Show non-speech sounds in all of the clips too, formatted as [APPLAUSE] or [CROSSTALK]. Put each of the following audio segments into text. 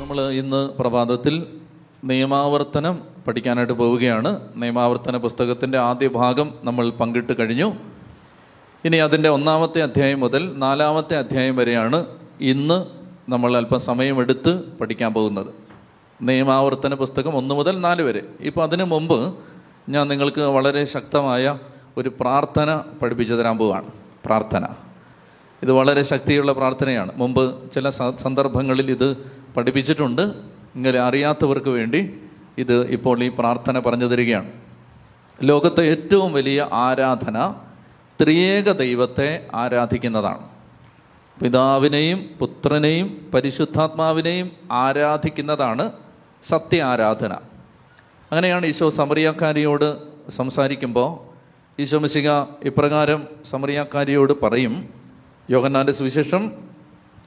നമ്മൾ ഇന്ന് പ്രഭാതത്തിൽ നിയമാവർത്തനം പഠിക്കാനായിട്ട് പോവുകയാണ്. നിയമാവർത്തന പുസ്തകത്തിന്റെ ആദ്യ ഭാഗം നമ്മൾ പങ്കിട്ട് കഴിഞ്ഞു. ഇനി അതിന്റെ ഒന്നാമത്തെ അധ്യായം മുതൽ നാലാമത്തെ അധ്യായം വരെയാണ് ഇന്ന് നമ്മൾ അല്പം സമയമെടുത്ത് പഠിക്കാൻ പോകുന്നത്. നിയമാവർത്തന പുസ്തകം ഒന്ന് മുതൽ നാല് വരെ. ഇപ്പോൾ അതിനു മുമ്പ് ഞാൻ നിങ്ങൾക്ക് വളരെ ശക്തമായ ഒരു പ്രാർത്ഥന പഠിപ്പിച്ചു തരാൻ പോവുകയാണ്. പ്രാർത്ഥന. ഇത് വളരെ ശക്തിയുള്ള പ്രാർത്ഥനയാണ്. മുമ്പ് ചില സന്ദർഭങ്ങളിൽ ഇത് പഠിപ്പിച്ചിട്ടുണ്ട്. ഇങ്ങനെ അറിയാത്തവർക്ക് വേണ്ടി ഇത് ഇപ്പോൾ ഈ പ്രാർത്ഥന പറഞ്ഞു തരികയാണ്. ലോകത്തെ ഏറ്റവും വലിയ ആരാധന ത്രിയേക ദൈവത്തെ ആരാധിക്കുന്നതാണ്. പിതാവിനെയും പുത്രനെയും പരിശുദ്ധാത്മാവിനെയും ആരാധിക്കുന്നതാണ് സത്യ ആരാധന അങ്ങനെയാണ് ഈശോ സമറിയാക്കാരിയോട് സംസാരിക്കുമ്പോൾ ഈശോ മിശിക ഇപ്രകാരം സമറിയാക്കാരിയോട് പറയും യോഹന്നാന്റെ സുവിശേഷം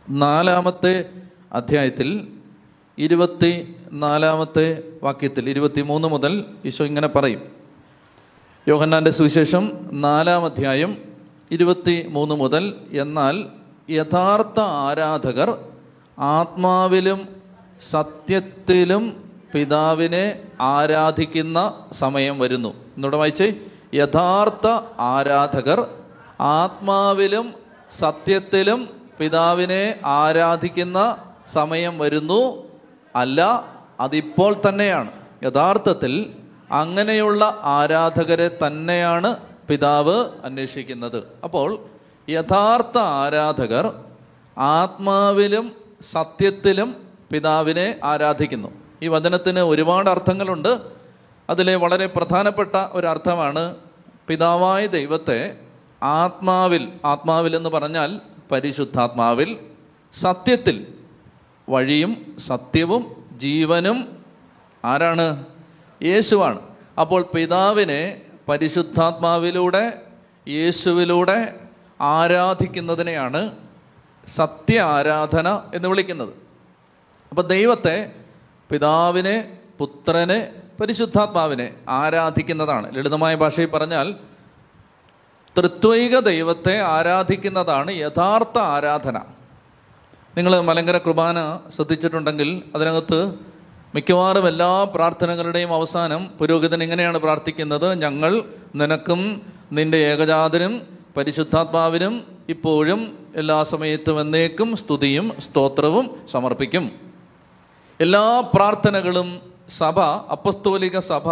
നാലാമത്തെ അധ്യായത്തിൽ ഇരുപത്തി നാലാമത്തെ വാക്യത്തിൽ ഇരുപത്തി മൂന്ന് മുതൽ ഈശോ ഇങ്ങനെ പറയും. യോഹന്നാന്റെ സുവിശേഷം നാലാം അധ്യായം ഇരുപത്തി മൂന്ന് മുതൽ എന്നാൽ യഥാർത്ഥ ആരാധകർ ആത്മാവിലും സത്യത്തിലും പിതാവിനെ ആരാധിക്കുന്ന സമയം വരുന്നു. എന്നോട് വായിച്ചേ. യഥാർത്ഥ ആരാധകർ ആത്മാവിലും സത്യത്തിലും പിതാവിനെ ആരാധിക്കുന്ന സമയം വരുന്നു. അല്ല അതിപ്പോൾ തന്നെയാണ്. യഥാർത്ഥത്തിൽ അങ്ങനെയുള്ള ആരാധകരെ തന്നെയാണ് പിതാവ് അന്വേഷിക്കുന്നത്. അപ്പോൾ യഥാർത്ഥ ആരാധകർ ആത്മാവിലും സത്യത്തിലും പിതാവിനെ ആരാധിക്കുന്നു. ഈ വചനത്തിന് ഒരുപാട് അർത്ഥങ്ങളുണ്ട്. അതിലെ വളരെ പ്രധാനപ്പെട്ട ഒരു അർത്ഥമാണ് പിതാവായ ദൈവത്തെ ആത്മാവിൽ ആത്മാവിൽ എന്ന് പറഞ്ഞാൽ പരിശുദ്ധാത്മാവിൽ സത്യത്തിൽ വഴിയും സത്യവും ജീവനും ആരാണ്? യേശുവാണ്. അപ്പോൾ പിതാവിനെ പരിശുദ്ധാത്മാവിലൂടെ യേശുവിലൂടെ ആരാധിക്കുന്നതിനെയാണ് സത്യ ആരാധന എന്ന് വിളിക്കുന്നത്. അപ്പോൾ ദൈവത്തെ പിതാവിനെ പുത്രനെ പരിശുദ്ധാത്മാവിനെ ആരാധിക്കുന്നതാണ്. ലളിതമായ ഭാഷയിൽ പറഞ്ഞാൽ തൃത്വൈക ദൈവത്തെ ആരാധിക്കുന്നതാണ് യഥാർത്ഥ ആരാധന. നിങ്ങൾ മലങ്കര കുർബാന ശ്രദ്ധിച്ചിട്ടുണ്ടെങ്കിൽ അതിനകത്ത് മിക്കവാറും എല്ലാ പ്രാർത്ഥനകളുടെയും അവസാനം പുരോഹിതൻ ഇങ്ങനെയാണ് പ്രാർത്ഥിക്കുന്നത് ഞങ്ങൾ നിനക്കും നിന്റെ ഏകജാതനും പരിശുദ്ധാത്മാവിനും ഇപ്പോഴും എല്ലാ സമയത്തും എന്നേക്കും സ്തുതിയും സ്തോത്രവും സമർപ്പിക്കും. എല്ലാ പ്രാർത്ഥനകളും സഭ അപ്പസ്തോലിക സഭ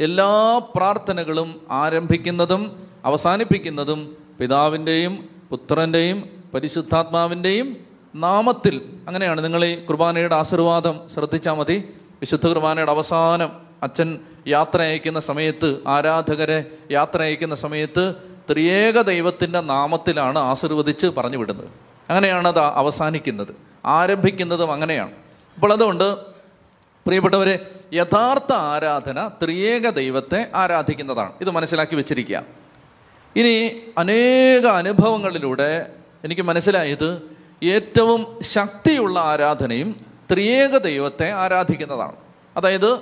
എല്ലാ പ്രാർത്ഥനകളും ആരംഭിക്കുന്നതും അവസാനിപ്പിക്കുന്നതും പിതാവിന്റെയും പുത്രന്റെയും പരിശുദ്ധാത്മാവിന്റെയും നാമത്തിൽ അങ്ങനെയാണ്. നിങ്ങൾ ഈ കുർബാനയുടെ ആശീർവാദം ശ്രദ്ധിച്ചാൽ മതി. വിശുദ്ധ കുർബാനയുടെ അവസാനം അച്ഛൻ യാത്ര അയക്കുന്ന സമയത്ത് ആരാധകരെ യാത്ര അയക്കുന്ന സമയത്ത് ത്രിയേക ദൈവത്തിന്റെ നാമത്തിലാണ് ആശീർവദിച്ച് പറഞ്ഞു വിടുന്നത്. അങ്ങനെയാണ് അത് അവസാനിക്കുന്നത്. ആരംഭിക്കുന്നതും അങ്ങനെയാണ്. അപ്പോൾ അതുകൊണ്ട് പ്രിയപ്പെട്ടവരെ യഥാർത്ഥ ആരാധന ത്രിയേക ദൈവത്തെ ആരാധിക്കുന്നതാണ്. ഇത് മനസ്സിലാക്കി വെച്ചിരിക്കുക. ഇനി അനേക അനുഭവങ്ങളിലൂടെ എനിക്ക് മനസ്സിലായത് ഏറ്റവും ശക്തിയുള്ള ആരാധനയും ത്രിയേക ദൈവത്തെ ആരാധിക്കുന്നതാണ്. അതായത്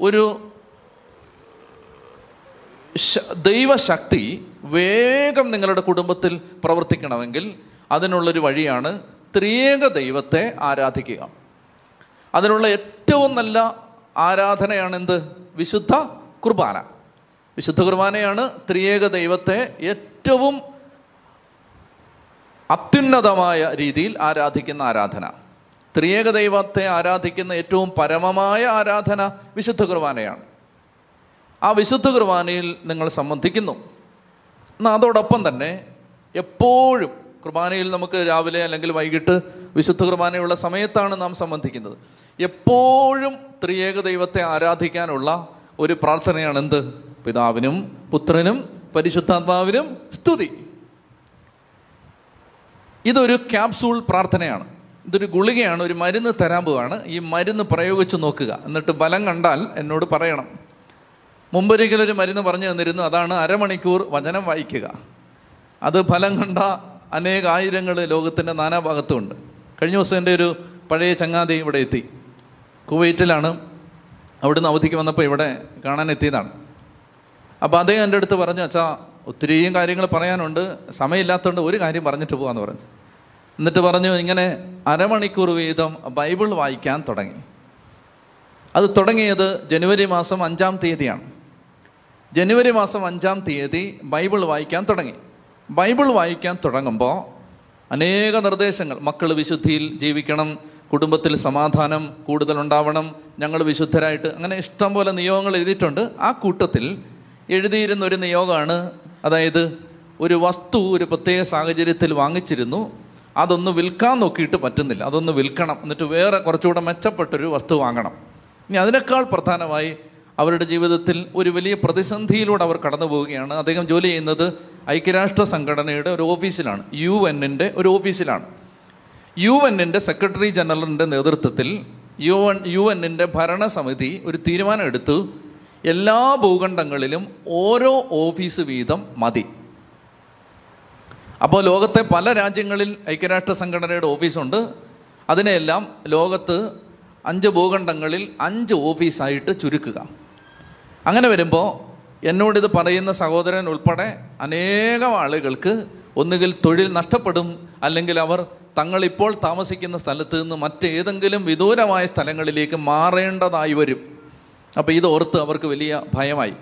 ഒരു ദൈവശക്തി വേഗം നിങ്ങളുടെ കുടുംബത്തിൽ പ്രവർത്തിക്കണമെങ്കിൽ അതിനുള്ളൊരു വഴിയാണ് ത്രിയേക ദൈവത്തെ ആരാധിക്കുക. അതിനുള്ള ഏറ്റവും നല്ല ആരാധനയാണെന്ത്? വിശുദ്ധ കുർബാന. വിശുദ്ധ കുർബാനയാണ് ത്രിയേക ദൈവത്തെ ഏറ്റവും അത്യുന്നതമായ രീതിയിൽ ആരാധിക്കുന്ന ആരാധന. ത്രിയേക ദൈവത്തെ ആരാധിക്കുന്ന ഏറ്റവും പരമമായ ആരാധന വിശുദ്ധ കുർബാനയാണ് ആ വിശുദ്ധ കുർബാനയിൽ നിങ്ങൾ സംബന്ധിക്കുന്നു. എന്നാൽ അതോടൊപ്പം തന്നെ എപ്പോഴും കുർബാനയിൽ നമുക്ക് രാവിലെ അല്ലെങ്കിൽ വൈകിട്ട് വിശുദ്ധ കുർബാനയുള്ള സമയത്താണ് നാം സംബന്ധിക്കുന്നത്. എപ്പോഴും ത്രിയേക ദൈവത്തെ ആരാധിക്കാനുള്ള ഒരു പ്രാർത്ഥനയാണ് എന്ത് പിതാവിനും പുത്രനും പരിശുദ്ധാത്മാവിനും സ്തുതി. ഇതൊരു ക്യാപ്സൂൾ പ്രാർത്ഥനയാണ്. ഇതൊരു ഗുളികയാണ് ഒരു മരുന്ന് തരാൻ പോവാണ് ഈ മരുന്ന് പ്രയോഗിച്ച് നോക്കുക. എന്നിട്ട് ബലം കണ്ടാൽ എന്നോട് പറയണം. മുമ്പൊരിക്കലും ഒരു മരുന്ന് പറഞ്ഞു തന്നിരുന്നു. അതാണ് അരമണിക്കൂർ വചനം വായിക്കുക. അത് ഫലം കണ്ട അനേക ആയിരങ്ങൾ ലോകത്തിന്റെ നാനാഭാഗത്തുമുണ്ട് കഴിഞ്ഞ ദിവസം എന്റെ ഒരു പഴയ ചങ്ങാതി ഇവിടെ എത്തി. കുവൈറ്റിലാണ്. അവിടുന്ന് അവധിക്ക് വന്നപ്പോൾ ഇവിടെ കാണാൻ എത്തിയതാണ്. അപ്പോൾ അദ്ദേഹം എന്റെ അടുത്ത് പറഞ്ഞു അച്ഛാ ഒത്തിരിയും കാര്യങ്ങൾ പറയാനുണ്ട്. സമയമില്ലാത്തതുകൊണ്ട് ഒരു കാര്യം പറഞ്ഞിട്ട് പോകാമെന്ന് പറഞ്ഞു. എന്നിട്ട് പറഞ്ഞു ഇങ്ങനെ അരമണിക്കൂർ വീതം ബൈബിൾ വായിക്കാൻ തുടങ്ങി. അത് തുടങ്ങിയത് ജനുവരി മാസം അഞ്ചാം തീയതിയാണ്. ജനുവരി മാസം അഞ്ചാം തീയതി ബൈബിൾ വായിക്കാൻ തുടങ്ങി. ബൈബിൾ വായിക്കാൻ തുടങ്ങുമ്പോൾ അനേക നിർദ്ദേശങ്ങൾ മക്കൾ വിശുദ്ധിയിൽ ജീവിക്കണം കുടുംബത്തിൽ സമാധാനം കൂടുതൽ ഉണ്ടാവണം ഞങ്ങൾ വിശുദ്ധരായിട്ട് അങ്ങനെ ഇഷ്ടം പോലെ നിയമങ്ങൾ എഴുതിയിട്ടുണ്ട്. ആ കൂട്ടത്തിൽ എഴുതിയിരുന്ന ഒരു നിയോഗമാണ്. അതായത് ഒരു വസ്തു ഒരു പ്രത്യേക സാഹചര്യത്തിൽ വാങ്ങിച്ചിരുന്നു. അതൊന്ന് വിൽക്കാൻ നോക്കിയിട്ട് പറ്റുന്നില്ല. അതൊന്ന് വിൽക്കണം. എന്നിട്ട് വേറെ കുറച്ചുകൂടെ മെച്ചപ്പെട്ടൊരു വസ്തു വാങ്ങണം. ഇനി അതിനേക്കാൾ പ്രധാനമായി അവരുടെ ജീവിതത്തിൽ ഒരു വലിയ പ്രതിസന്ധിയിലൂടെ അവർ കടന്നു പോവുകയാണ്. അദ്ദേഹം ജോലി ചെയ്യുന്നത് ഐക്യരാഷ്ട്ര സംഘടനയുടെ ഒരു ഓഫീസിലാണ്. യു എന്നിന്റെ ഒരു ഓഫീസിലാണ്. യു എന്നിന്റെ സെക്രട്ടറി ജനറലിന്റെ നേതൃത്വത്തിൽ യു എൻ യു എന്നിന്റെ ഭരണസമിതി ഒരു തീരുമാനം എടുത്തു എല്ലാ ഭൂഖണ്ഡങ്ങളിലും ഓരോ ഓഫീസ് വീതം മതി. അപ്പോൾ ലോകത്തെ പല രാജ്യങ്ങളിൽ ഐക്യരാഷ്ട്ര സംഘടനയുടെ ഓഫീസുണ്ട്. അതിനെയെല്ലാം ലോകത്ത് അഞ്ച് ഭൂഖണ്ഡങ്ങളിൽ അഞ്ച് ഓഫീസായിട്ട് ചുരുക്കുക. അങ്ങനെ വരുമ്പോൾ എന്നോടിത് പറയുന്ന സഹോദരൻ ഉൾപ്പെടെ അനേകം ആളുകൾക്ക് ഒന്നുകിൽ തൊഴിൽ നഷ്ടപ്പെടും അല്ലെങ്കിൽ അവർ തങ്ങളിപ്പോൾ താമസിക്കുന്ന സ്ഥലത്ത് നിന്ന് മറ്റേതെങ്കിലും വിദൂരമായ സ്ഥലങ്ങളിലേക്ക് മാറേണ്ടതായി വരും. അപ്പോൾ ഇത് ഓർത്ത് അവർക്ക് വലിയ ഭയമായി.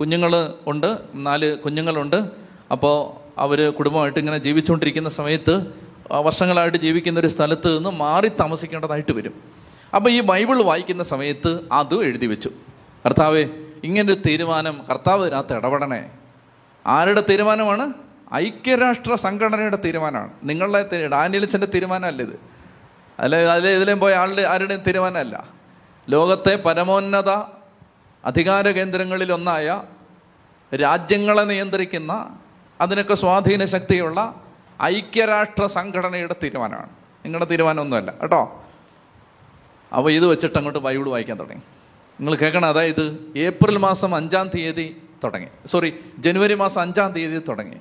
കുഞ്ഞുങ്ങൾ ഉണ്ട് നാല് കുഞ്ഞുങ്ങളുണ്ട്. അപ്പോൾ അവർ കുടുംബമായിട്ട് ഇങ്ങനെ ജീവിച്ചുകൊണ്ടിരിക്കുന്ന സമയത്ത് വർഷങ്ങളായിട്ട് ജീവിക്കുന്ന ഒരു സ്ഥലത്ത് നിന്ന് മാറി താമസിക്കേണ്ടതായിട്ട് വരും. അപ്പോൾ ഈ ബൈബിൾ വായിക്കുന്ന സമയത്ത് അതും എഴുതി വെച്ചു. കർത്താവേ ഇങ്ങനൊരു തീരുമാനം കർത്താവ് ഇതിനകത്ത് ഇടപെടണേ. ആരുടെ തീരുമാനമാണ്? ഐക്യരാഷ്ട്ര സംഘടനയുടെ തീരുമാനമാണ്. നിങ്ങളുടെ ഡാനിയലിച്ചന്റെ തീരുമാനമല്ല ഇത്. അല്ലെ അതിലെ ഇതിലേയും പോയ ആളുടെ ആരുടെയും തീരുമാനമല്ല. ലോകത്തെ പരമോന്നത അധികാര കേന്ദ്രങ്ങളിൽ ഒന്നായ രാജ്യങ്ങളെ നിയന്ത്രിക്കുന്ന അതിനൊക്കെ സ്വാധീന ശക്തിയുള്ള ഐക്യരാഷ്ട്ര സംഘടനയുടെ തീരുമാനമാണ്. നിങ്ങളുടെ തീരുമാനമൊന്നുമല്ല. കേട്ടോ? അപ്പോൾ ഇത് വെച്ചിട്ട് അങ്ങോട്ട് ബൈബിൾ വായിക്കാൻ തുടങ്ങി. നിങ്ങൾ കേൾക്കണം. അതായത് ഏപ്രിൽ മാസം അഞ്ചാം തീയതി തുടങ്ങി. സോറി ജനുവരി മാസം അഞ്ചാം തീയതി തുടങ്ങി.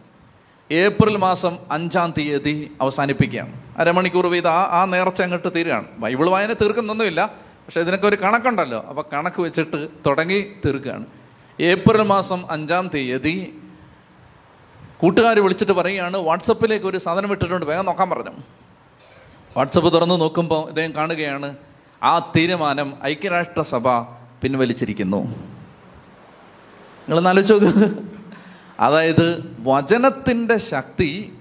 ഏപ്രിൽ മാസം അഞ്ചാം തീയതി അവസാനിപ്പിക്കുകയാണ്. അരമണിക്കൂർ വീതം ആ ആ നേർച്ച അങ്ങോട്ട് തീരുകയാണ്. ബൈബിൾ വായന തീർക്കുന്നൊന്നുമില്ല. പക്ഷെ ഇതിനൊക്കെ ഒരു കണക്കുണ്ടല്ലോ. അപ്പോൾ കണക്ക് വെച്ചിട്ട് തുടങ്ങി തീർക്കുകയാണ്. ഏപ്രിൽ മാസം അഞ്ചാം തീയതി കൂട്ടുകാർ വിളിച്ചിട്ട് പറയുകയാണ് വാട്സപ്പിലേക്ക് ഒരു സാധനം ഇട്ടിട്ടുണ്ട് വേഗം നോക്കാൻ പറഞ്ഞു. വാട്സപ്പ് തുറന്ന് നോക്കുമ്പോൾ ഇദ്ദേഹം കാണുകയാണ് ആ തീരുമാനം ഐക്യരാഷ്ട്രസഭ പിൻവലിച്ചിരിക്കുന്നു. നിങ്ങൾ ആലോചിച്ച് നോക്ക്. അതായത് വചനത്തിന്റെ ശക്തി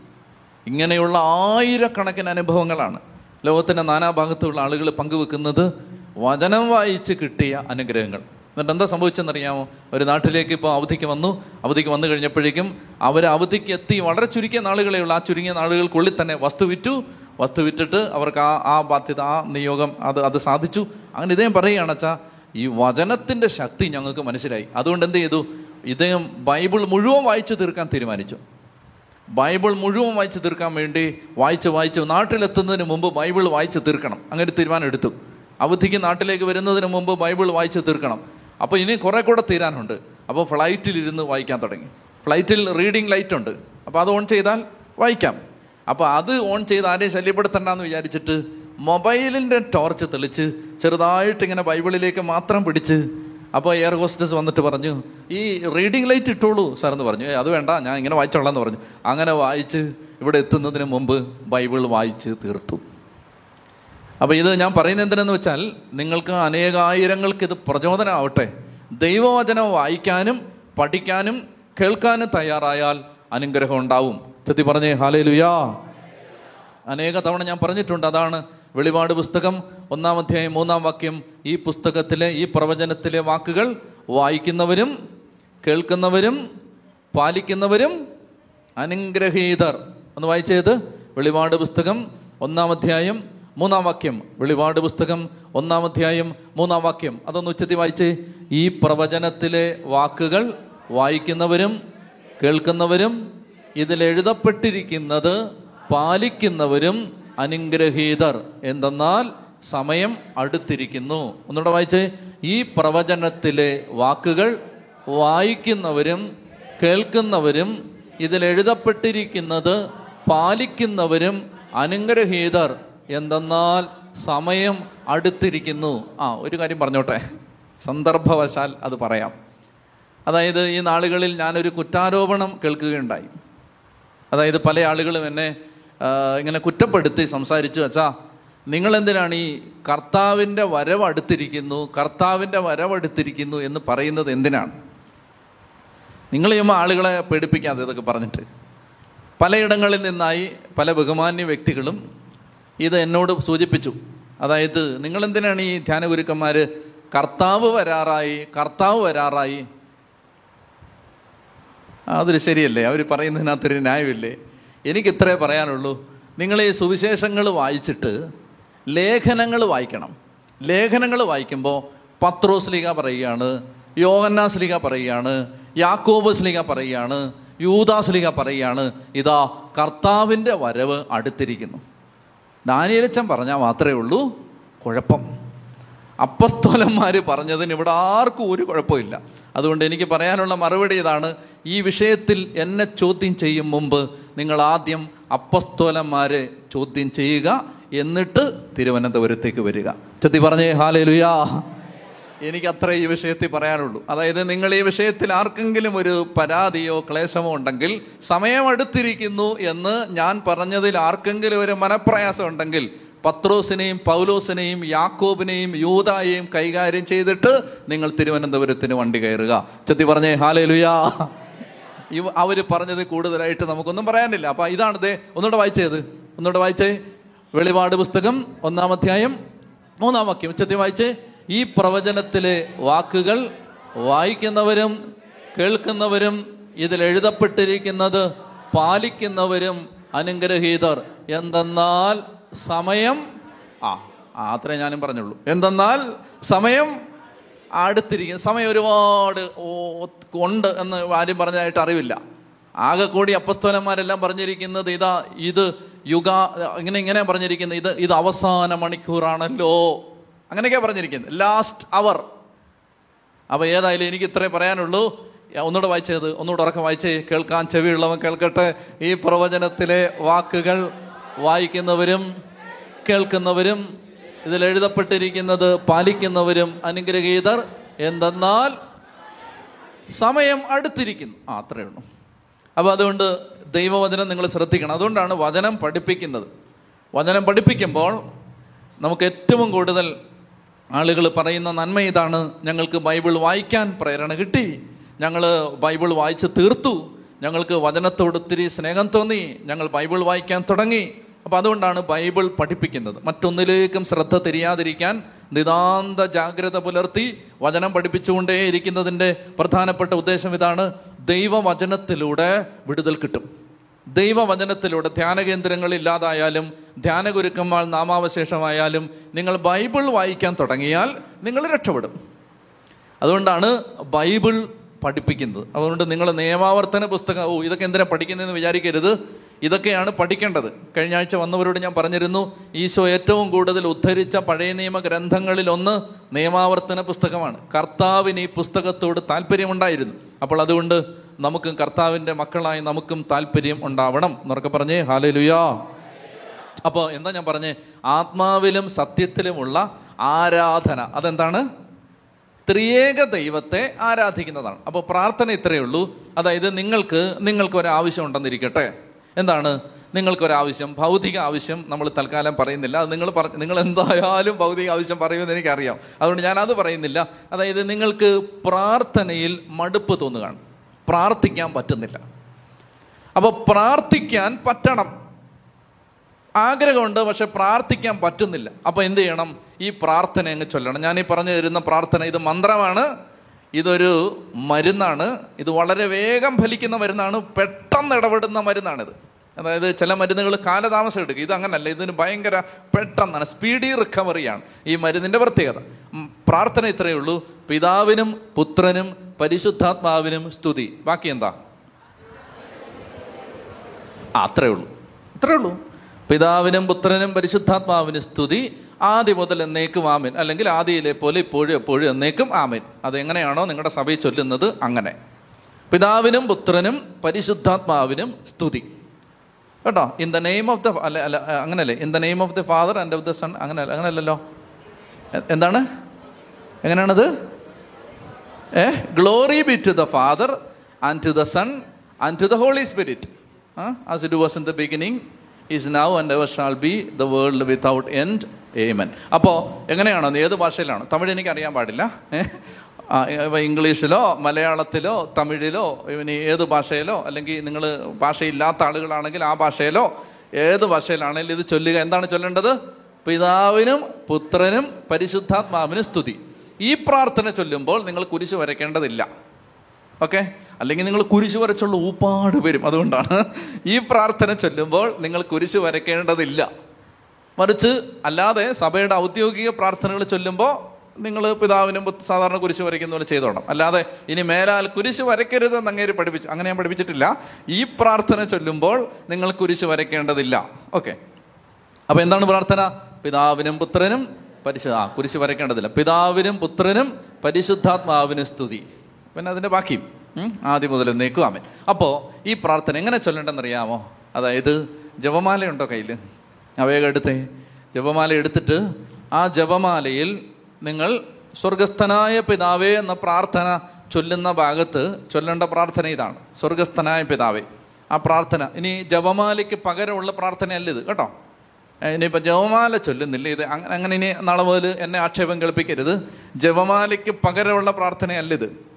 ഇങ്ങനെയുള്ള ആയിരക്കണക്കിന് അനുഭവങ്ങളാണ്. ലോകത്തിന്റെ നാനാഭാഗത്തുള്ള ആളുകൾ പങ്കുവെക്കുന്നത് വചനം വായിച്ച് കിട്ടിയ അനുഗ്രഹങ്ങൾ. എന്നിട്ട് എന്താ സംഭവിച്ചെന്നറിയാമോ? ഒരു നാട്ടിലേക്ക് ഇപ്പോൾ അവധിക്ക് വന്നു. അവധിക്ക് വന്നു കഴിഞ്ഞപ്പോഴേക്കും അവർ അവധിക്ക് എത്തി വളരെ ചുരുക്കിയ നാളുകളേ ഉള്ളൂ. ആ ചുരുങ്ങിയ നാളുകൾക്കുള്ളിൽ തന്നെ വസ്തു വിറ്റു. വസ്തു വിറ്റിട്ട് അവർക്ക് ആ ആ ബാധ്യത ആ നിയോഗം അത് അത് സാധിച്ചു. അങ്ങനെ ഇദ്ദേഹം പറയുകയാണ് അച്ഛാ ഈ വചനത്തിന്റെ ശക്തി ഞങ്ങൾക്ക് മനസ്സിലായി. അതുകൊണ്ട് എന്ത് ചെയ്തു? ഇദ്ദേഹം ബൈബിൾ മുഴുവൻ വായിച്ചു തീർക്കാൻ തീരുമാനിച്ചു. ബൈബിൾ മുഴുവൻ വായിച്ചു തീർക്കാൻ വേണ്ടി വായിച്ച് വായിച്ച് നാട്ടിലെത്തുന്നതിന് മുമ്പ് ബൈബിൾ വായിച്ച് തീർക്കണം. അങ്ങനെ തീരുമാനം എടുത്തു. അവധിക്ക് നാട്ടിലേക്ക് വരുന്നതിന് മുമ്പ് ബൈബിൾ വായിച്ച് തീർക്കണം. അപ്പോൾ ഇനി കുറേ കൂടെ തീരാനുണ്ട്. അപ്പോൾ ഫ്ലൈറ്റിൽ ഇരുന്ന് വായിക്കാൻ തുടങ്ങി. ഫ്ലൈറ്റിൽ റീഡിംഗ് ലൈറ്റ് ഉണ്ട്. അപ്പോൾ അത് ഓൺ ചെയ്താൽ വായിക്കാം. അപ്പോൾ അത് ഓൺ ചെയ്ത് ആരെയും ശല്യപ്പെടുത്തണ്ടെന്ന് വിചാരിച്ചിട്ട് മൊബൈലിന്റെ ടോർച്ച് തെളിച്ച് ചെറുതായിട്ട് ഇങ്ങനെ ബൈബിളിലേക്ക് മാത്രം പിടിച്ച് അപ്പോൾ എയർ ഹോസ്റ്റസ് വന്നിട്ട് പറഞ്ഞു ഈ റീഡിംഗ് ലൈറ്റ് ഇട്ടോളൂ സാർ എന്ന് പറഞ്ഞു. "ഏയ് അത് വേണ്ട ഞാൻ ഇങ്ങനെ വായിച്ചോളാം എന്ന് പറഞ്ഞു. അങ്ങനെ വായിച്ച് ഇവിടെ എത്തുന്നതിന് മുമ്പ് ബൈബിൾ വായിച്ച് തീർത്തു. അപ്പോൾ ഇത് ഞാൻ പറയുന്നത് എന്തിനെന്ന് വെച്ചാൽ നിങ്ങൾക്ക് അനേകായിരങ്ങൾക്ക് ഇത് പ്രചോദനമാവട്ടെ ദൈവവചനം വായിക്കാനും പഠിക്കാനും കേൾക്കാനും തയ്യാറായാൽ അനുഗ്രഹം ഉണ്ടാവും. ചെത്തി പറഞ്ഞേ ഹാലേ ലുയാ അനേക തവണ ഞാൻ പറഞ്ഞിട്ടുണ്ട് അതാണ് വെളിപാട് പുസ്തകം ഒന്നാം അധ്യായം മൂന്നാം വാക്യം. ഈ പുസ്തകത്തിലെ ഈ പ്രവചനത്തിലെ വാക്കുകൾ വായിക്കുന്നവരും കേൾക്കുന്നവരും പാലിക്കുന്നവരും അനുഗ്രഹീതർ. ഒന്ന് വായിച്ചത്? വെളിപാട് പുസ്തകം ഒന്നാം അധ്യായം മൂന്നാം വാക്യം വെളിപാട് പുസ്തകം ഒന്നാം അധ്യായം മൂന്നാം വാക്യം. അതൊന്ന് ഉച്ചത്തി വായിച്ചേ. ഈ പ്രവചനത്തിലെ വാക്കുകൾ വായിക്കുന്നവരും കേൾക്കുന്നവരും ഇതിൽ എഴുതപ്പെട്ടിരിക്കുന്നത് പാലിക്കുന്നവരും അനുഗ്രഹീതർ. എന്തെന്നാൽ സമയം അടുത്തിരിക്കുന്നു. ഒന്നുകൂടെ വായിച്ചേ. ഈ പ്രവചനത്തിലെ വാക്കുകൾ വായിക്കുന്നവരും കേൾക്കുന്നവരും ഇതിൽ എഴുതപ്പെട്ടിരിക്കുന്നത് പാലിക്കുന്നവരും അനുഗ്രഹീതർ. എന്തെന്നാൽ സമയം അടുത്തിരിക്കുന്നു. ആ ഒരു കാര്യം പറഞ്ഞോട്ടെ. സന്ദർഭവശാൽ അത് പറയാം. അതായത് ഈ നാളുകളിൽ ഞാനൊരു കുറ്റാരോപണം കേൾക്കുകയുണ്ടായി. അതായത് പല ആളുകളും എന്നെ ഇങ്ങനെ കുറ്റപ്പെടുത്തി സംസാരിച്ചു. അച്ഛാ നിങ്ങൾ എന്തിനാണ് ഈ കർത്താവിന്റെ വരവടുത്തിരിക്കുന്നു കർത്താവിന്റെ വരവടുത്തിരിക്കുന്നു എന്ന് പറയുന്നത് എന്തിനാണ്? നിങ്ങൾ ചെയ്യുമ്പോൾ ആളുകളെ പേടിപ്പിക്കാതെ ഇതൊക്കെ പറഞ്ഞിട്ട്. പലയിടങ്ങളിൽ നിന്നായി പല ബഹുമാന്യ വ്യക്തികളും ഇത് എന്നോട് സൂചിപ്പിച്ചു. അതായത് നിങ്ങൾ എന്തിനാണ് ഈ ധ്യാനഗുരുക്കന്മാർ കർത്താവ് വരാറായി കർത്താവ് വരാറായി? അതൊരു ശരിയല്ലേ? അവർ പറയുന്നതിനകത്തൊരു ന്യായമില്ലേ? എനിക്ക് ഇത്രേ പറയാനുള്ളൂ. നിങ്ങൾ ഈ സുവിശേഷങ്ങൾ വായിച്ചിട്ട് ലേഖനങ്ങൾ വായിക്കണം. ലേഖനങ്ങൾ വായിക്കുമ്പോൾ പത്രോസ്ലിക പറയുകയാണ് യോഗന്നാസ്ലിക പറയുകയാണ് യാക്കോബസ്ലിക പറയുകയാണ് യൂദാസ്ലിക പറയുകയാണ് ഇതാ കർത്താവിന്റെ വരവ് അടുത്തിരിക്കുന്നു. ദാനിയലച്ചൻ പറഞ്ഞാൽ മാത്രമേ ഉള്ളൂ കുഴപ്പം. അപ്പസ്തോലന്മാർ പറഞ്ഞതിന് ഇവിടെ ആർക്കും ഒരു കുഴപ്പമില്ല. അതുകൊണ്ട് എനിക്ക് പറയാനുള്ള മറുപടി ഇതാണ് ഈ വിഷയത്തിൽ എന്നെ ചോദ്യം ചെയ്യും മുമ്പ് നിങ്ങൾ ആദ്യം അപ്പസ്തോലന്മാരെ ചോദ്യം ചെയ്യുക എന്നിട്ട് തിരുവനന്തപുരത്തേക്ക് വരിക. ചെത്തി പറഞ്ഞേ ഹാലേ ലുയാ എനിക്ക് അത്ര ഈ വിഷയത്തിൽ പറയാനുള്ളൂ. അതായത് നിങ്ങൾ ഈ വിഷയത്തിൽ ആർക്കെങ്കിലും ഒരു പരാതിയോ ക്ലേശമോ ഉണ്ടെങ്കിൽ സമയമെടുത്തിരിക്കുന്നു എന്ന് ഞാൻ പറഞ്ഞതിൽ ആർക്കെങ്കിലും ഒരു മനപ്രയാസം ഉണ്ടെങ്കിൽ പത്രോസിനെയും പൗലോസിനെയും യാക്കോബിനെയും യൂതായെയും കൈകാര്യം ചെയ്തിട്ട് നിങ്ങൾ തിരുവനന്തപുരത്തിന് വണ്ടി കയറുക. ചെത്തി പറഞ്ഞേ ഹാലേ ലുയാ ഇവ അവർ പറഞ്ഞത് കൂടുതലായിട്ട് നമുക്കൊന്നും പറയാനില്ല. അപ്പൊ ദേ ഒന്നുകൂടെ വായിച്ചത് ഒന്നുകൂടെ വായിച്ചേ. വെളിപാട് പുസ്തകം ഒന്നാം അധ്യായം മൂന്നാം വാക്യം. ഉച്ചത്തിൽ വായിച്ചേ. ഈ പ്രവചനത്തിലെ വാക്കുകൾ വായിക്കുന്നവരും കേൾക്കുന്നവരും ഇതിൽ എഴുതപ്പെട്ടിരിക്കുന്നത് പാലിക്കുന്നവരും അനുഗ്രഹീതർ. എന്തെന്നാൽ സമയം ആ അത്രേ ഞാനും പറഞ്ഞുള്ളൂ. എന്തെന്നാൽ സമയം അടുത്തിരിക്കും. സമയം ഒരുപാട് ഉണ്ട് എന്ന് ആരും പറഞ്ഞതായിട്ട് അറിവില്ല. ആകെ കൂടി അപ്പസ്തോലന്മാരെല്ലാം പറഞ്ഞിരിക്കുന്നത് ഇതാ ഇത് യുഗ ഇങ്ങനെ ഇങ്ങനെ പറഞ്ഞിരിക്കുന്നത് ഇത് ഇത് അവസാന മണിക്കൂറാണല്ലോ. അങ്ങനെയൊക്കെയാ പറഞ്ഞിരിക്കുന്നത്. ലാസ്റ്റ് അവർ അപ്പോൾ ഏതായാലും എനിക്ക് ഇത്രേ പറയാനുള്ളൂ. ഒന്നുകൂടെ വായിച്ചത് ഒന്നുകൂടെ ഉറക്കം വായിച്ച്. കേൾക്കാൻ ചെവിയുള്ളവൻ കേൾക്കട്ടെ. ഈ പ്രവചനത്തിലെ വാക്കുകൾ വായിക്കുന്നവരും കേൾക്കുന്നവരും ഇതിൽ എഴുതപ്പെട്ടിരിക്കുന്നത് പാലിക്കുന്നവരും അനുഗ്രഹീതർ എന്തെന്നാൽ സമയം അടുത്തിരിക്കുന്നു. ആ അത്രയേ ഉള്ളൂ. അപ്പോൾ അതുകൊണ്ട് ദൈവവചനം നിങ്ങൾ ശ്രദ്ധിക്കണം. അതുകൊണ്ടാണ് വചനം പഠിപ്പിക്കുന്നത്. വചനം പഠിപ്പിക്കുമ്പോൾ നമുക്ക് ഏറ്റവും കൂടുതൽ ആളുകൾ പറയുന്ന നന്മ ഇതാണ്. ഞങ്ങൾക്ക് ബൈബിൾ വായിക്കാൻ പ്രേരണ കിട്ടി. ഞങ്ങൾ ബൈബിൾ വായിച്ച് തീർത്തു. ഞങ്ങൾക്ക് വചനത്തോട് ഒത്തിരി സ്നേഹം തോന്നി. ഞങ്ങൾ ബൈബിൾ വായിക്കാൻ തുടങ്ങി. അപ്പോൾ അതുകൊണ്ടാണ് ബൈബിൾ പഠിപ്പിക്കുന്നത്. മറ്റൊന്നിലേക്കും ശ്രദ്ധ തിരിയാതിരിക്കാൻ നിതാന്ത ജാഗ്രത പുലർത്തി വചനം പഠിപ്പിച്ചുകൊണ്ടേ ഇരിക്കുന്നതിന്റെ പ്രധാനപ്പെട്ട ഉദ്ദേശം ഇതാണ് ദൈവവചനത്തിലൂടെ വിടുതൽ കിട്ടും. ദൈവവചനത്തിലൂടെ ധ്യാന കേന്ദ്രങ്ങൾ ഇല്ലാതായാലും ധ്യാനഗുരുക്കന്മാർ നാമാവശേഷമായാലും നിങ്ങൾ ബൈബിൾ വായിക്കാൻ തുടങ്ങിയാൽ നിങ്ങൾ രക്ഷപ്പെടും. അതുകൊണ്ടാണ് ബൈബിൾ പഠിപ്പിക്കുന്നത്. അതുകൊണ്ട് നിങ്ങൾ നിയമാവർത്തന പുസ്തകം ഓ ഇതൊക്കെ എന്തിനാ പഠിക്കുന്നതെന്ന് വിചാരിക്കരുത്. ഇതൊക്കെയാണ് പഠിക്കേണ്ടത്. കഴിഞ്ഞ ആഴ്ച വന്നവരോട് ഞാൻ പറഞ്ഞിരുന്നു ഈശോ ഏറ്റവും കൂടുതൽ ഉദ്ധരിച്ച പഴയ നിയമ ഗ്രന്ഥങ്ങളിൽ ഒന്ന് നിയമാവർത്തന പുസ്തകമാണ്. കർത്താവിന് ഈ പുസ്തകത്തോട് താല്പര്യമുണ്ടായിരുന്നു. അപ്പോൾ അതുകൊണ്ട് നമുക്കും കർത്താവിന്റെ മക്കളായി നമുക്കും താല്പര്യം ഉണ്ടാവണം എന്നൊക്കെ പറഞ്ഞേ. ഹാലേ ലുയാ അപ്പോൾ എന്താ ഞാൻ പറഞ്ഞേ? ആത്മാവിലും സത്യത്തിലുമുള്ള ആരാധന. അതെന്താണ്? ത്രിയേക ദൈവത്തെ ആരാധിക്കുന്നതാണ്. അപ്പോൾ പ്രാർത്ഥന ഇത്രയേ ഉള്ളൂ. അതായത് നിങ്ങൾക്ക് നിങ്ങൾക്ക് ഒരു ആവശ്യം ഉണ്ടെന്നിരിക്കട്ടെ. എന്താണ്? നിങ്ങൾക്കൊരാവശ്യം ഭൗതിക ആവശ്യം നമ്മൾ തൽക്കാലം പറയുന്നില്ല. അത് നിങ്ങൾ പറ നിങ്ങൾ എന്തായാലും ഭൗതിക ആവശ്യം പറയുമെന്ന് എനിക്കറിയാം. അതുകൊണ്ട് ഞാൻ അത് പറയുന്നില്ല. അതായത് നിങ്ങൾക്ക് പ്രാർത്ഥനയിൽ മടുപ്പ് തോന്നുകയാണ്. പ്രാർത്ഥിക്കാൻ പറ്റുന്നില്ല. അപ്പോൾ പ്രാർത്ഥിക്കാൻ പറ്റണം. ആഗ്രഹമുണ്ട് പക്ഷെ പ്രാർത്ഥിക്കാൻ പറ്റുന്നില്ല. അപ്പോൾ എന്ത് ചെയ്യണം? ഈ പ്രാർത്ഥന അങ്ങ് ചൊല്ലണം. ഞാൻ ഈ പറഞ്ഞു തരുന്ന പ്രാർത്ഥന ഇത് മന്ത്രമാണ്. ഇതൊരു മരുന്നാണ്. ഇത് വളരെ വേഗം ഫലിക്കുന്ന മരുന്നാണ്. പെട്ടെന്ന് ഇടപെടുന്ന മരുന്നാണിത്. അതായത് ചില മരുന്നുകൾ കാലതാമസം എടുക്കും. ഇത് അങ്ങനല്ല. ഇതിന് ഭയങ്കര പെട്ടെന്നാണ്. സ്പീഡി റിക്കവറിയാണ് ഈ മരുന്നിന്റെ പ്രത്യേകത. പ്രാർത്ഥന ഇത്രയേ ഉള്ളൂ. പിതാവിനും പുത്രനും പരിശുദ്ധാത്മാവിനും സ്തുതി. ബാക്കി എന്താ? ആ അത്രേ ഉള്ളൂ. അത്രേ ഉള്ളൂ. പിതാവിനും പുത്രനും പരിശുദ്ധാത്മാവിനും സ്തുതി. ആദ്യം മുതൽ എന്നേക്കും ആമേൻ. അല്ലെങ്കിൽ ആദിയിലെ പോലെ ഇപ്പോഴും എപ്പോഴും എന്നേക്കും ആമേൻ. അതെങ്ങനെയാണോ നിങ്ങളുടെ സഭയിൽ ചൊല്ലുന്നത് അങ്ങനെ. പിതാവിനും പുത്രനും പരിശുദ്ധാത്മാവിനും സ്തുതി. കേട്ടോ? In the name of the അല്ല അല്ല അങ്ങനല്ലേ? In the name of the father and of the son അങ്ങനെ അങ്ങനല്ലല്ലോ? എന്താണ്? എങ്ങനെയാണത്? A glory be to the Father and to the Son and to the Holy Spirit as it was in the beginning is now and ever shall be the world without end amen അപ്പോൾ എങ്ങനെയാണോ അത് ഏത് ഭാഷയിലാണ് തമിഴ് എനിക്ക് അറിയാൻ പാടില്ല ഏ? ആ, ഇപ്പൊ ഇംഗ്ലീഷിലോ മലയാളത്തിലോ തമിഴിലോ ഇനി ഏത് ഭാഷയിലോ അല്ലെങ്കിൽ നിങ്ങൾ ഭാഷയില്ലാത്ത ആളുകളാണെങ്കിൽ ആ ഭാഷയിലോ ഏത് ഭാഷയിലാണെങ്കിലും ഇത് ചൊല്ലുക എന്താണ് ചൊല്ലേണ്ടത് പിതാവിനും പുത്രനും പരിശുദ്ധാത്മാവിനും സ്തുതി ഈ പ്രാർത്ഥന ചൊല്ലുമ്പോൾ നിങ്ങൾ കുരിശ് വരയ്ക്കേണ്ടതില്ല. ഓക്കെ? അല്ലെങ്കിൽ നിങ്ങൾ കുരിശ് വരച്ചുള്ള ഊപ്പാട് വരും. അതുകൊണ്ടാണ് ഈ പ്രാർത്ഥന ചൊല്ലുമ്പോൾ നിങ്ങൾ കുരിശ് വരയ്ക്കേണ്ടതില്ല. മറിച്ച് അല്ലാതെ സഭയുടെ ഔദ്യോഗിക പ്രാർത്ഥനകൾ ചൊല്ലുമ്പോൾ നിങ്ങൾ പിതാവിനും സാധാരണ കുരിശ് വരയ്ക്കുന്ന പോലെ ചെയ്തോണം. അല്ലാതെ ഇനി മേലാൽ കുരിശ് വരയ്ക്കരുതെന്ന് അങ്ങേര് പഠിപ്പിച്ചു അങ്ങനെ ഞാൻ പഠിപ്പിച്ചിട്ടില്ല. ഈ പ്രാർത്ഥന ചൊല്ലുമ്പോൾ നിങ്ങൾ കുരിശ് വരയ്ക്കേണ്ടതില്ല. ഓക്കെ? അപ്പൊ എന്താണ് പ്രാർത്ഥന? പിതാവിനും പുത്രനും പരിശു ആ കുരിശ് വരയ്ക്കേണ്ടതില്ല പിതാവിനും പുത്രനും പരിശുദ്ധാത്മാവിനും സ്തുതി. പിന്നെ അതിന്റെ ബാക്കി. ആദ്യം മുതൽ നീക്കുക ആമൻ. അപ്പോൾ ഈ പ്രാർത്ഥന എങ്ങനെ ചൊല്ലേണ്ടെന്നറിയാമോ? അതായത് ജപമാലയുണ്ടോ കയ്യിൽ അവയൊക്കെ എടുത്തേ. ജപമാല എടുത്തിട്ട് ആ ജപമാലയിൽ നിങ്ങൾ സ്വർഗസ്ഥനായ പിതാവേ എന്ന പ്രാർത്ഥന ചൊല്ലുന്ന ഭാഗത്ത് ചൊല്ലേണ്ട പ്രാർത്ഥന ഇതാണ്. സ്വർഗസ്ഥനായ പിതാവേ. ആ പ്രാർത്ഥന. ഇനി ജപമാലയ്ക്ക് പകരമുള്ള പ്രാർത്ഥനയല്ല ഇത് കേട്ടോ? ഇനിയിപ്പോൾ ജപമാല ചൊല്ലുന്നില്ല? ഇത് അങ്ങനെ അങ്ങനെ ഇനി നാളെ മുതൽ എന്നെ ആക്ഷേപം കേൾപ്പിക്കരുത്. ജപമാലയ്ക്ക് പകരമുള്ള പ്രാർത്ഥനയല്ല ഇത്.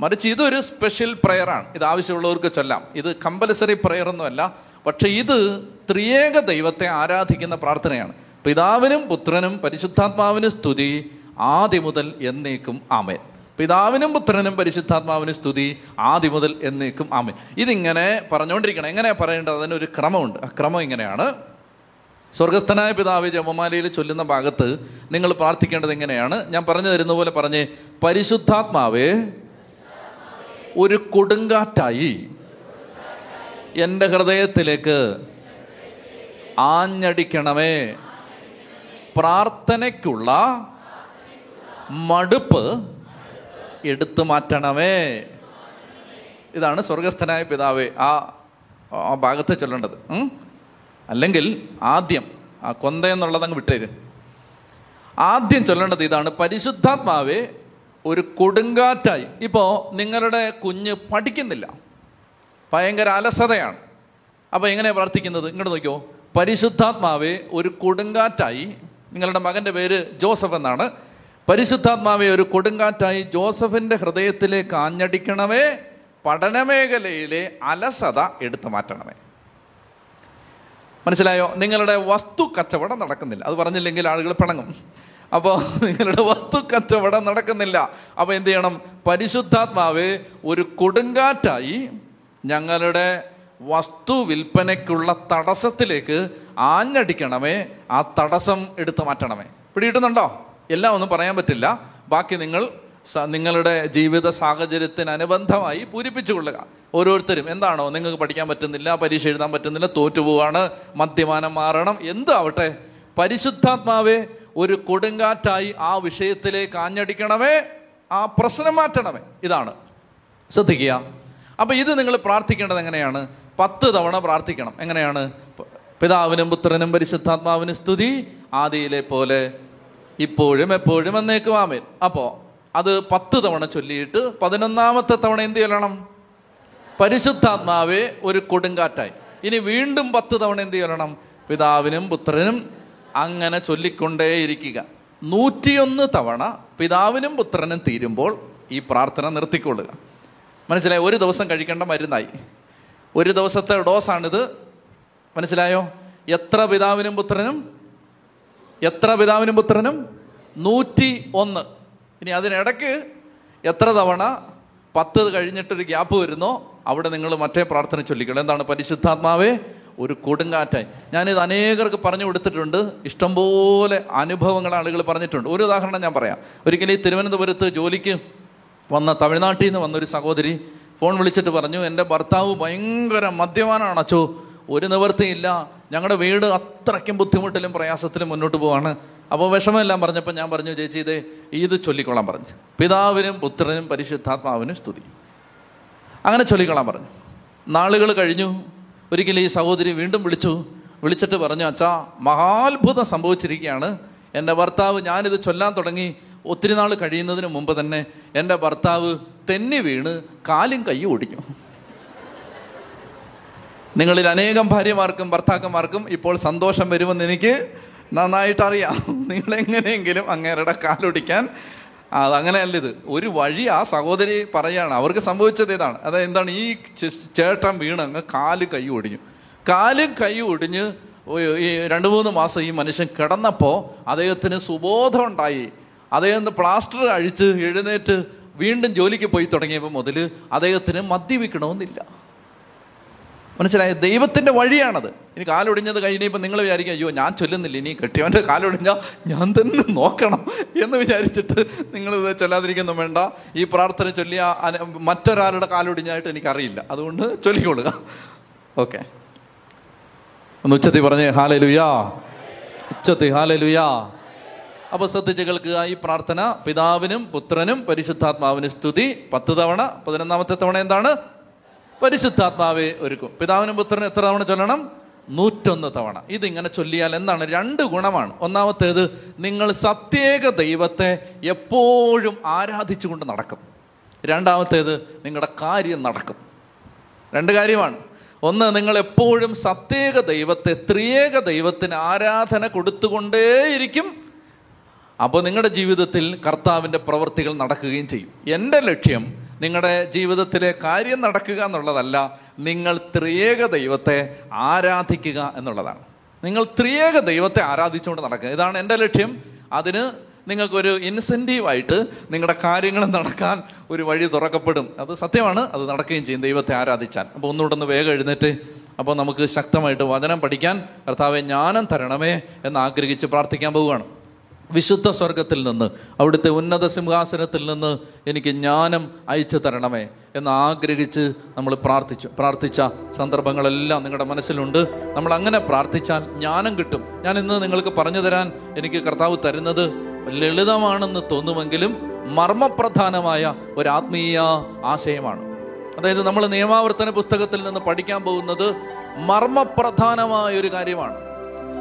മറിച്ച് ഇതൊരു സ്പെഷ്യൽ പ്രെയറാണ് ഇത് ആവശ്യമുള്ളവർക്ക് ചൊല്ലാം. ഇത് കമ്പൽസറി പ്രെയർ ഒന്നുമല്ല. പക്ഷെ ഇത് ത്രിയേക ദൈവത്തെ ആരാധിക്കുന്ന പ്രാർത്ഥനയാണ്. പിതാവിനും പുത്രനും പരിശുദ്ധാത്മാവിനും സ്തുതി ആദ്യ മുതൽ എന്നേക്കും ആമേൻ. പിതാവിനും പുത്രനും പരിശുദ്ധാത്മാവിനും സ്തുതി ആദ്യ മുതൽ എന്നേക്കും ആമേൻ. ഇതിങ്ങനെ പറഞ്ഞുകൊണ്ടിരിക്കണം. എങ്ങനെയാണ് പറയേണ്ടത്? അതിനൊരു ക്രമമുണ്ട്. ആ ക്രമം ഇങ്ങനെയാണ്. സ്വർഗസ്ഥനായ പിതാവ് ജപമാലയിൽ ചൊല്ലുന്ന ഭാഗത്ത് നിങ്ങൾ പ്രാർത്ഥിക്കേണ്ടത് എങ്ങനെയാണ് ഞാൻ പറഞ്ഞു തരുന്ന പോലെ പറഞ്ഞ് പരിശുദ്ധാത്മാവേ ഒരു കൊടുങ്കാറ്റായി എന്റെ ഹൃദയത്തിലേക്ക് ആഞ്ഞടിക്കണമേ. പ്രാർത്ഥനയ്ക്കുള്ള മടുപ്പ് എടുത്തു മാറ്റണമേ. ഇതാണ് സ്വർഗസ്ഥനായ പിതാവേ ആ ഭാഗത്ത് ചൊല്ലേണ്ടത്? അല്ലെങ്കിൽ ആദ്യം ആ കൊന്ത എന്നുള്ളത് അങ്ങ് വിട്ടേര്. ആദ്യം ചൊല്ലേണ്ടത് ഇതാണ് പരിശുദ്ധാത്മാവെ ഒരു കൊടുങ്കാറ്റായി. ഇപ്പോൾ നിങ്ങളുടെ കുഞ്ഞ് പഠിക്കുന്നില്ല. ഭയങ്കര അലസതയാണ്. അപ്പോൾ എങ്ങനെയാണ് പ്രാർത്ഥിക്കുന്നത്? ഇങ്ങോട്ട് നോക്കിയോ. പരിശുദ്ധാത്മാവെ ഒരു കൊടുങ്കാറ്റായി. നിങ്ങളുടെ മകന്റെ പേര് ജോസഫ് എന്നാണ്. പരിശുദ്ധാത്മാവെ ഒരു കൊടുങ്കാറ്റായി ജോസഫിന്റെ ഹൃദയത്തിലേക്ക് ആഞ്ഞടിക്കണമേ. പഠനമേഖലയിലെ അലസത എടുത്തു മാറ്റണമേ. മനസ്സിലായോ? നിങ്ങളുടെ വസ്തു കച്ചവടം നടക്കുന്നില്ല. അത് പറഞ്ഞില്ലെങ്കിൽ ആളുകൾ പിണങ്ങും. അപ്പോൾ നിങ്ങളുടെ വസ്തു കച്ചവടം നടക്കുന്നില്ല. അപ്പോൾ എന്ത് ചെയ്യണം? പരിശുദ്ധാത്മാവ് ഒരു കൊടുങ്കാറ്റായി ഞങ്ങളുടെ വസ്തു വിൽപ്പനയ്ക്കുള്ള തടസ്സത്തിലേക്ക് ആഞ്ഞടിക്കണമേ. ആ തടസ്സം എടുത്തു മാറ്റണമേ. പിടികിട്ടുന്നുണ്ടോ? എല്ലാം ഒന്നും പറയാൻ പറ്റില്ല. ബാക്കി നിങ്ങൾ നിങ്ങളുടെ ജീവിത സാഹചര്യത്തിന് അനുബന്ധമായി പൂരിപ്പിച്ചു കൊള്ളുക ഓരോരുത്തരും എന്താണോ നിങ്ങൾക്ക് പഠിക്കാൻ പറ്റുന്നില്ല പരീക്ഷ എഴുതാൻ പറ്റുന്നില്ല തോറ്റുപോവാണ് മദ്യപാനം മാറണം എന്താവട്ടെ? പരിശുദ്ധാത്മാവേ ഒരു കൊടുങ്കാറ്റായി ആ വിഷയത്തിലേക്ക് ആഞ്ഞടിക്കണമേ ആ പ്രശ്നം മാറ്റണമേ. ഇതാണ്. ശ്രദ്ധിക്കുക. അപ്പം ഇത് നിങ്ങൾ പ്രാർത്ഥിക്കേണ്ടത് എങ്ങനെയാണ്? പത്ത് തവണ പ്രാർത്ഥിക്കണം. എങ്ങനെയാണ്? പിതാവിനും പുത്രനും പരിശുദ്ധാത്മാവിനും സ്തുതി. ആദിയിലെ പോലെ ഇപ്പോഴും എപ്പോഴും എന്നേക്കും ആമേൻ. അപ്പോ അത് പത്ത് തവണ ചൊല്ലിയിട്ട് പതിനൊന്നാമത്തെ തവണ എന്ത് ചെയ്യണം പരിശുദ്ധാത്മാവേ ഒരു കൊടുങ്കാറ്റായി. ഇനി വീണ്ടും പത്ത് തവണ എന്ത് ചെയ്യണം പിതാവിനും പുത്രനും അങ്ങനെ ചൊല്ലിക്കൊണ്ടേയിരിക്കുക. നൂറ്റിയൊന്ന് തവണ പിതാവിനും പുത്രനും തീരുമ്പോൾ ഈ പ്രാർത്ഥന നിർത്തിക്കൊള്ളുക. മനസ്സിലായോ? ഒരു ദിവസം കഴിക്കേണ്ട മരുന്നായി. ഒരു ദിവസത്തെ ഡോസാണിത്. മനസ്സിലായോ? എത്ര പിതാവിനും പുത്രനും? എത്ര പിതാവിനും പുത്രനും? നൂറ്റി ഒന്ന് ഇനി അതിനിടയ്ക്ക് എത്ര തവണ പത്ത് കഴിഞ്ഞിട്ടൊരു ഗ്യാപ്പ് വരുന്നോ അവിടെ നിങ്ങൾ മറ്റേ പ്രാർത്ഥന ചൊല്ലിക്കണം. എന്താണ് പരിശുദ്ധാത്മാവേ? ഒരു കൊടുങ്കാറ്റായി. ഞാനിത് അനേകർക്ക് പറഞ്ഞു കൊടുത്തിട്ടുണ്ട്. ഇഷ്ടംപോലെ അനുഭവങ്ങൾ ആളുകൾ പറഞ്ഞിട്ടുണ്ട്. ഒരു ഉദാഹരണം ഞാൻ പറയാം. ഒരിക്കലും ഈ തിരുവനന്തപുരത്ത് ജോലിക്ക് വന്ന തമിഴ്നാട്ടിൽ നിന്ന് വന്നൊരു സഹോദരി ഫോൺ വിളിച്ചിട്ട് പറഞ്ഞു എന്റെ ഭർത്താവ് ഭയങ്കര മദ്യപാനാണ് അച്ചോ ഒരു നിവൃത്തിയില്ല ഞങ്ങളുടെ വീട് അത്രയ്ക്കും ബുദ്ധിമുട്ടിലും പ്രയാസത്തിലും മുന്നോട്ട് പോവാണ്. അപ്പോൾ വിഷമമെല്ലാം പറഞ്ഞപ്പോൾ ഞാൻ പറഞ്ഞു ചേച്ചി ഇത് ഇത് ചൊല്ലിക്കൊള്ളാൻ പറഞ്ഞു. പിതാവിനും പുത്രനും പരിശുദ്ധാത്മാവിനും സ്തുതി. അങ്ങനെ ചൊല്ലിക്കൊള്ളാൻ പറഞ്ഞു. നാളുകൾ കഴിഞ്ഞു. ഒരിക്കലും ഈ സഹോദരി വീണ്ടും വിളിച്ചു. വിളിച്ചിട്ട് പറഞ്ഞു അച്ഛാ മഹാത്ഭുതം സംഭവിച്ചിരിക്കുകയാണ്. എന്റെ ഭർത്താവ് ഞാനിത് ചൊല്ലാൻ തുടങ്ങി. ഒത്തിരി നാൾ കഴിയുന്നതിന് മുമ്പ് തന്നെ എന്റെ ഭർത്താവ് തെന്നി വീണ് കാലും കൈ ഒടിഞ്ഞു. നിങ്ങളിൽ അനേകം ഭാര്യമാർക്കും ഭർത്താക്കന്മാർക്കും ഇപ്പോൾ സന്തോഷം വരുമെന്ന് എനിക്ക് നന്നായിട്ട് അറിയാം നിങ്ങൾ എങ്ങനെയെങ്കിലും അങ്ങേരുടെ കാലൊടിക്കാൻ. അതങ്ങനെയല്ല ഇത്. ഒരു വഴി ആ സഹോദരി പറയാണ്. അവർക്ക് സംഭവിച്ചത് ഇതാണ്. അതായത് എന്താണ്? ഈ ചേട്ടൻ അങ്ങ് കാൽ കൈ ഒടിഞ്ഞു. കാൽ കൈ ഒടിഞ്ഞ് ഈ രണ്ട് മൂന്ന് മാസം ഈ മനുഷ്യൻ കിടന്നപ്പോൾ അദ്ദേഹത്തിന് സുബോധം ഉണ്ടായി. അദ്ദേഹം പ്ലാസ്റ്റർ അഴിച്ച് എഴുന്നേറ്റ് വീണ്ടും ജോലിക്ക് പോയി തുടങ്ങിയപ്പോൾ മുതൽ അദ്ദേഹത്തിന് മദ്യപിക്കണമെന്നില്ല. മനസ്സിലായ? ദൈവത്തിന്റെ വഴിയാണത്. ഇനി കാലൊടിഞ്ഞത് കഴിഞ്ഞപ്പോൾ നിങ്ങൾ വിചാരിക്കുക അയ്യോ ഞാൻ ചൊല്ലുന്നില്ല ഇനി കെട്ടിയവന്റെ കാലൊടിഞ്ഞാൽ ഞാൻ തന്നെ നോക്കണം എന്ന് വിചാരിച്ചിട്ട് നിങ്ങൾ ഇത് ചൊല്ലാതിരിക്കുന്നു വേണ്ട. ഈ പ്രാർത്ഥന ചൊല്ലിയ മറ്റൊരാളുടെ കാലൊടിഞ്ഞായിട്ട് എനിക്കറിയില്ല. അതുകൊണ്ട് ചൊല്ലിക്കൊള്ളുക. ഓക്കെ. ഒന്ന് ഉച്ചത്തി പറഞ്ഞേ ഹാലലുയാ. ഉച്ചത്തി ഹാലലുയാ. അപ്പൊ ശ്രദ്ധിച്ച് കേൾക്കുക ഈ പ്രാർത്ഥന പിതാവിനും പുത്രനും പരിശുദ്ധാത്മാവിനും സ്തുതി. പത്ത് തവണ പതിനൊന്നാമത്തെ തവണ എന്താണ്? പരിശുദ്ധാത്മാവെ ഒരുക്കും. പിതാവിനും പുത്രനും എത്ര തവണ ചൊല്ലണം? നൂറ്റൊന്ന് തവണ. ഇതിങ്ങനെ ചൊല്ലിയാൽ എന്താണ്? രണ്ട് ഗുണമാണ്. ഒന്നാമത്തേത് നിങ്ങൾ സത്യേക ദൈവത്തെ എപ്പോഴും ആരാധിച്ചുകൊണ്ട് നടക്കും. രണ്ടാമത്തേത് നിങ്ങളുടെ കാര്യം നടക്കും. രണ്ട് കാര്യമാണ്. ഒന്ന് നിങ്ങൾ എപ്പോഴും സത്യേക ദൈവത്തെ ത്രിയേക ദൈവത്തിന് ആരാധന കൊടുത്തുകൊണ്ടേയിരിക്കും. അപ്പോൾ നിങ്ങളുടെ ജീവിതത്തിൽ കർത്താവിന്റെ പ്രവൃത്തികൾ നടക്കുകയും ചെയ്യും. എന്റെ ലക്ഷ്യം നിങ്ങളുടെ ജീവിതത്തിലെ കാര്യം നടക്കുക എന്നുള്ളതല്ല നിങ്ങൾ ത്രിയേക ദൈവത്തെ ആരാധിക്കുക എന്നുള്ളതാണ്. നിങ്ങൾ ത്രിയേക ദൈവത്തെ ആരാധിച്ചുകൊണ്ട് നടക്കുക. ഇതാണ് എന്റെ ലക്ഷ്യം. അതിന് നിങ്ങൾക്കൊരു ഇൻസെന്റീവായിട്ട് നിങ്ങളുടെ കാര്യങ്ങൾ നടക്കാൻ ഒരു വഴി തുറക്കപ്പെടും. അത് സത്യമാണ്. അത് നടക്കുകയും ചെയ്യും ദൈവത്തെ ആരാധിച്ചാൽ. അപ്പോൾ ഒന്നുകൂടെ ഒന്ന് വേഗം എഴുന്നേറ്റ്. അപ്പോൾ നമുക്ക് ശക്തമായിട്ട് വചനം പഠിക്കാൻ കർത്താവെ ജ്ഞാനം തരണമേ എന്ന് ആഗ്രഹിച്ച് പ്രാർത്ഥിക്കാൻ പോവുകയാണ്. വിശുദ്ധ സ്വർഗത്തിൽ നിന്ന് അവിടുത്തെ ഉന്നത സിംഹാസനത്തിൽ നിന്ന് എനിക്ക് ജ്ഞാനം അയച്ചു തരണമേ എന്ന് ആഗ്രഹിച്ച് നമ്മൾ പ്രാർത്ഥിച്ചു. പ്രാർത്ഥിച്ച സന്ദർഭങ്ങളെല്ലാം നിങ്ങളുടെ മനസ്സിലുണ്ട്. നമ്മൾ അങ്ങനെ പ്രാർത്ഥിച്ചാൽ ജ്ഞാനം കിട്ടും. ഞാൻ ഇന്ന് നിങ്ങൾക്ക് പറഞ്ഞു തരാൻ എനിക്ക് കർത്താവ് തരുന്നത് ലളിതമാണെന്ന് തോന്നുമെങ്കിലും മർമ്മപ്രധാനമായ ഒരു ആത്മീയ ആശയമാണ്. അതായത് നമ്മൾ നിയമാവർത്തന പുസ്തകത്തിൽ നിന്ന് പഠിക്കാൻ പോകുന്നത് മർമ്മപ്രധാനമായ ഒരു കാര്യമാണ്.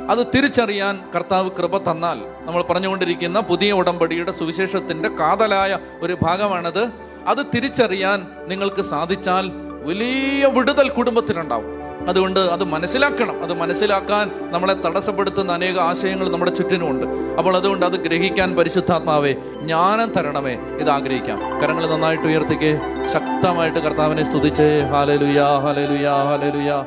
അത് തിരിച്ചറിയാൻ കർത്താവ് കൃപ തന്നാൽ നമ്മൾ പറഞ്ഞുകൊണ്ടിരിക്കുന്ന പുതിയ ഉടമ്പടിയുടെ സുവിശേഷത്തിന്റെ കാതലായ ഒരു ഭാഗമാണത്. അത് തിരിച്ചറിയാൻ നിങ്ങൾക്ക് സാധിച്ചാൽ വലിയ വിടുതൽ കുടുംബത്തിനുണ്ടാവും. അതുകൊണ്ട് അത് മനസ്സിലാക്കണം. അത് മനസ്സിലാക്കാൻ നമ്മളെ തടസ്സപ്പെടുത്തുന്ന അനേക ആശയങ്ങൾ നമ്മുടെ ചുറ്റിനുമുണ്ട്. അപ്പോൾ അതുകൊണ്ട് അത് ഗ്രഹിക്കാൻ പരിശുദ്ധാത്മാവേ ജ്ഞാനം തരണമേ ഇത് ആഗ്രഹിക്കാം കരങ്ങൾ നന്നായിട്ട് ഉയർത്തിക്കേ. ശക്തമായിട്ട് കർത്താവിനെ സ്തുതിച്ചേ. ഹാലലുയാ ഹാലലുയാ ഹാലലുയാ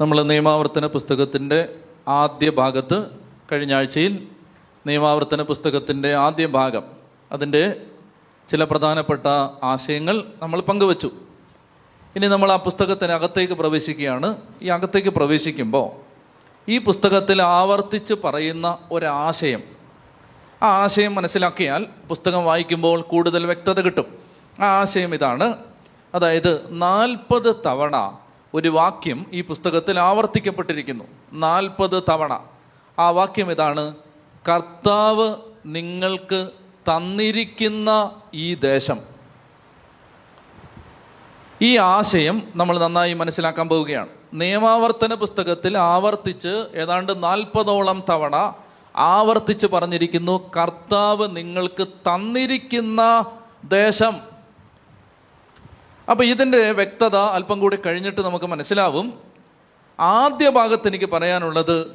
നമ്മൾ നിയമാവർത്തന പുസ്തകത്തിന്റെ ആദ്യ ഭാഗത്ത് കഴിഞ്ഞ ആഴ്ചയിൽ നിയമാവർത്തന പുസ്തകത്തിന്റെ ആദ്യ ഭാഗം. അതിന്റെ ചില പ്രധാനപ്പെട്ട ആശയങ്ങൾ നമ്മൾ പങ്കുവച്ചു. ഇനി നമ്മൾ ആ പുസ്തകത്തിന് അകത്തേക്ക് പ്രവേശിക്കുകയാണ്. ഈ അകത്തേക്ക് പ്രവേശിക്കുമ്പോൾ ഈ പുസ്തകത്തിൽ ആവർത്തിച്ച് പറയുന്ന ഒരാശയം. ആ ആശയം മനസ്സിലാക്കിയാൽ പുസ്തകം വായിക്കുമ്പോൾ കൂടുതൽ വ്യക്തത കിട്ടും. ആ ആശയം ഇതാണ്. അതായത് നാൽപ്പത് തവണ ഒരു വാക്യം ഈ പുസ്തകത്തിൽ ആവർത്തിക്കപ്പെട്ടിരിക്കുന്നു. നാൽപ്പത് തവണ. ആ വാക്യം ഇതാണ് കർത്താവ് നിങ്ങൾക്ക് തന്നിരിക്കുന്ന ഈ ദേശം. ഈ ആശയം നമ്മൾ നന്നായി മനസ്സിലാക്കാൻ പോവുകയാണ്. നിയമാവർത്തന പുസ്തകത്തിൽ ആവർത്തിച്ച് ഏതാണ്ട് നാൽപ്പതോളം തവണ ആവർത്തിച്ച് പറഞ്ഞിരിക്കുന്നു കർത്താവ് നിങ്ങൾക്ക് തന്നിരിക്കുന്ന ദേശം. അപ്പൊ ഇതിന്റെ വ്യക്തത അല്പം കൂടി കഴിഞ്ഞിട്ട് നമുക്ക് മനസ്സിലാവും. ആദ്യ ഭാഗത്ത് എനിക്ക് പറയാനുള്ളത്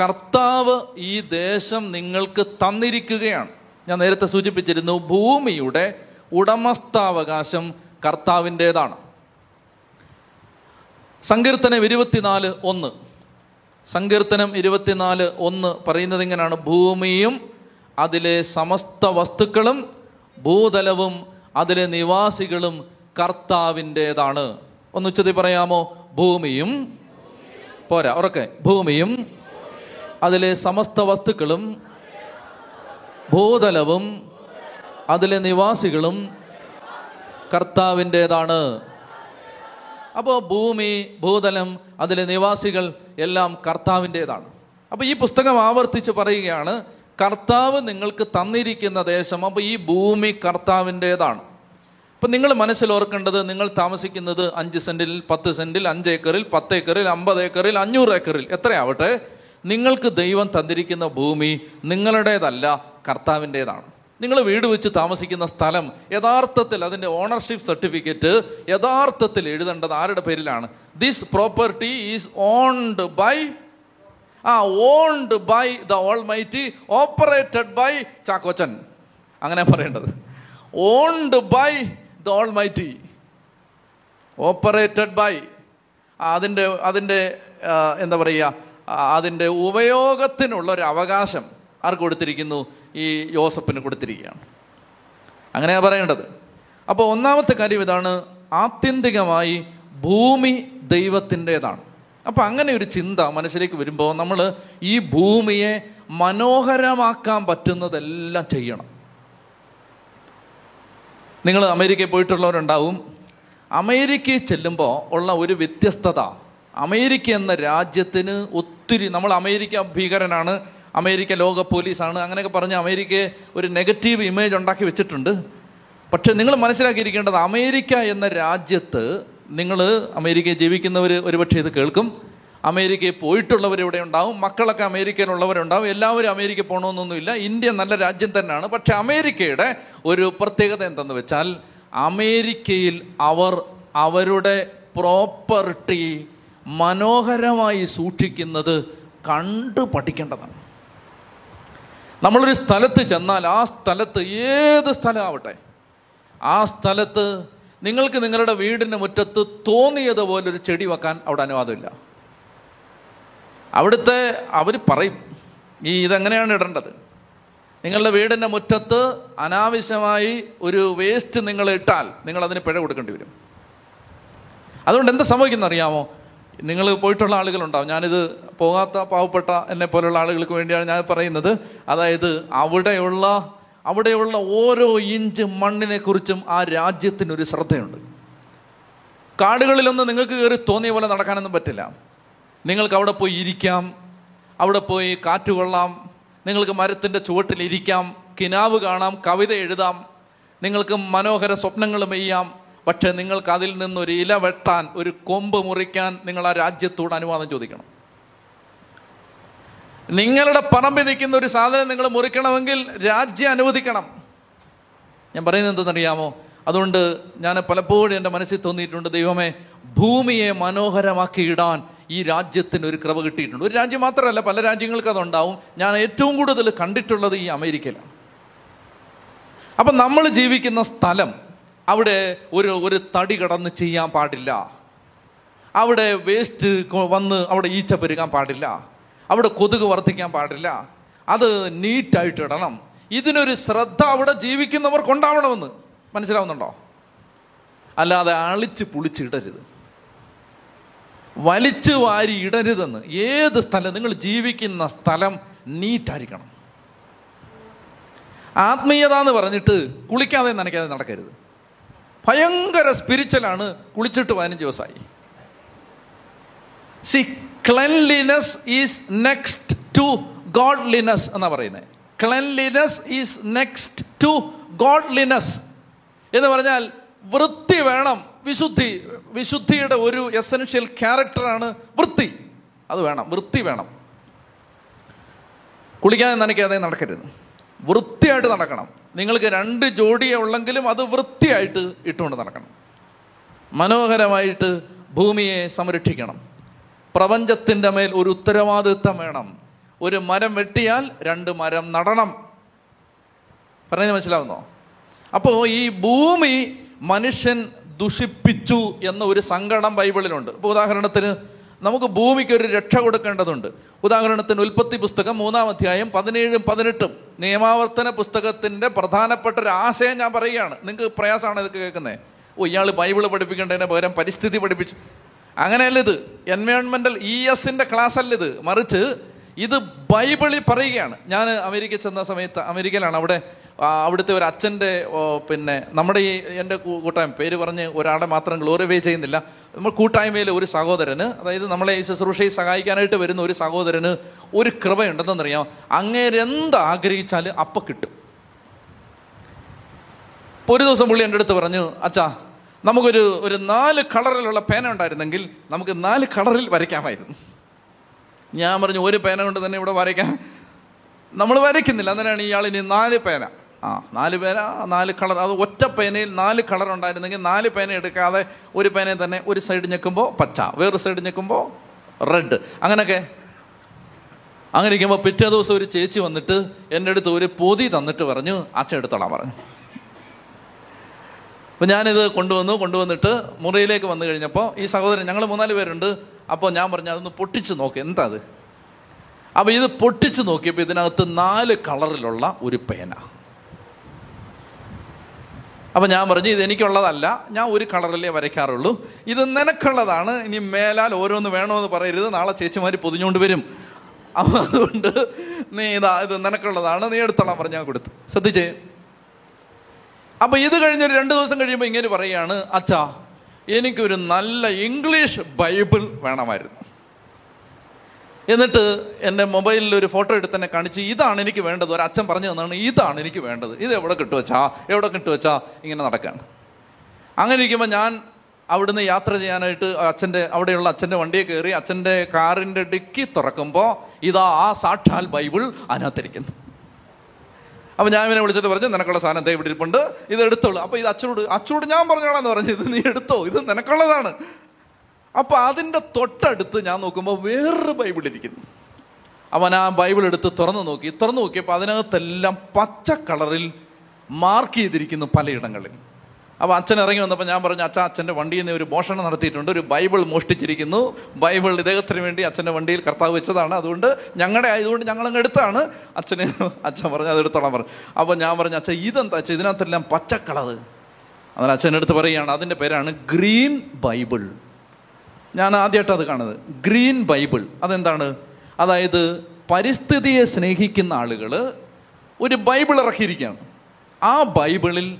കർത്താവ് ഈ ദേശം നിങ്ങൾക്ക് തന്നിരിക്കുകയാണ്. ഞാൻ നേരത്തെ സൂചിപ്പിച്ചിരുന്നു ഭൂമിയുടെ ഉടമസ്ഥാവകാശം കർത്താവിന്റെതാണ്. സങ്കീർത്തനം ഇരുപത്തിനാല് ഒന്ന്. സങ്കീർത്തനം ഇരുപത്തിനാല് ഒന്ന് പറയുന്നത് ഇങ്ങനെയാണ്. ഭൂമിയും അതിലെ സമസ്ത വസ്തുക്കളും ഭൂതലവും അതിലെ നിവാസികളും കർത്താവിന്റെതാണ്. ഒന്ന് ഉച്ചതി പറയാമോ? ഭൂമിയും. പോരാ ഉറക്കെ. ഭൂമിയും. അതിലെ സമസ്ത വസ്തുക്കളും. ഭൂതലവും. അതിലെ നിവാസികളും. കർത്താവിന്റെതാണ്. അപ്പോൾ ഭൂമി ഭൂതലം അതിലെ നിവാസികൾ എല്ലാം കർത്താവിന്റെതാണ്. അപ്പോൾ ഈ പുസ്തകം ആവർത്തിച്ച് പറയുകയാണ് കർത്താവ് നിങ്ങൾക്ക് തന്നിരിക്കുന്ന ദേശം അപ്പോൾ ഈ ഭൂമി കർത്താവിന്റെതാണ്. ഇപ്പം നിങ്ങൾ മനസ്സിൽ ഓർക്കേണ്ടത് നിങ്ങൾ താമസിക്കുന്നത് അഞ്ച് സെന്റിൽ പത്ത് സെന്റിൽ അഞ്ച് ഏക്കറിൽ പത്ത് ഏക്കറിൽ അമ്പത് ഏക്കറിൽ അഞ്ഞൂറ് ഏക്കറിൽ. എത്രയാവട്ടെ? നിങ്ങൾക്ക് ദൈവം തന്നിരിക്കുന്ന ഭൂമി നിങ്ങളുടേതല്ല കർത്താവിന്റെതാണ്. നിങ്ങൾ വീട് വെച്ച് താമസിക്കുന്ന സ്ഥലം യഥാർത്ഥത്തിൽ അതിന്റെ ഓണർഷിപ്പ് സർട്ടിഫിക്കറ്റ് യഥാർത്ഥത്തിൽ എഴുതേണ്ടത് ആരുടെ പേരിലാണ്? This property is owned by ആ owned by the almighty operated by Chackochan. അങ്ങനെ പറയേണ്ടത്. Owned by the almighty operated by അതിന്റെ അതിന്റെ എന്താ പറയുക അതിന്റെ ഉപയോഗത്തിനുള്ള ഒരു അവകാശം ആർക്ക് കൊടുത്തിരിക്കുന്നു? ഈ യോസഫിന് കൊടുത്തിരിക്കുകയാണ്. അങ്ങനെയാണ് പറയേണ്ടത്. അപ്പോൾ ഒന്നാമത്തെ കാര്യം ഇതാണ് ആത്യന്തികമായി ഭൂമി ദൈവത്തിന്റെതാണ്. അപ്പം അങ്ങനെ ഒരു ചിന്ത മനസ്സിലേക്ക് വരുമ്പോൾ നമ്മൾ ഈ ഭൂമിയെ മനോഹരമാക്കാൻ പറ്റുന്നതെല്ലാം ചെയ്യണം. നിങ്ങൾ അമേരിക്കയിൽ പോയിട്ടുള്ളവരുണ്ടാവും. അമേരിക്കയിൽ ചെല്ലുമ്പോൾ ഉള്ള ഒരു വ്യത്യസ്തത അമേരിക്ക എന്ന രാജ്യത്തിന് ഒത്തിരി നമ്മൾ അമേരിക്ക ഭീകരനാണ് അമേരിക്ക ലോക പോലീസാണ് അങ്ങനെയൊക്കെ പറഞ്ഞ് അമേരിക്കയെ ഒരു നെഗറ്റീവ് ഇമേജ് ഉണ്ടാക്കി വെച്ചിട്ടുണ്ട്. പക്ഷെ നിങ്ങൾ മനസ്സിലാക്കിയിരിക്കേണ്ടത് അമേരിക്ക എന്ന രാജ്യത്ത് നിങ്ങൾ അമേരിക്കയിൽ ജീവിക്കുന്നവർ ഒരുപക്ഷെ ഇത് കേൾക്കും. അമേരിക്കയിൽ പോയിട്ടുള്ളവർ ഇവിടെ ഉണ്ടാവും മക്കളൊക്കെ അമേരിക്കയിലുള്ളവരുണ്ടാവും എല്ലാവരും അമേരിക്ക പോകണമെന്നൊന്നുമില്ല ഇന്ത്യ നല്ല രാജ്യം തന്നെയാണ്. പക്ഷെ അമേരിക്കയുടെ ഒരു പ്രത്യേകത എന്തെന്ന് വെച്ചാൽ അമേരിക്കയിൽ അവർ അവരുടെ പ്രോപ്പർട്ടി മനോഹരമായി സൂക്ഷിക്കുന്നത് കണ്ടു പഠിക്കേണ്ടതാണ്. നമ്മളൊരു സ്ഥലത്ത് ചെന്നാൽ ആ സ്ഥലത്ത് ഏത് സ്ഥലമാവട്ടെ ആ സ്ഥലത്ത് നിങ്ങൾക്ക് നിങ്ങളുടെ വീടിന്റെ മുറ്റത്ത് തോന്നിയതുപോലെ ഒരു ചെടി വെക്കാൻ അവിടെ അനുവാദമില്ല. അവിടുത്തെ അവർ പറയും ഈ ഇതെങ്ങനെയാണ് ഇടേണ്ടത്? നിങ്ങളുടെ വീടിന്റെ മുറ്റത്ത് അനാവശ്യമായി ഒരു വേസ്റ്റ് നിങ്ങൾ ഇട്ടാൽ നിങ്ങൾ അതിന് പിഴ കൊടുക്കേണ്ടി വരും. അതുകൊണ്ട് എന്താ സംഭവിക്കുന്ന അറിയാമോ? നിങ്ങൾ പോയിട്ടുള്ള ആളുകളുണ്ടാവും. ഞാനിത് പോകാത്ത പാവപ്പെട്ട എന്നെ പോലുള്ള ആളുകൾക്ക് വേണ്ടിയാണ് ഞാൻ പറയുന്നത്. അതായത് അവിടെയുള്ള അവിടെയുള്ള ഓരോ ഇഞ്ച് മണ്ണിനെ കുറിച്ചും ആ രാജ്യത്തിനൊരു ശ്രദ്ധയുണ്ട്. കാടുകളിലൊന്നും നിങ്ങൾക്ക് കയറി തോന്നിയ പോലെ നടക്കാനൊന്നും പറ്റില്ല. നിങ്ങൾക്ക് അവിടെ പോയി ഇരിക്കാം. അവിടെ പോയി കാറ്റ് കൊള്ളാം. നിങ്ങൾക്ക് മരത്തിന്റെ ചുവട്ടിൽ ഇരിക്കാം. കിനാവ് കാണാം. കവിത എഴുതാം. നിങ്ങൾക്ക് മനോഹര സ്വപ്നങ്ങൾ മെയ്യാം. പക്ഷേ നിങ്ങൾക്ക് അതിൽ നിന്നൊരു ഇല വെട്ടാൻ ഒരു കൊമ്പ് മുറിക്കാൻ നിങ്ങൾ ആ രാജ്യത്തോട് അനുവാദം ചോദിക്കണം. നിങ്ങളുടെ പറമ്പിൽ നിൽക്കുന്ന ഒരു സാധനം നിങ്ങൾ മുറിക്കണമെങ്കിൽ രാജ്യം അനുവദിക്കണം. ഞാൻ പറയുന്നത് എന്തെന്നറിയാമോ? അതുകൊണ്ട് ഞാൻ പലപ്പോഴും എന്റെ മനസ്സിൽ തോന്നിയിട്ടുണ്ട് ദൈവമേ ഭൂമിയെ മനോഹരമാക്കി ഇടാൻ ഈ രാജ്യത്തിന് ഒരു കൃപ കിട്ടിയിട്ടുണ്ട്. ഒരു രാജ്യം മാത്രമല്ല പല രാജ്യങ്ങൾക്ക് അതുണ്ടാവും. ഞാൻ ഏറ്റവും കൂടുതൽ കണ്ടിട്ടുള്ളത് ഈ അമേരിക്കയിലാണ്. അപ്പം നമ്മൾ ജീവിക്കുന്ന സ്ഥലം അവിടെ ഒരു ഒരു തടി കടന്ന് ചെയ്യാൻ പാടില്ല. അവിടെ വേസ്റ്റ് വന്ന് അവിടെ ഈച്ച പെരുകാൻ പാടില്ല. അവിടെ കൊതുക് വർദ്ധിക്കാൻ പാടില്ല. അത് നീറ്റായിട്ട് ഇടണം. ഇതിനൊരു ശ്രദ്ധ അവിടെ ജീവിക്കുന്നവർക്കുണ്ടാവണമെന്ന് മനസ്സിലാവുന്നുണ്ടോ? അല്ലാതെ അളിച്ച് പുളിച്ചിടരുത്. വലിച്ചു വാരി ഇടരുതെന്ന് ഏത് സ്ഥലം നിങ്ങൾ ജീവിക്കുന്ന സ്ഥലം നീറ്റായിരിക്കണം. ആത്മീയത എന്ന് പറഞ്ഞിട്ട് കുളിക്കാതെ നനയ്ക്കാതെ നടക്കരുത്. ഭയങ്കര സ്പിരിച്വലാണ് കുളിച്ചിട്ട് പതിനഞ്ച് ദിവസമായി. See cleanliness is next to godliness എന്നാ പറയുന്നത് cleanliness is next to godliness എന്ന് പറഞ്ഞാൽ വൃത്തി വേണം വിശുദ്ധി വിശുദ്ധിയുടെ ഒരു എസെൻഷ്യൽ ക്യാരക്ടറാണ് വൃത്തി. അത് വേണം വൃത്തി വേണം. കുളിക്കാതെ നനയ്ക്കാതെ നടക്കരുത്. വൃത്തിയായിട്ട് നടക്കണം. നിങ്ങൾക്ക് രണ്ട് ജോഡിയെ ഉള്ളെങ്കിലും അത് വൃത്തിയായിട്ട് ഇട്ടുകൊണ്ട് നടക്കണം. മനോഹരമായിട്ട് ഭൂമിയെ സംരക്ഷിക്കണം. പ്രപഞ്ചത്തിന്റെ മേൽ ഒരു ഉത്തരവാദിത്വം വേണം. ഒരു മരം വെട്ടിയാൽ രണ്ട് മരം നടണം. പറഞ്ഞത് മനസ്സിലാവുന്നോ? അപ്പോൾ ഈ ഭൂമി മനുഷ്യൻ ദുഷിപ്പിച്ചു എന്ന ഒരു സങ്കടം ബൈബിളിലുണ്ട്. ഇപ്പോൾ ഉദാഹരണത്തിന് നമുക്ക് ഭൂമിക്ക് ഒരു രക്ഷ കൊടുക്കേണ്ടതുണ്ട്. ഉദാഹരണത്തിന് ഉൽപ്പത്തി പുസ്തകം മൂന്നാം അധ്യായം പതിനേഴും പതിനെട്ടും നിയമാവർത്തന പുസ്തകത്തിന്റെ പ്രധാനപ്പെട്ട ഒരു ആശയം ഞാൻ പറയുകയാണ്. നിങ്ങൾക്ക് പ്രയാസമാണ് ഇതൊക്കെ കേൾക്കുന്നത് ഓ ഇയാൾ ബൈബിൾ പഠിപ്പിക്കേണ്ടതിന് പകരം പരിസ്ഥിതി പഠിപ്പിച്ചു. അങ്ങനെയല്ല ഇത്. എൻവയോൺമെന്റൽ ഇ എസിന്റെ ക്ലാസ് അല്ല ഇത്. മറിച്ച് ഇത് ബൈബിളിൽ പറയുകയാണ്. ഞാൻ അമേരിക്ക ചെന്ന സമയത്ത് അമേരിക്കയിലാണ്. അവിടെ അവിടുത്തെ ഒരു അച്ഛന്റെ പിന്നെ നമ്മുടെ ഈ എന്റെ കൂട്ടായ്മ പേര് പറഞ്ഞ് ഒരാളെ മാത്രം ഗ്ലോറിഫൈ ചെയ്യുന്നില്ല. നമ്മൾ കൂട്ടായ്മയിലെ ഒരു സഹോദരന് അതായത് നമ്മളെ ഈ ശുശ്രൂഷയെ സഹായിക്കാനായിട്ട് വരുന്ന ഒരു സഹോദരന് ഒരു കൃപയുണ്ടെന്നറിയാം. അങ്ങേരെന്ത് ആഗ്രഹിച്ചാൽ അപ്പം കിട്ടും. ഇപ്പൊ ഒരു ദിവസം പുള്ളി എന്റെ അടുത്ത് പറഞ്ഞു അച്ഛാ നമുക്കൊരു ഒരു നാല് കളറിലുള്ള പേന ഉണ്ടായിരുന്നെങ്കിൽ നമുക്ക് നാല് കളറിൽ വരയ്ക്കാമായിരുന്നു. ഞാൻ പറഞ്ഞു ഒരു പേന കൊണ്ട് തന്നെ ഇവിടെ വരയ്ക്കാം നമ്മൾ വരയ്ക്കുന്നില്ല. അന്നേരമാണ് ഇയാൾ ഇനി നാല് പേന. ആ നാല് പേന നാല് കളർ. അത് ഒറ്റ പേനയിൽ നാല് കളർ ഉണ്ടായിരുന്നെങ്കിൽ നാല് പേന എടുക്കാതെ ഒരു പേന തന്നെ ഒരു സൈഡ് ഞെക്കുമ്പോൾ പച്ച വേറൊരു സൈഡ് ഞെക്കുമ്പോൾ റെഡ്. അങ്ങനെയൊക്കെ. അങ്ങനെ ഇരിക്കുമ്പോൾ പിറ്റേ ദിവസം ഒരു ചേച്ചി വന്നിട്ട് എന്റെ അടുത്ത് ഒരു പൊതി തന്നിട്ട് പറഞ്ഞു അച്ഛൻ എടുത്തോളാൻ പറഞ്ഞു. അപ്പം ഞാനിത് കൊണ്ടുവന്നു. കൊണ്ടുവന്നിട്ട് മുറിയിലേക്ക് വന്നു കഴിഞ്ഞപ്പോൾ ഈ സഹോദരൻ ഞങ്ങൾ മൂന്നാൽ പേരുണ്ട്. അപ്പോൾ ഞാൻ പറഞ്ഞു അതൊന്ന് പൊട്ടിച്ച് നോക്ക്. എന്താ അത്? അപ്പോൾ ഇത് പൊട്ടിച്ച് നോക്കിയപ്പോൾ ഇതിനകത്ത് നാല് കളറിലുള്ള ഒരു പേന. അപ്പം ഞാൻ പറഞ്ഞു ഇത് എനിക്കുള്ളതല്ല ഞാൻ ഒരു കളറിലേ വരയ്ക്കാറുള്ളൂ. ഇത് നിനക്കുള്ളതാണ് ഇനി മേലാൽ ഓരോന്ന് വേണമെന്ന് പറയരുത് നാളെ ചേച്ചിമാർ പൊതിഞ്ഞുകൊണ്ട് വരും. അപ്പം അതുകൊണ്ട് നീ ഇതാ ഇത് നിനക്കുള്ളതാണ് നീ എടുത്തോളാം പറഞ്ഞ് ഞാൻ കൊടുത്തു. ശ്രദ്ധിച്ചേ? അപ്പോൾ ഇത് കഴിഞ്ഞൊരു രണ്ട് ദിവസം കഴിയുമ്പോൾ ഇങ്ങനെ പറയുകയാണ് അച്ഛാ എനിക്കൊരു നല്ല ഇംഗ്ലീഷ് ബൈബിൾ വേണമായിരുന്നു. എന്നിട്ട് എന്റെ മൊബൈലിൽ ഒരു ഫോട്ടോ എടുത്ത് തന്നെ കാണിച്ച് ഇതാണ് എനിക്ക് വേണ്ടത്. ഒരു അച്ഛൻ പറഞ്ഞു തന്നാണ് ഇതാണ് എനിക്ക് വേണ്ടത്. ഇത് എവിടെ കിട്ടുവച്ചാ? എവിടെ കിട്ടുവച്ചാ? ഇങ്ങനെ നടക്കാണ്. അങ്ങനെ ഇരിക്കുമ്പോൾ ഞാൻ അവിടുന്ന് യാത്ര ചെയ്യാനായിട്ട് അച്ഛന്റെ അവിടെയുള്ള അച്ഛന്റെ വണ്ടിയെ കയറി അച്ഛന്റെ കാറിന്റെ ഡിക്കി തുറക്കുമ്പോൾ ഇതാ ആ സാക്ഷാൽ ബൈബിൾ അതിനകത്തിരിക്കുന്നു. അപ്പൊ ഞാൻ ഇവനെ വിളിച്ചിട്ട് പറഞ്ഞു നിനക്കുള്ള സാധനം ദേ ഇവിടെ ഇരിപ്പുണ്ട്. ഇത് എടുത്തോളൂ. അപ്പൊ ഇത് അച്ചോട് അച്ചോട് ഞാൻ പറഞ്ഞോളാന്ന് പറഞ്ഞു ഇത് നീ എടുത്തോ? ഇത് നിനക്കുള്ളതാണ്. അപ്പൊ അതിന്റെ തൊട്ടടുത്ത് ഞാൻ നോക്കുമ്പോൾ വേറൊരു ബൈബിൾ ഇരിക്കുന്നു. അവൻ ആ ബൈബിൾ എടുത്ത് തുറന്നു നോക്കി. തുറന്നു നോക്കിയപ്പോൾ അതിനകത്തെല്ലാം പച്ച കളറിൽ മാർക്ക് ചെയ്തിരിക്കുന്നു പലയിടങ്ങളിൽ. അപ്പോൾ അച്ഛൻ ഇറങ്ങി വന്നപ്പോൾ ഞാൻ പറഞ്ഞു അച്ഛൻ അച്ഛന്റെ വണ്ടിയിൽ നിന്ന് ഒരു മോഷണം നടത്തിയിട്ടുണ്ട്. ഒരു ബൈബിൾ മോഷ്ടിച്ചിരിക്കുന്നു. ബൈബിൾ ഇദ്ദേഹത്തിന് വേണ്ടി അച്ഛന്റെ വണ്ടിയിൽ കർത്താവ് വെച്ചതാണ്. അതുകൊണ്ട് ഞങ്ങളുടെ ആയതുകൊണ്ട് ഞങ്ങളങ്ങ് എടുത്താണ്. അച്ഛനെ അച്ഛൻ പറഞ്ഞു അത് എടുത്തോളാം പറഞ്ഞു അപ്പോൾ ഞാൻ പറഞ്ഞു അച്ഛൻ ഇതെന്താ അച്ഛൻ ഇതിനകത്തെല്ലാം പച്ച കളർ അച്ഛൻ അച്ഛനടുത്ത് പറയുകയാണ് അതിന്റെ പേരാണ് ഗ്രീൻ ബൈബിൾ. ഞാൻ ആദ്യമായിട്ട് അത് കാണുന്നത്. Green bible. അതെന്താണ്? അതായത് പരിസ്ഥിതിയെ സ്നേഹിക്കുന്ന ആളുകൾ ഒരു ബൈബിൾ ഇറക്കിയിരിക്കുകയാണ്. ആ ബൈബിളിൽ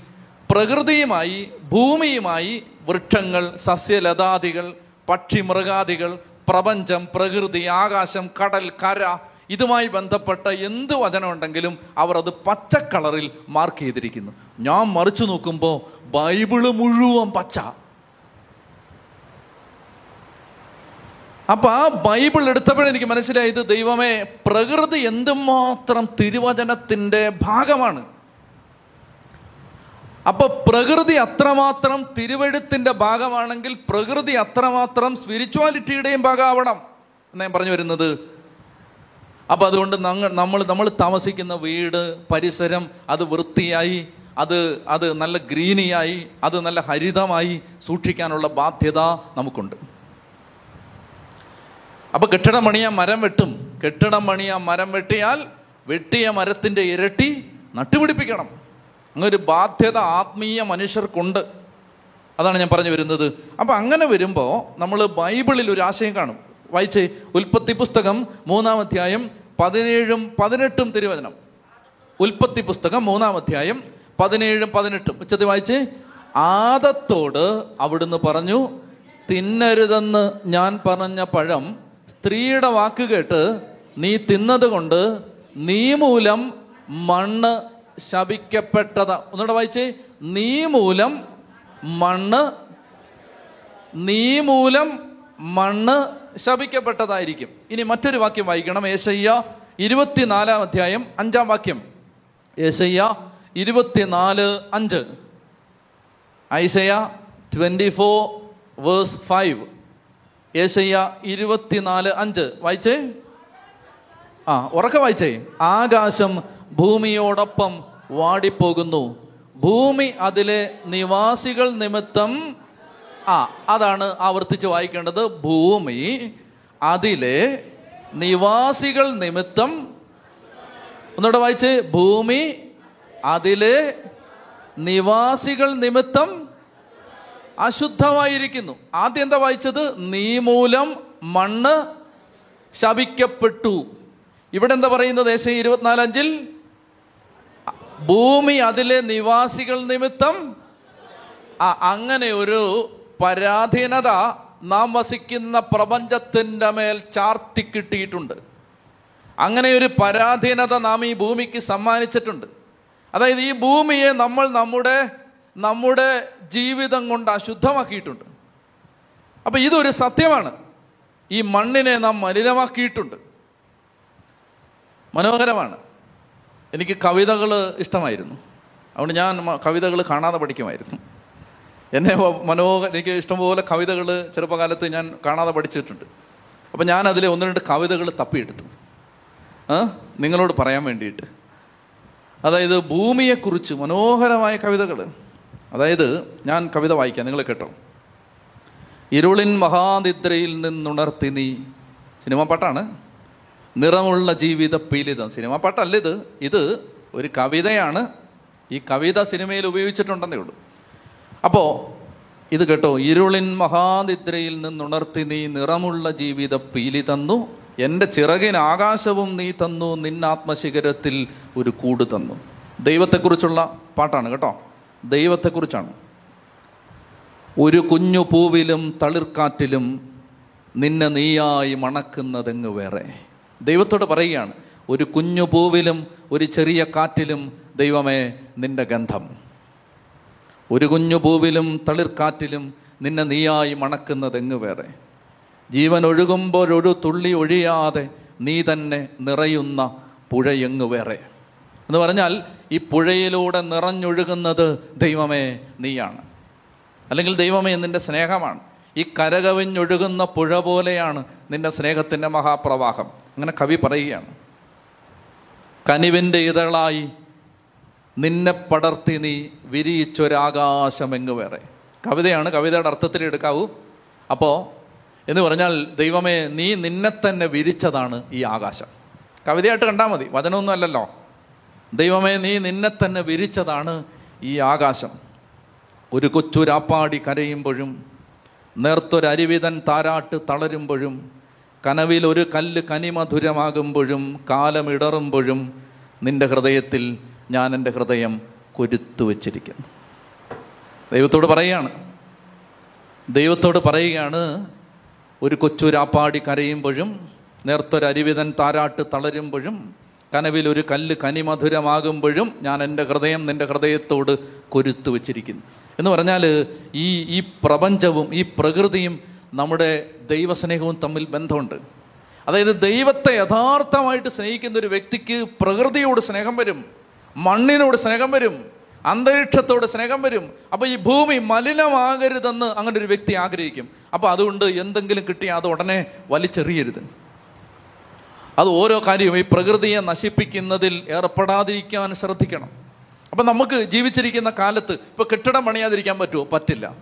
പ്രകൃതിയുമായി ഭൂമിയുമായി വൃക്ഷങ്ങൾ സസ്യലതാദികൾ പക്ഷി മൃഗാദികൾ പ്രപഞ്ചം പ്രകൃതി ആകാശം കടൽ കര ഇതുമായി ബന്ധപ്പെട്ട എന്ത് വചനം ഉണ്ടെങ്കിലും അവർ അത് പച്ച കളറിൽ മാർക്ക് ചെയ്തിരിക്കുന്നു. ഞാൻ മറിച്ചു നോക്കുമ്പോൾ ബൈബിൾ മുഴുവൻ പച്ച. അപ്പൊ ആ ബൈബിൾ എടുത്തപ്പോഴും എനിക്ക് മനസ്സിലായത് ദൈവമേ പ്രകൃതി എന്തുമാത്രം തിരുവചനത്തിന്റെ ഭാഗമാണ്. അപ്പൊ പ്രകൃതി അത്രമാത്രം തിരുവഴുത്തിന്റെ ഭാഗമാണെങ്കിൽ പ്രകൃതി അത്രമാത്രം സ്പിരിച്വാലിറ്റിയുടെയും ഭാഗമാവണം എന്ന് ഞാൻ പറഞ്ഞു വരുന്നത്. അപ്പൊ അതുകൊണ്ട് നമ്മൾ നമ്മൾ താമസിക്കുന്ന വീട് പരിസരം അത് വൃത്തിയായി അത് അത് നല്ല ഗ്രീനിയായി അത് നല്ല ഹരിതമായി സൂക്ഷിക്കാനുള്ള ബാധ്യത നമുക്കുണ്ട്. അപ്പൊ കെട്ടിടം പണിയാൻ മരം വെട്ടും. കെട്ടിടം പണിയാൻ മരം വെട്ടിയാൽ വെട്ടിയ മരത്തിന്റെ ഇരട്ടി നട്ടുപിടിപ്പിക്കണം. അങ്ങനൊരു ബാധ്യത ആത്മീയ മനുഷ്യർക്കുണ്ട്. അതാണ് ഞാൻ പറഞ്ഞു വരുന്നത്. അപ്പം അങ്ങനെ വരുമ്പോൾ നമ്മൾ ബൈബിളിൽ ഒരു ആശയം കാണും. വായിച്ചേ ഉൽപ്പത്തി പുസ്തകം മൂന്നാം അധ്യായം പതിനേഴും പതിനെട്ടും തിരുവചനം. ഉൽപ്പത്തി പുസ്തകം മൂന്നാം അധ്യായം പതിനേഴും പതിനെട്ടും. ഉച്ചത്തിൽ വായിച്ചേ ആദത്തോട് അവിടുന്ന് പറഞ്ഞു തിന്നരുതെന്ന് ഞാൻ പറഞ്ഞ പഴം സ്ത്രീയുടെ വാക്ക് കേട്ട് നീ തിന്നത് കൊണ്ട് നീ മൂലം മണ്ണ് ശപിക്കപ്പെട്ടത്. ഒന്നുകൂടെ വായിച്ചേ. നീ മൂലം മണ്ണ് നീ മൂലം മണ്ണ് ശപിക്കപ്പെട്ടതായിരിക്കും. ഇനി മറ്റൊരു വാക്യം വായിക്കണം. ഏശയ്യ ഇരുപത്തിനാലാം അധ്യായം അഞ്ചാം വാക്യം. ഏശയ്യ ഇരുപത്തിനാല് അഞ്ച്. Isaiah twenty four verse five. ഏശയ്യ ഇരുപത്തിനാല് അഞ്ച്. വായിച്ചേ? ആ ഉറക്കെ വായിച്ചേ. ആകാശം ഭൂമിയോടൊപ്പം വാടിപ്പോകുന്നു. ഭൂമി അതിലെ നിവാസികൾ നിമിത്തം ആ അതാണ് ആവർത്തിച്ച് വായിക്കേണ്ടത്. ഭൂമി അതിലെ നിവാസികൾ നിമിത്തം ഒന്നുകൂടെ വായിച്ച്. ഭൂമി അതിലെ നിവാസികൾ നിമിത്തം അശുദ്ധമായിരിക്കുന്നു. ആദ്യം എന്താ വായിച്ചത്? നീ മൂലം മണ്ണ് ശപിക്കപ്പെട്ടു. ഇവിടെ എന്താ പറയുന്നത്? ഏശ ഇരുപത്തിനാലഞ്ചിൽ ഭൂമി അതിലെ നിവാസികൾ നിമിത്തം അങ്ങനെ ഒരു പരാധീനത നാം വസിക്കുന്ന പ്രപഞ്ചത്തിന്റെ മേൽ ചാർത്തി കിട്ടിയിട്ടുണ്ട്. അങ്ങനെ ഒരു പരാധീനത നാം ഈ ഭൂമിക്ക് സമ്മാനിച്ചിട്ടുണ്ട്. അതായത് ഈ ഭൂമിയെ നമ്മൾ നമ്മുടെ നമ്മുടെ ജീവിതം കൊണ്ട് അശുദ്ധമാക്കിയിട്ടുണ്ട്. അപ്പം ഇതൊരു സത്യമാണ്. ഈ മണ്ണിനെ നാം മലിനമാക്കിയിട്ടുണ്ട്. മനോഹരമാണ്. എനിക്ക് കവിതകൾ ഇഷ്ടമായിരുന്നു. അതുകൊണ്ട് ഞാൻ കവിതകൾ കാണാതെ പഠിക്കുമായിരുന്നു. എന്നെ മനോഹര എനിക്ക് ഇഷ്ടംപോലെ കവിതകൾ ചെറുപ്പകാലത്ത് ഞാൻ കാണാതെ പഠിച്ചിട്ടുണ്ട്. അപ്പം ഞാൻ അതിലെ ഒന്ന് രണ്ട് കവിതകൾ തപ്പിയെടുത്തു. നിങ്ങളോട് പറയാൻ വേണ്ടിയിട്ട്. അതായത് ഭൂമിയെക്കുറിച്ച് മനോഹരമായ കവിതകൾ അതായത് ഞാൻ കവിത വായിക്കാം നിങ്ങൾ കേട്ടോ. ഇരുളിൻ മഹാനിദ്രയിൽ നിന്നുണർത്തി നീ. സിനിമ പാട്ടാണ്. നിറമുള്ള ജീവിത പീലിതം സിനിമ. പാട്ടല്ല ഇത്. ഇത് ഒരു കവിതയാണ്. ഈ കവിത സിനിമയിൽ ഉപയോഗിച്ചിട്ടുണ്ടെന്നേ ഉള്ളൂ. അപ്പോൾ ഇത് കേട്ടോ ഇരുളിൻ മഹാനിദ്രയിൽ നിന്നുണർത്തി നീ നിറമുള്ള ജീവിത പീലി തന്നു. എന്റെ ചിറകിന് ആകാശവും നീ തന്നു. നിന്നാത്മശിഖരത്തിൽ ഒരു കൂട് തന്നു. ദൈവത്തെക്കുറിച്ചുള്ള പാട്ടാണ് കേട്ടോ. ദൈവത്തെക്കുറിച്ചാണ്. ഒരു കുഞ്ഞു പൂവിലും തളിർക്കാറ്റിലും നിന്നെ നീയായി മണക്കുന്നതെങ്ങ് വേറെ? ദൈവത്തോട് പറയുകയാണ് ഒരു കുഞ്ഞു പൂവിലും ഒരു ചെറിയ കാറ്റിലും ദൈവമേ നിന്റെ ഗന്ധം. ഒരു കുഞ്ഞു പൂവിലും തളിർക്കാറ്റിലും നിന്നെ നീയായി മണക്കുന്നതെങ്ങ് വേറെ? ജീവൻ ഒഴുകുമ്പോൾ ഒരു തുള്ളി ഒഴിയാതെ നീ തന്നെ നിറയുന്ന പുഴയെങ്ങ് വേറെ? എന്ന് പറഞ്ഞാൽ ഈ പുഴയിലൂടെ നിറഞ്ഞൊഴുകുന്നത് ദൈവമേ നീയാണ്. അല്ലെങ്കിൽ ദൈവമേ നിന്റെ സ്നേഹമാണ്. ഈ കരകവിഞ്ഞൊഴുകുന്ന പുഴ പോലെയാണ് നിന്റെ സ്നേഹത്തിന്റെ മഹാപ്രവാഹം. അങ്ങനെ കവി പറയുകയാണ്. കനിവിന്റെ ഇതളായി നിന്നെ പടർത്തി നീ വിരിയിച്ചൊരാകാശമെങ്ങ് വേറെ. കവിതയാണ് കവിതയുടെ അർത്ഥത്തിൽ എടുക്കാവൂ. അപ്പോൾ എന്ന് പറഞ്ഞാൽ ദൈവമേ നീ നിന്നെ തന്നെ വിരിച്ചതാണ് ഈ ആകാശം. കവിതയായിട്ട് കണ്ടാൽ മതി വചനമൊന്നും അല്ലല്ലോ. ദൈവമേ നീ നിന്നെ തന്നെ വിരിച്ചതാണ് ഈ ആകാശം. ഒരു കൊച്ചുരാപ്പാടി കരയുമ്പോഴും നേർത്തൊരരുവിതൻ താരാട്ട് തളരുമ്പോഴും കനവിൽ ഒരു കല്ല് കനിമധുരമാകുമ്പോഴും കാലമിടറുമ്പോഴും നിന്റെ ഹൃദയത്തിൽ ഞാൻ എന്റെ ഹൃദയം കൊരുത്തു വച്ചിരിക്കുന്നു. ദൈവത്തോട് പറയുകയാണ്. ദൈവത്തോട് പറയുകയാണ് ഒരു കൊച്ചുരാപ്പാടി കരയുമ്പോഴും നേർത്തൊരരിവിതൻ താരാട്ട് തളരുമ്പോഴും കനവിൽ ഒരു കല്ല് കനിമധുരമാകുമ്പോഴും ഞാൻ എന്റെ ഹൃദയം നിന്റെ ഹൃദയത്തോട് കൊരുത്തു വച്ചിരിക്കുന്നു. എന്ന് പറഞ്ഞാൽ ഈ ഈ പ്രപഞ്ചവും ഈ പ്രകൃതിയും നമ്മുടെ ദൈവസ്നേഹവും തമ്മിൽ ബന്ധമുണ്ട്. അതായത് ദൈവത്തെ യഥാർത്ഥമായിട്ട് സ്നേഹിക്കുന്ന ഒരു വ്യക്തിക്ക് പ്രകൃതിയോട് സ്നേഹം വരും മണ്ണിനോട് സ്നേഹം വരും അന്തരീക്ഷത്തോട് സ്നേഹം വരും. അപ്പോൾ ഈ ഭൂമി മലിനമാകരുതെന്ന് അങ്ങനെ ഒരു വ്യക്തി ആഗ്രഹിക്കും. അപ്പോൾ അതുകൊണ്ട് എന്തെങ്കിലും കിട്ടിയാൽ അത് ഉടനെ വലിച്ചെറിയരുത്. അത് ഓരോ കാര്യവും ഈ പ്രകൃതിയെ നശിപ്പിക്കുന്നതിൽ ഏർപ്പെടാതിരിക്കാൻ ശ്രദ്ധിക്കണം. അപ്പൊ നമുക്ക് ജീവിച്ചിരിക്കുന്ന കാലത്ത് ഇപ്പൊ കെട്ടിടം പണിയാതിരിക്കാൻ പറ്റുമോ പറ്റില്ല.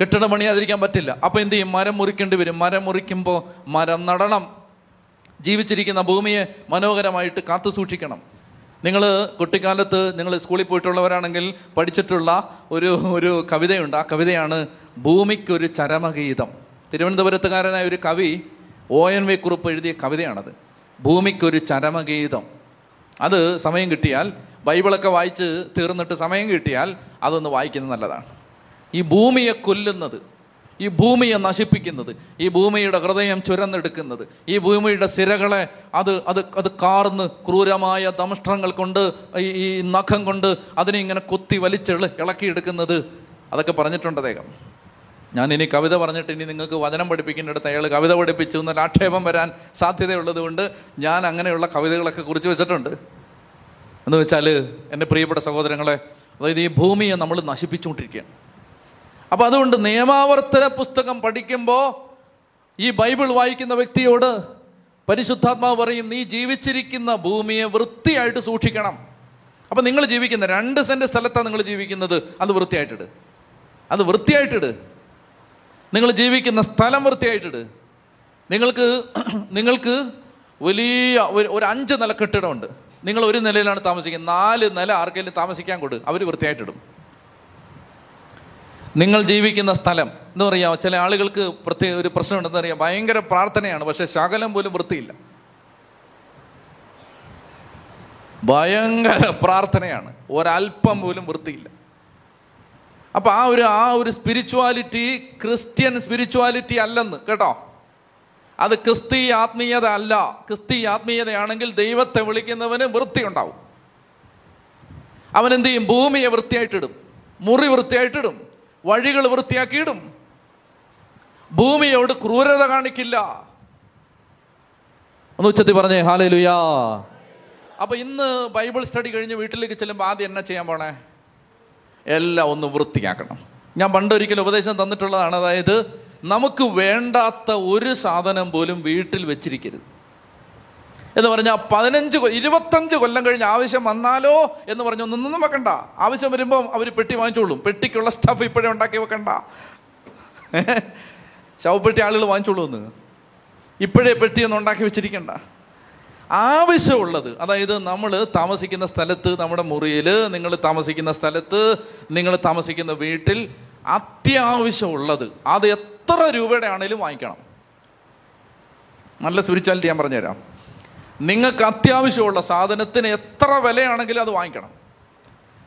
കെട്ടിടം പണിയാതിരിക്കാൻ പറ്റില്ല. അപ്പൊ എന്ത് ചെയ്യും? മരം മുറിക്കേണ്ടി വരും. മരം മുറിക്കുമ്പോൾ മരം നടണം. ജീവിച്ചിരിക്കുന്ന ഭൂമിയെ മനോഹരമായിട്ട് കാത്തു സൂക്ഷിക്കണം. നിങ്ങൾ കുട്ടിക്കാലത്ത് നിങ്ങൾ സ്കൂളിൽ പോയിട്ടുള്ളവരാണെങ്കിൽ പഠിച്ചിട്ടുള്ള ഒരു ഒരു കവിതയുണ്ട്. ആ കവിതയാണ് ഭൂമിക്കൊരു ചരമഗീതം. തിരുവനന്തപുരത്തുകാരനായ ഒരു കവി ഒ എൻ വി കുറിപ്പ് എഴുതിയ കവിതയാണത്. ഭൂമിക്കൊരു ചരമഗീതം. അത് സമയം കിട്ടിയാൽ ബൈബിളൊക്കെ വായിച്ച് തീർന്നിട്ട് സമയം കിട്ടിയാൽ അതൊന്ന് വായിക്കുന്നത് നല്ലതാണ്. ഈ ഭൂമിയെ കൊല്ലുന്നത് ഈ ഭൂമിയെ നശിപ്പിക്കുന്നത് ഈ ഭൂമിയുടെ ഹൃദയം ചുരന്നെടുക്കുന്നത് ഈ ഭൂമിയുടെ സിരകളെ അത് അത് അത് കാർന്ന് ക്രൂരമായ ദംഷ്ട്രങ്ങൾ കൊണ്ട് ഈ നഖം കൊണ്ട് അതിനെ ഇങ്ങനെ കൊത്തി വലിച്ച് ഇളക്കിയെടുക്കുന്നത് അതൊക്കെ പറഞ്ഞിട്ടുണ്ട് അദ്ദേഹം. ഞാൻ ഇനി കവിത പറഞ്ഞിട്ട് ഇനി നിങ്ങൾക്ക് വചനം പഠിപ്പിക്കുന്നിടത്ത് അയാൾ കവിത പഠിപ്പിച്ചു എന്നൊരു ആക്ഷേപം വരാൻ സാധ്യതയുള്ളത് കൊണ്ട് ഞാൻ അങ്ങനെയുള്ള കവിതകളൊക്കെ കുറിച്ച് വെച്ചിട്ടുണ്ട്. എന്ന് വെച്ചാൽ എന്റെ പ്രിയപ്പെട്ട സഹോദരങ്ങളെ അതായത് ഈ ഭൂമിയെ നമ്മൾ നശിപ്പിച്ചുകൊണ്ടിരിക്കുകയാണ്. അപ്പോൾ അതുകൊണ്ട് നിയമാവർത്തന പുസ്തകം പഠിക്കുമ്പോൾ ഈ ബൈബിൾ വായിക്കുന്ന വ്യക്തിയോട് പരിശുദ്ധാത്മാവ് പറയും നീ ജീവിച്ചിരിക്കുന്ന ഭൂമിയെ വൃത്തിയായിട്ട് സൂക്ഷിക്കണം. അപ്പം നിങ്ങൾ ജീവിക്കുന്ന രണ്ട് സെന്റ് സ്ഥലത്താണ് നിങ്ങൾ ജീവിക്കുന്നത്. അത് വൃത്തിയായിട്ടിട് അത് വൃത്തിയായിട്ടിട് നിങ്ങൾ ജീവിക്കുന്ന സ്ഥലം വൃത്തിയായിട്ടിട് നിങ്ങൾക്ക് നിങ്ങൾക്ക് വലിയ ഒരു അഞ്ച് നില കെട്ടിടമുണ്ട് നിങ്ങൾ ഒരു നിലയിലാണ് താമസിക്കുന്നത്. നാല് നില ആർക്കെങ്കിലും താമസിക്കാൻ കൊടു. അവർ വൃത്തിയായിട്ടിടും. നിങ്ങൾ ജീവിക്കുന്ന സ്ഥലം എന്ന് പറയാം ചില ആളുകൾക്ക് പ്രത്യേക ഒരു പ്രശ്നം ഉണ്ടെന്ന് അറിയാം ഭയങ്കര പ്രാർത്ഥനയാണ്. പക്ഷെ ശകലം പോലും വൃത്തിയില്ല. ഭയങ്കര പ്രാർത്ഥനയാണ്. ഒരല്പം പോലും വൃത്തിയില്ല. അപ്പൊ ആ ഒരു ആ ഒരു സ്പിരിച്വാലിറ്റി ക്രിസ്ത്യൻ സ്പിരിച്വാലിറ്റി അല്ലെന്ന് കേട്ടോ? അത് ക്രിസ്തീയ ആത്മീയത അല്ല. ക്രിസ്തീയ ആത്മീയതയാണെങ്കിൽ ദൈവത്തെ വിളിക്കുന്നവന് വൃത്തി ഉണ്ടാവും അവൻ എന്ത് ചെയ്യും ഭൂമിയെ വൃത്തിയായിട്ടിടും. മുറി വൃത്തിയായിട്ടിടും. വഴികൾ വൃത്തിയാക്കിയിടും. ഭൂമിയോട് ക്രൂരത കാണിക്കില്ല. ഒന്ന് ഉച്ചത്തി പറഞ്ഞേ ഹാലേ ലുയാ അപ്പൊ ഇന്ന് ബൈബിൾ സ്റ്റഡി കഴിഞ്ഞ് വീട്ടിലേക്ക് ചെല്ലുമ്പോൾ ആദ്യം എന്നാ ചെയ്യാൻ പോണേ? എല്ലാം ഒന്ന് വൃത്തിയാക്കണം. ഞാൻ പണ്ടൊരിക്കലും ഉപദേശം തന്നിട്ടുള്ളതാണ്. അതായത് നമുക്ക് വേണ്ടാത്ത ഒരു സാധനം പോലും വീട്ടിൽ വെച്ചിരിക്കരുത്. എന്ന് പറഞ്ഞാൽ പതിനഞ്ച് ഇരുപത്തഞ്ച് കൊല്ലം കഴിഞ്ഞ് ആവശ്യം വന്നാലോ എന്ന് പറഞ്ഞു ഒന്നും വെക്കണ്ട. ആവശ്യം വരുമ്പോൾ അവർ പെട്ടി വാങ്ങിച്ചോളും. പെട്ടിക്കുള്ള സ്റ്റഫ് ഇപ്പോഴേ ഉണ്ടാക്കി വെക്കണ്ട. [LAUGHS] ശവപ്പെട്ടി ആളുകൾ വാങ്ങിച്ചോളൂ എന്ന്. ഇപ്പോഴേ പെട്ടിയൊന്നും ഉണ്ടാക്കി വെച്ചിരിക്കണ്ട. ആവശ്യമുള്ളത് അതായത് നമ്മൾ താമസിക്കുന്ന സ്ഥലത്ത് നമ്മുടെ മുറിയിൽ നിങ്ങൾ താമസിക്കുന്ന സ്ഥലത്ത് നിങ്ങൾ താമസിക്കുന്ന വീട്ടിൽ അത്യാവശ്യമുള്ളത്. അത് എത്ര രൂപയുടെ ആണെങ്കിലും വാങ്ങിക്കണം. നല്ല സ്പിരിച്വാലിറ്റി ഞാൻ പറഞ്ഞുതരാം. നിങ്ങൾക്ക് അത്യാവശ്യമുള്ള സാധനത്തിന് എത്ര വിലയാണെങ്കിലും അത് വാങ്ങിക്കണം.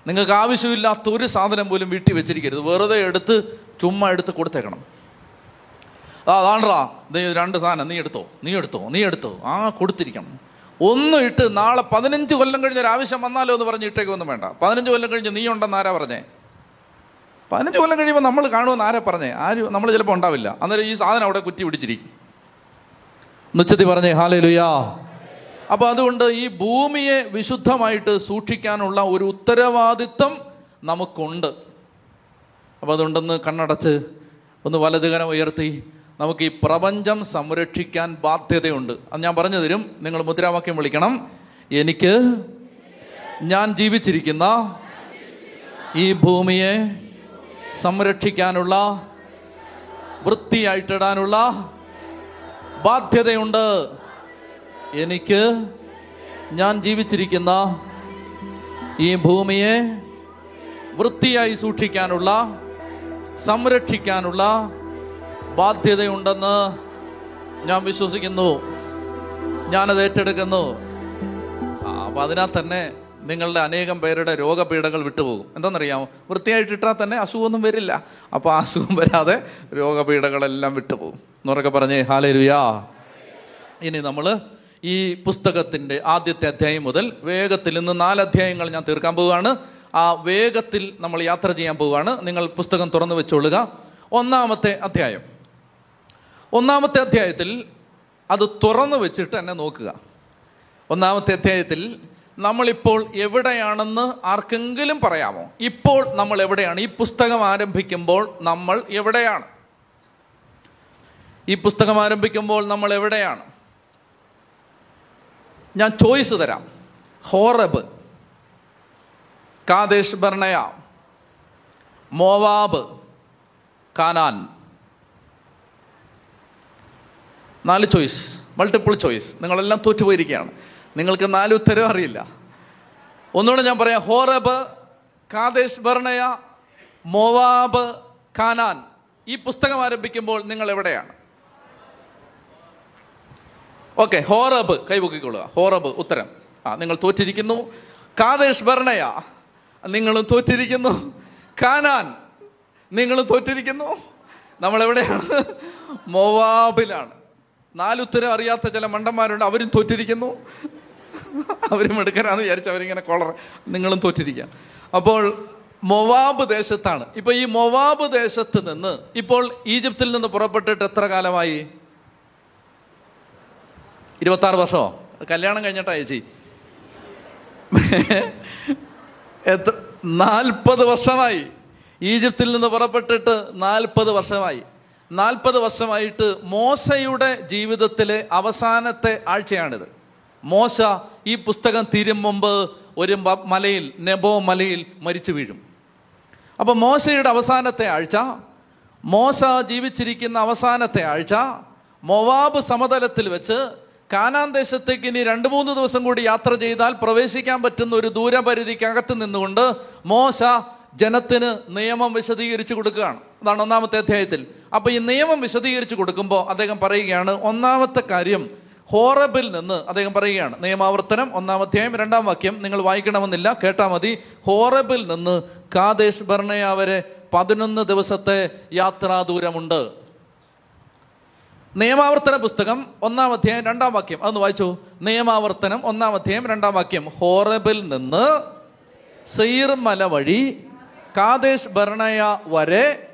നിങ്ങൾക്ക് ആവശ്യമില്ലാത്ത ഒരു സാധനം പോലും വീട്ടിൽ വെച്ചിരിക്കരുത്. വെറുതെ എടുത്ത് ചുമ്മാ എടുത്ത് കൊടുത്തേക്കണം. അതാണ്ടാ. ദേ രണ്ട് സാധനം നീ എടുത്തോ നീ എടുത്തോ നീ എടുത്തോ. ആ കൊടുത്തിരിക്കണം. ഒന്നും ഇട്ട് നാളെ പതിനഞ്ച് കൊല്ലം കഴിഞ്ഞ് ഒരു ആവശ്യം വന്നാലോ എന്ന് പറഞ്ഞ് ഇട്ടേക്കൊന്നും വേണ്ട. പതിനഞ്ച് കൊല്ലം കഴിഞ്ഞ് നീ ഉണ്ടെന്ന് ആരാ പറഞ്ഞേ? പതിനഞ്ച് കൊല്ലം കഴിയുമ്പോൾ നമ്മൾ കാണുമെന്ന് ആരെ പറഞ്ഞേ? ആരും? നമ്മൾ ചിലപ്പോൾ ഉണ്ടാവില്ല. അന്നേരം ഈ സാധനം അവിടെ കുറ്റി പിടിച്ചിരിക്കും. നിശ്ചത്തി പറഞ്ഞേ ഹാലേ ലുയാ അപ്പോൾ അതുകൊണ്ട് ഈ ഭൂമിയെ വിശുദ്ധമായിട്ട് സൂക്ഷിക്കാനുള്ള ഒരു ഉത്തരവാദിത്വം നമുക്കുണ്ട്. അപ്പോൾ അതുകൊണ്ടൊന്ന് കണ്ണടച്ച് ഒന്ന് വലതുകരം ഉയർത്തി നമുക്ക് ഈ പ്രപഞ്ചം സംരക്ഷിക്കാൻ ബാധ്യതയുണ്ട്. അത് ഞാൻ പറഞ്ഞു തരും. നിങ്ങൾ മുദ്രാവാക്യം വിളിക്കണം. എനിക്ക് ഞാൻ ജീവിച്ചിരിക്കുന്ന ഈ ഭൂമിയെ സംരക്ഷിക്കാനുള്ള വൃത്തിയായിട്ടിടാനുള്ള ബാധ്യതയുണ്ട്. എനിക്ക് ഞാൻ ജീവിച്ചിരിക്കുന്ന ഈ ഭൂമിയെ വൃത്തിയായി സൂക്ഷിക്കാനുള്ള സംരക്ഷിക്കാനുള്ള ബാധ്യതയുണ്ടെന്ന് ഞാൻ വിശ്വസിക്കുന്നു. ഞാനത് ഏറ്റെടുക്കുന്നു. അപ്പം അതിനാൽ തന്നെ നിങ്ങളുടെ അനേകം പേരുടെ രോഗപീഠകൾ വിട്ടുപോകും. എന്താണെന്നറിയാമോ? വൃത്തിയായിട്ടിട്ടാൽ തന്നെ അസുഖമൊന്നും വരില്ല. അപ്പോൾ ആ അസുഖം വരാതെ രോഗപീഠകളെല്ലാം വിട്ടുപോകും. എന്നുറക്കെ പറഞ്ഞേ ഹാലരുയാ ഇനി നമ്മൾ ഈ പുസ്തകത്തിന്റെ ആദ്യത്തെ അധ്യായം മുതൽ വേഗത്തിൽ ഇന്ന് നാല് അധ്യായങ്ങൾ ഞാൻ തീർക്കാൻ പോവുകയാണ്. ആ വേഗത്തിൽ നമ്മൾ യാത്ര ചെയ്യാൻ പോവുകയാണ്. നിങ്ങൾ പുസ്തകം തുറന്നു വെച്ചോളുക. ഒന്നാമത്തെ അധ്യായം. ഒന്നാമത്തെ അധ്യായത്തിൽ അത് തുറന്നു വെച്ചിട്ട് എന്നെ നോക്കുക. ഒന്നാമത്തെ അധ്യായത്തിൽ നമ്മളിപ്പോൾ എവിടെയാണെന്ന് ആർക്കെങ്കിലും പറയാമോ? ഇപ്പോൾ നമ്മൾ എവിടെയാണ്? ഈ പുസ്തകം ആരംഭിക്കുമ്പോൾ നമ്മൾ എവിടെയാണ്? ഈ പുസ്തകം ആരംഭിക്കുമ്പോൾ നമ്മൾ എവിടെയാണ്? ഞാൻ ചോയ്സ് തരാം. Horeb Kadesh Barnea Moab Canaan. നാല് ചോയ്സ് മൾട്ടിപ്പിൾ ചോയ്സ് നിങ്ങളെല്ലാം തോറ്റുപോയിരിക്കുകയാണ്. നിങ്ങൾക്ക് നാല് ഉത്തരം അറിയില്ല. ഒന്നുകൂടെ ഞാൻ പറയാം. Horeb Kadesh Barnea Moab Canaan ഈ പുസ്തകം ആരംഭിക്കുമ്പോൾ നിങ്ങൾ എവിടെയാണ്? Okay Horeb കൈപൊക്കിക്കൊള്ളുക. ഹോറബ് ഉത്തരം. ആ നിങ്ങൾ തോറ്റിരിക്കുന്നു. കാദേശ് ബർണയ നിങ്ങളും തോറ്റിരിക്കുന്നു. ഖാനാൻ നിങ്ങളും തോറ്റിരിക്കുന്നു. നമ്മൾ എവിടെയാണ് മോവാബിലാണ് നാലുത്തരം അറിയാത്ത ചില മണ്ടന്മാരുണ്ട് അവരും തോറ്റിരിക്കുന്നു. അവരും മെടുക്കരാന്ന് വിചാരിച്ച് അവരിങ്ങനെ കൊളർ നിങ്ങളും തോറ്റിരിക്കുക അപ്പോൾ മൊവാബ് ദേശത്താണ്. ഇപ്പൊ ഈ മൊവാബ് ദേശത്ത് നിന്ന് ഇപ്പോൾ ഈജിപ്തിൽ നിന്ന് പുറപ്പെട്ടിട്ട് എത്ര കാലമായി? ഇരുപത്തി ആറ് വർഷമോ കല്യാണം കഴിഞ്ഞിട്ടാ ചേച്ചി. എത്ര? നാൽപ്പത് വർഷമായി. ഈജിപ്തിൽ നിന്ന് പുറപ്പെട്ടിട്ട് നാൽപ്പത് വർഷമായി. നാൽപ്പത് വർഷമായിട്ട് മോശയുടെ ജീവിതത്തിലെ അവസാനത്തെ ആഴ്ചയാണിത്. മോശ ഈ പുസ്തകം തീരും മുമ്പ് ഒരു മലയിൽ നെബോ മലയിൽ മരിച്ചു വീഴും. അപ്പോൾ മോശയുടെ അവസാനത്തെ ആഴ്ച മോശ ജീവിച്ചിരിക്കുന്ന അവസാനത്തെ ആഴ്ച മൊവാബ് സമതലത്തിൽ വെച്ച് കാനാൻ ദേശത്തേക്ക് ഇനി രണ്ട് മൂന്ന് ദിവസം കൂടി യാത്ര ചെയ്താൽ പ്രവേശിക്കാൻ പറ്റുന്ന ഒരു ദൂരപരിധിക്കകത്ത് നിന്നുകൊണ്ട് മോശ ജനത്തിന് നിയമം വിശദീകരിച്ചു കൊടുക്കുകയാണ്. അതാണ് ഒന്നാമത്തെ അധ്യായത്തിൽ. അപ്പോൾ ഈ നിയമം വിശദീകരിച്ചു കൊടുക്കുമ്പോൾ അദ്ദേഹം പറയുകയാണ് ഒന്നാമത്തെ കാര്യം ഹോറബിൽ നിന്ന് അദ്ദേഹം പറയുകയാണ്. നിയമാവർത്തനം ഒന്നാം അധ്യായം രണ്ടാം വാക്യം നിങ്ങൾ വായിക്കണമെന്നില്ല കേട്ടാ മതി. ഹോറബിൽ നിന്ന് കാദേശ് ബർണയ വരെ പതിനൊന്ന് ദിവസത്തെ യാത്രാ ദൂരമുണ്ട്. നിയമാവർത്തന പുസ്തകം ഒന്നാം അധ്യായം രണ്ടാം വാക്യം. അതൊന്ന് വായിച്ചു. നിയമാവർത്തനം ഒന്നാം അധ്യായം രണ്ടാം വാക്യം. ഹോറബിൽ നിന്ന് സെയ്ർ മല വഴി കാദേശ് ബർണയ വരെ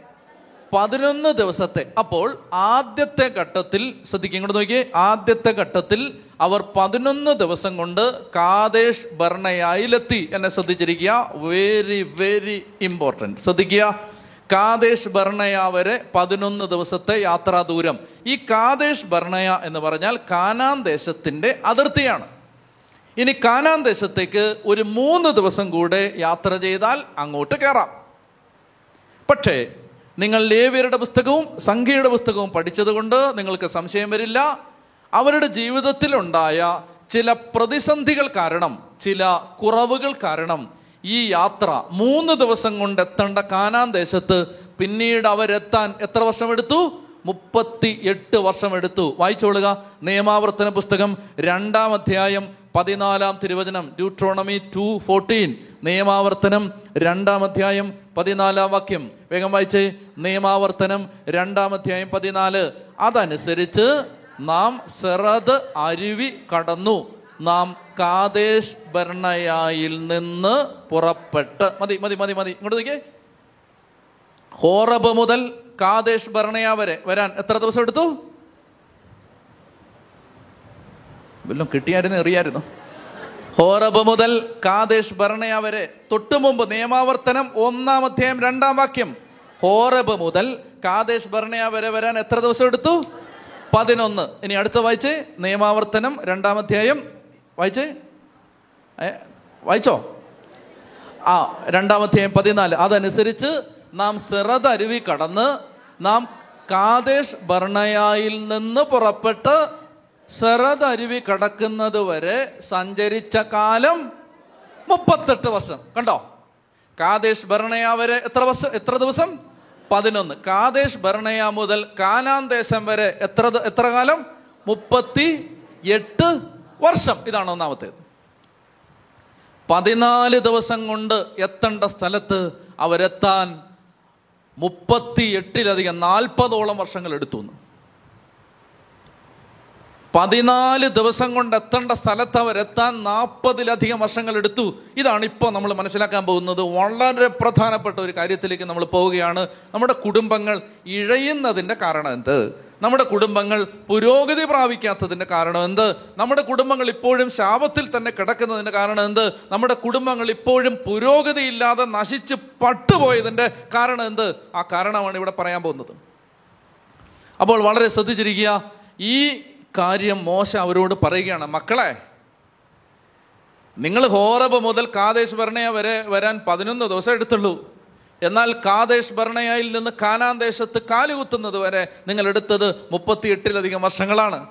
പതിനൊന്ന് ദിവസത്തെ അപ്പോൾ ആദ്യത്തെ ഘട്ടത്തിൽ ശ്രദ്ധിക്കുക ഇങ്ങോട്ട് നോക്കിയേ ആദ്യത്തെ ഘട്ടത്തിൽ അവർ പതിനൊന്ന് ദിവസം കൊണ്ട് കാതേഷ് ഭരണയായിലെത്തി. എന്നെ ശ്രദ്ധിച്ചിരിക്കുക. വെരി വെരി ഇമ്പോർട്ടന്റ് ശ്രദ്ധിക്കുക. കാതേഷ് ഭരണയ വരെ പതിനൊന്ന് ദിവസത്തെ യാത്രാ ദൂരം. ഈ കാതേഷ് ബർണയ എന്ന് പറഞ്ഞാൽ കാനാൻ ദേശത്തിന്റെ അതിർത്തിയാണ്. ഇനി കാനാൻ ദേശത്തേക്ക് ഒരു മൂന്ന് ദിവസം കൂടെ യാത്ര ചെയ്താൽ അങ്ങോട്ട് കയറാം. പക്ഷേ നിങ്ങൾ ലേവ്യരുടെ പുസ്തകവും സംഖ്യയുടെ പുസ്തകവും പഠിച്ചതുകൊണ്ട് നിങ്ങൾക്ക് സംശയം വരില്ല. അവരുടെ ജീവിതത്തിലുണ്ടായ ചില പ്രതിസന്ധികൾ കാരണം ചില കുറവുകൾ കാരണം ഈ യാത്ര മൂന്ന് ദിവസം കൊണ്ട് എത്തേണ്ട കാനാൻ ദേശത്ത് പിന്നീട് അവരെത്താൻ എത്ര വർഷമെടുത്തു? മുപ്പത്തി എട്ട് വർഷം എടുത്തു വായിച്ചോളുക നിയമാവർത്തന പുസ്തകം രണ്ടാം അധ്യായം പതിനാലാം തിരുവചനം ഡ്യൂട്രോണമി ടു ഫോർട്ടീൻ നിയമാവർത്തനം രണ്ടാം അധ്യായം പതിനാലാം വാക്യം. വേഗം വായിച്ചേ. നിയമാവർത്തനം രണ്ടാം അധ്യായം പതിനാല്. അതനുസരിച്ച് നാം സെറത് അരുവി കടന്നു. നാം കാതേഷ് ഭരണയായിൽ നിന്ന് പുറപ്പെട്ട്. മതി മതി മതി മതി. ഇങ്ങോട്ട് നോക്കിയേ. ഹോറബ് മുതൽ കാതേഷ് ഭരണയ വരെ വരാൻ എത്ര ദിവസം എടുത്തു? വല്ലതും കിട്ടിയായിരുന്നു? എറിയായിരുന്നു? ഹോറബ് മുതൽ കാതേഷ് ഭരണയ വരെ. തൊട്ടു മുമ്പ് നിയമാവർത്തനം ഒന്നാം അധ്യായം രണ്ടാം വാക്യം. ഹോറബ് മുതൽ കാദേശ് ഭരണയ വരെ വരാൻ എത്ര ദിവസം എടുത്തു? പതിനൊന്ന്. ഇനി അടുത്ത വായിച്ചേ? നിയമാവർത്തനം രണ്ടാം അധ്യായം. വായിച്ചേ? വായിച്ചോ? ആ രണ്ടാം അധ്യായം പതിനാല്. അതനുസരിച്ച് നാം സിറത് അരുവി കടന്ന് നാം കാദേശ് ഭരണയായിൽ നിന്ന് പുറപ്പെട്ട് സിറതരുവി കടക്കുന്നത് വരെ സഞ്ചരിച്ച കാലം മുപ്പത്തെട്ട് വർഷം. കണ്ടോ? കാദേശ് ഭരണയാവരെ വരെ എത്ര വർഷം? എത്ര ദിവസം? പതിനൊന്ന്. കാദേശ് ഭരണയ മുതൽ കാനാൻ ദേശം വരെ എത്ര എത്ര കാലം? മുപ്പത്തി എട്ട് വർഷം. ഇതാണ് ഒന്നാമത്തേത്. പതിനാല് ദിവസം കൊണ്ട് എത്തേണ്ട സ്ഥലത്ത് അവരെത്താൻ മുപ്പത്തി എട്ടിലധികം നാൽപ്പതോളം വർഷങ്ങൾ എടുത്തു എന്ന്. പതിനാല് ദിവസം കൊണ്ട് എത്തേണ്ട സ്ഥലത്ത് അവരെത്താൻ നാൽപ്പതിലധികം വർഷങ്ങൾ എടുത്തു. ഇതാണ് ഇപ്പോൾ നമ്മൾ മനസ്സിലാക്കാൻ പോകുന്നത്. വളരെ പ്രധാനപ്പെട്ട ഒരു കാര്യത്തിലേക്ക് നമ്മൾ പോവുകയാണ്. നമ്മുടെ കുടുംബങ്ങൾ ഇഴയുന്നതിന്റെ കാരണം എന്ത്? നമ്മുടെ കുടുംബങ്ങൾ പുരോഗതി പ്രാപിക്കാത്തതിന്റെ കാരണം എന്ത്? നമ്മുടെ കുടുംബങ്ങൾ ഇപ്പോഴും ശാപത്തിൽ തന്നെ കിടക്കുന്നതിന്റെ കാരണം എന്ത്? നമ്മുടെ കുടുംബങ്ങൾ ഇപ്പോഴും പുരോഗതി ഇല്ലാതെ നശിച്ച് പട്ടുപോയതിന്റെ കാരണം എന്ത്? ആ കാരണമാണ് ഇവിടെ പറയാൻ പോകുന്നത്. അപ്പോൾ വളരെ ശ്രദ്ധിച്ചിരിക്കുക. ഈ കാര്യം മോശ അവരോട് പറയുകയാണ്. മക്കളെ നിങ്ങൾ ഹോറബ് മുതൽ കാതേശ് ഭരണയ വരെ വരാൻ പതിനൊന്ന് ദിവസം എടുത്തുള്ളൂ. എന്നാൽ കാതേശ് ഭരണയായിൽ നിന്ന് കാനാൻ ദേശത്ത് കാലുകുത്തുന്നത് വരെ നിങ്ങൾ എടുത്തത് മുപ്പത്തിയെട്ടിലധികം വർഷങ്ങളാണ്.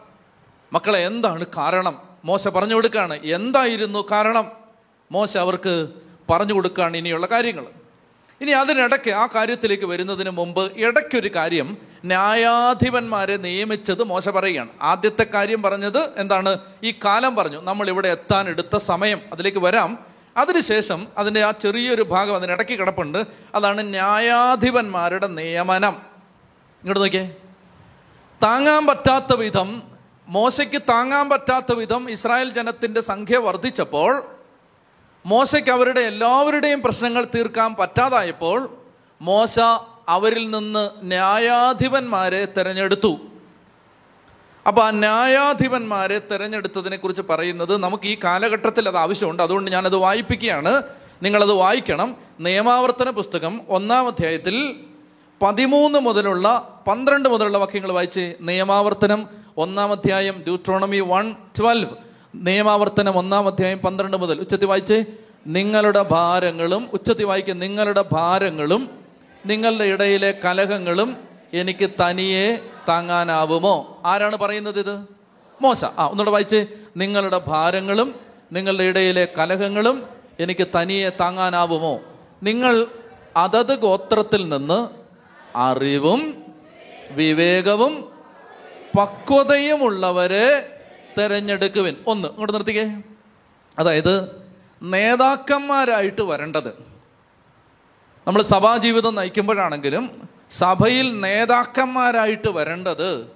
മക്കളെ എന്താണ് കാരണം? മോശ പറഞ്ഞു കൊടുക്കുകയാണ് എന്തായിരുന്നു കാരണം? മോശ അവർക്ക് പറഞ്ഞു കൊടുക്കുകയാണ് ഇനിയുള്ള കാര്യങ്ങൾ. ഇനി അതിനിടയ്ക്ക് ആ കാര്യത്തിലേക്ക് വരുന്നതിന് മുമ്പ് ഇടയ്ക്കൊരു കാര്യം. ന്യായാധിപന്മാരെ നിയമിച്ചത് മോശ പറയുകയാണ്. ആദ്യത്തെ കാര്യം പറഞ്ഞത് എന്താണ്? ഈ കാലം പറഞ്ഞു. നമ്മൾ ഇവിടെ എത്താൻ എടുത്ത സമയം. അതിലേക്ക് വരാം. അതിനുശേഷം അതിന്റെ ആ ചെറിയൊരു ഭാഗം അതിനിടയ്ക്ക് കിടപ്പുണ്ട്. അതാണ് ന്യായാധിപന്മാരുടെ നിയമനം. ഇങ്ങോട്ട് നോക്കിയേ. താങ്ങാൻ പറ്റാത്ത വിധം മോശയ്ക്ക് താങ്ങാൻ പറ്റാത്ത വിധം ഇസ്രായേൽ ജനത്തിന്റെ സംഖ്യ വർദ്ധിച്ചപ്പോൾ മോശയ്ക്ക് അവരുടെ എല്ലാവരുടെയും പ്രശ്നങ്ങൾ തീർക്കാൻ പറ്റാതായപ്പോൾ മോശ അവരിൽ നിന്ന് ന്യായാധിപന്മാരെ തിരഞ്ഞെടുത്തു. അപ്പോൾ ആ ന്യായാധിപന്മാരെ തിരഞ്ഞെടുത്തതിനെ കുറിച്ച് പറയുന്നത് നമുക്ക് ഈ കാലഘട്ടത്തിൽ അത് ആവശ്യമുണ്ട്. അതുകൊണ്ട് ഞാനത് വായിപ്പിക്കുകയാണ്. നിങ്ങളത് വായിക്കണം. നിയമാവർത്തന പുസ്തകം ഒന്നാം അധ്യായത്തിൽ പതിമൂന്ന് മുതലുള്ള പന്ത്രണ്ട് മുതലുള്ള വാക്യങ്ങൾ വായിച്ച് നിയമാവർത്തനം. ഒന്നാം അധ്യായം ഡ്യൂട്രോണമി വൺ ട്വൽവ് നിയമാവർത്തനം ഒന്നാം അധ്യായം പന്ത്രണ്ട് മുതൽ. ഉച്ചത്തി വായിച്ചേ? നിങ്ങളുടെ ഭാരങ്ങളും ഉച്ചത്തി വായിക്കുക നിങ്ങളുടെ ഭാരങ്ങളും നിങ്ങളുടെ ഇടയിലെ കലഹങ്ങളും എനിക്ക് തനിയെ താങ്ങാനാവുമോ? ആരാണ് പറയുന്നത് ഇത്? മോശ. ആ ഒന്നുകൂടെ വായിച്ച്. നിങ്ങളുടെ ഭാരങ്ങളും നിങ്ങളുടെ ഇടയിലെ കലഹങ്ങളും എനിക്ക് തനിയെ താങ്ങാനാവുമോ? നിങ്ങൾ അതത് ഗോത്രത്തിൽ നിന്ന് അറിവും വിവേകവും പക്വതയുമുള്ളവരെ തെരഞ്ഞെടുക്കുവിൻ. ഒന്ന് ഇങ്ങോട്ട് നിർത്തിക്കേ. അതായത് നേതാക്കന്മാരായിട്ട് വരേണ്ടത്. നമ്മൾ സഭാജീവിതം നയിക്കുമ്പോഴാണെങ്കിലും സഭയിൽ നേതാക്കന്മാരായിട്ട് വരേണ്ടത്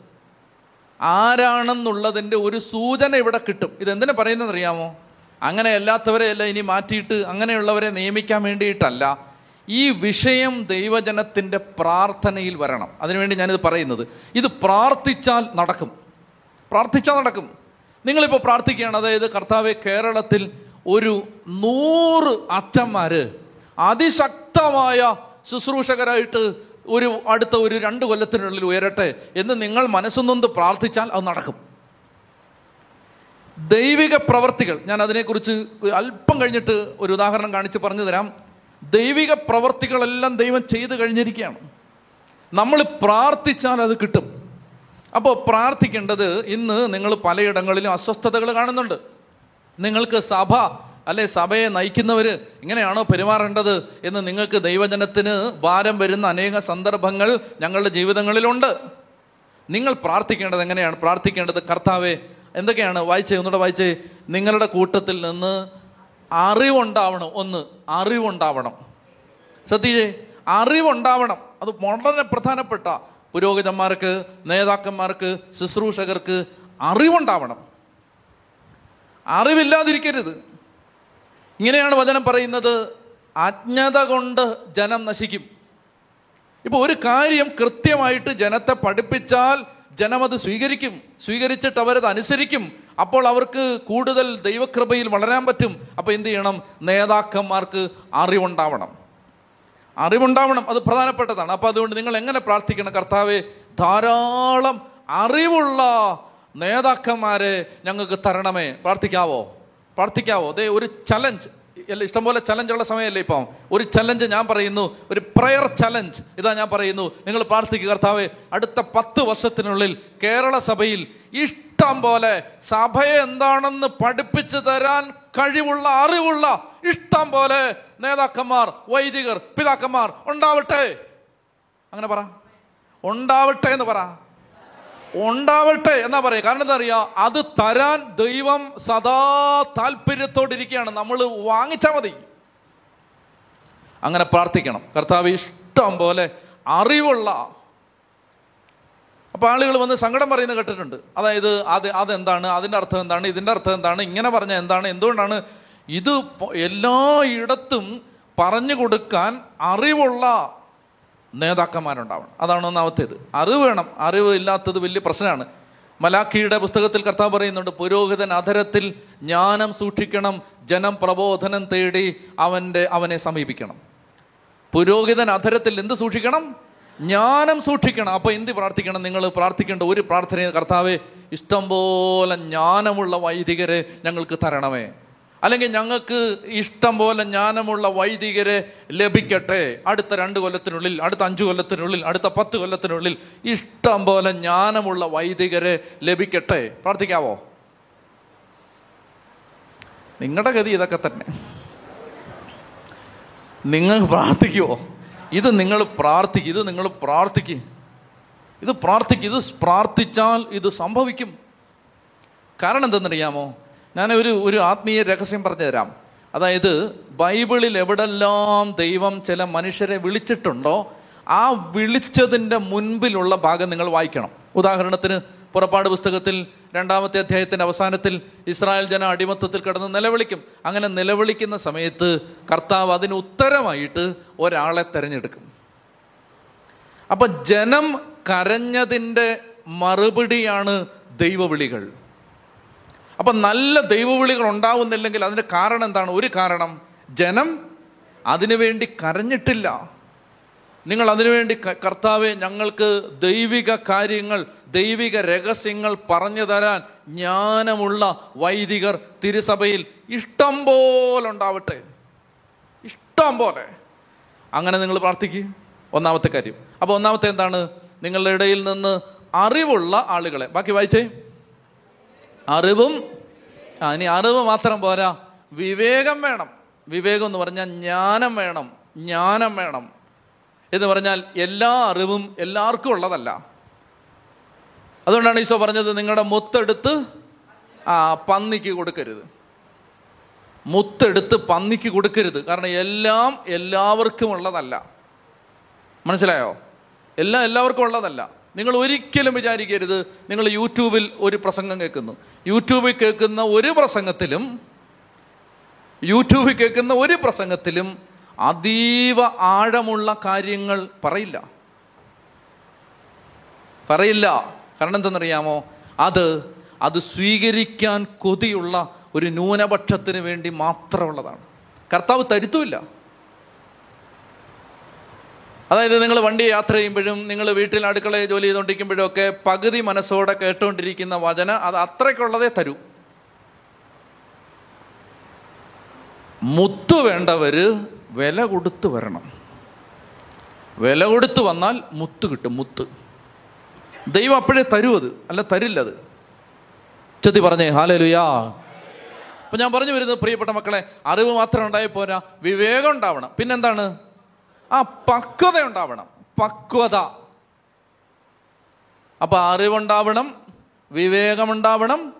ആരാണെന്നുള്ളതിന്റെ ഒരു സൂചന ഇവിടെ കിട്ടും. ഇതെന്തിനാ പറയുന്നതെന്നറിയാമോ? അങ്ങനെ അല്ലാത്തവരെ എല്ലാം ഇനി മാറ്റിയിട്ട് അങ്ങനെയുള്ളവരെ നിയമിക്കാൻ വേണ്ടിയിട്ടല്ല. ഈ വിഷയം ദൈവജനത്തിന്റെ പ്രാർത്ഥനയിൽ വരണം. അതിനുവേണ്ടി ഞാനിത് പറയുന്നത്. ഇത് പ്രാർത്ഥിച്ചാൽ നടക്കും. പ്രാർത്ഥിച്ചാൽ നടക്കും. നിങ്ങളിപ്പോൾ പ്രാർത്ഥിക്കുകയാണ് അതായത് കർത്താവെ കേരളത്തിൽ ഒരു നൂറ് അച്ഛന്മാർ അതിശക്തമായ ശുശ്രൂഷകരായിട്ട് ഒരു അടുത്ത ഒരു രണ്ട് കൊല്ലത്തിനുള്ളിൽ ഉയരട്ടെ എന്ന് നിങ്ങൾ മനസ്സുനൊന്ന് പ്രാർത്ഥിച്ചാൽ അത് നടക്കും. ദൈവിക പ്രവർത്തികൾ ഞാൻ അതിനെക്കുറിച്ച് അല്പം കഴിഞ്ഞിട്ട് ഒരു ഉദാഹരണം കാണിച്ച് പറഞ്ഞു തരാം. ദൈവിക പ്രവർത്തികളെല്ലാം ദൈവം ചെയ്തു കഴിഞ്ഞിരിക്കുകയാണ്. നമ്മൾ പ്രാർത്ഥിച്ചാൽ അത് കിട്ടും. അപ്പോൾ പ്രാർത്ഥിക്കേണ്ടത് ഇന്ന് നിങ്ങൾ പലയിടങ്ങളിലും അസ്വസ്ഥതകൾ കാണുന്നുണ്ട്. നിങ്ങൾക്ക് സഭ അല്ലെ സഭയെ നയിക്കുന്നവർ ഇങ്ങനെയാണോ പെരുമാറേണ്ടത് എന്ന് നിങ്ങൾക്ക് ദൈവജനത്തിന് ഭാരം വരുന്ന അനേക സന്ദർഭങ്ങൾ ഞങ്ങളുടെ ജീവിതങ്ങളിലുണ്ട്. നിങ്ങൾ പ്രാർത്ഥിക്കേണ്ടത് എങ്ങനെയാണ്? പ്രാർത്ഥിക്കേണ്ടത് കർത്താവെ എന്തൊക്കെയാണ്? വായിച്ചേ ഒന്നുകൂടെ വായിച്ചേ. നിങ്ങളുടെ കൂട്ടത്തിൽ നിന്ന് അറിവുണ്ടാവണം ഒന്ന് അറിവുണ്ടാവണം. സത്യജെ അറിവുണ്ടാവണം. അത് വളരെ പ്രധാനപ്പെട്ട പുരോഹിതന്മാർക്ക് നേതാക്കന്മാർക്ക് ശുശ്രൂഷകർക്ക് അറിവുണ്ടാവണം. അറിവില്ലാതിരിക്കരുത്. ഇങ്ങനെയാണ് വചനം പറയുന്നത് അജ്ഞത കൊണ്ട് ജനം നശിക്കും. ഇപ്പോൾ ഒരു കാര്യം കൃത്യമായിട്ട് ജനത്തെ പഠിപ്പിച്ചാൽ ജനം അത് സ്വീകരിക്കും. സ്വീകരിച്ചിട്ട് അവരത് അനുസരിക്കും. അപ്പോൾ അവർക്ക് കൂടുതൽ ദൈവകൃപയിൽ വളരാൻ പറ്റും. അപ്പോൾ എന്ത് ചെയ്യണം? നേതാക്കന്മാർക്ക് അറിവുണ്ടാവണം. അറിവുണ്ടാവണം. അത് പ്രധാനപ്പെട്ടതാണ്. അപ്പോൾ അതുകൊണ്ട് നിങ്ങൾ എങ്ങനെ പ്രാർത്ഥിക്കണം? കർത്താവെ ധാരാളം അറിവുള്ള നേതാക്കന്മാരെ ഞങ്ങൾക്ക് തരണമേ. പ്രാർത്ഥിക്കാവോ? പ്രാർത്ഥിക്കാവോ? അതേ ഒരു ചലഞ്ച് ഇഷ്ടംപോലെ ചലഞ്ചുള്ള സമയമല്ലേ ഇപ്പം? ഒരു ചലഞ്ച് ഞാൻ പറയുന്നു. ഒരു പ്രയർ ചലഞ്ച് ഇതാ ഞാൻ പറയുന്നു. നിങ്ങൾ പ്രാർത്ഥിക്കുക കർത്താവെ അടുത്ത പത്ത് വർഷത്തിനുള്ളിൽ കേരള സഭയിൽ ഇഷ്ടം പോലെ സഭയെ എന്താണെന്ന് പഠിപ്പിച്ചു തരാൻ കഴിവുള്ള അറിവുള്ള ഇഷ്ടം പോലെ നേതാക്കന്മാർ വൈദികർ പിതാക്കന്മാർ ഉണ്ടാവട്ടെ. അങ്ങനെ പറ. ഉണ്ടാവട്ടെ എന്ന് പറ. ഉണ്ടാവട്ടെ എന്നാ പറയുക. കാരണം എന്താ അറിയാ അത് തരാൻ ദൈവം സദാ താല്പര്യത്തോടിരിക്കുകയാണ് നമ്മൾ വാങ്ങിച്ചാൽ മതി. അങ്ങനെ പ്രാർത്ഥിക്കണം. കർത്താവ് ഇഷ്ടം പോലെ അറിവുള്ള അപ്പൊ ആളുകൾ വന്ന് സങ്കടം പറയുന്നത് കേട്ടിട്ടുണ്ട്. അതായത് അത് അതെന്താണ്? അതിന്റെ അർത്ഥം എന്താണ്? ഇതിന്റെ അർത്ഥം എന്താണ്? ഇങ്ങനെ പറഞ്ഞ എന്താണ്? എന്തുകൊണ്ടാണ്? ഇത് എല്ലായിടത്തും പറഞ്ഞു കൊടുക്കാൻ അറിവുള്ള നേതാക്കന്മാരുണ്ടാവണം. അതാണ് ഒന്നാമത്തേത്. അറിവ് വേണം. അറിവ് ഇല്ലാത്തത് വലിയ പ്രശ്നമാണ്. മലാഖിയുടെ പുസ്തകത്തിൽ കർത്താവ് പറയുന്നുണ്ട് പുരോഹിതൻ അധരത്തിൽ ജ്ഞാനം സൂക്ഷിക്കണം ജനം പ്രബോധനം തേടി അവന്റെ അവനെ സമീപിക്കണം. പുരോഹിതൻ അധരത്തിൽ എന്ത് സൂക്ഷിക്കണം? ജ്ഞാനം സൂക്ഷിക്കണം. അപ്പൊ എന്ത് പ്രാർത്ഥിക്കണം? നിങ്ങൾ പ്രാർത്ഥിക്കേണ്ട ഒരു പ്രാർത്ഥന കർത്താവ് ഇഷ്ടം പോലെ ജ്ഞാനമുള്ള വൈദികരെ ഞങ്ങൾക്ക് തരണമേ. അല്ലെങ്കിൽ ഞങ്ങൾക്ക് ഇഷ്ടം പോലെ ജ്ഞാനമുള്ള വൈദികരെ ലഭിക്കട്ടെ. അടുത്ത രണ്ട് കൊല്ലത്തിനുള്ളിൽ അടുത്ത അഞ്ച് കൊല്ലത്തിനുള്ളിൽ അടുത്ത പത്ത് കൊല്ലത്തിനുള്ളിൽ ഇഷ്ടം പോലെ ജ്ഞാനമുള്ള വൈദികരെ ലഭിക്കട്ടെ. പ്രാർത്ഥിക്കാവോ? നിങ്ങളുടെ ഗതി ഇതൊക്കെ തന്നെ. നിങ്ങൾ പ്രാർത്ഥിക്കുമോ ഇത് നിങ്ങൾ പ്രാർത്ഥിക്കും ഇത് നിങ്ങൾ പ്രാർത്ഥിക്കും. ഇത് പ്രാർത്ഥിക്കും ഇത് പ്രാർത്ഥിച്ചാൽ ഇത് സംഭവിക്കും. കാരണം എന്തെന്നറിയാമോ? ഞാൻ ഒരു ഒരു ആത്മീയ രഹസ്യം പറഞ്ഞു തരാം അതായത് ബൈബിളിൽ എവിടെല്ലാം ദൈവം ചില മനുഷ്യരെ വിളിച്ചിട്ടുണ്ടോ ആ വിളിച്ചതിന്റെ മുൻപിലുള്ള ഭാഗം നിങ്ങൾ വായിക്കണം. ഉദാഹരണത്തിന് പുറപ്പാട് പുസ്തകത്തിൽ രണ്ടാമത്തെ അധ്യായത്തിന്റെ അവസാനത്തിൽ ഇസ്രായേൽ ജന അടിമത്തത്തിൽ കിടന്ന് നിലവിളിക്കും. അങ്ങനെ നിലവിളിക്കുന്ന സമയത്ത് കർത്താവ് അതിന് ഉത്തരമായിട്ട് ഒരാളെ തിരഞ്ഞെടുക്കും. അപ്പൊ ജനം കരഞ്ഞതിന്റെ മറുപടിയാണ് ദൈവവിളികൾ. അപ്പൊ നല്ല ദൈവവിളികൾ ഉണ്ടാവുന്നില്ലെങ്കിൽ അതിന്റെ കാരണം എന്താണ്? ഒരു കാരണം ജനം അതിനുവേണ്ടി കരഞ്ഞിട്ടില്ല. നിങ്ങൾ അതിനുവേണ്ടി കർത്താവെ ഞങ്ങൾക്ക് ദൈവിക കാര്യങ്ങൾ ദൈവിക രഹസ്യങ്ങൾ പറഞ്ഞു തരാൻ ജ്ഞാനമുള്ള വൈദികർ തിരുസഭയിൽ ഇഷ്ടം പോലെ ഉണ്ടാവട്ടെ. ഇഷ്ടം പോലെ. അങ്ങനെ നിങ്ങൾ പ്രാർത്ഥിക്കുക ഒന്നാമത്തെ കാര്യം. അപ്പോൾ ഒന്നാമത്തെ എന്താണ്? നിങ്ങളുടെ ഇടയിൽ നിന്ന് അറിവുള്ള ആളുകളെ. ബാക്കി വായിച്ചേ. അറിവും ആ ഇനി അറിവ് മാത്രം പോരാ. വിവേകം വേണം. വിവേകം എന്ന് പറഞ്ഞാൽ ജ്ഞാനം വേണം. ജ്ഞാനം വേണം. എന്ന് പറഞ്ഞാൽ എല്ലാ അറിവും എല്ലാവർക്കും ഉള്ളതല്ല. അതുകൊണ്ടാണ് ഈശോ പറഞ്ഞത് നിങ്ങളുടെ മുത്തെടുത്ത് ആ പന്നിക്ക് കൊടുക്കരുത്. മുത്തെടുത്ത് പന്നിക്ക് കൊടുക്കരുത്. കാരണം എല്ലാം എല്ലാവർക്കും ഉള്ളതല്ല. മനസ്സിലായോ? എല്ലാം എല്ലാവർക്കും ഉള്ളതല്ല. നിങ്ങൾ ഒരിക്കലും വിചാരിക്കരുത് നിങ്ങൾ യൂട്യൂബിൽ ഒരു പ്രസംഗം കേൾക്കുന്നു. യൂട്യൂബിൽ കേൾക്കുന്ന ഒരു പ്രസംഗത്തിലും യൂട്യൂബിൽ കേൾക്കുന്ന ഒരു പ്രസംഗത്തിലും അതീവ ആഴമുള്ള കാര്യങ്ങൾ പറയില്ല. പറയില്ല. കാരണം എന്തെന്നറിയാമോ? അത് അത് സ്വീകരിക്കാൻ കൊതിയുള്ള ഒരു ന്യൂനപക്ഷത്തിന് വേണ്ടി മാത്രമുള്ളതാണ്. കർത്താവ് തരുത്തുമില്ല. അതായത് നിങ്ങൾ വണ്ടി യാത്ര ചെയ്യുമ്പോഴും നിങ്ങൾ വീട്ടിൽ അടുക്കളയിൽ ജോലി ചെയ്തുകൊണ്ടിരിക്കുമ്പോഴും ഒക്കെ പകുതി മനസ്സോടെ കേട്ടുകൊണ്ടിരിക്കുന്ന വചന അത് അത്രയ്ക്കുള്ളതേ തരൂ. മുത്തു വേണ്ടവർ വില കൊടുത്തു വരണം. വില കൊടുത്തു വന്നാൽ മുത്ത് കിട്ടും മുത്ത്. ദൈവം അപ്പോഴേ തരൂ അത്. അല്ല തരില്ല തരില്ലത് ചെത്തി പറഞ്ഞേ ഹാലലുയാ. അപ്പൊ ഞാൻ പറഞ്ഞു വരുന്നത് പ്രിയപ്പെട്ട മക്കളെ അറിവ് മാത്രം ഉണ്ടായി പോരാ വിവേകം ഉണ്ടാവണം. പിന്നെന്താണ്? ആ പക്വത ഉണ്ടാവണം. പക്വത. അപ്പൊ അറിവുണ്ടാവണം വിവേകമുണ്ടാവണം.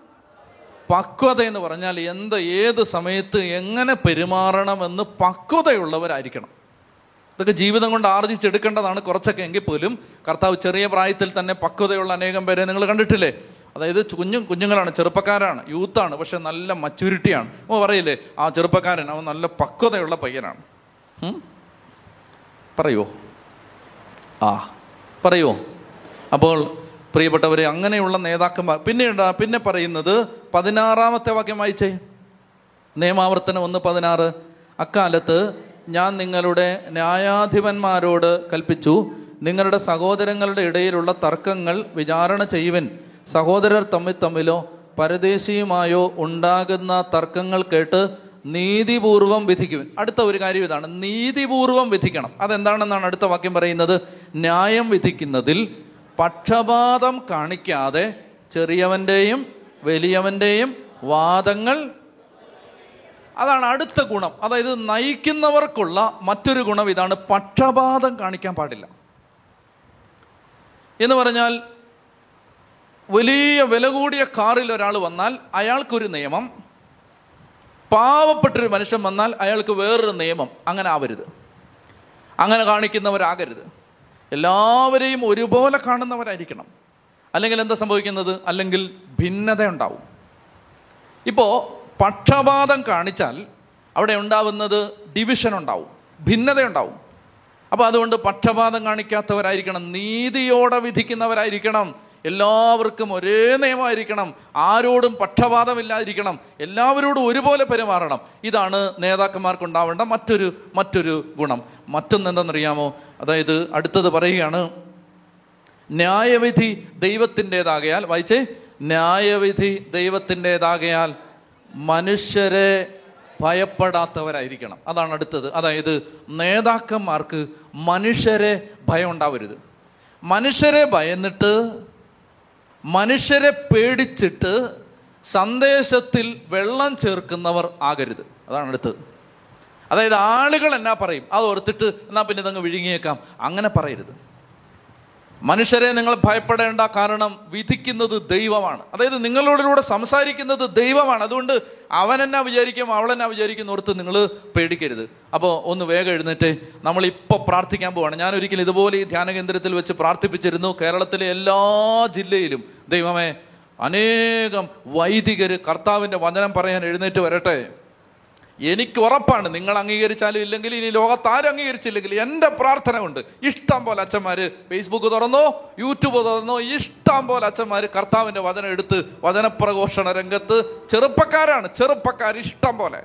പക്വത എന്ന് പറഞ്ഞാൽ എന്ത് ഏത് സമയത്ത് എങ്ങനെ പെരുമാറണമെന്ന് പക്വതയുള്ളവരായിരിക്കണം. ഇതൊക്കെ ജീവിതം കൊണ്ട് ആർജിച്ചെടുക്കേണ്ടതാണ് കുറച്ചൊക്കെ എങ്കിൽ പോലും. കർത്താവ് ചെറിയ പ്രായത്തിൽ തന്നെ പക്വതയുള്ള അനേകം പേരെ നിങ്ങൾ കണ്ടിട്ടില്ലേ? അതായത് കുഞ്ഞു കുഞ്ഞുങ്ങളാണ് ചെറുപ്പക്കാരാണ് യൂത്താണ് പക്ഷെ നല്ല മച്യൂരിറ്റിയാണ്. ഓ പറയില്ലേ ആ ചെറുപ്പക്കാരൻ അവൻ നല്ല പക്വതയുള്ള പയ്യനാണ്. ഉം? പറയുമോ ആ പറയുമോ അപ്പോൾ പ്രിയപ്പെട്ടവരെ അങ്ങനെയുള്ള നേതാക്കന്മാർ പിന്നീട് പിന്നെ പറയുന്നത് പതിനാറാമത്തെ വാക്യം വായിച്ചേ. നിയമാവർത്തനം ഒന്ന് പതിനാറ്. അക്കാലത്ത് ഞാൻ നിങ്ങളുടെ ന്യായാധിപന്മാരോട് കൽപ്പിച്ചു. നിങ്ങളുടെ സഹോദരങ്ങളുടെ ഇടയിലുള്ള തർക്കങ്ങൾ വിചാരണ ചെയ്യുവൻ. സഹോദരർ തമ്മിൽ തമ്മിലോ പരദേശിയുമായോ ഉണ്ടാകുന്ന തർക്കങ്ങൾ കേട്ട് നീതിപൂർവം വിധിക്കുവൻ. അടുത്ത ഒരു കാര്യം ഇതാണ്. നീതിപൂർവം വിധിക്കണം. അതെന്താണെന്നാണ് അടുത്ത വാക്യം പറയുന്നത്? ന്യായം വിധിക്കുന്നതിൽ പക്ഷപാതം കാണിക്കാതെ ചെറിയവന്റെയും വലിയവന്റെയും വാദങ്ങൾ അതാണ് അടുത്ത ഗുണം. അതായത് നയിക്കുന്നവർക്കുള്ള മറ്റൊരു ഗുണം ഇതാണ് പക്ഷപാതം കാണിക്കാൻ പാടില്ല. എന്ന് പറഞ്ഞാൽ വലിയ വില കൂടിയ കാറിൽ ഒരാൾ വന്നാൽ അയാൾക്കൊരു നിയമം. പാവപ്പെട്ടൊരു മനുഷ്യൻ വന്നാൽ അയാൾക്ക് വേറൊരു നിയമം. അങ്ങനെ ആവരുത്. അങ്ങനെ കാണിക്കുന്നവരാകരുത്. എല്ലാവരെയും ഒരുപോലെ കാണുന്നവരായിരിക്കണം. അല്ലെങ്കിൽ എന്താ സംഭവിക്കുന്നത്? അല്ലെങ്കിൽ ഭിന്നത ഉണ്ടാവും ഇപ്പോൾ പക്ഷപാതം കാണിച്ചാൽ അവിടെ ഉണ്ടാവുന്നത് ഡിവിഷൻ ഉണ്ടാവും ഭിന്നത ഉണ്ടാവും അപ്പോൾ അതുകൊണ്ട് പക്ഷപാതം കാണിക്കാത്തവരായിരിക്കണം നീതിയോടെ വിധിക്കുന്നവരായിരിക്കണം. എല്ലാവർക്കും ഒരേ നിയമമായിരിക്കണം ആരോടും പക്ഷപാതമില്ലാതിരിക്കണം എല്ലാവരോടും ഒരുപോലെ പെരുമാറണം. ഇതാണ് നേതാക്കന്മാർക്കുണ്ടാവേണ്ട മറ്റൊരു മറ്റൊരു ഗുണം. മറ്റൊന്ന് എന്തെന്നറിയാമോ അതായത് അടുത്തത് പറയുകയാണ് ന്യായവിധി ദൈവത്തിന്റെതാകയാൽ വായിച്ചേ ന്യായവിധി ദൈവത്തിന്റെതാകയാൽ മനുഷ്യരെ ഭയപ്പെടാത്തവരായിരിക്കണം. അതാണ് അടുത്തത്. അതായത് നേതാക്കന്മാർക്ക് മനുഷ്യരെ ഭയം ഉണ്ടാവരുത് മനുഷ്യരെ ഭയന്നിട്ട് മനുഷ്യരെ പേടിച്ചിട്ട് സന്ദേശത്തിൽ വെള്ളം ചേർക്കുന്നവർ ആകരുത്. അതാണ് അടുത്തത്. അതായത് ആളുകൾ എന്നാ പറയും? അത് ഓർത്തിട്ട് എന്നാ പിന്നെ ഇതങ്ങ് വിഴുങ്ങിയേക്കാം. അങ്ങനെ പറയരുത്. മനുഷ്യരെ നിങ്ങൾ ഭയപ്പെടേണ്ട കാരണം വിധിക്കുന്നത് ദൈവമാണ്. അതായത് നിങ്ങളോടിലൂടെ സംസാരിക്കുന്നത് ദൈവമാണ്. അതുകൊണ്ട് അവൻ എന്നാ വിചാരിക്കും അവൾ എന്നാ വിചാരിക്കും ഓർത്ത് നിങ്ങൾ പേടിക്കരുത്. അപ്പോൾ ഒന്ന് വേഗം എഴുന്നേറ്റ്. നമ്മൾ ഇപ്പോൾ പ്രാർത്ഥിക്കാൻ പോവാണ്. ഞാൻ ഒരിക്കലും ഇതുപോലെ ഈ ധ്യാന കേന്ദ്രത്തിൽ വെച്ച് പ്രാർത്ഥിപ്പിച്ചിരുന്നു. കേരളത്തിലെ എല്ലാ ജില്ലയിലും ദൈവമേ അനേകം വൈദികർ കർത്താവിന്റെ വചനം പറയാൻ എഴുന്നേറ്റ് വരട്ടെ. എനിക്ക് ഉറപ്പാണ് നിങ്ങൾ അംഗീകരിച്ചാലും ഇല്ലെങ്കിൽ ഇനി ലോകത്ത് ആരും അംഗീകരിച്ചില്ലെങ്കിൽ എന്റെ പ്രാർത്ഥന കൊണ്ട് ഇഷ്ടം പോലെ അച്ഛന്മാർ ഫേസ്ബുക്ക് തുറന്നോ യൂട്യൂബ് തുറന്നോ ഇഷ്ടം പോലെ അച്ഛന്മാർ കർത്താവിന്റെ വചനം എടുത്ത് വചനപ്രഘോഷണ രംഗത്ത് ചെറുപ്പക്കാരാണ് ചെറുപ്പക്കാർ ഇഷ്ടം പോലെ.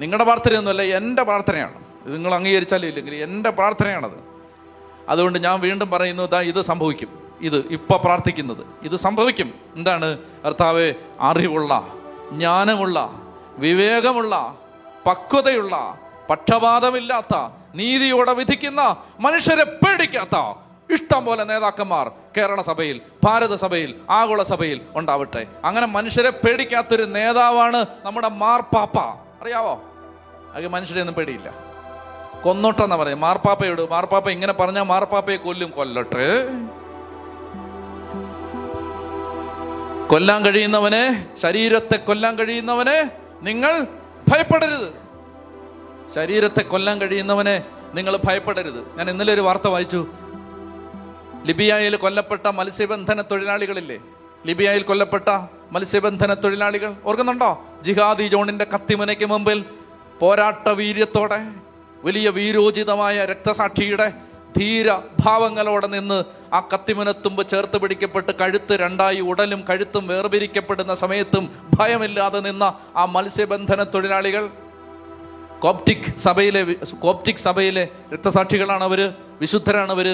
നിങ്ങളുടെ പ്രാർത്ഥനയൊന്നുമല്ല എന്റെ പ്രാർത്ഥനയാണ്. നിങ്ങൾ അംഗീകരിച്ചാലും ഇല്ലെങ്കിൽ എന്റെ പ്രാർത്ഥനയാണത്. അതുകൊണ്ട് ഞാൻ വീണ്ടും പറയുന്നു ഇതാ ഇത് സംഭവിക്കും. ഇത് ഇപ്പൊ പ്രാർത്ഥിക്കുന്നത്. ഇത് സംഭവിക്കും. എന്താണ്? കർത്താവെ അറിവുള്ള ജ്ഞാനമുള്ള വിവേകമുള്ള പക്വതയുള്ള പക്ഷപാതമില്ലാത്ത നീതിയോടെ വിധിക്കുന്ന മനുഷ്യരെ പേടിക്കാത്ത ഇഷ്ടം പോലെ നേതാക്കന്മാർ കേരള സഭയിൽ ഭാരത സഭയിൽ ആഗോള സഭയിൽ ഉണ്ടാവട്ടെ. അങ്ങനെ മനുഷ്യരെ പേടിക്കാത്തൊരു നേതാവാണ് നമ്മുടെ മാർപ്പാപ്പ. അറിയാവോ? അത് മനുഷ്യരെയൊന്നും പേടിയില്ല. കൊന്നോട്ടെന്നാ പറയും മാർപ്പാപ്പയോട് മാർപ്പാപ്പ ഇങ്ങനെ പറഞ്ഞാൽ മാർപ്പാപ്പയെ കൊല്ലും കൊല്ലട്ടെ. കൊല്ലാൻ കഴിയുന്നവനെ ശരീരത്തെ കൊല്ലാൻ കഴിയുന്നവനെ നിങ്ങൾ ഭയപ്പെടരുത്. ശരീരത്തെ കൊല്ലാൻ കഴിയുന്നവനെ നിങ്ങൾ ഭയപ്പെടരുത്. ഞാൻ ഇന്നലെ ഒരു വാർത്ത വായിച്ചു. ലിബിയയിൽ കൊല്ലപ്പെട്ട മത്സ്യബന്ധന തൊഴിലാളികളില്ലേ? ലിബിയയിൽ കൊല്ലപ്പെട്ട മത്സ്യബന്ധന തൊഴിലാളികൾ ഓർക്കുന്നുണ്ടോ? ജിഹാദി ജോണിന്റെ കത്തിമുനയ്ക്ക് മുമ്പിൽ പോരാട്ട വീര്യത്തോടെ വലിയ വീരോചിതമായ രക്തസാക്ഷിയുടെ ധീര ഭാവങ്ങളോടെ നിന്ന് ആ കത്തിമുനത്തുമ്പ് ചേർത്ത് പിടിക്കപ്പെട്ട് കഴുത്ത് രണ്ടായി ഉടലും കഴുത്തും വേർപിരിക്കപ്പെടുന്ന സമയത്തും ഭയമില്ലാതെ നിന്ന ആ മത്സ്യബന്ധന തൊഴിലാളികൾ കോപ്റ്റിക് സഭയിലെ കോപ്റ്റിക് സഭയിലെ രക്തസാക്ഷികളാണ് അവർ വിശുദ്ധരാണ് അവർ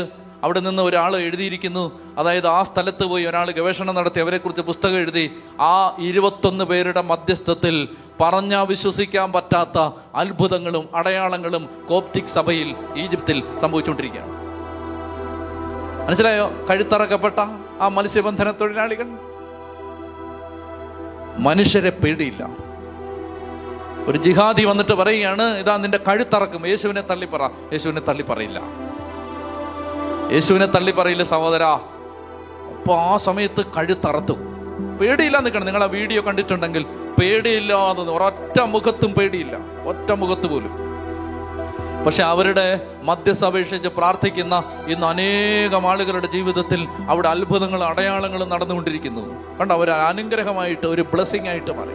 അവിടെ നിന്ന് ഒരാൾ എഴുതിയിരിക്കുന്നു. അതായത് ആ സ്ഥലത്ത് പോയി ഒരാൾ ഗവേഷണം നടത്തി അവരെക്കുറിച്ച് പുസ്തകം എഴുതി. ആ ഇരുപത്തൊന്ന് പേരുടെ മധ്യസ്ഥത്തിൽ പറഞ്ഞാ വിശ്വസിക്കാൻ പറ്റാത്ത അത്ഭുതങ്ങളും അടയാളങ്ങളും കോപ്റ്റിക് സഭയിൽ ഈജിപ്തിൽ സംഭവിച്ചുകൊണ്ടിരിക്കുകയാണ്. മനസ്സിലായോ? കഴുത്തറക്കപ്പെട്ട ആ മത്സ്യബന്ധന തൊഴിലാളികൾ? മനുഷ്യരെ പേടിയില്ല. ഒരു ജിഹാദി വന്നിട്ട് പറയുകയാണ് ഇതാ നിന്റെ കഴുത്തറക്കും. യേശുവിനെ തള്ളിപ്പറ. യേശുവിനെ തള്ളി പറയില്ല യേശുവിനെ തള്ളി പറയില്ല സഹോദര? അപ്പൊ ആ സമയത്ത് കഴുത്തറത്തു പേടിയില്ല നിൽക്കണം. നിങ്ങൾ ആ വീഡിയോ കണ്ടിട്ടുണ്ടെങ്കിൽ പേടിയില്ലാതെ ഒരൊറ്റ മുഖത്തും പേടിയില്ല. ഒറ്റ മുഖത്ത് പോലും. പക്ഷെ അവരുടെ മധ്യസ്ഥ അപേക്ഷിച്ച് പ്രാർത്ഥിക്കുന്ന ഇന്ന് അനേകം ആളുകളുടെ ജീവിതത്തിൽ അവിടെ അത്ഭുതങ്ങളും അടയാളങ്ങളും നടന്നുകൊണ്ടിരിക്കുന്നു. കണ്ട? അവർ അനുഗ്രഹമായിട്ട് ഒരു ബ്ലെസ്സിങ് ആയിട്ട് മാറി.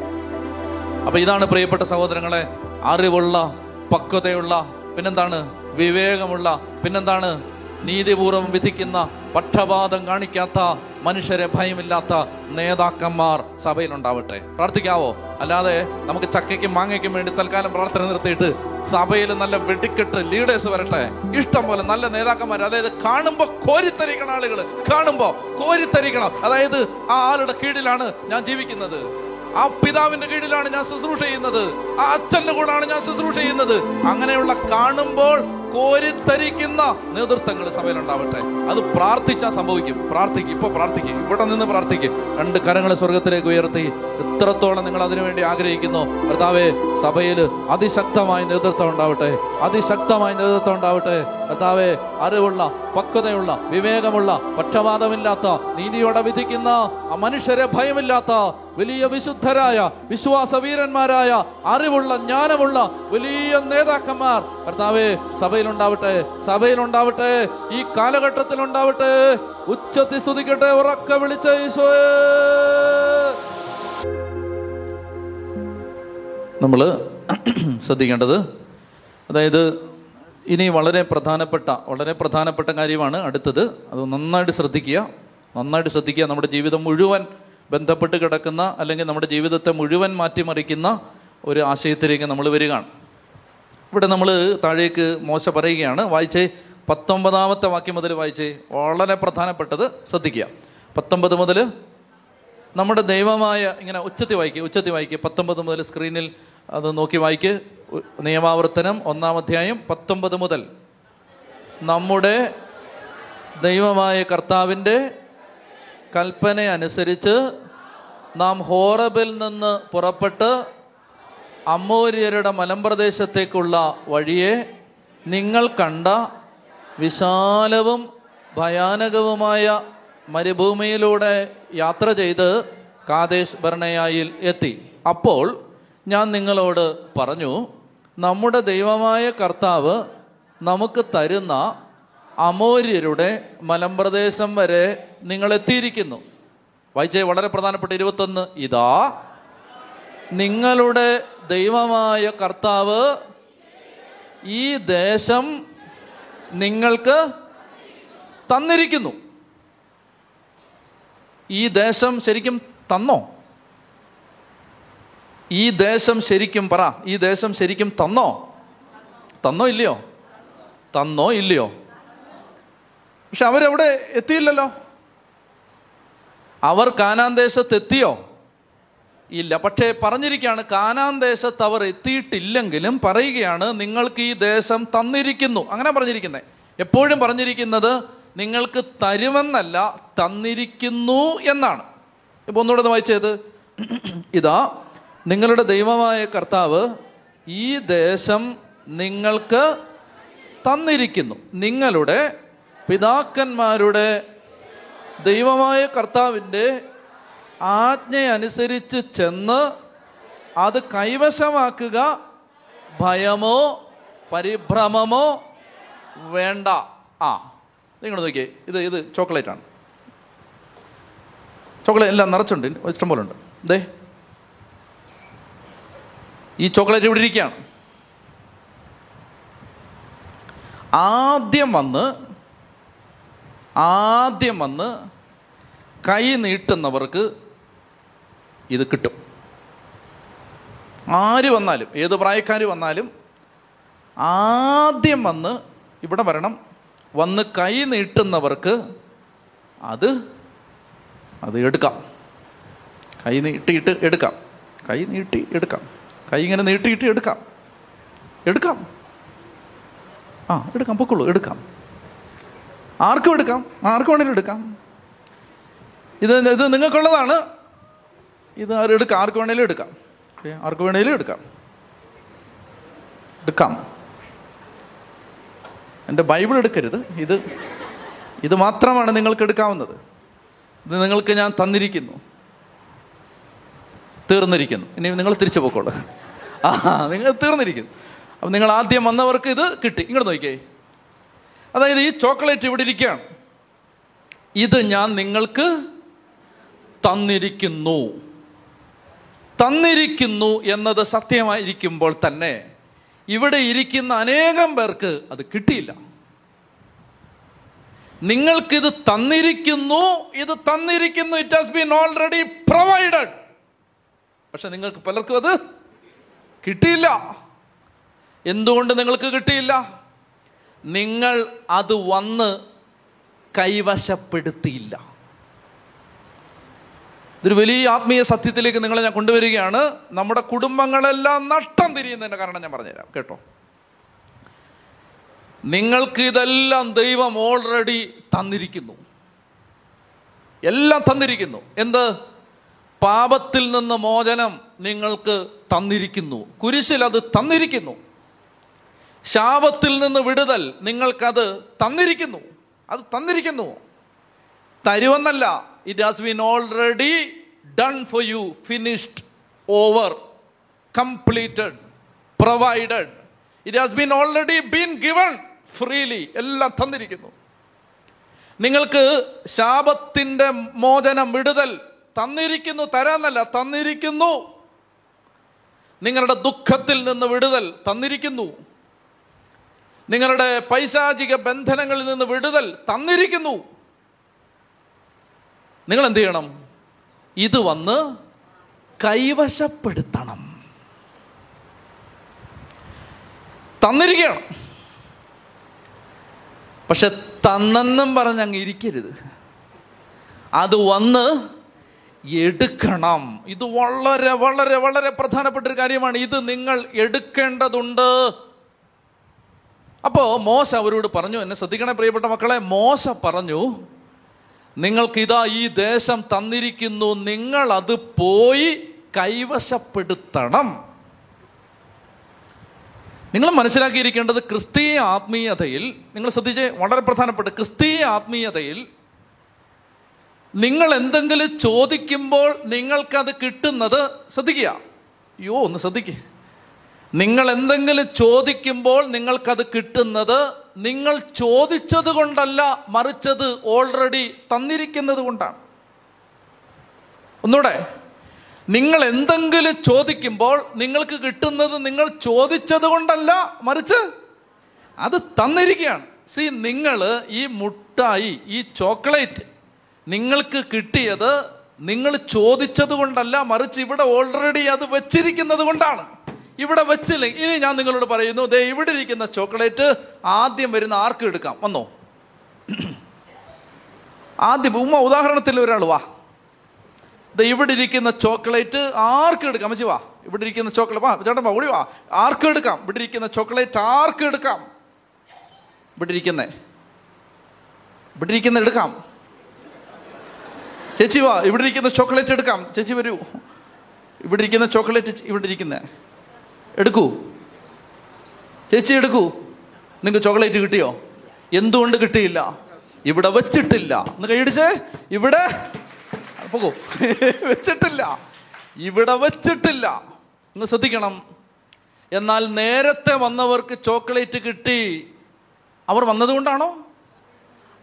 അപ്പൊ ഇതാണ് പ്രിയപ്പെട്ട സഹോദരങ്ങളെ അറിവുള്ള പക്വതയുള്ള പിന്നെന്താണ്? വിവേകമുള്ള പിന്നെന്താണ്? നീതിപൂർവം വിധിക്കുന്ന പക്ഷപാതം കാണിക്കാത്ത മനുഷ്യരെ ഭയമില്ലാത്ത നേതാക്കന്മാർ സഭയിലുണ്ടാവട്ടെ. പ്രാർത്ഥിക്കാവോ? അല്ലാതെ നമുക്ക് ചക്കയ്ക്കും മാങ്ങയ്ക്കും വേണ്ടി തൽക്കാലം പ്രാർത്ഥന നിർത്തിയിട്ട് സഭയിൽ നല്ല വെടിക്കെട്ട് ലീഡേഴ്സ് വരട്ടെ. ഇഷ്ടം പോലെ നല്ല നേതാക്കന്മാർ അതായത് കാണുമ്പോ കോരിത്തരിക്കണം ആളുകൾ കാണുമ്പോ കോരിത്തരിക്കണം. അതായത് ആ ആളുടെ കീഴിലാണ് ഞാൻ ജീവിക്കുന്നത്. ആ പിതാവിന്റെ കീഴിലാണ് ഞാൻ ശുശ്രൂഷ ചെയ്യുന്നത്. ആ അച്ഛന്റെ കൂടാണ് ഞാൻ ശുശ്രൂഷ ചെയ്യുന്നത്. അങ്ങനെയുള്ള കാണുമ്പോൾ കോരിത്തരിക്കുന്ന നേതൃത്വങ്ങൾ സഭയിൽ ഉണ്ടാവട്ടെ അത് പ്രാർത്ഥിച്ചാൽ സംഭവിക്കും. പ്രാർത്ഥിക്കും ഇപ്പൊ പ്രാർത്ഥിക്കും ഇവിടെ നിന്ന് പ്രാർത്ഥിക്കും. രണ്ട് കരങ്ങൾ സ്വർഗത്തിലേക്ക് ഉയർത്തി. എത്രത്തോളം നിങ്ങൾ അതിനുവേണ്ടി ആഗ്രഹിക്കുന്നു? കർത്താവെ സഭയിൽ അതിശക്തമായ നേതൃത്വം ഉണ്ടാവട്ടെ. അതിശക്തമായ നേതൃത്വം ഉണ്ടാവട്ടെ. കർത്താവെ അറിവുള്ള പക്വതയുള്ള വിവേകമുള്ള പക്ഷപാതമില്ലാത്ത നീതിയോടെ വിധിക്കുന്ന മനുഷ്യരെ ഭയമില്ലാത്ത വലിയ വിശുദ്ധരായ വിശ്വാസവീരന്മാരായ അറിവുള്ള ജ്ഞാനമുള്ള വലിയ നേതാക്കന്മാർ. കർത്താവെ സഭയിലുണ്ടാവട്ടെ സഭയിലുണ്ടാവട്ടെ ഈ കാലഘട്ടത്തിൽ ഉണ്ടാവട്ടെ ഉച്ചത്തി സ്തുതിക്കട്ടെ ഉറക്ക വിളിച്ച നമ്മൾ ശ്രദ്ധിക്കേണ്ടത് അതായത് ഇനി വളരെ പ്രധാനപ്പെട്ട വളരെ പ്രധാനപ്പെട്ട കാര്യമാണ് അടുത്തത്. അത് നന്നായിട്ട് ശ്രദ്ധിക്കുക. നന്നായിട്ട് ശ്രദ്ധിക്കുക നമ്മുടെ ജീവിതം മുഴുവൻ. ബന്ധപ്പെട്ട് കിടക്കുന്ന അല്ലെങ്കിൽ നമ്മുടെ ജീവിതത്തെ മുഴുവൻ മാറ്റിമറിക്കുന്ന ഒരു ആശയത്തിലേക്ക് നമ്മൾ വരികയാണ്. ഇവിടെ നമ്മൾ താഴേക്ക് മോശ പറയുകയാണ്. വായിച്ചേ പത്തൊമ്പതാമത്തെ വാക്യം മുതൽ വായിച്ചേ വളരെ പ്രധാനപ്പെട്ടത് ശ്രദ്ധിക്കുക. പത്തൊമ്പത് മുതൽ നമ്മുടെ ദൈവമായ ഇങ്ങനെ ഉച്ചത്തി വായിക്കുക ഉച്ചത്തി വായിക്കുക പത്തൊമ്പത് മുതൽ സ്ക്രീനിൽ അത് നോക്കി വായിക്കുക നിയമാവർത്തനം ഒന്നാം അധ്യായം പത്തൊമ്പത് മുതൽ. നമ്മുടെ ദൈവമായ കർത്താവിന്റെ കൽപ്പന അനുസരിച്ച് നാം ഹോറബിൽ നിന്ന് പുറപ്പെട്ട് അമ്മൂര്യരുടെ മലമ്പ്രദേശത്തേക്കുള്ള വഴിയെ നിങ്ങൾ കണ്ട വിശാലവും ഭയാനകവുമായ മരുഭൂമിയിലൂടെ യാത്ര ചെയ്ത് കാതേശ് ഭരണയായിൽ എത്തി. അപ്പോൾ ഞാൻ നിങ്ങളോട് പറഞ്ഞു നമ്മുടെ ദൈവമായ കർത്താവ് നമുക്ക് തരുന്ന അമോര്യരുടെ മലമ്പ്രദേശം വരെ നിങ്ങൾ എത്തിയിരിക്കുന്നു വായിച്ചേ വളരെ പ്രധാനപ്പെട്ട ഇരുപത്തൊന്ന്. ഇതാ നിങ്ങളുടെ ദൈവമായ കർത്താവ് ഈ ദേശം നിങ്ങൾക്ക് തന്നിരിക്കുന്നു. ഈ ദേശം ശരിക്കും തന്നോ? ഈ ദേശം ശരിക്കും പറ. ഈ ദേശം ശരിക്കും തന്നോ? തന്നോ ഇല്ലയോ? തന്നോ ഇല്ലയോ? പക്ഷെ അവരവിടെ എത്തിയില്ലല്ലോ? അവർ കാനാൻ ദേശത്ത് എത്തിയോ ഇല്ല. പക്ഷേ പറഞ്ഞിരിക്കുകയാണ് കാനാൻ ദേശത്ത് അവർ എത്തിയിട്ടില്ലെങ്കിലും പറയുകയാണ് നിങ്ങൾക്ക് ഈ ദേശം തന്നിരിക്കുന്നു. അങ്ങനെ പറഞ്ഞിരിക്കുന്നത് എപ്പോഴും പറഞ്ഞിരിക്കുന്നത് നിങ്ങൾക്ക് തരുമെന്നല്ല തന്നിരിക്കുന്നു എന്നാണ്. ഇപ്പൊ ഒന്നുകൂടെ ഒന്ന് വായിച്ചത് ഇതാ നിങ്ങളുടെ ദൈവമായ കർത്താവ് ഈ ദേശം നിങ്ങൾക്ക് തന്നിരിക്കുന്നു. നിങ്ങളുടെ പിതാക്കന്മാരുടെ ദൈവമായ കർത്താവിന്റെ ആജ്ഞയനുസരിച്ച് ചെന്ന് അത് കൈവശമാക്കുക ഭയമോ പരിഭ്രമമോ വേണ്ട. ആ നിങ്ങൾ നോക്കിയേ. ഇത് ഇത് ചോക്ലേറ്റ് ആണ്. ചോക്ലേറ്റ് എല്ലാം നിറച്ചുണ്ട്. ഇഷ്ടം പോലെ ഉണ്ട് ദേ. ഈ ചോക്ലേറ്റ് ഇവിടെ ഇരിക്കുകയാണ്. ആദ്യം വന്ന് ആദ്യം വന്ന് കൈ നീട്ടുന്നവർക്ക് ഇത് കിട്ടും. ആര് വന്നാലും ഏത് പ്രായക്കാർ വന്നാലും ആദ്യം വന്ന് ഇവിടെ വരണം. വന്ന് കൈ നീട്ടുന്നവർക്ക് അത് അത് എടുക്കാം. കൈ നീട്ടിയിട്ട് എടുക്കാം. കൈ നീട്ടി എടുക്കാം. കൈ ഇങ്ങനെ നീട്ടിയിട്ട് എടുക്കാം. എടുക്കാം. ആ എടുക്കാം. പൊക്കുള്ളൂ എടുക്കാം. ആർക്കും എടുക്കാം. ആർക്കും വേണേലും എടുക്കാം. ഇത് ഇത് നിങ്ങൾക്കുള്ളതാണ്. ഇത് എടുക്കാം? ആർക്ക് വേണേലും എടുക്കാം. ഓക്കെ ആർക്ക് വേണേലും എടുക്കാം. എടുക്കാം. എന്റെ ബൈബിൾ എടുക്കരുത്. ഇത് ഇത് മാത്രമാണ് നിങ്ങൾക്ക് എടുക്കാവുന്നത്. ഇത് നിങ്ങൾക്ക് ഞാൻ തന്നിരിക്കുന്നു. തീർന്നിരിക്കുന്നു. ഇനി നിങ്ങൾ തിരിച്ചു പോക്കോളൂ. ആ നിങ്ങൾ തീർന്നിരിക്കുന്നു. അപ്പം നിങ്ങൾ ആദ്യം വന്നവർക്ക് ഇത് കിട്ടി. ഇങ്ങോട്ട് നോക്കിയേ അതായത് ഈ ചോക്ലേറ്റ് ഇവിടെ ഇരിക്കുകയാണ്. ഇത് ഞാൻ നിങ്ങൾക്ക് തന്നിരിക്കുന്നു. തന്നിരിക്കുന്നു എന്നത് സത്യമായിരിക്കുമ്പോൾ തന്നെ ഇവിടെ ഇരിക്കുന്ന അനേകം പേർക്ക് അത് കിട്ടിയില്ല. നിങ്ങൾക്കിത് തന്നിരിക്കുന്നു ഇത് തന്നിരിക്കുന്നു it has been already provided പക്ഷെ നിങ്ങൾക്ക് പലർക്കും അത് കിട്ടിയില്ല. എന്തുകൊണ്ട് നിങ്ങൾക്ക് കിട്ടിയില്ല? നിങ്ങൾ അത് വന്ന് കൈവശപ്പെടുത്തിയില്ല. ഇതൊരു വലിയ ആത്മീയ സത്യത്തിലേക്ക് നിങ്ങളെ ഞാൻ കൊണ്ടുവരികയാണ്. നമ്മുടെ കുടുംബങ്ങളെല്ലാം നഷ്ടം തിരിയുന്നതിന്റെ കാരണം ഞാൻ പറഞ്ഞുതരാം. കേട്ടോ? നിങ്ങൾക്ക് ഇതെല്ലാം ദൈവം ഓൾറെഡി തന്നിരിക്കുന്നു. എല്ലാം തന്നിരിക്കുന്നു. എന്ത്? പാപത്തിൽ നിന്ന് മോചനം നിങ്ങൾക്ക് തന്നിരിക്കുന്നു. കുരിശിൽ അത് തന്നിരിക്കുന്നു. ശാപത്തിൽ നിന്ന് വിടുതൽ നിങ്ങൾക്കത് തന്നിരിക്കുന്നു. അത് തന്നിരിക്കുന്നു. തരുവെന്നല്ല it has been already done for you finished over completed provided it has been already been given freely എല്ലാം തന്നിരിക്കുന്നു. നിങ്ങൾക്ക് ശാപത്തിന്റെ മോചനം വിടുതൽ തന്നിരിക്കുന്നു തരാന്നല്ല തന്നിരിക്കുന്നു. നിങ്ങളുടെ ദുഃഖത്തിൽ നിന്ന് വിടുതൽ തന്നിരിക്കുന്നു. നിങ്ങളുടെ പൈശാചിക ബന്ധനങ്ങളിൽ നിന്ന് വിടുതൽ തന്നിരിക്കുന്നു. നിങ്ങൾ എന്ത് ചെയ്യണം ഇത് വന്ന് കൈവശപ്പെടുത്തണം. തന്നിരിക്കണം പക്ഷെ തന്നെന്നും പറഞ്ഞ് അങ്ങ് ഇരിക്കരുത്. അത് വന്ന് എടുക്കണം. ഇത് വളരെ വളരെ വളരെ പ്രധാനപ്പെട്ട ഒരു കാര്യമാണ്. ഇത് നിങ്ങൾ എടുക്കേണ്ടതുണ്ട്. അപ്പോ മോശ അവരോട് പറഞ്ഞു എന്നെ ശ്രദ്ധിക്കണേ പ്രിയപ്പെട്ട മക്കളെ മോശ പറഞ്ഞു നിങ്ങൾക്കിതാ ഈ ദേശം തന്നിരിക്കുന്നു നിങ്ങൾ അത് പോയി കൈവശപ്പെടുത്തണം. നിങ്ങൾ മനസ്സിലാക്കിയിരിക്കേണ്ടത് ക്രിസ്തീയ ആത്മീയതയിൽ നിങ്ങൾ ശ്രദ്ധിച്ച് വളരെ പ്രധാനപ്പെട്ട ക്രിസ്തീയ ആത്മീയതയിൽ നിങ്ങൾ എന്തെങ്കിലും ചോദിക്കുമ്പോൾ നിങ്ങൾക്കത് കിട്ടുന്നത് ശ്രദ്ധിക്കുക. അയ്യോ ഒന്ന് ശ്രദ്ധിക്കുക നിങ്ങൾ എന്തെങ്കിലും ചോദിക്കുമ്പോൾ നിങ്ങൾക്കത് കിട്ടുന്നത് നിങ്ങൾ ചോദിച്ചത് കൊണ്ടല്ല മറിച്ചത് ഓൾറെഡി തന്നിരിക്കുന്നത് കൊണ്ടാണ്. ഒന്നുകൂടെ നിങ്ങൾ എന്തെങ്കിലും ചോദിക്കുമ്പോൾ നിങ്ങൾക്ക് കിട്ടുന്നത് നിങ്ങൾ ചോദിച്ചത് കൊണ്ടല്ല മറിച്ച് അത് തന്നിരിക്കുകയാണ്. സി നിങ്ങൾ ഈ മുട്ടായി ഈ ചോക്ലേറ്റ് നിങ്ങൾക്ക് കിട്ടിയത് നിങ്ങൾ ചോദിച്ചത് കൊണ്ടല്ല മറിച്ച് ഇവിടെ ഓൾറെഡി അത് വെച്ചിരിക്കുന്നത് കൊണ്ടാണ്. ഇവിടെ വെച്ചില്ലെങ്കിൽ ഇനി ഞാൻ നിങ്ങളോട് പറയുന്നു ദേ ഇവിടെ ഇരിക്കുന്ന ചോക്ലേറ്റ് ആദ്യം വരുന്ന ആർക്ക് എടുക്കാം? വന്നോ. [CLEARS THROAT] ആദ്യം ഉമ്മ ഉദാഹരണത്തിൽ ഒരാൾ വാ. ദേ ഇവിടെ ഇരിക്കുന്ന ചോക്ലേറ്റ് ആർക്ക് എടുക്കാം? അമ്മച്ചി വാ. ഇവിടെ ഇരിക്കുന്ന ചോക്ലേറ്റ് വാ ചേട്ടൻ ഓടി വാ. ആർക്ക് എടുക്കാം? ഇവിടെ ഇരിക്കുന്ന ചോക്ലേറ്റ് ആർക്ക് എടുക്കാം? ഇവിടെ ഇരിക്കുന്നേ. ഇവിടെ ഇരിക്കുന്ന എടുക്കാം. ചേച്ചി വാ ഇവിടെ ഇരിക്കുന്ന ചോക്ലേറ്റ് എടുക്കാം. ചേച്ചി വരൂ. ഇവിടെ ഇരിക്കുന്ന ചോക്ലേറ്റ് ഇവിടെ ഇരിക്കുന്നേ. എടുക്കൂ. ചേച്ചി എടുക്കൂ. നിങ്ങൾക്ക് ചോക്ലേറ്റ് കിട്ടിയോ? എന്തുകൊണ്ട് കിട്ടിയില്ല? ഇവിടെ വെച്ചിട്ടില്ല. ഒന്ന് കൈയടിച്ചേ ഇവിടെ. പോകൂ. [LAUGHS] വെച്ചിട്ടില്ല. ഇവിടെ വെച്ചിട്ടില്ല. നിങ്ങൾ ശ്രദ്ധിക്കണം. എന്നാൽ നേരത്തെ വന്നവർക്ക് ചോക്ലേറ്റ് കിട്ടി. അവർ വന്നതുകൊണ്ടാണോ?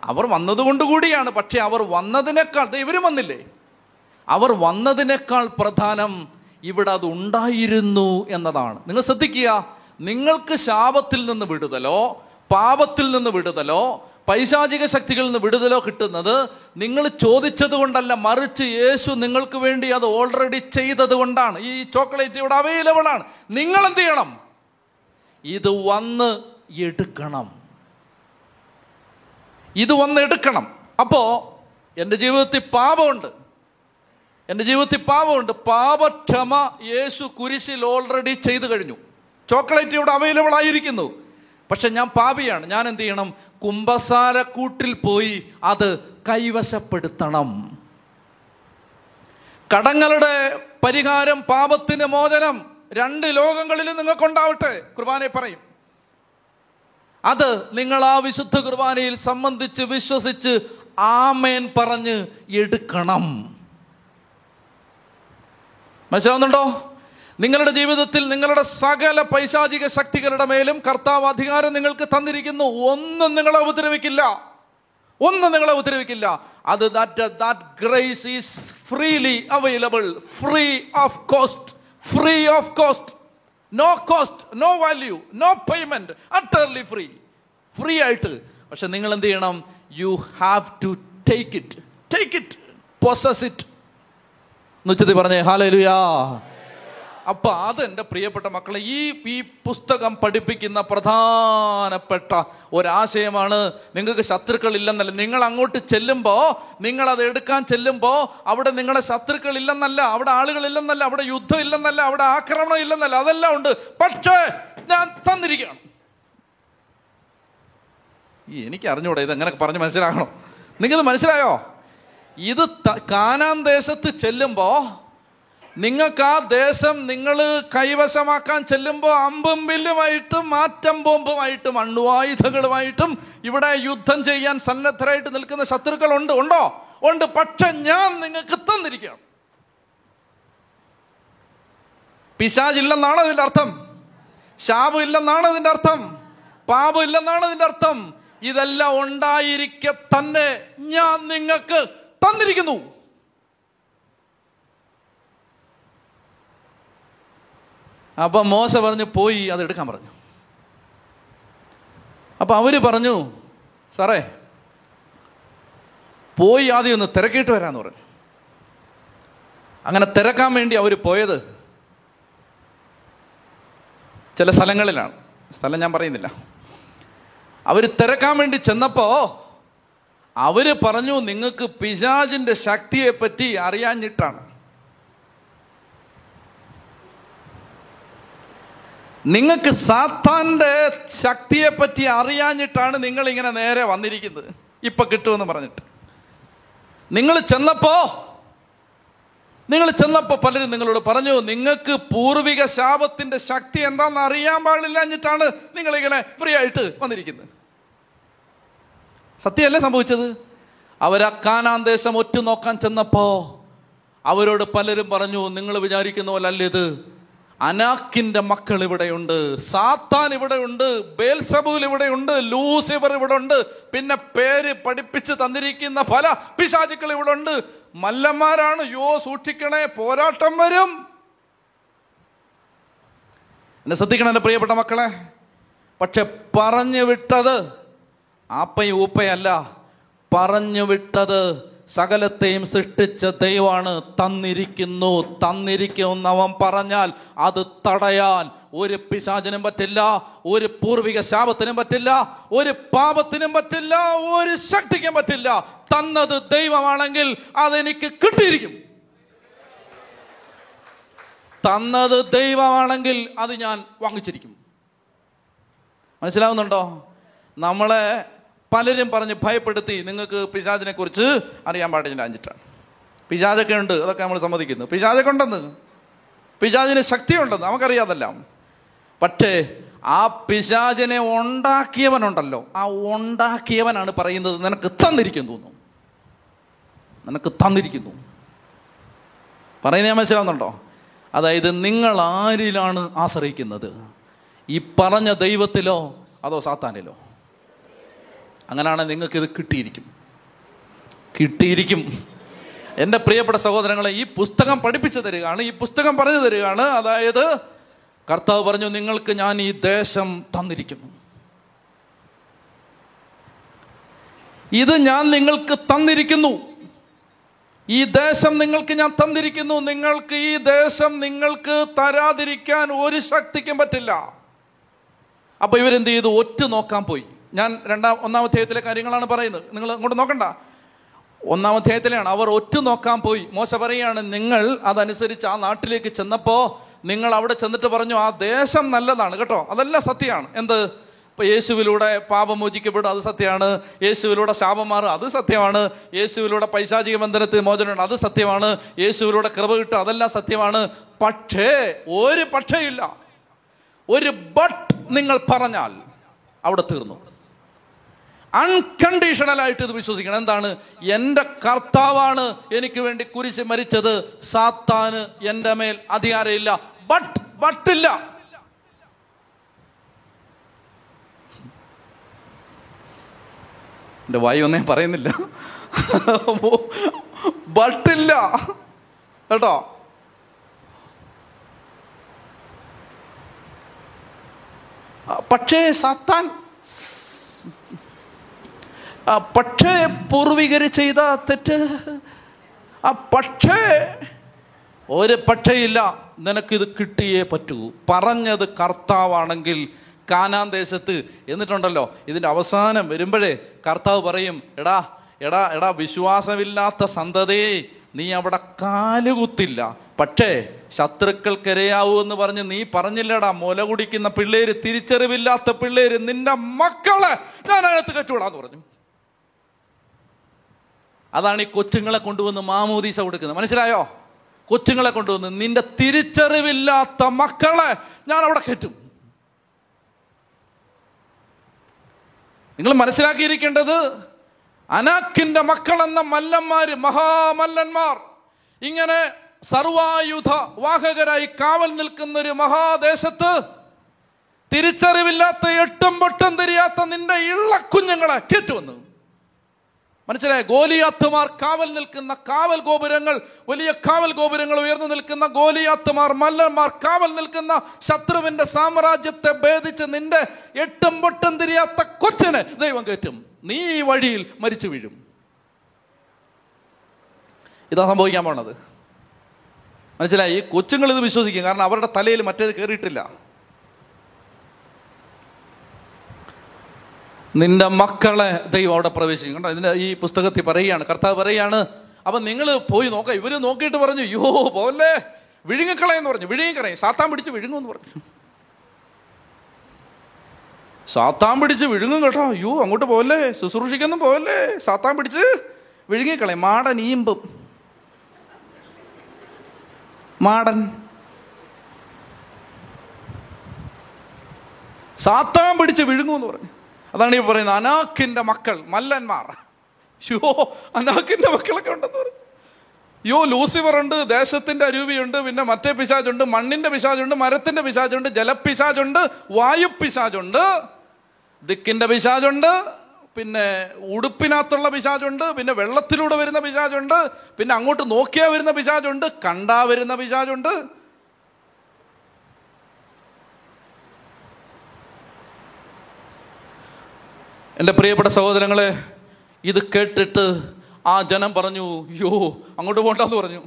അവർ വന്നതുകൊണ്ട് കൂടിയാണ് പക്ഷെ അവർ വന്നതിനേക്കാൾ ഇവരും വന്നില്ലേ? അവർ വന്നതിനേക്കാൾ പ്രധാനം ഇവിടെ അത് ഉണ്ടായിരുന്നു എന്നതാണ്. നിങ്ങൾ ശ്രദ്ധിക്കുക നിങ്ങൾക്ക് ശാപത്തിൽ നിന്ന് വിടുതലോ പാപത്തിൽ നിന്ന് വിടുതലോ പൈശാചിക ശക്തികളിൽ നിന്ന് വിടുതലോ കിട്ടുന്നത് നിങ്ങൾ ചോദിച്ചത് കൊണ്ടല്ല മറിച്ച് യേശു നിങ്ങൾക്ക് വേണ്ടി അത് ഓൾറെഡി ചെയ്തത് കൊണ്ടാണ്. ഈ ചോക്ലേറ്റ് ഇവിടെ അവൈലബിൾ ആണ്. നിങ്ങൾ എന്ത് ചെയ്യണം? ഇത് വന്ന് എടുക്കണം. ഇത് വന്ന് എടുക്കണം. അപ്പോ എന്റെ ജീവിതത്തിൽ പാപമുണ്ട്. എന്റെ ജീവിതത്തിൽ പാപമുണ്ട്. പാപക്ഷമ യേശു കുരിശിൽ ഓൾറെഡി ചെയ്തു കഴിഞ്ഞു. ചോക്ലേറ്റ് ഇവിടെ അവൈലബിൾ ആയിരിക്കുന്നു. പക്ഷെ ഞാൻ പാപിയാണ്. ഞാൻ എന്ത് ചെയ്യണം? കുംഭസാരക്കൂട്ടിൽ പോയി അത് കൈവശപ്പെടുത്തണം. കടങ്ങളുടെ പരിഹാരം പാപത്തിന് മോചനം രണ്ട് ലോകങ്ങളിലും നിങ്ങൾക്കുണ്ടാവട്ടെ കുർബാനയെ പറയും. അത് നിങ്ങൾ ആ വിശുദ്ധ കുർബാനയിൽ സംബന്ധിച്ച് വിശ്വസിച്ച് ആമേൻ പറഞ്ഞ് എടുക്കണം. മനസ്സിലാവുന്നുണ്ടോ? നിങ്ങളുടെ ജീവിതത്തിൽ നിങ്ങളുടെ സകല പൈശാചിക ശക്തികളുടെ മേലും കർത്താവ് അധികാരം നിങ്ങൾക്ക് തന്നിരിക്കുന്നു. ഒന്നും നിങ്ങളെ ഉപദ്രവിക്കില്ല. ഒന്നും നിങ്ങളെ ഉപദ്രവിക്കില്ല. അത് that that grace is freely available free of cost free of cost no cost no value no payment utterly free free ആയിട്ട്. പക്ഷെ നിങ്ങൾ എന്ത് ചെയ്യണം? You have to take it take it possess it എന്നുവെച്ചത് പറഞ്ഞേ ഹാലലുയാ. അപ്പൊ അത് എന്റെ പ്രിയപ്പെട്ട മക്കളെ ഈ ഈ പുസ്തകം പഠിപ്പിക്കുന്ന പ്രധാനപ്പെട്ട ഒരാശയമാണ് നിങ്ങൾക്ക് ശത്രുക്കൾ ഇല്ലെന്നല്ല നിങ്ങൾ അങ്ങോട്ട് ചെല്ലുമ്പോൾ നിങ്ങൾ അത് എടുക്കാൻ ചെല്ലുമ്പോൾ അവിടെ നിങ്ങളുടെ ശത്രുക്കൾ ഇല്ലെന്നല്ല അവിടെ ആളുകൾ ഇല്ലെന്നല്ല അവിടെ യുദ്ധം ഇല്ലെന്നല്ല അവിടെ ആക്രമണം ഇല്ലെന്നല്ല അതെല്ലാം ഉണ്ട്. പക്ഷേ ഞാൻ തന്നിരിക്കുകയാണ്. എനിക്ക് അറിഞ്ഞൂടെ ഇത് എങ്ങനെ പറഞ്ഞ് മനസ്സിലാകണം. നിങ്ങത് മനസ്സിലായോ? ഇത് കാനാൻ ദേശത്ത് ചെല്ലുമ്പോൾ നിങ്ങൾക്ക് ആ ദേശം നിങ്ങൾ കൈവശമാക്കാൻ ചെല്ലുമ്പോൾ അമ്പും വില്ലുമായിട്ടും മാറ്റം ബോംബുമായിട്ടും അണ്വായുധങ്ങളുമായിട്ടും ഇവിടെ യുദ്ധം ചെയ്യാൻ സന്നദ്ധരായിട്ട് നിൽക്കുന്ന ശത്രുക്കളുണ്ട് ഉണ്ടോ? ഉണ്ട്. പക്ഷെ ഞാൻ നിങ്ങൾക്ക് തന്നിരിക്കുകയാണ് പിശാജില്ലെന്നാണ് അതിന്റെ അർത്ഥം? ശാപം ഇല്ലെന്നാണ് അതിന്റെ അർത്ഥം? പാപം ഇല്ലെന്നാണ് അതിന്റെ അർത്ഥം? ഇതെല്ലാം ഉണ്ടായിരിക്കെ തന്നെ ഞാൻ നിങ്ങൾക്ക് തന്നിരിക്കുന്നു. അപ്പൊ മോശ പറഞ്ഞു പോയി അത് എടുക്കാൻ പറഞ്ഞു. അപ്പൊ അവർ പറഞ്ഞു സാറേ പോയി ആദ്യം ഒന്ന് തിരക്കിയിട്ട് വരാന്ന് പറഞ്ഞു. അങ്ങനെ തിരക്കാൻ വേണ്ടി അവർ പോയത് ചില സ്ഥലങ്ങളിലാണ്. സ്ഥലം ഞാൻ പറയുന്നില്ല. അവർ തിരക്കാൻ വേണ്ടി ചെന്നപ്പോ അവർ പറഞ്ഞു നിങ്ങൾക്ക് പിശാജിന്റെ ശക്തിയെ പറ്റി അറിയാഞ്ഞിട്ടാണ്. നിങ്ങൾക്ക് സാത്താന്റെ ശക്തിയെ പറ്റി അറിയാഞ്ഞിട്ടാണ് നിങ്ങൾ ഇങ്ങനെ നേരെ വന്നിരിക്കുന്നത്. ഇപ്പൊ കിട്ടുമെന്ന് പറഞ്ഞിട്ട്. നിങ്ങൾ ചെന്നപ്പോ നിങ്ങൾ ചെന്നപ്പോ പലരും നിങ്ങളോട് പറഞ്ഞു നിങ്ങൾക്ക് പൂർവിക ശാപത്തിന്റെ ശക്തി എന്താണെന്ന് അറിയാൻ പാടില്ലാഞ്ഞിട്ടാണ് നിങ്ങൾ ഇങ്ങനെ ഫ്രീ ആയിട്ട് വന്നിരിക്കുന്നത്. സത്യമല്ലേ സംഭവിച്ചത്? അവരാ കാനാൻ ദേശം ഒറ്റ നോക്കാൻ ചെന്നപ്പോ അവരോട് പലരും പറഞ്ഞു നിങ്ങൾ വിചാരിക്കുന്ന പോലെ അല്ല ഇത്? അനാക്കിന്റെ മക്കൾ ഇവിടെയുണ്ട് സാത്താൻ ഇവിടെയുണ്ട് ബേൽസബൂൽ ഇവിടെയുണ്ട് ലൂസിഫർ ഇവിടെ ഉണ്ട് പിന്നെ പേര് പഠിപ്പിച്ച് തന്നിരിക്കുന്ന പല പിശാചുക്കൾ ഇവിടെ ഉണ്ട് മല്ലന്മാരാണ് യോ സൂക്ഷിക്കണേ പോരാട്ടം വരും. എന്നെ ശ്രദ്ധിക്കണം എന്റെ പ്രിയപ്പെട്ട മക്കളെ. പക്ഷെ പറഞ്ഞു വിട്ടത് ആപ്പയും ഊപ്പയല്ല പറഞ്ഞു വിട്ടത് സകലത്തെയും സൃഷ്ടിച്ച ദൈവമാണ്. തന്നിരിക്കുന്നു തന്നിരിക്കുന്നു അവൻ പറഞ്ഞാൽ അത് തടയാൻ ഒരു പിശാചിനും പറ്റില്ല ഒരു പൂർവിക ശാപത്തിനും പറ്റില്ല ഒരു പാപത്തിനും പറ്റില്ല ഒരു ശക്തിക്കും പറ്റില്ല. തന്നത് ദൈവമാണെങ്കിൽ അതെനിക്ക് കിട്ടിയിരിക്കും. തന്നത് ദൈവമാണെങ്കിൽ അത് ഞാൻ വാങ്ങിച്ചിരിക്കും. മനസ്സിലാവുന്നുണ്ടോ? നമ്മളെ പലരും പറഞ്ഞ് ഭയപ്പെടുത്തി നിങ്ങൾക്ക് പിശാചിനെ കുറിച്ച് അറിയാൻ പാടില്ല അഞ്ചിട്ടാണ് പിശാചൊക്കെ ഉണ്ട് അതൊക്കെ നമ്മൾ സമ്മതിക്കുന്നു. പിശാചൊക്കെ ഉണ്ടെന്ന് പിശാചിന് ശക്തിയുണ്ടെന്ന് നമുക്കറിയാതെല്ലാം. പക്ഷേ ആ പിശാചിനെ ഉണ്ടാക്കിയവനുണ്ടല്ലോ. ആ ഉണ്ടാക്കിയവനാണ് പറയുന്നത് നിനക്ക് തന്നിരിക്കുന്നു നിനക്ക് തന്നിരിക്കുന്നു. പറയുന്നത് മനസ്സിലാവുന്നുണ്ടോ? അതായത് നിങ്ങൾ ആരിലാണ് ആശ്രയിക്കുന്നത്? ഈ പറഞ്ഞ ദൈവത്തിലോ അതോ സാത്താനിലോ? അങ്ങനെയാണ് നിങ്ങൾക്കിത് കിട്ടിയിരിക്കും. കിട്ടിയിരിക്കും. എന്റെ പ്രിയപ്പെട്ട സഹോദരങ്ങളെ ഈ പുസ്തകം പഠിപ്പിച്ചു തരികയാണ് ഈ പുസ്തകം പറഞ്ഞു തരികയാണ്. അതായത് കർത്താവ് പറഞ്ഞു നിങ്ങൾക്ക് ഞാൻ ഈ ദേശം തന്നിരിക്കുന്നു. ഇത് ഞാൻ നിങ്ങൾക്ക് തന്നിരിക്കുന്നു. ഈ ദേശം നിങ്ങൾക്ക് ഞാൻ തന്നിരിക്കുന്നു. നിങ്ങൾക്ക് ഈ ദേശം നിങ്ങൾക്ക് തരാതിരിക്കാൻ ഒരു ശക്തിക്കും പറ്റില്ല. അപ്പൊ ഇവരെന്ത് ചെയ്തു? ഒറ്റ നോക്കാൻ പോയി. ഞാൻ രണ്ടാം ഒന്നാം അധ്യായത്തിലെ കാര്യങ്ങളാണ് പറയുന്നത്. നിങ്ങൾ അങ്ങോട്ട് നോക്കണ്ട. ഒന്നാം അധ്യായത്തിലാണ് അവർ ഒറ്റ നോക്കാൻ പോയി. മോശ പറയുകയാണ് നിങ്ങൾ അതനുസരിച്ച് ആ നാട്ടിലേക്ക് ചെന്നപ്പോൾ നിങ്ങൾ അവിടെ ചെന്നിട്ട് പറഞ്ഞു ആ ദേശം നല്ലതാണ്. കേട്ടോ അതല്ല സത്യമാണ്. എന്ത്? ഇപ്പൊ യേശുവിലൂടെ പാപം മോചിക്കപ്പെടും അത് സത്യമാണ്. യേശുവിലൂടെ ശാപം മാറും അത് സത്യമാണ്. യേശുവിലൂടെ പൈശാചിക ബന്ധനത്തിൽ മോചനം അത് സത്യമാണ്. യേശുവിലൂടെ കൃപ കിട്ടും അതെല്ലാം സത്യമാണ്. പക്ഷേ ഒരു പക്ഷേ ഇല്ല ഒരു ബട്ട് നിങ്ങൾ പറഞ്ഞാൽ അവിടെ തീർന്നു. അൺകണ്ടീഷണൽ ആയിട്ട് ഇത് വിശ്വസിക്കണം. എന്താണ്? എന്റെ കർത്താവാണ് എനിക്ക് വേണ്ടി കുരിശ് മരിച്ചത്. സാത്താന് എന്റെ മേൽ അധികാരമില്ല. ബട്ട് ബട്ടില്ല എന്റെ വായി ഒന്നേ പറയുന്നില്ല. ബട്ടില്ല കേട്ടോ? പക്ഷേ സാത്താൻ പക്ഷേ പൂർവികർ ചെയ്ത തെറ്റ്. ആ പക്ഷേ ഒരു പക്ഷേയില്ല. നിനക്കിത് കിട്ടിയേ പറ്റൂ. പറഞ്ഞത് കർത്താവാണെങ്കിൽ കാനാൻ ദേശത്ത് എന്നിട്ടുണ്ടല്ലോ. ഇതിന്റെ അവസാനം വരുമ്പോഴേ കർത്താവ് പറയും എടാ എടാ എടാ വിശ്വാസമില്ലാത്ത സന്തതേ നീ അവിടെ കാലുകുത്തില്ല. പക്ഷേ ശത്രുക്കൾക്കിരയാവൂ എന്ന് പറഞ്ഞ് നീ പറഞ്ഞില്ലടാ. മുല കുടിക്കുന്ന പിള്ളേര് തിരിച്ചറിവില്ലാത്ത പിള്ളേര് നിന്റെ മക്കളെ ഞാൻ അതിനകത്ത് കച്ചുവിടാന്ന് പറഞ്ഞു. അതാണ് ഈ കൊച്ചുങ്ങളെ കൊണ്ടുവന്ന് മാമോദീസ കൊടുക്കുന്നത്. മനസ്സിലായോ? കൊച്ചുങ്ങളെ കൊണ്ടുവന്ന് നിന്റെ തിരിച്ചറിവില്ലാത്ത മക്കളെ ഞാൻ അവിടെ കയറ്റും. നിങ്ങൾ മനസ്സിലാക്കിയിരിക്കേണ്ടത് അനാക്കിന്റെ മക്കൾ എന്ന മല്ലന്മാര് മഹാമല്ലന്മാർ ഇങ്ങനെ സർവായുധ വാഹകരായി കാവൽ നിൽക്കുന്ന ഒരു മഹാദേശത്ത് തിരിച്ചറിവില്ലാത്ത എട്ടും പൊട്ടും തിരിയാത്ത നിന്റെ ഇള്ളക്കുഞ്ഞുങ്ങളെ കേട്ടുവന്നു മനസ്സിലായ ഗോലിയാത്തുമാർ കാവൽ നിൽക്കുന്ന കാവൽ ഗോപുരങ്ങൾ വലിയ കാവൽ ഗോപുരങ്ങൾ ഉയർന്നു നിൽക്കുന്ന ഗോലിയാത്തുമാർ മല്ലന്മാർ കാവൽ നിൽക്കുന്ന ശത്രുവിന്റെ സാമ്രാജ്യത്തെ ഭേദിച്ച് നിന്റെ എട്ടും പൊട്ടും തിരിയാത്ത കൊച്ചിനെ ദൈവം കയറ്റും. നീ ഈ വഴിയിൽ മരിച്ചു വീഴും. ഇതാ സംഭവിക്കാൻ പോണത്. മനസ്സിലായി? ഈ കൊച്ചുങ്ങൾ ഇത് വിശ്വസിക്കും. കാരണം അവരുടെ തലയിൽ മറ്റേത് കയറിയിട്ടില്ല നിന്റെ മക്കളെ ദൈവം അവിടെ പ്രവേശിക്കും. കണ്ടോ? ഇതിന്റെ ഈ പുസ്തകത്തിൽ പറയുകയാണ് കർത്താവ് പറയുകയാണ് അപ്പൊ നിങ്ങൾ പോയി നോക്കാം. ഇവർ നോക്കിയിട്ട് പറഞ്ഞു യോ പോലെ വിഴുങ്ങിക്കളയെന്ന് പറഞ്ഞു. വിഴുങ്ങിക്കളയും. സാത്താൻ പിടിച്ച് വിഴുങ്ങുമെന്ന് പറഞ്ഞു. സാത്താൻ പിടിച്ച് വിഴുങ്ങും കേട്ടോ. അയ്യോ അങ്ങോട്ട് പോകല്ലേ ശുശ്രൂഷിക്കൊന്നും പോകല്ലേ സാത്താൻ പിടിച്ച് വിഴുങ്ങിക്കളയും. മാടൻ ഈമ്പും. മാടൻ. സാത്താൻ പിടിച്ച് വിഴുങ്ങുമെന്ന് പറഞ്ഞു. അതാണ് ഈ പറയുന്നത് അനാക്കിന്റെ മക്കൾ മല്ലന്മാർ. യോ അനാക്കിന്റെ മക്കളൊക്കെ ഉണ്ടെന്ന് പറയും. യോ ലൂസിഫർ ഉണ്ട് ദേശത്തിന്റെ അരൂപിയുണ്ട് പിന്നെ മറ്റേ പിശാചുണ്ട് മണ്ണിന്റെ പിശാചുണ്ട് മരത്തിന്റെ പിശാചുണ്ട് ജലപ്പിശാചുണ്ട് വായു പിശാചുണ്ട് ദിക്കിന്റെ പിശാചുണ്ട് പിന്നെ ഉടുപ്പിനകത്തുള്ള പിശാചുണ്ട് പിന്നെ വെള്ളത്തിലൂടെ വരുന്ന പിശാചുണ്ട് പിന്നെ അങ്ങോട്ട് നോക്കിയാൽ വരുന്ന പിശാചുണ്ട് കണ്ടാ വരുന്ന പിശാചുണ്ട്. എന്റെ പ്രിയപ്പെട്ട സഹോദരങ്ങളെ ഇത് കേട്ടിട്ട് ആ ജനം പറഞ്ഞു യോ അങ്ങോട്ട് പോകണ്ടെന്ന് പറഞ്ഞു.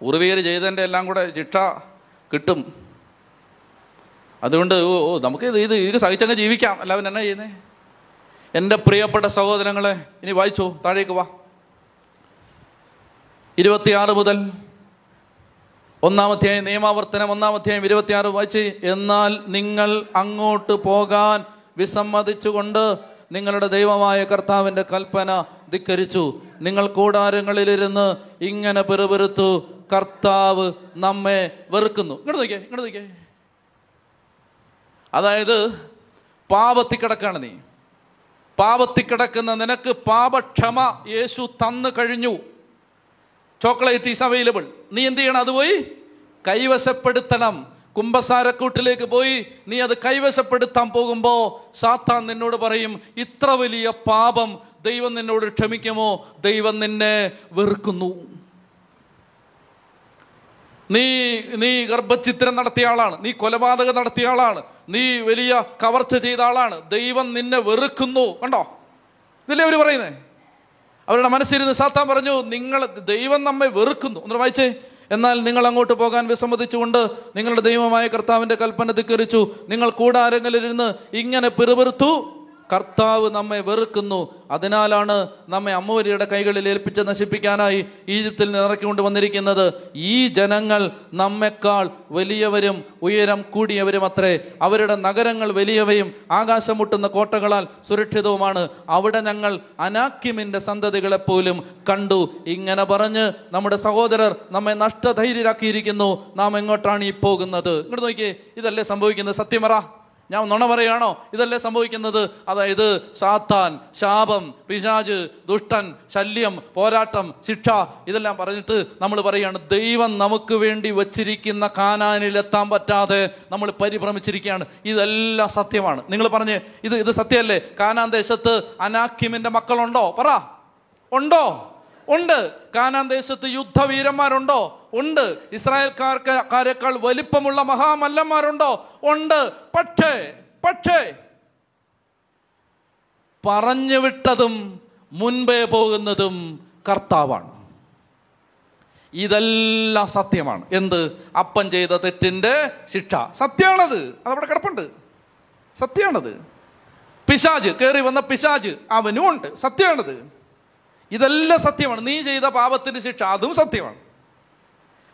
പൂർവികർ ചെയ്തതിന്റെ എല്ലാം കൂടെ ശിക്ഷ കിട്ടും. അതുകൊണ്ട് ഓ നമുക്ക് ഇത് ഇത് ഇത് സഹിച്ചങ്ങ് ജീവിക്കാം. എല്ലാവരും എന്നാ ചെയ്യുന്നേ? എന്റെ പ്രിയപ്പെട്ട സഹോദരങ്ങളെ ഇനി വായിച്ചോ താഴേക്ക് വാ. ഇരുപത്തിയാറ് മുതൽ ഒന്നാമധ്യായം നിയമാവർത്തനം ഒന്നാമധ്യായം ഇരുപത്തിയാറ് വായിച്ച് എന്നാൽ നിങ്ങൾ അങ്ങോട്ട് പോകാൻ വിസമ്മതിച്ചുകൊണ്ട് നിങ്ങളുടെ ദൈവമായ കർത്താവിന്റെ കൽപ്പന ധിക്കരിച്ചു. നിങ്ങൾ കൂടാരങ്ങളിലിരുന്ന് ഇങ്ങനെ പെറുപെരുത്തു കർത്താവ് നമ്മെ വെറുക്കുന്നു. ഇങ്ങോട്ട് നോക്കിയേ ഇങ്ങോട്ട് നോക്കിയേ. അതായത് പാപത്തി കിടക്കാണ് നീ. പാപത്തി കിടക്കുന്ന നിനക്ക് പാപക്ഷമ യേശു തന്നു കഴിഞ്ഞു. Chocolate is available. നീ എന്ത് ചെയ്യണം? അത് പോയി കൈവശപ്പെടുത്തണം. കുംഭസാരക്കൂട്ടിലേക്ക് പോയി നീ അത് കൈവശപ്പെടുത്താൻ പോകുമ്പോൾ സാത്താൻ നിന്നോട് പറയും ഇത്ര വലിയ പാപം ദൈവം നിന്നോട് ക്ഷമിക്കുമോ? ദൈവം നിന്നെ വെറുക്കുന്നു. നീ നീ ഗർഭചിത്രം നടത്തിയ ആളാണ് നീ കൊലപാതകം നടത്തിയ ആളാണ് നീ വലിയ കവർച്ച ചെയ്ത ആളാണ് ദൈവം നിന്നെ വെറുക്കുന്നു. കണ്ടോ? ഇതല്ലേ അവർ പറയുന്നേ? അവരുടെ മനസ്സിരുന്ന് സാത്താൻ പറഞ്ഞു നിങ്ങൾ ദൈവം നമ്മെ വെറുക്കുന്നു. ഒന്ന് വായിച്ചേ എന്നാൽ നിങ്ങൾ അങ്ങോട്ട് പോകാൻ വിസമ്മതിച്ചുകൊണ്ട് നിങ്ങളുടെ ദൈവമായ കർത്താവിന്റെ കൽപ്പന ധിക്കരിച്ചു. നിങ്ങൾ കൂടാരങ്ങളിൽ ഇരുന്ന് ഇങ്ങനെ പിറുപിറുത്തു കർത്താവ് നമ്മെ വെറുക്കുന്നു. അതിനാലാണ് നമ്മെ അമ്മൂരിയുടെ കൈകളിൽ ഏൽപ്പിച്ച് നശിപ്പിക്കാനായി ഈജിപ്തിൽ നിന്ന് ഇറക്കിക്കൊണ്ട് വന്നിരിക്കുന്നത്. ഈ ജനങ്ങൾ നമ്മെക്കാൾ വലിയവരും ഉയരം കൂടിയവരും അത്രേ. അവരുടെ നഗരങ്ങൾ വലിയവയും ആകാശം മുട്ടുന്ന കോട്ടകളാൽ സുരക്ഷിതവുമാണ്. അവിടെ ഞങ്ങൾ അനാക്യമിന്റെ സന്തതികളെപ്പോലും കണ്ടു. ഇങ്ങനെ പറഞ്ഞ് നമ്മുടെ സഹോദരർ നമ്മെ നഷ്ടധൈര്യരാക്കിയിരിക്കുന്നു. നാം എങ്ങോട്ടാണ് ഈ പോകുന്നത്? ഇങ്ങോട്ട് നോക്കിയേ. ഇതല്ലേ സംഭവിക്കുന്നത്? സത്യമറ ഞാൻ നുണ പറയുകയാണോ ഇതല്ലേ സംഭവിക്കുന്നത്? അതായത് സാത്താൻ ശാപം പിശാജ് ദുഷ്ടൻ ശല്യം പോരാട്ടം ശിക്ഷ ഇതെല്ലാം പറഞ്ഞിട്ട് നമ്മൾ പറയുകയാണ് ദൈവം നമുക്ക് വേണ്ടി വച്ചിരിക്കുന്ന കാനാനിലെത്താൻ പറ്റാതെ നമ്മൾ പരിഭ്രമിച്ചിരിക്കുകയാണ്. ഇതെല്ലാം സത്യമാണ്. നിങ്ങൾ പറഞ്ഞ് ഇത് ഇത് സത്യമല്ലേ? കാനാൻ ദേശത്ത് അനാഖിമിന്റെ മക്കളുണ്ടോ? പറ. ഉണ്ടോ? ഉണ്ട്. കാനാൻ ദേശത്ത് യുദ്ധവീരന്മാരുണ്ടോ? ഉണ്ട്. ഇസ്രായേൽക്കാർക്ക് കാരെക്കാൾ വലിപ്പമുള്ള മഹാമല്ലന്മാരുണ്ടോ? ഉണ്ട്. പക്ഷേ പക്ഷേ പറഞ്ഞു വിട്ടതും മുൻപേ പോകുന്നതും കർത്താവാണ്. ഇതെല്ലാം സത്യമാണ്. എന്ത്? അപ്പൻ ചെയ്ത തെറ്റിന്റെ ശിക്ഷ. സത്യമാണത് അതവിടെ കിടപ്പുണ്ട്. സത്യമാണത് പിശാജ് കയറി വന്ന പിശാജ് അവനും ഉണ്ട്. സത്യമാണത് ഇതെല്ലാം സത്യമാണ്. നീ ചെയ്ത പാപത്തിന് ശിക്ഷ അതും സത്യമാണ്.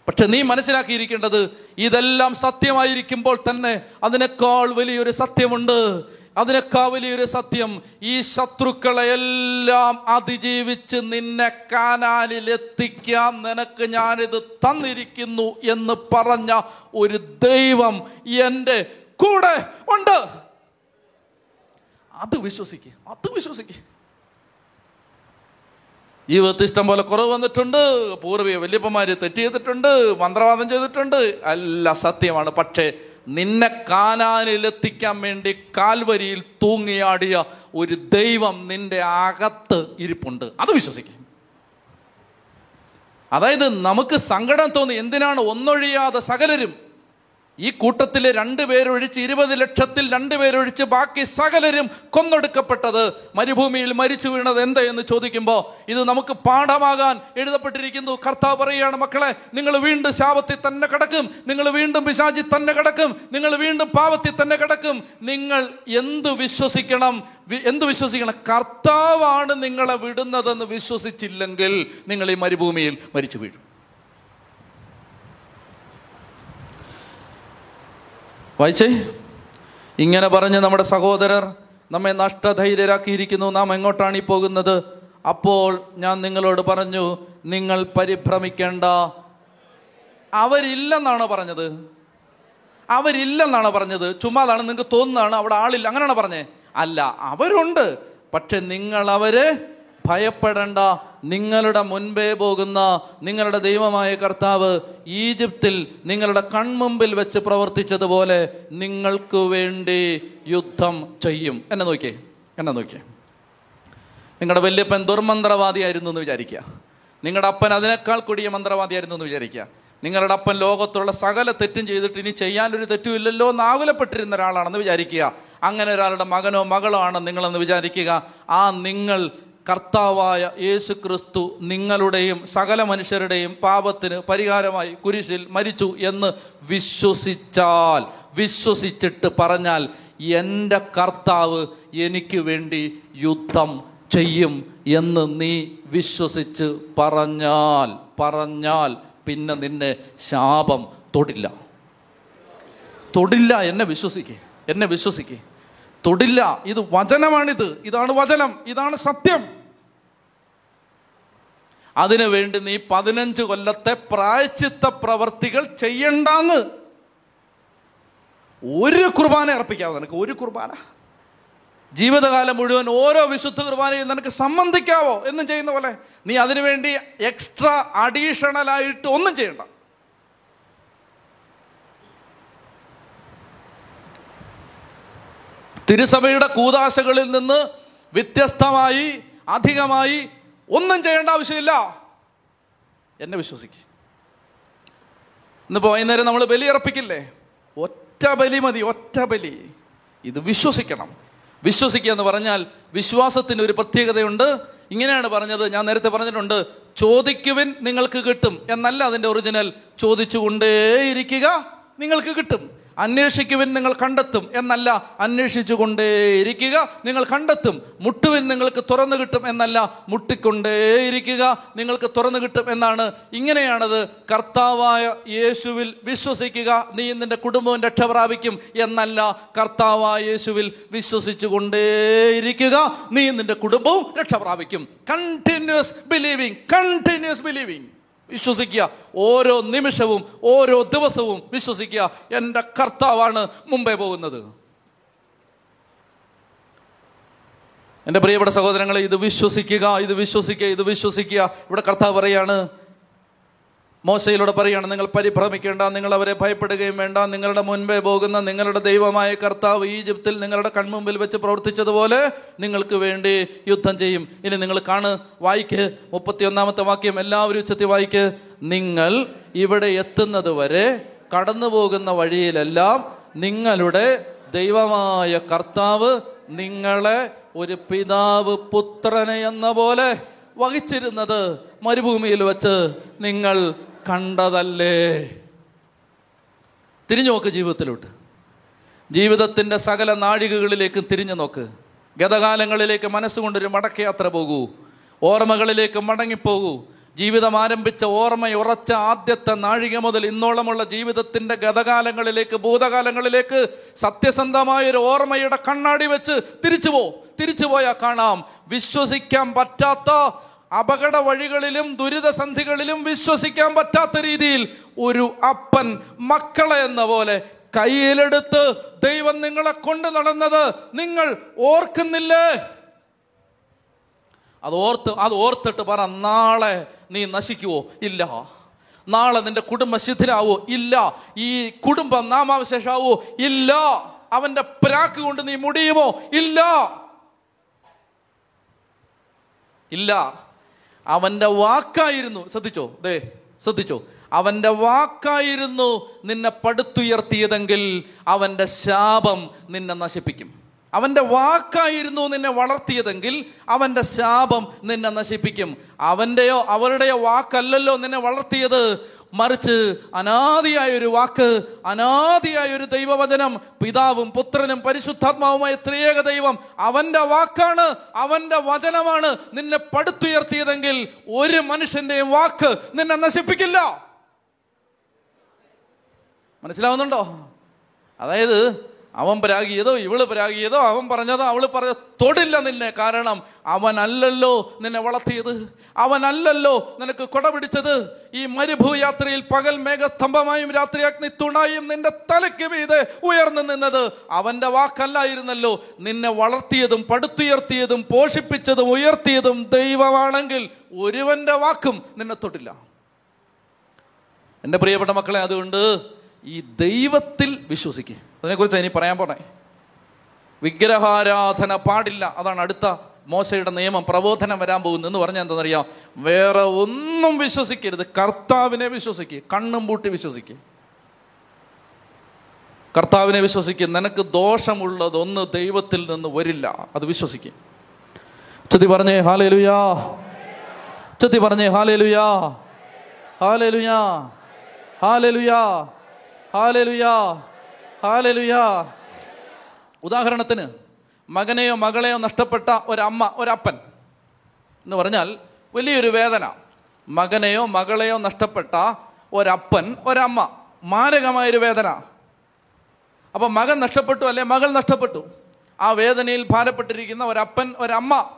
പക്ഷെ നീ മനസ്സിലാക്കിയിരിക്കേണ്ടത് ഇതെല്ലാം സത്യമായിരിക്കുമ്പോൾ തന്നെ അതിനേക്കാൾ വലിയൊരു സത്യമുണ്ട്. അതിനേക്കാൾ വലിയൊരു സത്യം ഈ ശത്രുക്കളെ എല്ലാം അതിജീവിച്ച് നിന്നെ കാനാലിൽ എത്തിക്കാൻ നിനക്ക് ഞാനിത് തന്നിരിക്കുന്നു എന്ന് പറഞ്ഞ ഒരു ദൈവം എന്റെ കൂടെ ഉണ്ട്. അത് വിശ്വസിക്കുക അത് വിശ്വസിക്കുക ജീവിതത്തിൽ ഇഷ്ടം പോലെ കുറവ് വന്നിട്ടുണ്ട്. പൂർവിക വല്യപ്പന്മാര് തെറ്റ് ചെയ്തിട്ടുണ്ട് മന്ത്രവാദം ചെയ്തിട്ടുണ്ട്. എല്ലാം സത്യമാണ്. പക്ഷേ നിന്നെ കാനാനിലെത്തിക്കാൻ വേണ്ടി കാൽവരിയിൽ തൂങ്ങിയാടിയ ഒരു ദൈവം നിന്റെ അകത്ത് ഇരിപ്പുണ്ട്. അത് വിശ്വസിക്കും. അതായത് നമുക്ക് സങ്കടം തോന്നി. എന്തിനാണ് ഒന്നൊഴിയാതെ സകലരും ഈ കൂട്ടത്തിലെ രണ്ടുപേരൊഴിച്ച് ഇരുപത് ലക്ഷത്തിൽ രണ്ടുപേരൊഴിച്ച് ബാക്കി സകലരും കൊന്നൊടുക്കപ്പെട്ടത് മരുഭൂമിയിൽ മരിച്ചു വീണത് എന്താ എന്ന് ചോദിക്കുമ്പോൾ ഇത് നമുക്ക് പാഠമാകാൻ എഴുതപ്പെട്ടിരിക്കുന്നു. കർത്താവ് പറയുകയാണ് മക്കളെ നിങ്ങൾ വീണ്ടും ശാപത്തിൽ തന്നെ കിടക്കും. നിങ്ങൾ വീണ്ടും പിശാചി തന്നെ കിടക്കും. നിങ്ങൾ വീണ്ടും പാവത്തിൽ തന്നെ കിടക്കും. നിങ്ങൾ എന്ത് വിശ്വസിക്കണം? എന്ത് വിശ്വസിക്കണം? കർത്താവാണ് നിങ്ങളെ വിടുന്നതെന്ന് വിശ്വസിച്ചില്ലെങ്കിൽ നിങ്ങൾ ഈ മരുഭൂമിയിൽ മരിച്ചു വീഴും. വായിച്ചേ? ഇങ്ങനെ പറഞ്ഞ് നമ്മുടെ സഹോദരർ നമ്മെ നഷ്ടധൈര്യരാക്കിയിരിക്കുന്നു. നാം എങ്ങോട്ടാണ് ഈ പോകുന്നത്? അപ്പോൾ ഞാൻ നിങ്ങളോട് പറഞ്ഞു നിങ്ങൾ പരിഭ്രമിക്കേണ്ട. അവരില്ലെന്നാണ് പറഞ്ഞത്. അവരില്ലെന്നാണ് പറഞ്ഞത്. ചുമ്മാതാണ് നിങ്ങൾക്ക് തോന്നുന്നതാണ് അവിടെ ആളില്ല അങ്ങനെയാണ് പറഞ്ഞേ. അല്ല അവരുണ്ട്. പക്ഷെ നിങ്ങൾ അവരെ ഭയപ്പെടേണ്ട. നിങ്ങളുടെ മുൻപേ പോകുന്ന നിങ്ങളുടെ ദൈവമായ കർത്താവ് ഈജിപ്തിൽ നിങ്ങളുടെ കൺമുമ്പിൽ വെച്ച് പ്രവർത്തിച്ചതുപോലെ നിങ്ങൾക്ക് വേണ്ടി യുദ്ധം ചെയ്യും. എന്നെ നോക്കിയേ എന്നെ നോക്കിയേ. നിങ്ങളുടെ വല്യപ്പൻ ദുർമന്ത്രവാദിയായിരുന്നു എന്ന് വിചാരിക്കുക. നിങ്ങളുടെ അപ്പൻ അതിനേക്കാൾ കൂടിയ മന്ത്രവാദിയായിരുന്നു എന്ന് വിചാരിക്കുക. നിങ്ങളുടെ അപ്പൻ ലോകത്തുള്ള സകല തെറ്റും ചെയ്തിട്ട് ഇനി ചെയ്യാനൊരു തെറ്റുമില്ലല്ലോ എന്ന് ആകുലപ്പെട്ടിരുന്ന ഒരാളാണെന്ന് വിചാരിക്കുക. അങ്ങനെ ഒരാളുടെ മകനോ മകളോ ആണെന്ന് നിങ്ങളെന്ന് വിചാരിക്കുക. ആ നിങ്ങൾ കർത്താവായ യേശു ക്രിസ്തു നിങ്ങളുടെയും സകല മനുഷ്യരുടെയും പാപത്തിന് പരിഹാരമായി കുരിശിൽ മരിച്ചു എന്ന് വിശ്വസിച്ചാൽ വിശ്വസിച്ചിട്ട് പറഞ്ഞാൽ എന്റെ കർത്താവ് എനിക്ക് വേണ്ടി യുദ്ധം ചെയ്യും എന്ന് നീ വിശ്വസിച്ച് പറഞ്ഞാൽ പറഞ്ഞാൽ പിന്നെ നിന്നെ ശാപം തൊടില്ല. തൊടില്ല എന്നെ വിശ്വസിക്കേ എന്നെ വിശ്വസിക്കേ. തൊടില്ല ഇത് വചനമാണിത് ഇതാണ് വചനം ഇതാണ് സത്യം. അതിനു വേണ്ടി നീ പതിനഞ്ച് കൊല്ലത്തെ പ്രായച്ചിത്ത പ്രവർത്തികൾ ചെയ്യണ്ടെന്ന്. ഒരു കുർബാന അർപ്പിക്കാവോ നിനക്ക്? ഒരു കുർബാന. ജീവിതകാലം മുഴുവൻ ഓരോ വിശുദ്ധ കുർബാനയും നിനക്ക് സംബന്ധിക്കാവോ എന്നും ചെയ്യുന്ന പോലെ നീ അതിനുവേണ്ടി എക്സ്ട്രാ അഡീഷണൽ ആയിട്ട് ഒന്നും ചെയ്യണ്ട. തിരുസഭയുടെ കൂതാശകളിൽ നിന്ന് വ്യത്യസ്തമായി അധികമായി ഒന്നും ചെയ്യേണ്ട ആവശ്യമില്ല. എന്നെ വിശ്വസിക്ക്. ഇന്നിപ്പോ വൈകുന്നേരം നമ്മൾ ബലി അർപ്പിക്കില്ലേ? ഒറ്റ ബലി മതി ഒറ്റ ബലി. ഇത് വിശ്വസിക്കണം. വിശ്വസിക്കുക എന്ന് പറഞ്ഞാൽ വിശ്വാസത്തിന് ഒരു പ്രത്യേകതയുണ്ട്. ഇങ്ങനെയാണ് പറഞ്ഞത് ഞാൻ നേരത്തെ പറഞ്ഞിട്ടുണ്ട് ചോദിക്കുവിൻ നിങ്ങൾക്ക് കിട്ടും. എന്നല്ല അതിന്റെ ഒറിജിനൽ ചോദിച്ചുകൊണ്ടേയിരിക്കുക നിങ്ങൾക്ക് കിട്ടും. അന്വേഷിക്കുവിൻ നിങ്ങൾ കണ്ടെത്തും എന്നല്ല അന്വേഷിച്ചുകൊണ്ടേയിരിക്കുക. നിങ്ങൾ കണ്ടെത്തും. മുട്ടുവിൻ നിങ്ങൾക്ക് തുറന്നു കിട്ടും എന്നല്ല മുട്ടിക്കൊണ്ടേയിരിക്കുക. നിങ്ങൾക്ക് തുറന്നു കിട്ടും എന്നാണ്. ഇങ്ങനെയാണത്. കർത്താവായ യേശുവിൽ വിശ്വസിക്കുക. നീ നിന്റെ കുടുംബവും രക്ഷ പ്രാപിക്കും എന്നല്ല കർത്താവായ യേശുവിൽ വിശ്വസിച്ചു കൊണ്ടേയിരിക്കുക നീ നിന്റെ കുടുംബവും രക്ഷ പ്രാപിക്കും. കണ്ടിന്യൂസ് ബിലീവിങ് കണ്ടിന്യൂസ് ബിലീവിങ് വിശ്വസിക്കുക. ഓരോ നിമിഷവും ഓരോ ദിവസവും വിശ്വസിക്കുക. എന്റെ കർത്താവാണ് മുമ്പേ പോകുന്നത്. എന്റെ പ്രിയപ്പെട്ട സഹോദരങ്ങളെ ഇത് വിശ്വസിക്കുക ഇത് വിശ്വസിക്കുക ഇത് വിശ്വസിക്കുക. ഇവിടെ കർത്താവ് പറയാണ് മോശയിലൂടെ പറയുകയാണ് നിങ്ങൾ പരിഭ്രമിക്കേണ്ട നിങ്ങൾ അവരെ ഭയപ്പെടുകയും വേണ്ട. നിങ്ങളുടെ മുൻപേ പോകുന്ന നിങ്ങളുടെ ദൈവമായ കർത്താവ് ഈജിപ്തിൽ നിങ്ങളുടെ കൺമുമ്പിൽ വെച്ച് പ്രവർത്തിച്ചതുപോലെ നിങ്ങൾക്ക് വേണ്ടി യുദ്ധം ചെയ്യും. ഇനി നിങ്ങൾ കാണ് വായിക്ക് മുപ്പത്തിയൊന്നാമത്തെ വാക്യം. എല്ലാവരും ഉച്ചത്തി വായിക്ക്. നിങ്ങൾ ഇവിടെ എത്തുന്നത് വരെ കടന്നു പോകുന്ന വഴിയിലെല്ലാം നിങ്ങളുടെ ദൈവമായ കർത്താവ് നിങ്ങളെ ഒരു പിതാവ് പുത്രനെ എന്ന പോലെ വഹിച്ചിരുന്നത് മരുഭൂമിയിൽ വെച്ച് നിങ്ങൾ കണ്ടതല്ലേ? തിരിഞ്ഞു നോക്ക് ജീവിതത്തിലോട്ട്. ജീവിതത്തിന്റെ സകല നാഴികകളിലേക്ക് തിരിഞ്ഞു നോക്ക്. ഗതകാലങ്ങളിലേക്ക് മനസ്സുകൊണ്ടൊരു മടക്കയാത്ര പോകൂ. ഓർമ്മകളിലേക്ക് മടങ്ങിപ്പോകൂ. ജീവിതം ആരംഭിച്ച ഓർമ്മയുറച്ച ആദ്യത്തെ നാഴിക മുതൽ ഇന്നോളമുള്ള ജീവിതത്തിന്റെ ഗതകാലങ്ങളിലേക്ക് ഭൂതകാലങ്ങളിലേക്ക് സത്യസന്ധമായൊരു ഓർമ്മയുടെ കണ്ണാടി വെച്ച് തിരിച്ചു പോ. തിരിച്ചു കാണാം. വിശ്വസിക്കാൻ പറ്റാത്ത അപകട വഴികളിലും ദുരിതസന്ധികളിലും വിശ്വസിക്കാൻ പറ്റാത്ത രീതിയിൽ ഒരു അപ്പൻ മക്കളെ എന്ന പോലെ കയ്യിലെടുത്ത് ദൈവം നിങ്ങളെ കൊണ്ട് നടന്നത് നിങ്ങൾ ഓർക്കുന്നില്ലേ? അത് ഓർത്ത് അത് ഓർത്തിട്ട് പറ നാളെ നീ നശിക്കുവോ? ഇല്ല. നാളെ നിന്റെ കുടുംബം ശിഥിലാവോ? ഇല്ല. ഈ കുടുംബം നാമാവശേഷാവോ? ഇല്ല. അവന്റെ പ്രാക്ക് കൊണ്ട് നീ മുടിയുമോ? ഇല്ല. ഇല്ല. അവന്റെ വാക്കായിരുന്നു. ശ്രദ്ധിച്ചോ? ദേ ശ്രദ്ധിച്ചോ? അവന്റെ വാക്കായിരുന്നു നിന്നെ പടുത്തുയർത്തിയതെങ്കിൽ അവന്റെ ശാപം നിന്നെ നശിപ്പിക്കും. അവന്റെ വാക്കായിരുന്നു നിന്നെ വളർത്തിയതെങ്കിൽ അവന്റെ ശാപം നിന്നെ നശിപ്പിക്കും. അവന്റെയോ അവരുടെയോ വാക്കല്ലല്ലോ നിന്നെ വളർത്തിയത്. മറിച്ച് അനാദിയായ ഒരു വാക്ക് അനാദിയായ ഒരു ദൈവവചനം പിതാവും പുത്രനും പരിശുദ്ധാത്മാവുമായ ത്രിയേക ദൈവം അവന്റെ വാക്കാണ് അവന്റെ വചനമാണ് നിന്നെ പടുത്തുയർത്തിയതെങ്കിൽ ഒരു മനുഷ്യന്റെയും വാക്ക് നിന്നെ നശിപ്പിക്കില്ല. മനസ്സിലാവുന്നുണ്ടോ? അതായത് അവൻ പരാഗിയതോ ഇവൾ പരാഗിയതോ അവൻ പറഞ്ഞതോ അവൾ പറഞ്ഞ തൊടില്ല നിന്നെ കാരണം അവനല്ലല്ലോ നിന്നെ വളർത്തിയത്. അവനല്ലല്ലോ നിനക്ക് കൊട പിടിച്ചത്. ഈ മരുഭൂയാത്രയിൽ പകൽ മേഘസ്തംഭമായും രാത്രി അഗ്നി തുണായും നിന്റെ തലയ്ക്ക് മീതെ ഉയർന്നു നിന്നത്. അവന്റെ വാക്കല്ലായിരുന്നല്ലോ നിന്നെ വളർത്തിയതും പടുത്തുയർത്തിയതും പോഷിപ്പിച്ചതും ഉയർത്തിയതും ദൈവമാണെങ്കിൽ ഒരുവന്റെ വാക്കും നിന്നെ തൊട്ടില്ല എന്റെ പ്രിയപ്പെട്ട മക്കളെ അതുകൊണ്ട് ഈ ദൈവത്തിൽ വിശ്വസിക്കുക അതിനെക്കുറിച്ച് ഇനി പറയാൻ പോണേ. വിഗ്രഹാരാധന പാടില്ല. അതാണ് അടുത്ത മോശയുടെ നിയമം. പ്രബോധനം വരാൻ പോകുന്നു എന്ന് പറഞ്ഞാൽ എന്താണെന്നറിയാം? വേറെ ഒന്നും വിശ്വസിക്കരുത്. കർത്താവിനെ വിശ്വസിക്കുക കണ്ണും പൂട്ടി വിശ്വസിക്കുക കർത്താവിനെ വിശ്വസിക്കുക നിനക്ക് ദോഷമുള്ളതൊന്ന് ദൈവത്തിൽ നിന്ന് വരില്ല. അത് വിശ്വസിക്കും. ചതി പറഞ്ഞേ ഹാലേ ലുയാ ചതി പറഞ്ഞേ ഹാലേ ലുയാ ഹാലേ ലുയാ ഹാലേ ലുയാ ഹാലേ ലുയാ ഹാലേ ലുയാ ഉദാഹരണത്തിന് മകനെയോ മകളെയോ നഷ്ടപ്പെട്ട ഒരമ്മ ഒരപ്പൻ എന്ന് പറഞ്ഞാൽ വലിയൊരു വേദന. മകനെയോ മകളെയോ നഷ്ടപ്പെട്ട ഒരപ്പൻ ഒരമ്മ. മാരകമായൊരു വേദന. അപ്പം മകൻ നഷ്ടപ്പെട്ടു അല്ലെ? മകൾ നഷ്ടപ്പെട്ടു. ആ വേദനയിൽ ഭാരപ്പെട്ടിരിക്കുന്ന ഒരപ്പൻ ഒരമ്മ.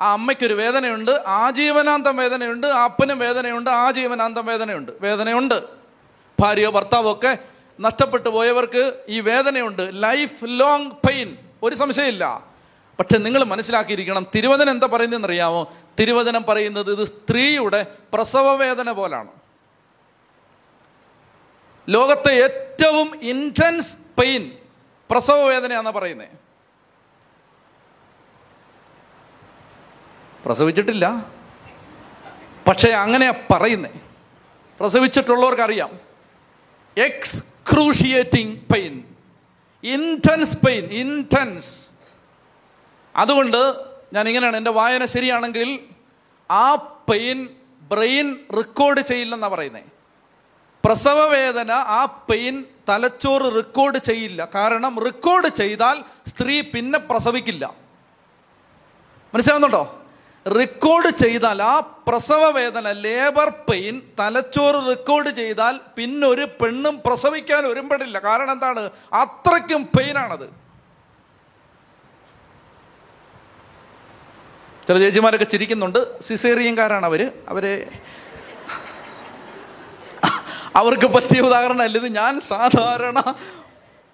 ആ അമ്മയ്ക്കൊരു വേദനയുണ്ട് ആജീവനാന്തം വേദനയുണ്ട് അപ്പനും വേദനയുണ്ട് ആജീവനാന്തം വേദനയുണ്ട്. വേദനയുണ്ട്. ഭാര്യയോ ഭർത്താവോ ഒക്കെ നഷ്ടപ്പെട്ടു പോയവർക്ക് ഈ വേദനയുണ്ട്. ലൈഫ് ലോങ് പെയിൻ ഒരു സംശയമില്ല. പക്ഷെ നിങ്ങൾ മനസ്സിലാക്കിയിരിക്കണം തിരുവചനം എന്താ പറയുന്നതെന്ന് അറിയാമോ തിരുവചനം പറയുന്നത് ഇത് സ്ത്രീയുടെ പ്രസവ വേദന പോലാണ്. ലോകത്തെ ഏറ്റവും ഇന്റൻസ് പെയിൻ പ്രസവ വേദനയാണെന്നാണ് പറയുന്നത് പ്രസവിച്ചിട്ടില്ല. പക്ഷേ അങ്ങനെയാ പറയുന്നേ. പ്രസവിച്ചിട്ടുള്ളവർക്കറിയാം. Excruciating pain intense pain intense അതുകൊണ്ട് ഞാൻ ഇങ്ങനെയാണ് എന്റെ വായന ശരിയാണെങ്കിൽ ആ പെയിൻ ബ്രെയിൻ റെക്കോർഡ് ചെയ്യില്ലെന്നാണ് പറയുന്നത് പ്രസവ വേദന ആ പെയിൻ തലച്ചോറ് റെക്കോർഡ് ചെയ്യില്ല. കാരണം റെക്കോർഡ് ചെയ്താൽ സ്ത്രീ പിന്നെ പ്രസവിക്കില്ല. മനസ്സിലാവുന്നുണ്ടോ? റെക്കോർഡ് ചെയ്താൽ ആ പ്രസവ വേദന ലേബർ പെയിൻ തലച്ചോറ് റെക്കോർഡ് ചെയ്താൽ പിന്നൊരു പെണ്ണും പ്രസവിക്കാൻ ഒരുമ്പടില്ല. കാരണം എന്താണ്? അത്രയ്ക്കും പെയിനാണത് ചില ചേച്ചിമാരൊക്കെ ചിരിക്കുന്നുണ്ട്. സിസേറിയൻകാരാണ് അവർ. അവരെ അവർക്ക് പറ്റിയ ഉദാഹരണമല്ല ഇത്. ഞാൻ സാധാരണ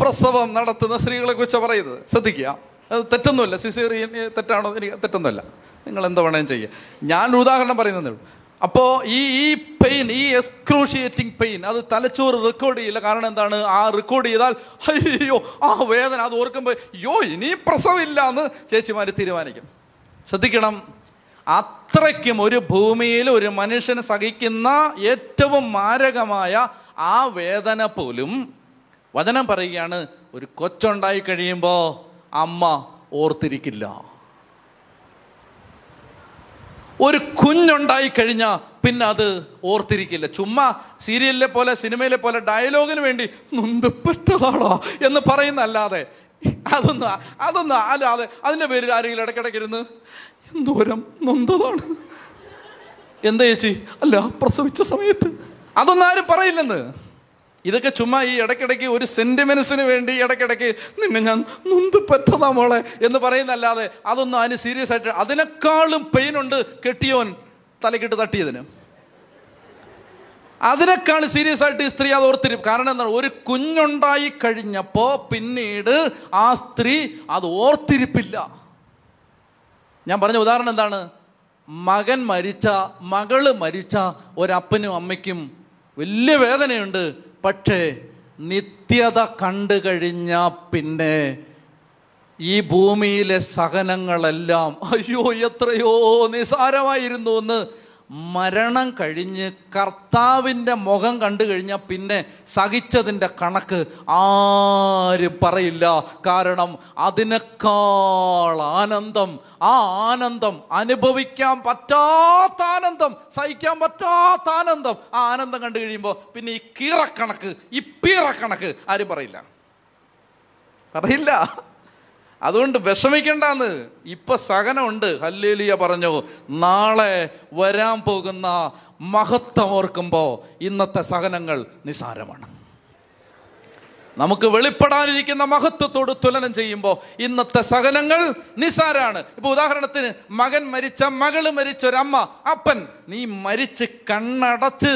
പ്രസവം നടത്തുന്ന സ്ത്രീകളെ കുറിച്ച് പറയുന്നത്. ശ്രദ്ധിക്കുക. അത് തെറ്റൊന്നുമല്ല. സിസേറിയൻ തെറ്റാണോ എനിക്ക് തെറ്റൊന്നുമല്ല. നിങ്ങൾ എന്താ വേണമെങ്കിലും ചെയ്യുക ഞാൻ ഉദാഹരണം പറയുന്നതേ ഉള്ളൂ. അപ്പോൾ ഈ ഈ പെയിൻ ഈ എക്സ്ക്രൂഷിയേറ്റിംഗ് പെയിൻ അത് തലച്ചോറ് റെക്കോർഡ് ചെയ്യില്ല. കാരണം എന്താണ്? ആ റെക്കോർഡ് ചെയ്താൽ അയ്യോ ആ വേദന അത് ഓർക്കുമ്പോൾ അയ്യോ ഇനി പ്രസവമില്ല എന്ന് ചേച്ചിമാർ തീരുമാനിക്കും. ശ്രദ്ധിക്കണം. അത്രയ്ക്കും ഒരു ഭൂമിയിൽ ഒരു മനുഷ്യന് സഹിക്കുന്ന ഏറ്റവും മാരകമായ ആ വേദന പോലും വചനം പറയുകയാണ് ഒരു കൊച്ചുണ്ടായി കഴിയുമ്പോൾ അമ്മ ഓർത്തിരിക്കില്ല. ഒരു കുഞ്ഞുണ്ടായി കഴിഞ്ഞാൽ പിന്നെ അത് ഓർത്തിരിക്കില്ല. ചുമ്മാ സീരിയലിലെ പോലെ സിനിമയിലെ പോലെ ഡയലോഗിന് വേണ്ടി നൊന്തപ്പെട്ടതാണോ എന്ന് പറയുന്നല്ലാതെ അതൊന്ന് അതൊന്ന് അല്ലാതെ അതിന്റെ പേരിൽ ആരെങ്കിലും ഇടയ്ക്കിടയ്ക്ക് ഇരുന്ന് എന്തോരം നൊന്തതാണ്. എന്താ ചേച്ചി? അല്ല പ്രസവിച്ച സമയത്ത്. അതൊന്നും ആരും പറയില്ലെന്ന്. ഇതൊക്കെ ചുമ്മാ ഈ ഇടയ്ക്കിടയ്ക്ക് ഒരു സെന്റിമെന്റ്സിന് വേണ്ടി ഇടയ്ക്കിടയ്ക്ക് നിന്നെ ഞാൻ നൊന്ത് പറ്റതാ മോളെ എന്ന് പറയുന്നല്ലാതെ അതൊന്നും അതിന് സീരിയസ് ആയിട്ട് അതിനേക്കാളും പെയിൻ ഉണ്ട് കെട്ടിയോൻ തലക്കിട്ട് തട്ടിയതിന്. അതിനേക്കാൾ സീരിയസ് ആയിട്ട് ഈ സ്ത്രീ അത് ഓർത്തിരും കാരണം എന്താണ്? ഒരു കുഞ്ഞുണ്ടായി കഴിഞ്ഞപ്പോ പിന്നീട് ആ സ്ത്രീ അത് ഓർത്തിരിപ്പില്ല. ഞാൻ പറഞ്ഞ ഉദാഹരണം എന്താണ്? മകൻ മരിച്ച മകൾ മരിച്ച ഒരപ്പനും അമ്മയ്ക്കും വലിയ വേദനയുണ്ട്. പക്ഷേ നിത്യത കണ്ടു കഴിഞ്ഞാൽ പിന്നെ ഈ ഭൂമിയിലെ സഹനങ്ങളെല്ലാം അയ്യോ എത്രയോ നിസാരമായിരുന്നു എന്ന് മരണം കഴിഞ്ഞ് കർത്താവിന്റെ മുഖം കണ്ടു കഴിഞ്ഞാൽ പിന്നെ സഹിച്ചതിന്റെ കണക്ക് ആരും പറയില്ല. കാരണം അതിനേക്കാൾ ആനന്ദം ആ ആനന്ദം അനുഭവിക്കാൻ പറ്റാത്ത ആനന്ദം സഹിക്കാൻ പറ്റാത്ത ആനന്ദം. ആ ആനന്ദം കണ്ടു കഴിയുമ്പോൾ പിന്നെ ഈ കീറക്കണക്ക് ഈ പീറക്കണക്ക് ആരും പറയില്ല. പറയില്ല. അതുകൊണ്ട് വിഷമിക്കണ്ടെന്ന്. ഇപ്പൊ സഹനമുണ്ട്. ഹല്ലേലിയ പറഞ്ഞു നാളെ വരാൻ പോകുന്ന മഹത്വം ഓർക്കുമ്പോ ഇന്നത്തെ സഹനങ്ങൾ നിസാരമാണ് നമുക്ക് വെളിപ്പെടാനിരിക്കുന്ന മഹത്വത്തോട് തുലനം ചെയ്യുമ്പോൾ ഇന്നത്തെ സഹനങ്ങൾ നിസാരാണ് ഇപ്പൊ ഉദാഹരണത്തിന് മകൻ മരിച്ച മകൾ മരിച്ച ഒരമ്മ അപ്പൻ നീ മരിച്ച് കണ്ണടച്ച്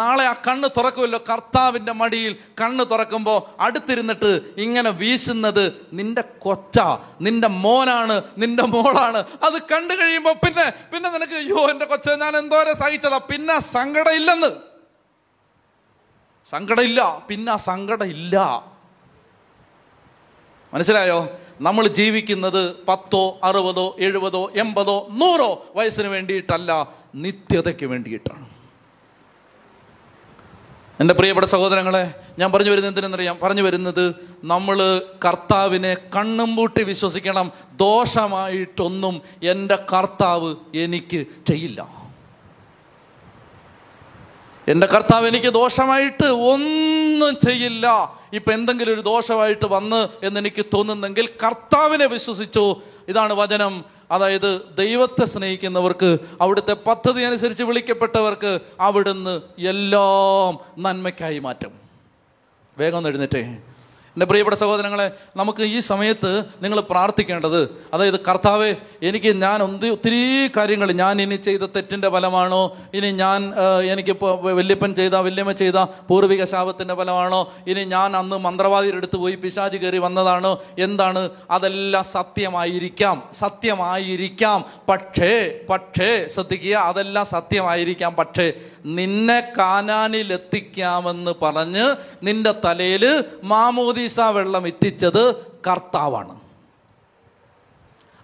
നാളെ ആ കണ്ണ് തുറക്കുമല്ലോ കർത്താവിന്റെ മടിയിൽ. കണ്ണ് തുറക്കുമ്പോൾ അടുത്തിരുന്നിട്ട് ഇങ്ങനെ വീശുന്നത് നിന്റെ കൊച്ച നിന്റെ മോനാണ് നിന്റെ മോളാണ്. അത് കണ്ടു കഴിയുമ്പോൾ പിന്നെ പിന്നെ നിനക്ക് അയ്യോ എന്റെ കൊച്ച ഞാൻ എന്തോരം സഹിച്ചതാ. പിന്നെ സങ്കടം ഇല്ലെന്ന് സങ്കടമില്ല പിന്നെ ആ സങ്കടം ഇല്ല മനസ്സിലായോ? നമ്മൾ ജീവിക്കുന്നത് പത്തോ അറുപതോ എഴുപതോ എൺപതോ നൂറോ വയസ്സിന് വേണ്ടിയിട്ടല്ല നിത്യതയ്ക്ക് വേണ്ടിയിട്ടാണ്. എന്റെ പ്രിയപ്പെട്ട സഹോദരങ്ങളെ ഞാൻ പറഞ്ഞു വരുന്നത് എന്തിനെന്നറിയാം? പറഞ്ഞു വരുന്നത് നമ്മൾ കർത്താവിനെ കണ്ണും പൂട്ടി വിശ്വസിക്കണം. ദോഷമായിട്ടൊന്നും എന്റെ കർത്താവ് എനിക്ക് ചെയ്യില്ല. എന്റെ കർത്താവ് എനിക്ക് ദോഷമായിട്ട് ഒന്നും ചെയ്യില്ല. ഇപ്പം എന്തെങ്കിലും ഒരു ദോഷമായിട്ട് വന്ന് എന്നെനിക്ക് തോന്നുന്നെങ്കിൽ കർത്താവിനെ വിശ്വസിച്ചു. ഇതാണ് വചനം. അതായത് ദൈവത്തെ സ്നേഹിക്കുന്നവർക്ക് അവിടുത്തെ പദ്ധതി അനുസരിച്ച് വിളിക്കപ്പെട്ടവർക്ക് അവിടുന്ന് എല്ലാം നന്മയ്ക്കായി മാറ്റും. വേഗം എഴുന്നേറ്റേ. എന്റെ പ്രിയപ്പെട്ട സഹോദരങ്ങളെ നമുക്ക് ഈ സമയത്ത് നിങ്ങൾ പ്രാർത്ഥിക്കേണ്ടത് അതായത് കർത്താവെ എനിക്ക് ഞാൻ ഒന്തി ഒത്തിരി കാര്യങ്ങൾ ഞാൻ ഇനി ചെയ്ത തെറ്റിന്റെ ഫലമാണോ ഇനി ഞാൻ എനിക്കിപ്പോൾ വല്യപ്പൻ ചെയ്ത വല്യമ്മ ചെയ്ത പൂർവിക ശാപത്തിന്റെ ഫലമാണോ ഇനി ഞാൻ അന്ന് മന്ത്രവാദിയുടെ അടുത്ത് പോയി പിശാചി കയറി വന്നതാണോ എന്താണ് അതെല്ലാം സത്യമായിരിക്കാം സത്യമായിരിക്കാം. പക്ഷേ പക്ഷേ ശ്രദ്ധിക്കുക അതെല്ലാം സത്യമായിരിക്കാം. പക്ഷേ നിന്നെ കാനാനിലെത്തിക്കാമെന്ന് പറഞ്ഞ് നിന്റെ തലയിൽ മാമോദീസ വെള്ളം എത്തിച്ചത് കർത്താവാണ്.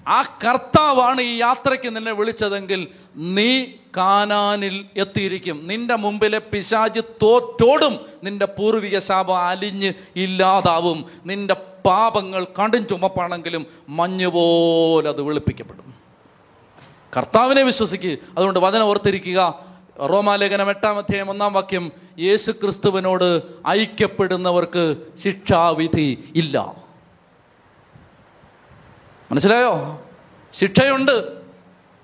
ആ കർത്താവാണ് ഈ യാത്രയ്ക്ക് നിന്നെ വിളിച്ചതെങ്കിൽ നീ കാനാനിൽ എത്തിയിരിക്കും. നിന്റെ മുമ്പിലെ പിശാജ് തോറ്റോടും നിന്റെ പൂർവിക ശാപം അലിഞ്ഞ് ഇല്ലാതാവും. നിന്റെ പാപങ്ങൾ കടും ചുമപ്പാണെങ്കിലും മഞ്ഞുപോലെ അത് വെളുപ്പിക്കപ്പെടും. കർത്താവിനെ വിശ്വസിക്കുക അതുകൊണ്ട് വചനം ഓർത്തിരിക്കുക. റോമാലേഖനം എട്ടാം അധ്യായം ഒന്നാം വാക്യം. യേശു ക്രിസ്തുവിനോട് ഐക്യപ്പെടുന്നവർക്ക് ശിക്ഷാവിധി ഇല്ല. മനസ്സിലായോ? ശിക്ഷയുണ്ട്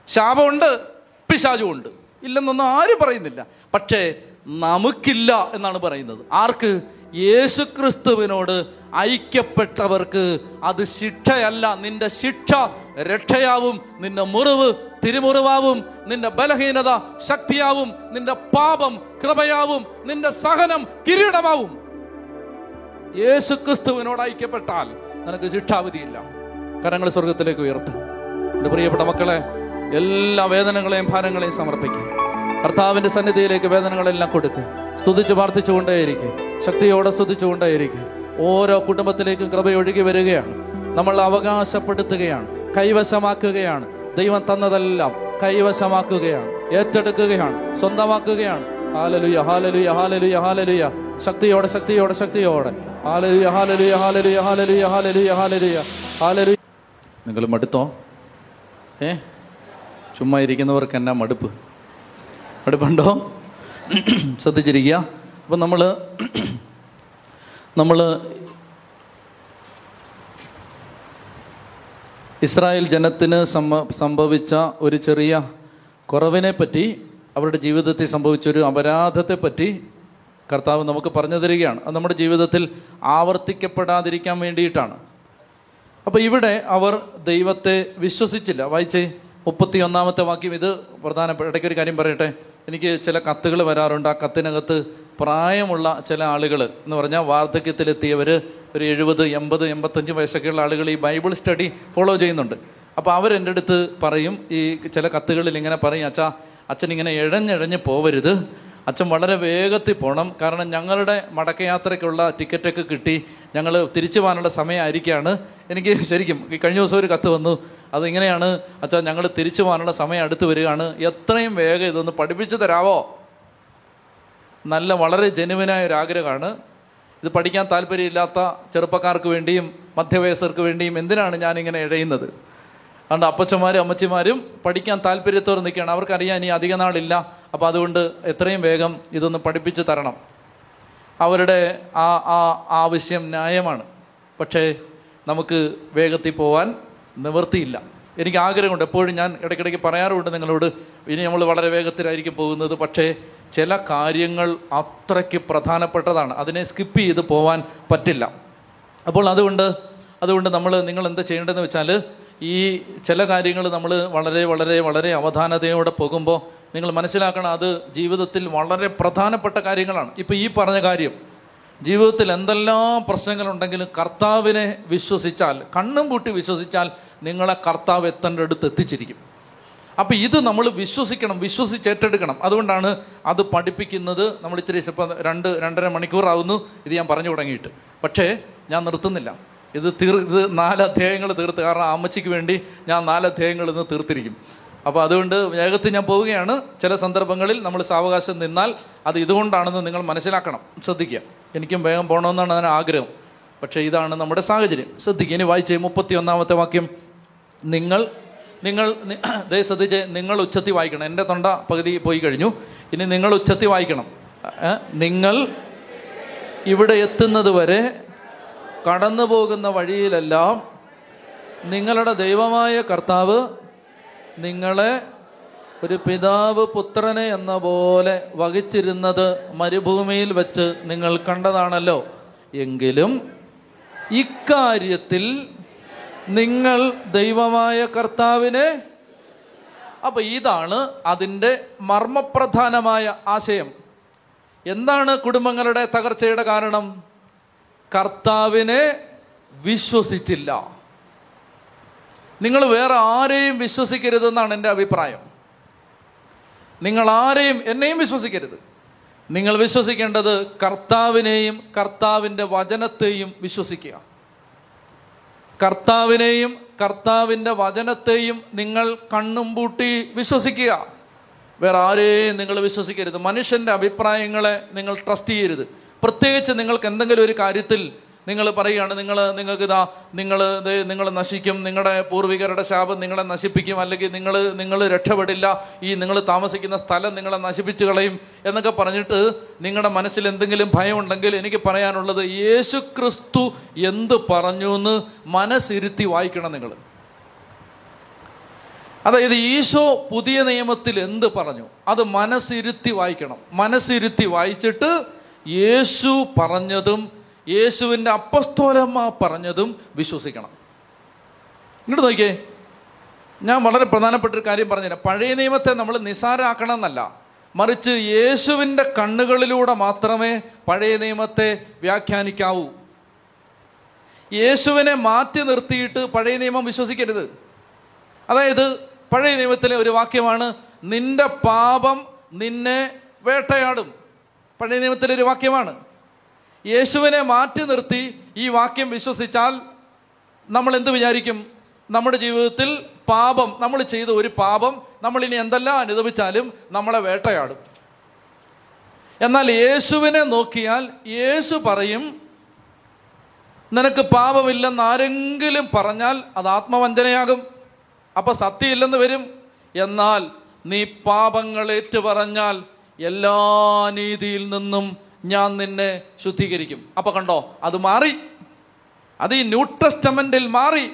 ശാപമുണ്ട് പിശാചുമുണ്ട്. ഇല്ലെന്നൊന്നും ആരും പറയുന്നില്ല. പക്ഷേ നമുക്കില്ല എന്നാണ് പറയുന്നത്. ആർക്ക്? യേശു ക്രിസ്തുവിനോട് ഐക്യപ്പെട്ടവർക്ക് അത് ശിക്ഷയല്ല. നിന്റെ ശിക്ഷ രക്ഷയാവും. നിന്റെ മുറിവ് തിരുമുറിവാവും നിന്റെ ബലഹീനത ശക്തിയാവും നിന്റെ പാപം കൃപയാവും നിന്റെ സഹനം കിരീടമാവും. യേശു ക്രിസ്തുവിനോട് ഐക്യപ്പെട്ടാൽ നിനക്ക് ശിക്ഷാവിധിയില്ല. കരങ്ങൾ സ്വർഗത്തിലേക്ക് ഉയർത്തും. എന്റെ പ്രിയപ്പെട്ട മക്കളെ എല്ലാ വേദനകളെയും ഭാരങ്ങളെയും സമർപ്പിക്കും. കർത്താവിന്റെ സന്നിധിയിലേക്ക് വേദനകളെല്ലാം കൊടുക്കുക സ്തുതിച്ച് പ്രാർത്ഥിച്ചുകൊണ്ടേയിരിക്കും ശക്തിയോടെ സ്തുതിച്ചുകൊണ്ടേയിരിക്കും ഓരോ കുടുംബത്തിലേക്കും കൃപയൊഴുകി വരികയാണ്. നമ്മൾ അവകാശപ്പെടുത്തുകയാണ്. കൈവശമാക്കുകയാണ്. ദൈവം തന്നതെല്ലാം കൈവശമാക്കുകയാണ് ഏറ്റെടുക്കുകയാണ് സ്വന്തമാക്കുകയാണ്. ഹാലലുയ ഹാലലുയ ഹാലലുയ ഹാലലുയ. ശക്തിയോടെ ശക്തിയോടെ ശക്തിയോടെ. ഹാലലുയ ഹാലലുയ ഹാലലുയ ഹാലലുയ ഹാലലുയ ഹാലലുയ. നിങ്ങൾ മടുത്തോ? ഏ? ചുമ്മാ ഇരിക്കുന്നവർക്ക് എന്നാ മടുപ്പ്? മടുപ്പുണ്ടോ? ശ്രദ്ധിച്ചിരിക്കുക. അപ്പം നമ്മൾ നമ്മൾ ഇസ്രായേൽ ജനത്തിന് സംഭ സംഭവിച്ച ഒരു ചെറിയ കുറവിനെ പറ്റി അവരുടെ ജീവിതത്തിൽ സംഭവിച്ചൊരു അപരാധത്തെ പറ്റി കർത്താവ് നമുക്ക് പറഞ്ഞു തരികയാണ്. അത് നമ്മുടെ ജീവിതത്തിൽ ആവർത്തിക്കപ്പെടാതിരിക്കാൻ വേണ്ടിയിട്ടാണ്. അപ്പോൾ ഇവിടെ അവർ ദൈവത്തെ വിശ്വസിച്ചില്ല. വായിച്ചേ മുപ്പത്തി ഒന്നാമത്തെ വാക്യം ഇത് പ്രധാനപ്പെട്ട ഇടയ്ക്ക് ഒരു കാര്യം പറയട്ടെ. എനിക്ക് ചില കത്തുകൾ വരാറുണ്ട്. ആ കത്തിനകത്ത് പ്രായമുള്ള ചില ആളുകൾ എന്ന് പറഞ്ഞാൽ വാർദ്ധക്യത്തിലെത്തിയവർ ഒരു എഴുപത് എൺപത് എൺപത്തഞ്ച് വയസ്സൊക്കെയുള്ള ആളുകൾ ഈ ബൈബിൾ സ്റ്റഡി ഫോളോ ചെയ്യുന്നുണ്ട്. അപ്പോൾ അവരെന്റെ അടുത്ത് പറയും ഈ ചില കത്തുകളിൽ ഇങ്ങനെ പറയും അച്ഛാ അച്ഛൻ ഇങ്ങനെ ഇഴഞ്ഞിഴഞ്ഞ് പോവരുത്. അച്ഛൻ വളരെ വേഗത്തിൽ പോകണം കാരണം ഞങ്ങളുടെ മടക്കയാത്രയ്ക്കുള്ള ടിക്കറ്റൊക്കെ കിട്ടി. ഞങ്ങൾ തിരിച്ചു പോകാനുള്ള സമയമായിരിക്കുകയാണ് എനിക്ക് ശരിക്കും ഈ കഴിഞ്ഞ ദിവസം ഒരു കത്ത് വന്നു. അതിങ്ങനെയാണ് അച്ഛാ ഞങ്ങൾ തിരിച്ചു പോകാനുള്ള സമയം അടുത്ത് വരികയാണ്. എത്രയും വേഗം ഇതൊന്ന് പഠിപ്പിച്ചു തരാവോ? നല്ല വളരെ ജെനുവിനായ ഒരു ആഗ്രഹമാണ് ഇത് പഠിക്കാൻ താല്പര്യമില്ലാത്ത ചെറുപ്പക്കാർക്ക് വേണ്ടിയും മധ്യവയസ്സർക്ക് വേണ്ടിയും എന്തിനാണ് ഞാനിങ്ങനെ ഇഴയുന്നത്? അതുകൊണ്ട് അപ്പച്ചന്മാരും അമ്മച്ചിമാരും പഠിക്കാൻ താല്പര്യത്തോടെ നിൽക്കുകയാണ്. അവർക്കറിയാൻ ഇനി അധിക നാളില്ല. അപ്പോൾ അതുകൊണ്ട് എത്രയും വേഗം ഇതൊന്ന് പഠിപ്പിച്ച് തരണം. അവരുടെ ആ ആ ആവശ്യം ന്യായമാണ്. പക്ഷേ നമുക്ക് വേഗത്തിൽ പോവാൻ നിവൃത്തിയില്ല. എനിക്ക് ആഗ്രഹമുണ്ട്. എപ്പോഴും ഞാൻ ഇടയ്ക്കിടയ്ക്ക് പറയാറുണ്ട് നിങ്ങളോട് ഇനി നമ്മൾ വളരെ വേഗത്തിലായിരിക്കും പോകുന്നത്. പക്ഷേ ചില കാര്യങ്ങൾ അത്രയ്ക്ക് പ്രധാനപ്പെട്ടതാണ്. അതിനെ സ്കിപ്പ് ചെയ്ത് പോവാൻ പറ്റില്ല. അപ്പോൾ അതുകൊണ്ട് അതുകൊണ്ട് നമ്മൾ നിങ്ങൾ എന്താ ചെയ്യേണ്ടതെന്ന് വെച്ചാൽ ഈ ചില കാര്യങ്ങൾ നമ്മൾ വളരെ വളരെ വളരെ അവധാനതയോടെ പോകുമ്പോൾ നിങ്ങൾ മനസ്സിലാക്കണം അത് ജീവിതത്തിൽ വളരെ പ്രധാനപ്പെട്ട കാര്യങ്ങളാണ്. ഇപ്പോൾ ഈ പറഞ്ഞ കാര്യം ജീവിതത്തിൽ എന്തെല്ലാം പ്രശ്നങ്ങളുണ്ടെങ്കിലും കർത്താവിനെ വിശ്വസിച്ചാൽ കണ്ണും പൂട്ടി വിശ്വസിച്ചാൽ നിങ്ങളെ കർത്താവ് എത്തേണ്ട അടുത്ത് എത്തിച്ചിരിക്കും. അപ്പം ഇത് നമ്മൾ വിശ്വസിക്കണം വിശ്വസിച്ച് ഏറ്റെടുക്കണം അതുകൊണ്ടാണ് അത് പഠിപ്പിക്കുന്നത്. നമ്മൾ ഇത്തിരി ഇപ്പം രണ്ട് രണ്ടര മണിക്കൂറാവുന്നു. ഇത് ഞാൻ പറഞ്ഞു തുടങ്ങിയിട്ട്. പക്ഷേ ഞാൻ നിർത്തുന്നില്ല. ഇത് തീർ ഇത് നാല് അധ്യായങ്ങൾ തീർത്ത്. കാരണം അമ്മച്ചിക്ക് വേണ്ടി ഞാൻ നാല് അധ്യായങ്ങൾ ഇന്ന് തീർത്തിരിക്കും. അപ്പോൾ അതുകൊണ്ട് വേഗത്തിൽ ഞാൻ പോവുകയാണ്. ചില സന്ദർഭങ്ങളിൽ നമ്മൾ സാവകാശം നിന്നാൽ അത് ഇതുകൊണ്ടാണെന്ന് നിങ്ങൾ മനസ്സിലാക്കണം. ശ്രദ്ധിക്കുക. എനിക്കും വേഗം പോകണമെന്നാണ് അതിന് ആഗ്രഹം. പക്ഷേ ഇതാണ് നമ്മുടെ സാഹചര്യം. ശ്രദ്ധിക്കുക. ഇനി വായിച്ചേ മുപ്പത്തി ഒന്നാമത്തെ വാക്യം. നിങ്ങൾ നിങ്ങൾ [CLEARS THROAT] ദയ ശ്രദ്ധിച്ച് നിങ്ങൾ ഉച്ചത്തി വായിക്കണം. എന്റെ തൊണ്ട പകുതി പോയി കഴിഞ്ഞു. ഇനി നിങ്ങൾ ഉച്ചത്തി വായിക്കണം. നിങ്ങൾ ഇവിടെ എത്തുന്നത് വരെ കടന്നു പോകുന്ന വഴിയിലെല്ലാം നിങ്ങളുടെ ദൈവമായ കർത്താവ് നിങ്ങളെ ഒരു പിതാവ് പുത്രനെ എന്ന പോലെ വഹിച്ചിരുന്നത് മരുഭൂമിയിൽ വെച്ച് നിങ്ങൾ കണ്ടതാണല്ലോ. എങ്കിലും ഇക്കാര്യത്തിൽ നിങ്ങൾ ദൈവമായ കർത്താവിനെ. അപ്പൊ ഇതാണ് അതിന്റെ മർമ്മപ്രധാനമായ ആശയം. എന്താണ് കുടുംബങ്ങളുടെ തകർച്ചയുടെ കാരണം? കർത്താവിനെ വിശ്വസിച്ചില്ല. നിങ്ങൾ വേറെ ആരെയും വിശ്വസിക്കരുതെന്നാണ് എന്റെ അഭിപ്രായം. നിങ്ങൾ ആരെയും എന്നെയും വിശ്വസിക്കരുത്. നിങ്ങൾ വിശ്വസിക്കേണ്ടത് കർത്താവിനെയും കർത്താവിന്റെ വചനത്തെയും വിശ്വസിക്കുക. കർത്താവിനെയും കർത്താവിന്റെ വചനത്തെയും നിങ്ങൾ കണ്ണും പൂട്ടി വിശ്വസിക്കുക. വേറെ ആരെയും നിങ്ങൾ വിശ്വസിക്കരുത്. മനുഷ്യന്റെ അഭിപ്രായങ്ങളെ നിങ്ങൾ ട്രസ്റ്റ് ചെയ്യരുത്. പ്രത്യേകിച്ച് നിങ്ങൾക്ക് എന്തെങ്കിലും ഒരു കാര്യത്തിൽ നിങ്ങൾ പറയുകയാണ് നിങ്ങൾ നിങ്ങൾക്ക് ഇതാ നിങ്ങൾ ഇത് നിങ്ങൾ നശിക്കും. നിങ്ങളുടെ പൂർവികരുടെ ശാപം നിങ്ങളെ നശിപ്പിക്കും. അല്ലെങ്കിൽ നിങ്ങൾ നിങ്ങൾ രക്ഷപ്പെടില്ല. ഈ നിങ്ങൾ താമസിക്കുന്ന സ്ഥലം നിങ്ങളെ നശിപ്പിച്ചു കളയും. എന്നൊക്കെ പറഞ്ഞിട്ട് നിങ്ങളുടെ മനസ്സിൽ എന്തെങ്കിലും ഭയമുണ്ടെങ്കിൽ എനിക്ക് പറയാനുള്ളത് യേശു ക്രിസ്തു എന്ത് പറഞ്ഞു എന്ന് മനസ്സിരുത്തി വായിക്കണം നിങ്ങൾ. അതായത് ഈശോ പുതിയ നിയമത്തിൽ എന്ത് പറഞ്ഞു? അത് മനസ്സിരുത്തി വായിക്കണം. മനസ്സിരുത്തി വായിച്ചിട്ട് യേശു പറഞ്ഞതും യേശുവിന്റെ അപ്പസ്തോലമ്മ പറഞ്ഞതും വിശ്വസിക്കണം. ഇങ്ങോട്ട് നോക്കിയേ. ഞാൻ വളരെ പ്രധാനപ്പെട്ട ഒരു കാര്യം പറഞ്ഞുതരാം. പഴയ നിയമത്തെ നമ്മൾ നിസാരാക്കണം എന്നല്ല മറിച്ച് യേശുവിന്റെ കണ്ണുകളിലൂടെ മാത്രമേ പഴയ നിയമത്തെ വ്യാഖ്യാനിക്കാവൂ. യേശുവിനെ മാറ്റി നിർത്തിയിട്ട് പഴയ നിയമം വിശ്വസിക്കരുത്. അതായത് പഴയ നിയമത്തിലെ ഒരു വാക്യമാണ് നിന്റെ പാപം നിന്നെ വേട്ടയാടും. പഴയ നിയമത്തിലെ ഒരു വാക്യമാണ് യേശുവിനെ മാറ്റി നിർത്തി ഈ വാക്യം വിശ്വസിച്ചാൽ നമ്മൾ എന്ത് വിചാരിക്കും? നമ്മുടെ ജീവിതത്തിൽ പാപം നമ്മൾ ചെയ്ത ഒരു പാപം നമ്മൾ ഇനി എന്തെല്ലാം അനുഭവിച്ചാലും നമ്മളെ വേട്ടയാടും. എന്നാൽ യേശുവിനെ നോക്കിയാൽ യേശു പറയും നിനക്ക് പാപമില്ലെന്ന് ആരെങ്കിലും പറഞ്ഞാൽ അത് ആത്മവഞ്ചനയാകും. അപ്പൊ സത്യമില്ലെന്ന് വരും. എന്നാൽ നീ പാപങ്ങൾ ഏറ്റു പറഞ്ഞാൽ എല്ലാ നീതിയിൽ നിന്നും ഞാൻ നിന്നെ ശുദ്ധീകരിക്കും. അപ്പൊ കണ്ടോ അത് മാറി. അത് ഈ ന്യൂ ടെസ്റ്റമെന്റിൽ മാറി.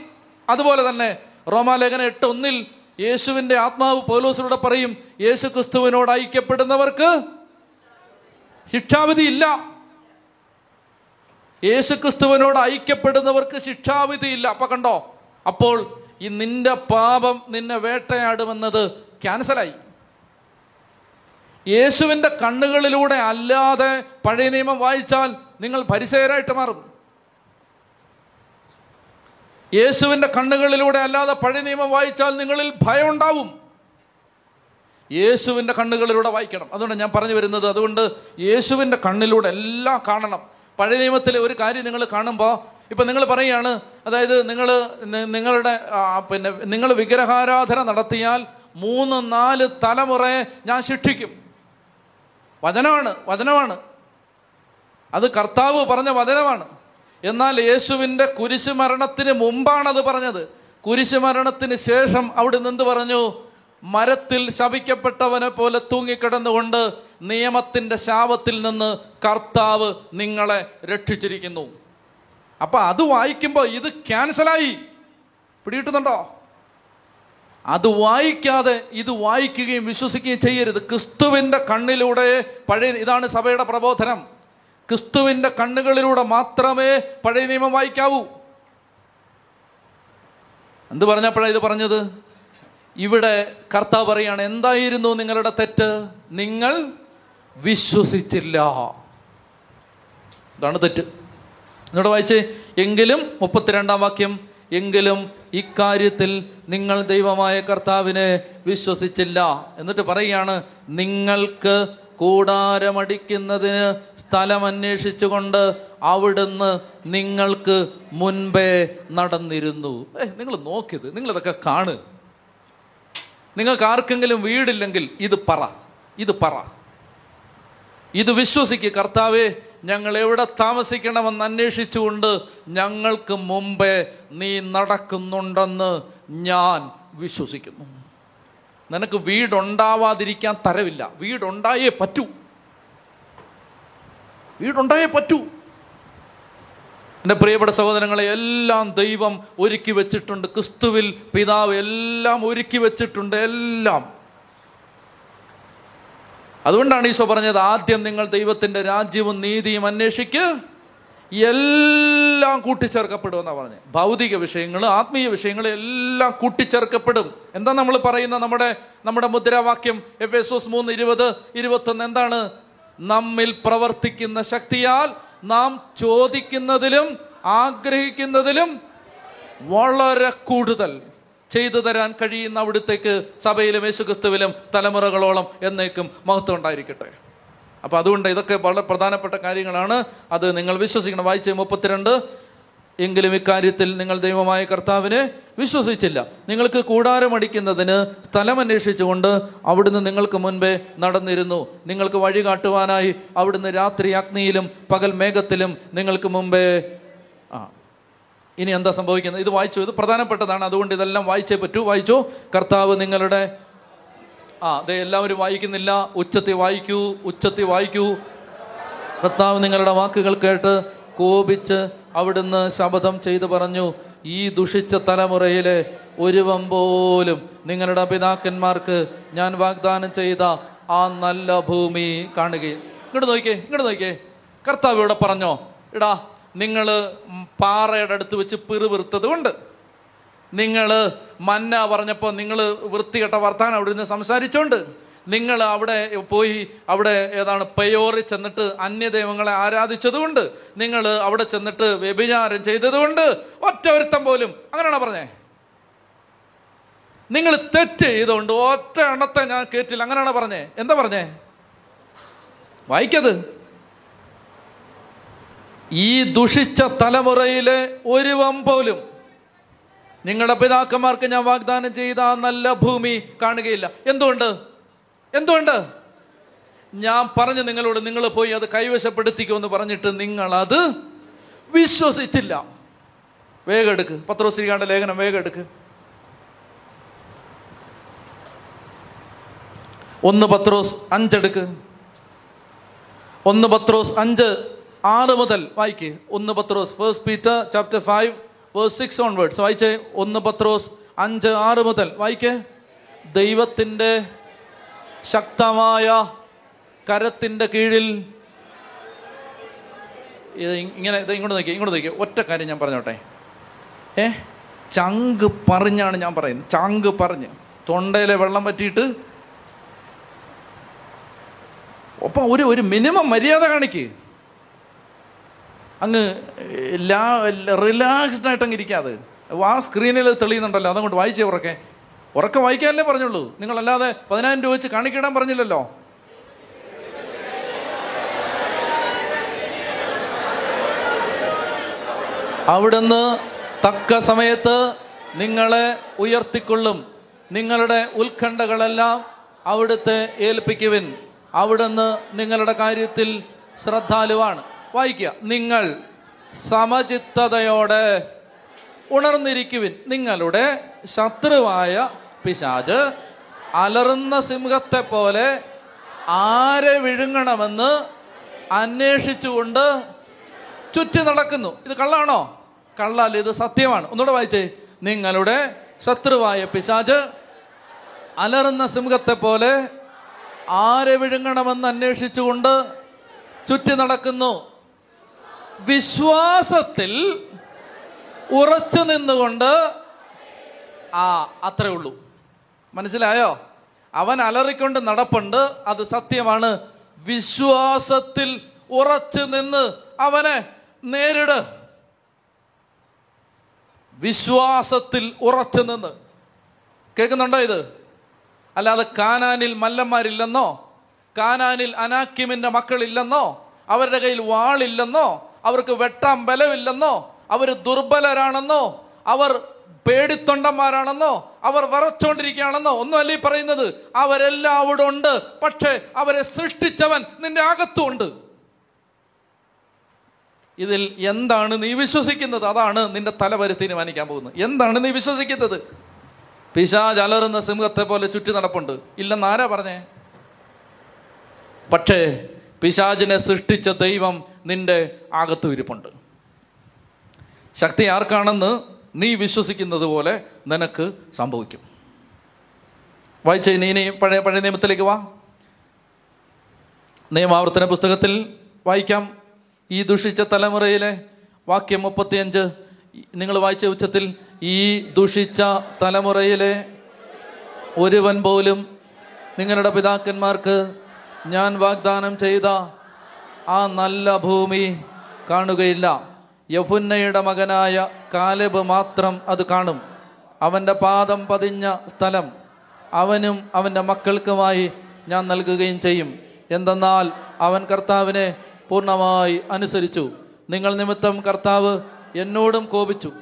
അതുപോലെ തന്നെ റോമാലേഖന എട്ട് ഒന്നിൽ യേശുവിന്റെ ആത്മാവ് പൗലോസിലൂടെ പറയും യേശു ക്രിസ്തുവിനോട് ഐക്യപ്പെടുന്നവർക്ക് ശിക്ഷാവിധി ഇല്ല. യേശു ക്രിസ്തുവിനോട് ഐക്യപ്പെടുന്നവർക്ക് ശിക്ഷാവിധി ഇല്ല. അപ്പൊ കണ്ടോ അപ്പോൾ ഈ നിന്റെ പാപം നിന്നെ വേട്ടയാടുമെന്നത് ക്യാൻസലായി. യേശുവിന്റെ കണ്ണുകളിലൂടെ അല്ലാതെ പഴയ നിയമം വായിച്ചാൽ നിങ്ങൾ പരിസയരായിട്ട് മാറും. യേശുവിന്റെ കണ്ണുകളിലൂടെ അല്ലാതെ പഴയ നിയമം വായിച്ചാൽ നിങ്ങളിൽ ഭയം ഉണ്ടാവും. യേശുവിന്റെ കണ്ണുകളിലൂടെ വായിക്കണം. അതുകൊണ്ട് ഞാൻ പറഞ്ഞു വരുന്നത് അതുകൊണ്ട് യേശുവിന്റെ കണ്ണിലൂടെ എല്ലാം കാണണം. പഴയ നിയമത്തിലെ ഒരു കാര്യം നിങ്ങൾ കാണുമ്പോൾ ഇപ്പം നിങ്ങൾ പറയുകയാണ് അതായത് നിങ്ങൾ നിങ്ങളുടെ പിന്നെ നിങ്ങൾ വിഗ്രഹാരാധന നടത്തിയാൽ മൂന്ന് നാല് തലമുറയെ ഞാൻ ശിക്ഷിക്കും. വചനമാണ് വചനമാണ്. അത് കർത്താവ് പറഞ്ഞ വചനമാണ്. എന്നാൽ യേശുവിന്റെ കുരിശ് മരണത്തിന് മുമ്പാണ് അത് പറഞ്ഞത്. കുരിശ് മരണത്തിന് ശേഷം അവിടെ നിന്ന് പറഞ്ഞു? മരത്തിൽ ശപിക്കപ്പെട്ടവനെ പോലെ തൂങ്ങിക്കിടന്നുകൊണ്ട് നിയമത്തിന്റെ ശാപത്തിൽ നിന്ന് കർത്താവ് നിങ്ങളെ രക്ഷിച്ചിരിക്കുന്നു. അപ്പൊ അത് വായിക്കുമ്പോൾ ഇത് ക്യാൻസലായി. പിടികിട്ടുന്നുണ്ടോ? അത് വായിക്കാതെ ഇത് വായിക്കുകയും വിശ്വസിക്കുകയും ചെയ്യരുത്. ക്രിസ്തുവിന്റെ കണ്ണിലൂടെ പഴയ ഇതാണ് സഭയുടെ പ്രബോധനം. ക്രിസ്തുവിന്റെ കണ്ണുകളിലൂടെ മാത്രമേ പഴയ നിയമം വായിക്കാവൂ. എന്ത് പറഞ്ഞപ്പോഴാണ് ഇത് പറഞ്ഞത്? ഇവിടെ കർത്താവ് പറയാണ് എന്തായിരുന്നു നിങ്ങളുടെ തെറ്റ്? നിങ്ങൾ വിശ്വസിച്ചില്ല. ഇതാണ് തെറ്റ്. എന്നോട് വായിച്ചേ എങ്കിലും മുപ്പത്തിരണ്ടാം വാക്യം എങ്കിലും ഇക്കാര്യത്തിൽ നിങ്ങൾ ദൈവമായ കർത്താവിനെ വിശ്വസിച്ചില്ല. എന്നിട്ട് പറയുകയാണ് നിങ്ങൾക്ക് കൂടാരമടിക്കുന്നതിന് സ്ഥലം അന്വേഷിച്ചുകൊണ്ട് അവിടുന്ന് നിങ്ങൾക്ക് മുൻപേ നടന്നിരുന്നു. ഏ നിങ്ങൾ നോക്കിയത് നിങ്ങളിതൊക്കെ കാണ് നിങ്ങൾക്ക് ആർക്കെങ്കിലും വീടില്ലെങ്കിൽ ഇത് പറ ഇത് പറ. ഇത് വിശ്വസിക്കുക കർത്താവേ ഞങ്ങൾ എവിടെ താമസിക്കണമെന്ന് അന്വേഷിച്ചുകൊണ്ട് ഞങ്ങൾക്ക് മുമ്പേ നീ നടക്കുന്നുണ്ടെന്ന് ഞാൻ വിശ്വസിക്കുന്നു. നിനക്ക് വീടുണ്ടാവാതിരിക്കാൻ തരവില്ല. വീടുണ്ടായേ പറ്റൂ. വീടുണ്ടായേ പറ്റൂ. എന്റെ പ്രിയപ്പെട്ട സഹോദരങ്ങളെ എല്ലാം ദൈവം ഒരുക്കി വെച്ചിട്ടുണ്ട്. ക്രിസ്തുവിൽ പിതാവ് എല്ലാം ഒരുക്കി വെച്ചിട്ടുണ്ട്. എല്ലാം. അതുകൊണ്ടാണ് ഈശോ പറഞ്ഞത് ആദ്യം നിങ്ങൾ ദൈവത്തിന്റെ രാജ്യവും നീതിയും അന്വേഷിക്ക്. എല്ലാം കൂട്ടിച്ചേർക്കപ്പെടുമെന്നാണ് പറഞ്ഞത് ഭൗതിക വിഷയങ്ങൾ ആത്മീയ വിഷയങ്ങൾ എല്ലാം കൂട്ടിച്ചേർക്കപ്പെടും. എന്താ നമ്മൾ പറയുന്ന നമ്മുടെ നമ്മുടെ മുദ്രാവാക്യം? എഫ് എസ് എസ് മൂന്ന് ഇരുപത് ഇരുപത്തൊന്ന് എന്താണ്? നമ്മിൽ പ്രവർത്തിക്കുന്ന ശക്തിയാൽ നാം ചോദിക്കുന്നതിലും ആഗ്രഹിക്കുന്നതിലും വളരെ കൂടുതൽ. ചെയ്തു തരാൻ കഴിയുന്ന അവിടുത്തേക്ക് സഭയിലും യേശുക്രിസ്തുവിലും തലമുറകളോളം എന്നേക്കും മഹത്വം ഉണ്ടായിരിക്കട്ടെ. അപ്പോൾ അതുകൊണ്ട് ഇതൊക്കെ വളരെ പ്രധാനപ്പെട്ട കാര്യങ്ങളാണ്. അത് നിങ്ങൾ വിശ്വസിക്കണം. വായിച്ച മുപ്പത്തിരണ്ട്. എങ്കിലും ഇക്കാര്യത്തിൽ നിങ്ങൾ ദൈവമായ കർത്താവിനെ വിശ്വസിച്ചില്ല. നിങ്ങൾക്ക് കൂടാരമടിക്കുന്നതിന് സ്ഥലം അന്വേഷിച്ചുകൊണ്ട് അവിടുന്ന് നിങ്ങൾക്ക് മുൻപേ നടന്നിരുന്നു. നിങ്ങൾക്ക് വഴി കാട്ടുവാനായി അവിടുന്ന് രാത്രി അഗ്നിയിലും പകൽ മേഘത്തിലും നിങ്ങൾക്ക് മുമ്പേ ഇനി എന്താ സംഭവിക്കുന്നത്? ഇത് വായിച്ചു? ഇത് പ്രധാനപ്പെട്ടതാണ്. അതുകൊണ്ട് ഇതെല്ലാം വായിച്ചേ പറ്റൂ. വായിച്ചു? കർത്താവ് നിങ്ങളുടെ ആ അതെ എല്ലാവരും വായിക്കുന്നില്ല. ഉച്ചത്തി വായിക്കൂ. ഉച്ചത്തി വായിക്കൂ. കർത്താവ് നിങ്ങളുടെ വാക്കുകൾ കേട്ട് കോപിച്ച് അവിടുന്ന് ശപഥം ചെയ്തു പറഞ്ഞു ഈ ദുഷിച്ച തലമുറയിലെ ഒരുവം പോലും നിങ്ങളുടെ പിതാക്കന്മാർക്ക് ഞാൻ വാഗ്ദാനം ചെയ്ത ആ നല്ല ഭൂമി കാണുകയും. ഇങ്ങോട്ട് നോക്കിയേ ഇങ്ങോട്ട് നോക്കിയേ. കർത്താവ് ഇവിടെ പറഞ്ഞോ ഇടാ നിങ്ങൾ പാറയുടെ അടുത്ത് വെച്ച് പിറുപിറുത്തത് കൊണ്ട് നിങ്ങൾ മന്ന പറഞ്ഞപ്പോൾ നിങ്ങൾ വൃത്തികെട്ട വർത്താനം അവിടെ നിന്ന് സംസാരിച്ചോണ്ട്. നിങ്ങൾ അവിടെ പോയി അവിടെ ഏതാണ് പയോറി ചെന്നിട്ട് അന്യദൈവങ്ങളെ ആരാധിച്ചതുകൊണ്ട്. നിങ്ങൾ അവിടെ ചെന്നിട്ട് വ്യഭിചാരം ചെയ്തതുകൊണ്ട്. ഒറ്റ ഒരുത്തം പോലും. അങ്ങനെയാണോ പറഞ്ഞേ? നിങ്ങൾ തെറ്റ് ചെയ്തുകൊണ്ട് ഒറ്റ എണ്ണത്തെ ഞാൻ കേട്ടില്ല അങ്ങനെയാണോ പറഞ്ഞേ? എന്താ പറഞ്ഞേ? വായിക്കത്. ഈ ദുഷിച്ച തലമുറയിലെ ഒരു പോലും നിങ്ങളുടെ പിതാക്കന്മാർക്ക് ഞാൻ വാഗ്ദാനം ചെയ്ത ആ നല്ല ഭൂമി കാണുകയില്ല. എന്തുകൊണ്ട്? എന്തുകൊണ്ട്? ഞാൻ പറഞ്ഞു നിങ്ങളോട് നിങ്ങൾ പോയി അത് കൈവശപ്പെടുത്തിക്കുമെന്ന് പറഞ്ഞിട്ട് നിങ്ങളത് വിശ്വസിച്ചില്ല. വേഗം എടുക്ക്. പത്രോശ്രീകാണ്ട ലേഖനം വേഗം എടുക്ക്. ഒന്ന് പത്രോസ് അഞ്ചെടുക്ക് ഒന്ന് പത്രോസ് അഞ്ച് ആറ് മുതൽ വായിക്ക്. ഒന്ന് പത്രോസ് first Peter chapter five verse six onwards വായിച്ചേ. ഒന്ന് പത്രോസ് അഞ്ച് ആറ് മുതൽ വായിക്കേ. ദൈവത്തിന്റെ ശക്തമായ കരത്തിന്റെ കീഴിൽ ഇങ്ങനെ ഇത് ഇങ്ങോട്ട് നോക്കി ഇങ്ങോട്ട് നോക്കി. ഒറ്റ കാര്യം ഞാൻ പറഞ്ഞോട്ടെ. ഏ? ചങ്ക് പറഞ്ഞാണ് ഞാൻ പറയുന്നത്. ചങ്ക് പറഞ്ഞ്. തൊണ്ടയിലെ വെള്ളം പറ്റിയിട്ട് ഒപ്പം ഒരു ഒരു മിനിമം മര്യാദ കാണിക്ക്. അങ്ങ് ലാ റിലാക്സ്ഡ് ആയിട്ട് അങ്ങ് ഇരിക്കാതെ ആ സ്ക്രീനിൽ തെളിയുന്നുണ്ടല്ലോ അതങ്ങോട്ട് വായിച്ചേ ഉറക്കെ. ഉറക്കെ വായിക്കാനല്ലേ പറഞ്ഞുള്ളൂ. നിങ്ങളല്ലാതെ പതിനായിരം രൂപ വെച്ച് കാണിക്കിടാൻ പറഞ്ഞില്ലല്ലോ. അവിടുന്ന് തക്ക സമയത്ത് നിങ്ങളെ ഉയർത്തിക്കൊള്ളും. നിങ്ങളുടെ ഉത്കണ്ഠകളെല്ലാം അവിടുത്തെ ഏൽപ്പിക്കുവിൻ. അവിടുന്ന് നിങ്ങളുടെ കാര്യത്തിൽ ശ്രദ്ധാലുവാണ്. വായിക്കുക. നിങ്ങൾ സമചിത്തതയോടെ ഉണർന്നിരിക്കുവിൻ. നിങ്ങളുടെ ശത്രുവായ പിശാജ് അലറുന്ന സിംഹത്തെ പോലെ ആരെ വിഴുങ്ങണമെന്ന് അന്വേഷിച്ചുകൊണ്ട് ചുറ്റി നടക്കുന്നു. ഇത് കള്ളാണോ? കള്ളല്ല ഇത് സത്യമാണ്. ഒന്നുകൂടെ വായിച്ചേ. നിങ്ങളുടെ ശത്രുവായ പിശാജ് അലറുന്ന സിംഹത്തെ പോലെ ആരെ വിഴുങ്ങണമെന്ന് അന്വേഷിച്ചുകൊണ്ട് ചുറ്റി നടക്കുന്നു. വിശ്വാസത്തിൽ ഉറച്ചു നിന്നുകൊണ്ട് ആ അത്രേ ഉള്ളൂ. മനസ്സിലായോ? അവൻ അലറിക്കൊണ്ട് നടപ്പുണ്ട് അത് സത്യമാണ്. വിശ്വാസത്തിൽ ഉറച്ചു നിന്ന് അവനെ നേരിട്. വിശ്വാസത്തിൽ ഉറച്ചു നിന്ന്. കേൾക്കുന്നുണ്ടോ ഇത്? അല്ലാതെ കാനാനിൽ മല്ലന്മാരില്ലെന്നോ കാനാനിൽ അനാക്കിമിന്റെ മക്കളില്ലെന്നോ അവരുടെ കയ്യിൽ വാളില്ലെന്നോ അവർക്ക് വെട്ടാൻ ബലമില്ലെന്നോ അവർ ദുർബലരാണെന്നോ അവർ പേടിത്തൊണ്ടന്മാരാണെന്നോ അവർ വറച്ചുകൊണ്ടിരിക്കുകയാണെന്നോ ഒന്നുമല്ല ഈ പറയുന്നത്. അവരെല്ലാം അവിടെ ഉണ്ട് പക്ഷേ അവരെ സൃഷ്ടിച്ചവൻ നിന്റെ അകത്തുണ്ട് ഇതിൽ എന്താണ് നീ വിശ്വസിക്കുന്നത്? അതാണ് നിന്റെ തലവരി തീരുമാനിക്കാൻ പോകുന്നത്. എന്താണ് നീ വിശ്വസിക്കുന്നത്? പിശാജ് അലറുന്ന സിംഹത്തെ പോലെ ചുറ്റി നടപ്പുണ്ട്. ഇല്ലെന്ന് ആരാ പറഞ്ഞേ? പക്ഷേ പിശാജിനെ സൃഷ്ടിച്ച ദൈവം നിന്റെ അകത്തു ഇരിപ്പുണ്ട്. ശക്തി ആർക്കാണെന്ന് നീ വിശ്വസിക്കുന്നത് പോലെ നിനക്ക് സംഭവിക്കും. വായിച്ച നീ ഇനി പഴയ പഴയ നിയമത്തിലേക്ക് വാ. നിയമാവർത്തന പുസ്തകത്തിൽ വായിക്കാം. ഈ ദുഷിച്ച തലമുറയിലെ വാക്യം മുപ്പത്തിയഞ്ച് നിങ്ങൾ വായിച്ച ഉച്ചത്തിൽ ഈ ദുഷിച്ച തലമുറയിലെ ഒരുവൻ പോലും നിങ്ങളുടെ പിതാക്കന്മാർക്ക് ഞാൻ വാഗ്ദാനം ചെയ്ത ആ നല്ല ഭൂമി കാണുകയില്ല. യഫുന്നയുടെ മകനായ കാലബ് മാത്രം അത് കാണും. അവന്റെ പാദം പതിഞ്ഞ സ്ഥലം അവനും അവന്റെ മക്കൾക്കുമായി ഞാൻ നൽകുകയും ചെയ്യും. എന്തെന്നാൽ അവൻ കർത്താവിനെ പൂർണമായി അനുസരിച്ചു. നിങ്ങൾ നിമിത്തം കർത്താവ് എന്നോടും കോപിച്ചു.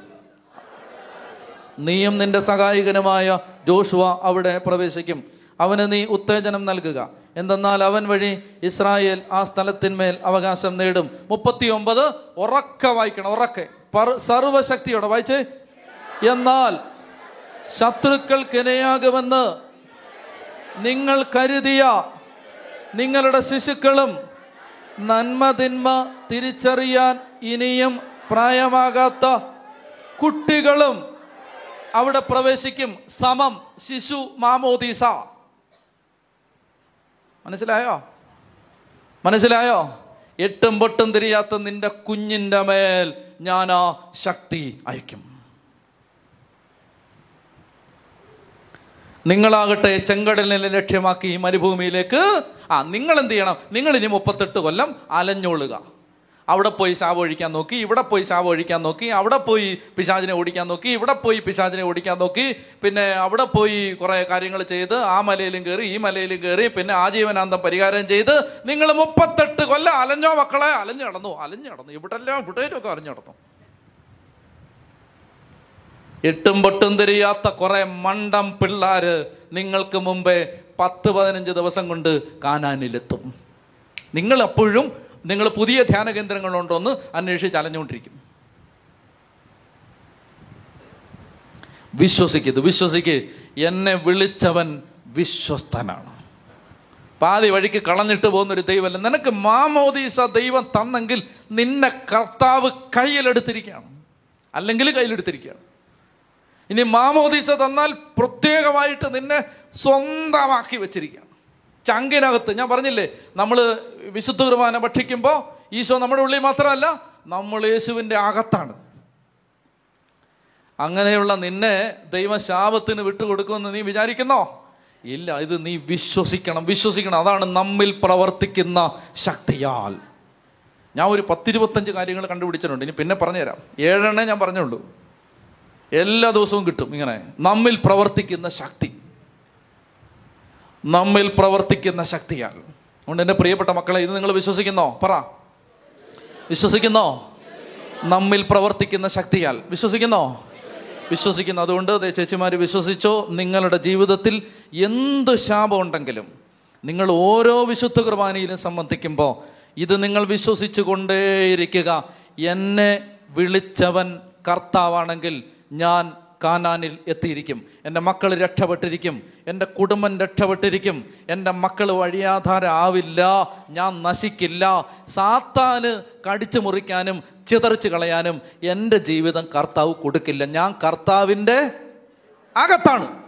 നീയും നിന്റെ സഹായകനുമായ ജോഷുവ അവിടെ പ്രവേശിക്കും. അവന് നീ ഉത്തേജനം നൽകുക. എന്തെന്നാൽ അവൻ വഴി ഇസ്രായേൽ ആ സ്ഥലത്തിന്മേൽ അവകാശം നേടും. മുപ്പത്തി ഒമ്പത് ഉറക്കെ വായിക്കണം ഉറക്കെ. സർവശക്തിയോടെ വായിച്ചേ. എന്നാൽ ശത്രുക്കൾക്കിനയാകുമെന്ന് നിങ്ങൾ കരുതിയ നിങ്ങളുടെ ശിശുക്കളും നന്മതിന്മ തിരിച്ചറിയാൻ ഇനിയും പ്രായമാകാത്ത കുട്ടികളും അവിടെ പ്രവേശിക്കും. സമം ശിശു മാമോദീസ. മനസ്സിലായോ? മനസ്സിലായോ? എട്ടും പൊട്ടും തിരിയാത്ത നിന്റെ കുഞ്ഞിന്റെ മേൽ ഞാൻ ആ ശക്തി അയക്കും. നിങ്ങളാകട്ടെ ചെങ്കടലിനെ ലക്ഷ്യമാക്കി മരുഭൂമിയിലേക്ക്. ആ നിങ്ങൾ എന്ത് ചെയ്യണം? നിങ്ങൾ ഇനി മുപ്പത്തെട്ട് കൊല്ലം അലഞ്ഞോളുക. അവിടെ പോയി ശാപം ഒഴിക്കാൻ നോക്കി ഇവിടെ പോയി ശാപം ഒഴിക്കാൻ നോക്കി അവിടെ പോയി പിശാചിനെ ഓടിക്കാൻ നോക്കി ഇവിടെ പോയി പിശാചിനെ ഓടിക്കാൻ നോക്കി പിന്നെ അവിടെ പോയി കുറെ കാര്യങ്ങൾ ചെയ്ത് ആ മലയിലും കയറി ഈ മലയിലും കയറി പിന്നെ ആജീവനാന്തം പരിഹാരം ചെയ്ത് നിങ്ങൾ മുപ്പത്തെട്ട് കൊല്ലം അലഞ്ഞോ മക്കളെ അലഞ്ഞു നടന്നു അലഞ്ഞു നടന്നു. ഇവിടെല്ലാം ഇവിടെയൊക്കെ അറിഞ്ഞു നടന്നു. എട്ടും പൊട്ടും തിരിയാത്ത കുറെ മണ്ടം പിള്ളാര് നിങ്ങൾക്ക് മുമ്പേ പത്ത് പതിനഞ്ച് ദിവസം കൊണ്ട് കാനാനിലെത്തും. നിങ്ങൾ എപ്പോഴും നിങ്ങൾ പുതിയ ധ്യാന കേന്ദ്രങ്ങളുണ്ടോ എന്ന് അന്വേഷിച്ച് അലഞ്ഞുകൊണ്ടിരിക്കും വിശ്വസിക്കത് വിശ്വസിക്ക്. എന്നെ വിളിച്ചവൻ വിശ്വസ്തനാണ്. പാതി വഴിക്ക് കളഞ്ഞിട്ട് പോകുന്ന ഒരു ദൈവമല്ല. നിനക്ക് മാമോദീസ ദൈവം തന്നെങ്കിൽ നിന്നെ കർത്താവ് കയ്യിലെടുത്തിരിക്കുകയാണ്. അല്ലെങ്കിൽ കയ്യിലെടുത്തിരിക്കുകയാണ്. ഇനി മാമോദീസ തന്നാൽ പ്രത്യേകമായിട്ട് നിന്നെ സ്വന്തമാക്കി വെച്ചിരിക്കുകയാണ്. ചങ്കിനകത്ത്. ഞാൻ പറഞ്ഞില്ലേ നമ്മൾ വിശുദ്ധ കുർബാന ഭക്ഷിക്കുമ്പോൾ ഈശോ നമ്മുടെ ഉള്ളിൽ മാത്രമല്ല നമ്മൾ യേശുവിന്റെ അകത്താണ്. അങ്ങനെയുള്ള നിന്നെ ദൈവ ശാപത്തിന് വിട്ടുകൊടുക്കുമെന്ന് നീ വിചാരിക്കുന്നോ? ഇല്ല ഇത് നീ വിശ്വസിക്കണം വിശ്വസിക്കണം. അതാണ് നമ്മിൽ പ്രവർത്തിക്കുന്ന ശക്തിയാൽ. ഞാൻ ഒരു പത്തിരുപത്തഞ്ച് കാര്യങ്ങൾ കണ്ടുപിടിച്ചിട്ടുണ്ട്. ഇനി പിന്നെ പറഞ്ഞുതരാം. ഏഴെണ്ണേ ഞാൻ പറഞ്ഞുള്ളൂ. എല്ലാ ദിവസവും കിട്ടും ഇങ്ങനെ. നമ്മിൽ പ്രവർത്തിക്കുന്ന ശക്തി. നമ്മിൽ പ്രവർത്തിക്കുന്ന ശക്തിയാൽ. അതുകൊണ്ട് എന്റെ പ്രിയപ്പെട്ട മക്കളെ ഇത് നിങ്ങൾ വിശ്വസിക്കുന്നോ? പറ. വിശ്വസിക്കുന്നോ? നമ്മിൽ പ്രവർത്തിക്കുന്ന ശക്തിയാൽ. വിശ്വസിക്കുന്നോ? വിശ്വസിക്കുന്നു. അതുകൊണ്ട് ചേച്ചിമാർ വിശ്വസിച്ചോ? നിങ്ങളുടെ ജീവിതത്തിൽ എന്ത് ശാപം ഉണ്ടെങ്കിലും നിങ്ങൾ ഓരോ വിശുദ്ധ കുർബാനയിലും സംബന്ധിക്കുമ്പോൾ ഇത് നിങ്ങൾ വിശ്വസിച്ചു കൊണ്ടേയിരിക്കുക എന്നെ വിളിച്ചവൻ കർത്താവാണെങ്കിൽ ഞാൻ കാനാനിൽ എത്തിയിരിക്കും. എന്റെ മക്കൾ രക്ഷപ്പെട്ടിരിക്കും. എന്റെ കുടുംബം രക്ഷപ്പെട്ടിരിക്കും. എന്റെ മക്കൾ വഴിയാധാരാവില്ല. ഞാൻ നശിക്കില്ല. സാത്താന് കടിച്ചു മുറിക്കാനും ചിതറിച്ച് കളയാനും എന്റെ ജീവിതം കർത്താവ് കൊടുക്കില്ല. ഞാൻ കർത്താവിന്റെ അകത്താണ്.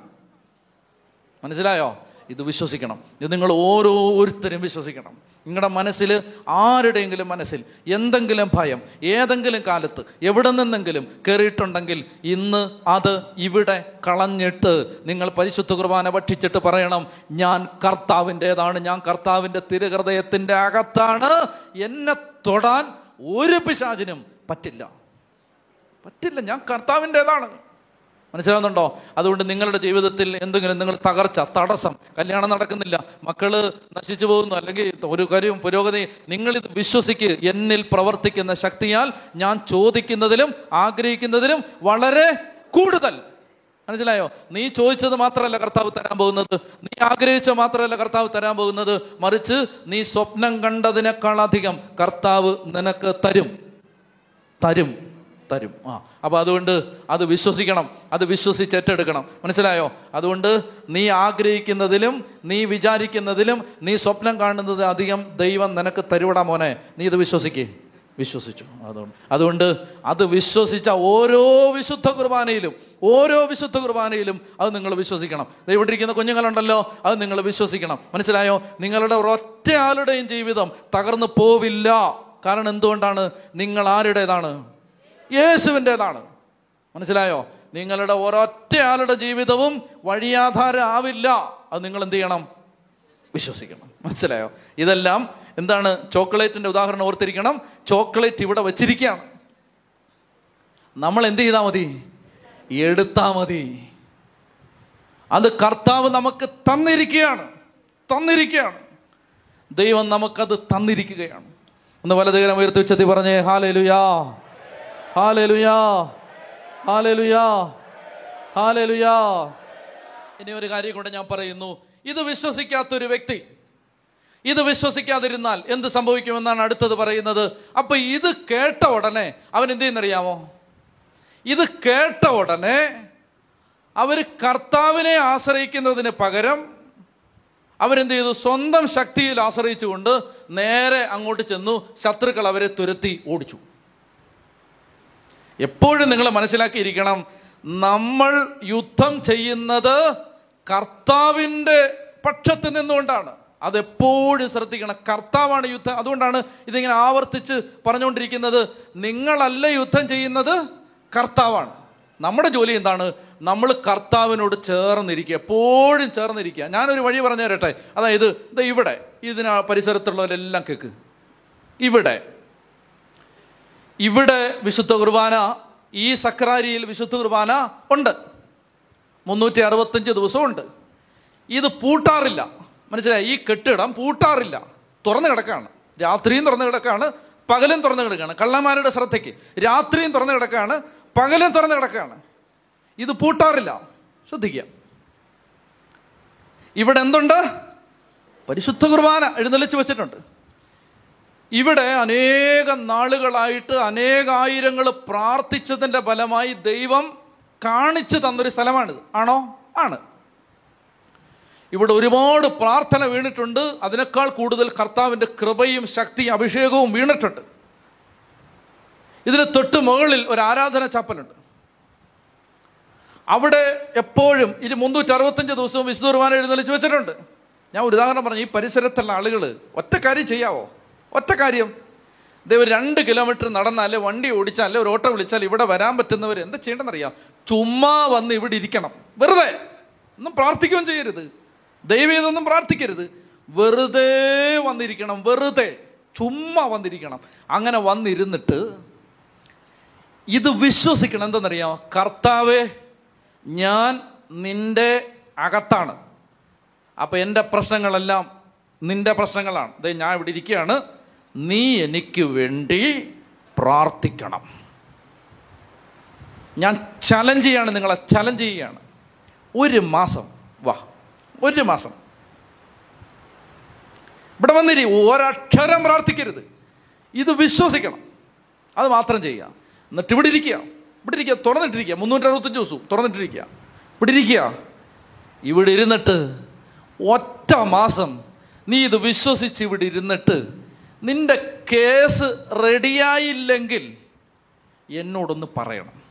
മനസ്സിലായോ? ഇത് വിശ്വസിക്കണം. ഇത് നിങ്ങൾ ഓരോരുത്തരും വിശ്വസിക്കണം. നിങ്ങളുടെ മനസ്സിൽ ആരുടെയെങ്കിലും മനസ്സിൽ എന്തെങ്കിലും ഭയം ഏതെങ്കിലും കാലത്ത് എവിടെ നിന്നെങ്കിലും കയറിയിട്ടുണ്ടെങ്കിൽ ഇന്ന് അത് ഇവിടെ കളഞ്ഞിട്ട് നിങ്ങൾ പരിശുദ്ധ കുർബാന ഭക്ഷിച്ചിട്ട് പറയണം ഞാൻ കർത്താവിന്റെതാണ് ഞാൻ കർത്താവിന്റെ തിരുഹൃദയത്തിന്റെ അകത്താണ്. എന്നെ തൊടാൻ ഒരു പിശാചിനും പറ്റില്ല. പറ്റില്ല ഞാൻ കർത്താവിന്റെതാണ്. മനസ്സിലാവുന്നുണ്ടോ? അതുകൊണ്ട് നിങ്ങളുടെ ജീവിതത്തിൽ എന്തെങ്കിലും നിങ്ങൾ തകർച്ച തടസ്സം കല്യാണം നടക്കുന്നില്ല മക്കൾ നശിച്ചു പോകുന്നു അല്ലെങ്കിൽ ഒരു കാര്യവും പുരോഗതി നിങ്ങൾ ഇത് വിശ്വസിക്ക്. എന്നിൽ പ്രവർത്തിക്കുന്ന ശക്തിയാൽ ഞാൻ ചോദിക്കുന്നതിലും ആഗ്രഹിക്കുന്നതിലും വളരെ കൂടുതൽ. മനസ്സിലായോ? നീ ചോദിച്ചത് മാത്രമല്ല കർത്താവ് തരാൻ പോകുന്നത്. നീ ആഗ്രഹിച്ച മാത്രമല്ല കർത്താവ് തരാൻ പോകുന്നത്. മറിച്ച് നീ സ്വപ്നം കണ്ടതിനേക്കാളധികം കർത്താവ് നിനക്ക് തരും. തരും. തരും. ആ അപ്പൊ അതുകൊണ്ട് അത് വിശ്വസിക്കണം അത് വിശ്വസിച്ച് ഏറ്റെടുക്കണം മനസ്സിലായോ? അതുകൊണ്ട് നീ ആഗ്രഹിക്കുന്നതിലും നീ വിചാരിക്കുന്നതിലും നീ സ്വപ്നം കാണുന്നത് അധികം ദൈവം നിനക്ക് തരുവിടാ മോനെ. നീ ഇത് വിശ്വസിക്കേ. വിശ്വസിച്ചു. അതുകൊണ്ട് അതുകൊണ്ട് അത് വിശ്വസിച്ച ഓരോ വിശുദ്ധ കുർബാനയിലും ഓരോ വിശുദ്ധ കുർബാനയിലും അത് നിങ്ങൾ വിശ്വസിക്കണം. ദൈവട്ടിരിക്കുന്ന കുഞ്ഞുങ്ങളുണ്ടല്ലോ അത് നിങ്ങൾ വിശ്വസിക്കണം. മനസ്സിലായോ? നിങ്ങളുടെ ഒരൊറ്റ ആളുടെയും ജീവിതം തകർന്നു പോവില്ല. കാരണം എന്തുകൊണ്ടാണ്? നിങ്ങൾ ആരുടേതാണ്? യേശുവിന്റെതാണ്. മനസ്സിലായോ? നിങ്ങളുടെ ഒരൊറ്റ ആളുടെ ജീവിതവും വഴിയാധാരം ആവില്ല അത് നിങ്ങൾ എന്ത് ചെയ്യണം? വിശ്വസിക്കണം. മനസ്സിലായോ? ഇതെല്ലാം എന്താണ്? ചോക്ലേറ്റിന്റെ ഉദാഹരണം ഓർത്തിരിക്കണം. ചോക്ലേറ്റ് ഇവിടെ വെച്ചിരിക്കുകയാണ്. നമ്മൾ എന്ത് ചെയ്താൽ മതി? എടുത്താൽ മതി. അത് കർത്താവ് നമുക്ക് തന്നിരിക്കുകയാണ്. തന്നിരിക്കുകയാണ്. ദൈവം നമുക്കത് തന്നിരിക്കുകയാണ്. ഒന്ന് വലതുകരം ഉയർത്തി ഉച്ചത്തി പറഞ്ഞേ ഹാലേലുയാ. ഹാലേലുയാ. ഹാലലുയാ. ഹാലലുയാ. ഇനി ഒരു കാര്യം കൂടെ ഞാൻ പറയുന്നു. ഇത് വിശ്വസിക്കാത്തൊരു വ്യക്തി ഇത് വിശ്വസിക്കാതിരുന്നാൽ എന്ത് സംഭവിക്കുമെന്നാണ് അടുത്തത് പറയുന്നത്. അപ്പൊ ഇത് കേട്ട ഉടനെ അവൻ എന്ത് ചെയ്യുന്നറിയാമോ? ഇത് കേട്ട ഉടനെ അവർ കർത്താവിനെ ആശ്രയിക്കുന്നതിന് പകരം അവരെന്ത് ചെയ്തു? സ്വന്തം ശക്തിയിൽ ആശ്രയിച്ചുകൊണ്ട് നേരെ അങ്ങോട്ട് ചെന്നു. ശത്രുക്കൾ അവരെ തുരത്തി ഓടിച്ചു. എപ്പോഴും നിങ്ങൾ മനസ്സിലാക്കിയിരിക്കണം നമ്മൾ യുദ്ധം ചെയ്യുന്നത് കർത്താവിന്റെ പക്ഷത്ത് നിന്നുകൊണ്ടാണ്. അതെപ്പോഴും ശ്രദ്ധിക്കണം. കർത്താവാണ് യുദ്ധം. അതുകൊണ്ടാണ് ഇതിങ്ങനെ ആവർത്തിച്ച് പറഞ്ഞുകൊണ്ടിരിക്കുന്നത്. നിങ്ങളല്ല യുദ്ധം ചെയ്യുന്നത് കർത്താവാണ്. നമ്മുടെ ജോലി എന്താണ്? നമ്മൾ കർത്താവിനോട് ചേർന്നിരിക്കുക. എപ്പോഴും ചേർന്നിരിക്കുക. ഞാനൊരു വഴി പറഞ്ഞു തരട്ടെ അതായത് ഇത് ഇവിടെ ഇതിന് പരിസരത്തുള്ളവരെല്ലാം കേക്ക്. ഇവിടെ. ഇവിടെ വിശുദ്ധ കുർബാന ഈ സക്രാരിയിൽ വിശുദ്ധ കുർബാന ഉണ്ട്. മുന്നൂറ്റി അറുപത്തഞ്ച് ദിവസമുണ്ട്. ഇത് പൂട്ടാറില്ല. മനസ്സിലായി? ഈ കെട്ടിടം പൂട്ടാറില്ല. തുറന്നു കിടക്കാണ്. രാത്രിയും തുറന്നു കിടക്കാണ് പകലും തുറന്നു കിടക്കുകയാണ് കള്ളന്മാരുടെ ശ്രദ്ധയ്ക്ക്. രാത്രിയും തുറന്നു കിടക്കുകയാണ് പകലും തുറന്നു കിടക്കുകയാണ് ഇത് പൂട്ടാറില്ല. ശ്രദ്ധിക്കുക. ഇവിടെ എന്തുണ്ട്? പരിശുദ്ധ കുർബാന എഴുന്നള്ളിച്ച് വെച്ചിട്ടുണ്ട്. ഇവിടെ അനേക നാളുകളായിട്ട് അനേകായിരങ്ങൾ പ്രാർത്ഥിച്ചതിന്റെ ഫലമായി ദൈവം കാണിച്ചു തന്നൊരു സ്ഥലമാണിത്. ആണോ? ആണ്. ഇവിടെ ഒരുപാട് പ്രാർത്ഥന വീണിട്ടുണ്ട്. അതിനേക്കാൾ കൂടുതൽ കർത്താവിന്റെ കൃപയും ശക്തിയും അഭിഷേകവും വീണിട്ടുണ്ട്. ഇതിന് തൊട്ട് മുകളിൽ ഒരു ആരാധന ചാപ്പലുണ്ട്. അവിടെ എപ്പോഴും ഇത് മുന്നൂറ്റി അറുപത്തഞ്ച് ദിവസവും വിശുദ്ധ കുർബാന എഴുന്നള്ളിച്ച് വെച്ചിട്ടുണ്ട്. ഞാൻ ഒരു ഉദാഹരണം പറഞ്ഞു ഈ പരിസരത്തുള്ള ആളുകൾ ഒറ്റ കാര്യം ചെയ്യാവോ? ഒറ്റ കാര്യം. ദൈവം രണ്ട് കിലോമീറ്റർ നടന്നാലേ വണ്ടി ഓടിച്ചാലേ ഒരു ഓട്ടോ വിളിച്ചാൽ ഇവിടെ വരാൻ പറ്റുന്നവർ എന്താ ചെയ്യണമെന്നറിയാം ചുമ്മാ വന്ന് ഇവിടെ ഇരിക്കണം. വെറുതെ. ഒന്നും പ്രാർത്ഥിക്കുകയും ചെയ്യരുത്. ദൈവം ഇതൊന്നും പ്രാർത്ഥിക്കരുത്. വെറുതെ വന്നിരിക്കണം. വെറുതെ. ചുമ്മാ വന്നിരിക്കണം. അങ്ങനെ വന്നിരുന്നിട്ട് ഇത് വിശ്വസിക്കണം എന്തെന്നറിയാമോ കർത്താവേ ഞാൻ നിന്റെ അകത്താണ്. അപ്പം എന്റെ പ്രശ്നങ്ങളെല്ലാം നിന്റെ പ്രശ്നങ്ങളാണ്. ഞാൻ ഇവിടെ ഇരിക്കുകയാണ്. നീ എനിക്ക് വേണ്ടി പ്രാർത്ഥിക്കണം. ഞാൻ ചലഞ്ച് ചെയ്യാണ് നിങ്ങളെ ചലഞ്ച് ചെയ്യുകയാണ് ഒരു മാസം വാ ഒരു മാസം. ഇവിടെ വന്നിരി ഒരക്ഷരം പ്രാർത്ഥിക്കരുത്. ഇത് വിശ്വസിക്കണം. അത് മാത്രം ചെയ്യുക എന്നിട്ട് ഇവിടെ ഇരിക്കുക. ഇവിടെ ഇരിക്കുക തുറന്നിട്ടിരിക്കുക. മുന്നൂറ്റി അറുപത്തഞ്ച് ദിവസവും തുറന്നിട്ടിരിക്കുക. ഇവിടെ ഇരിക്കുക. ഇവിടെ ഇരുന്നിട്ട് ഒറ്റ മാസം നീ ഇത് വിശ്വസിച്ച് ഇവിടെ ഇരുന്നിട്ട് നിന്റെ കേസ് റെഡിയായില്ലെങ്കിൽ എന്നോടൊന്ന് പറയണം.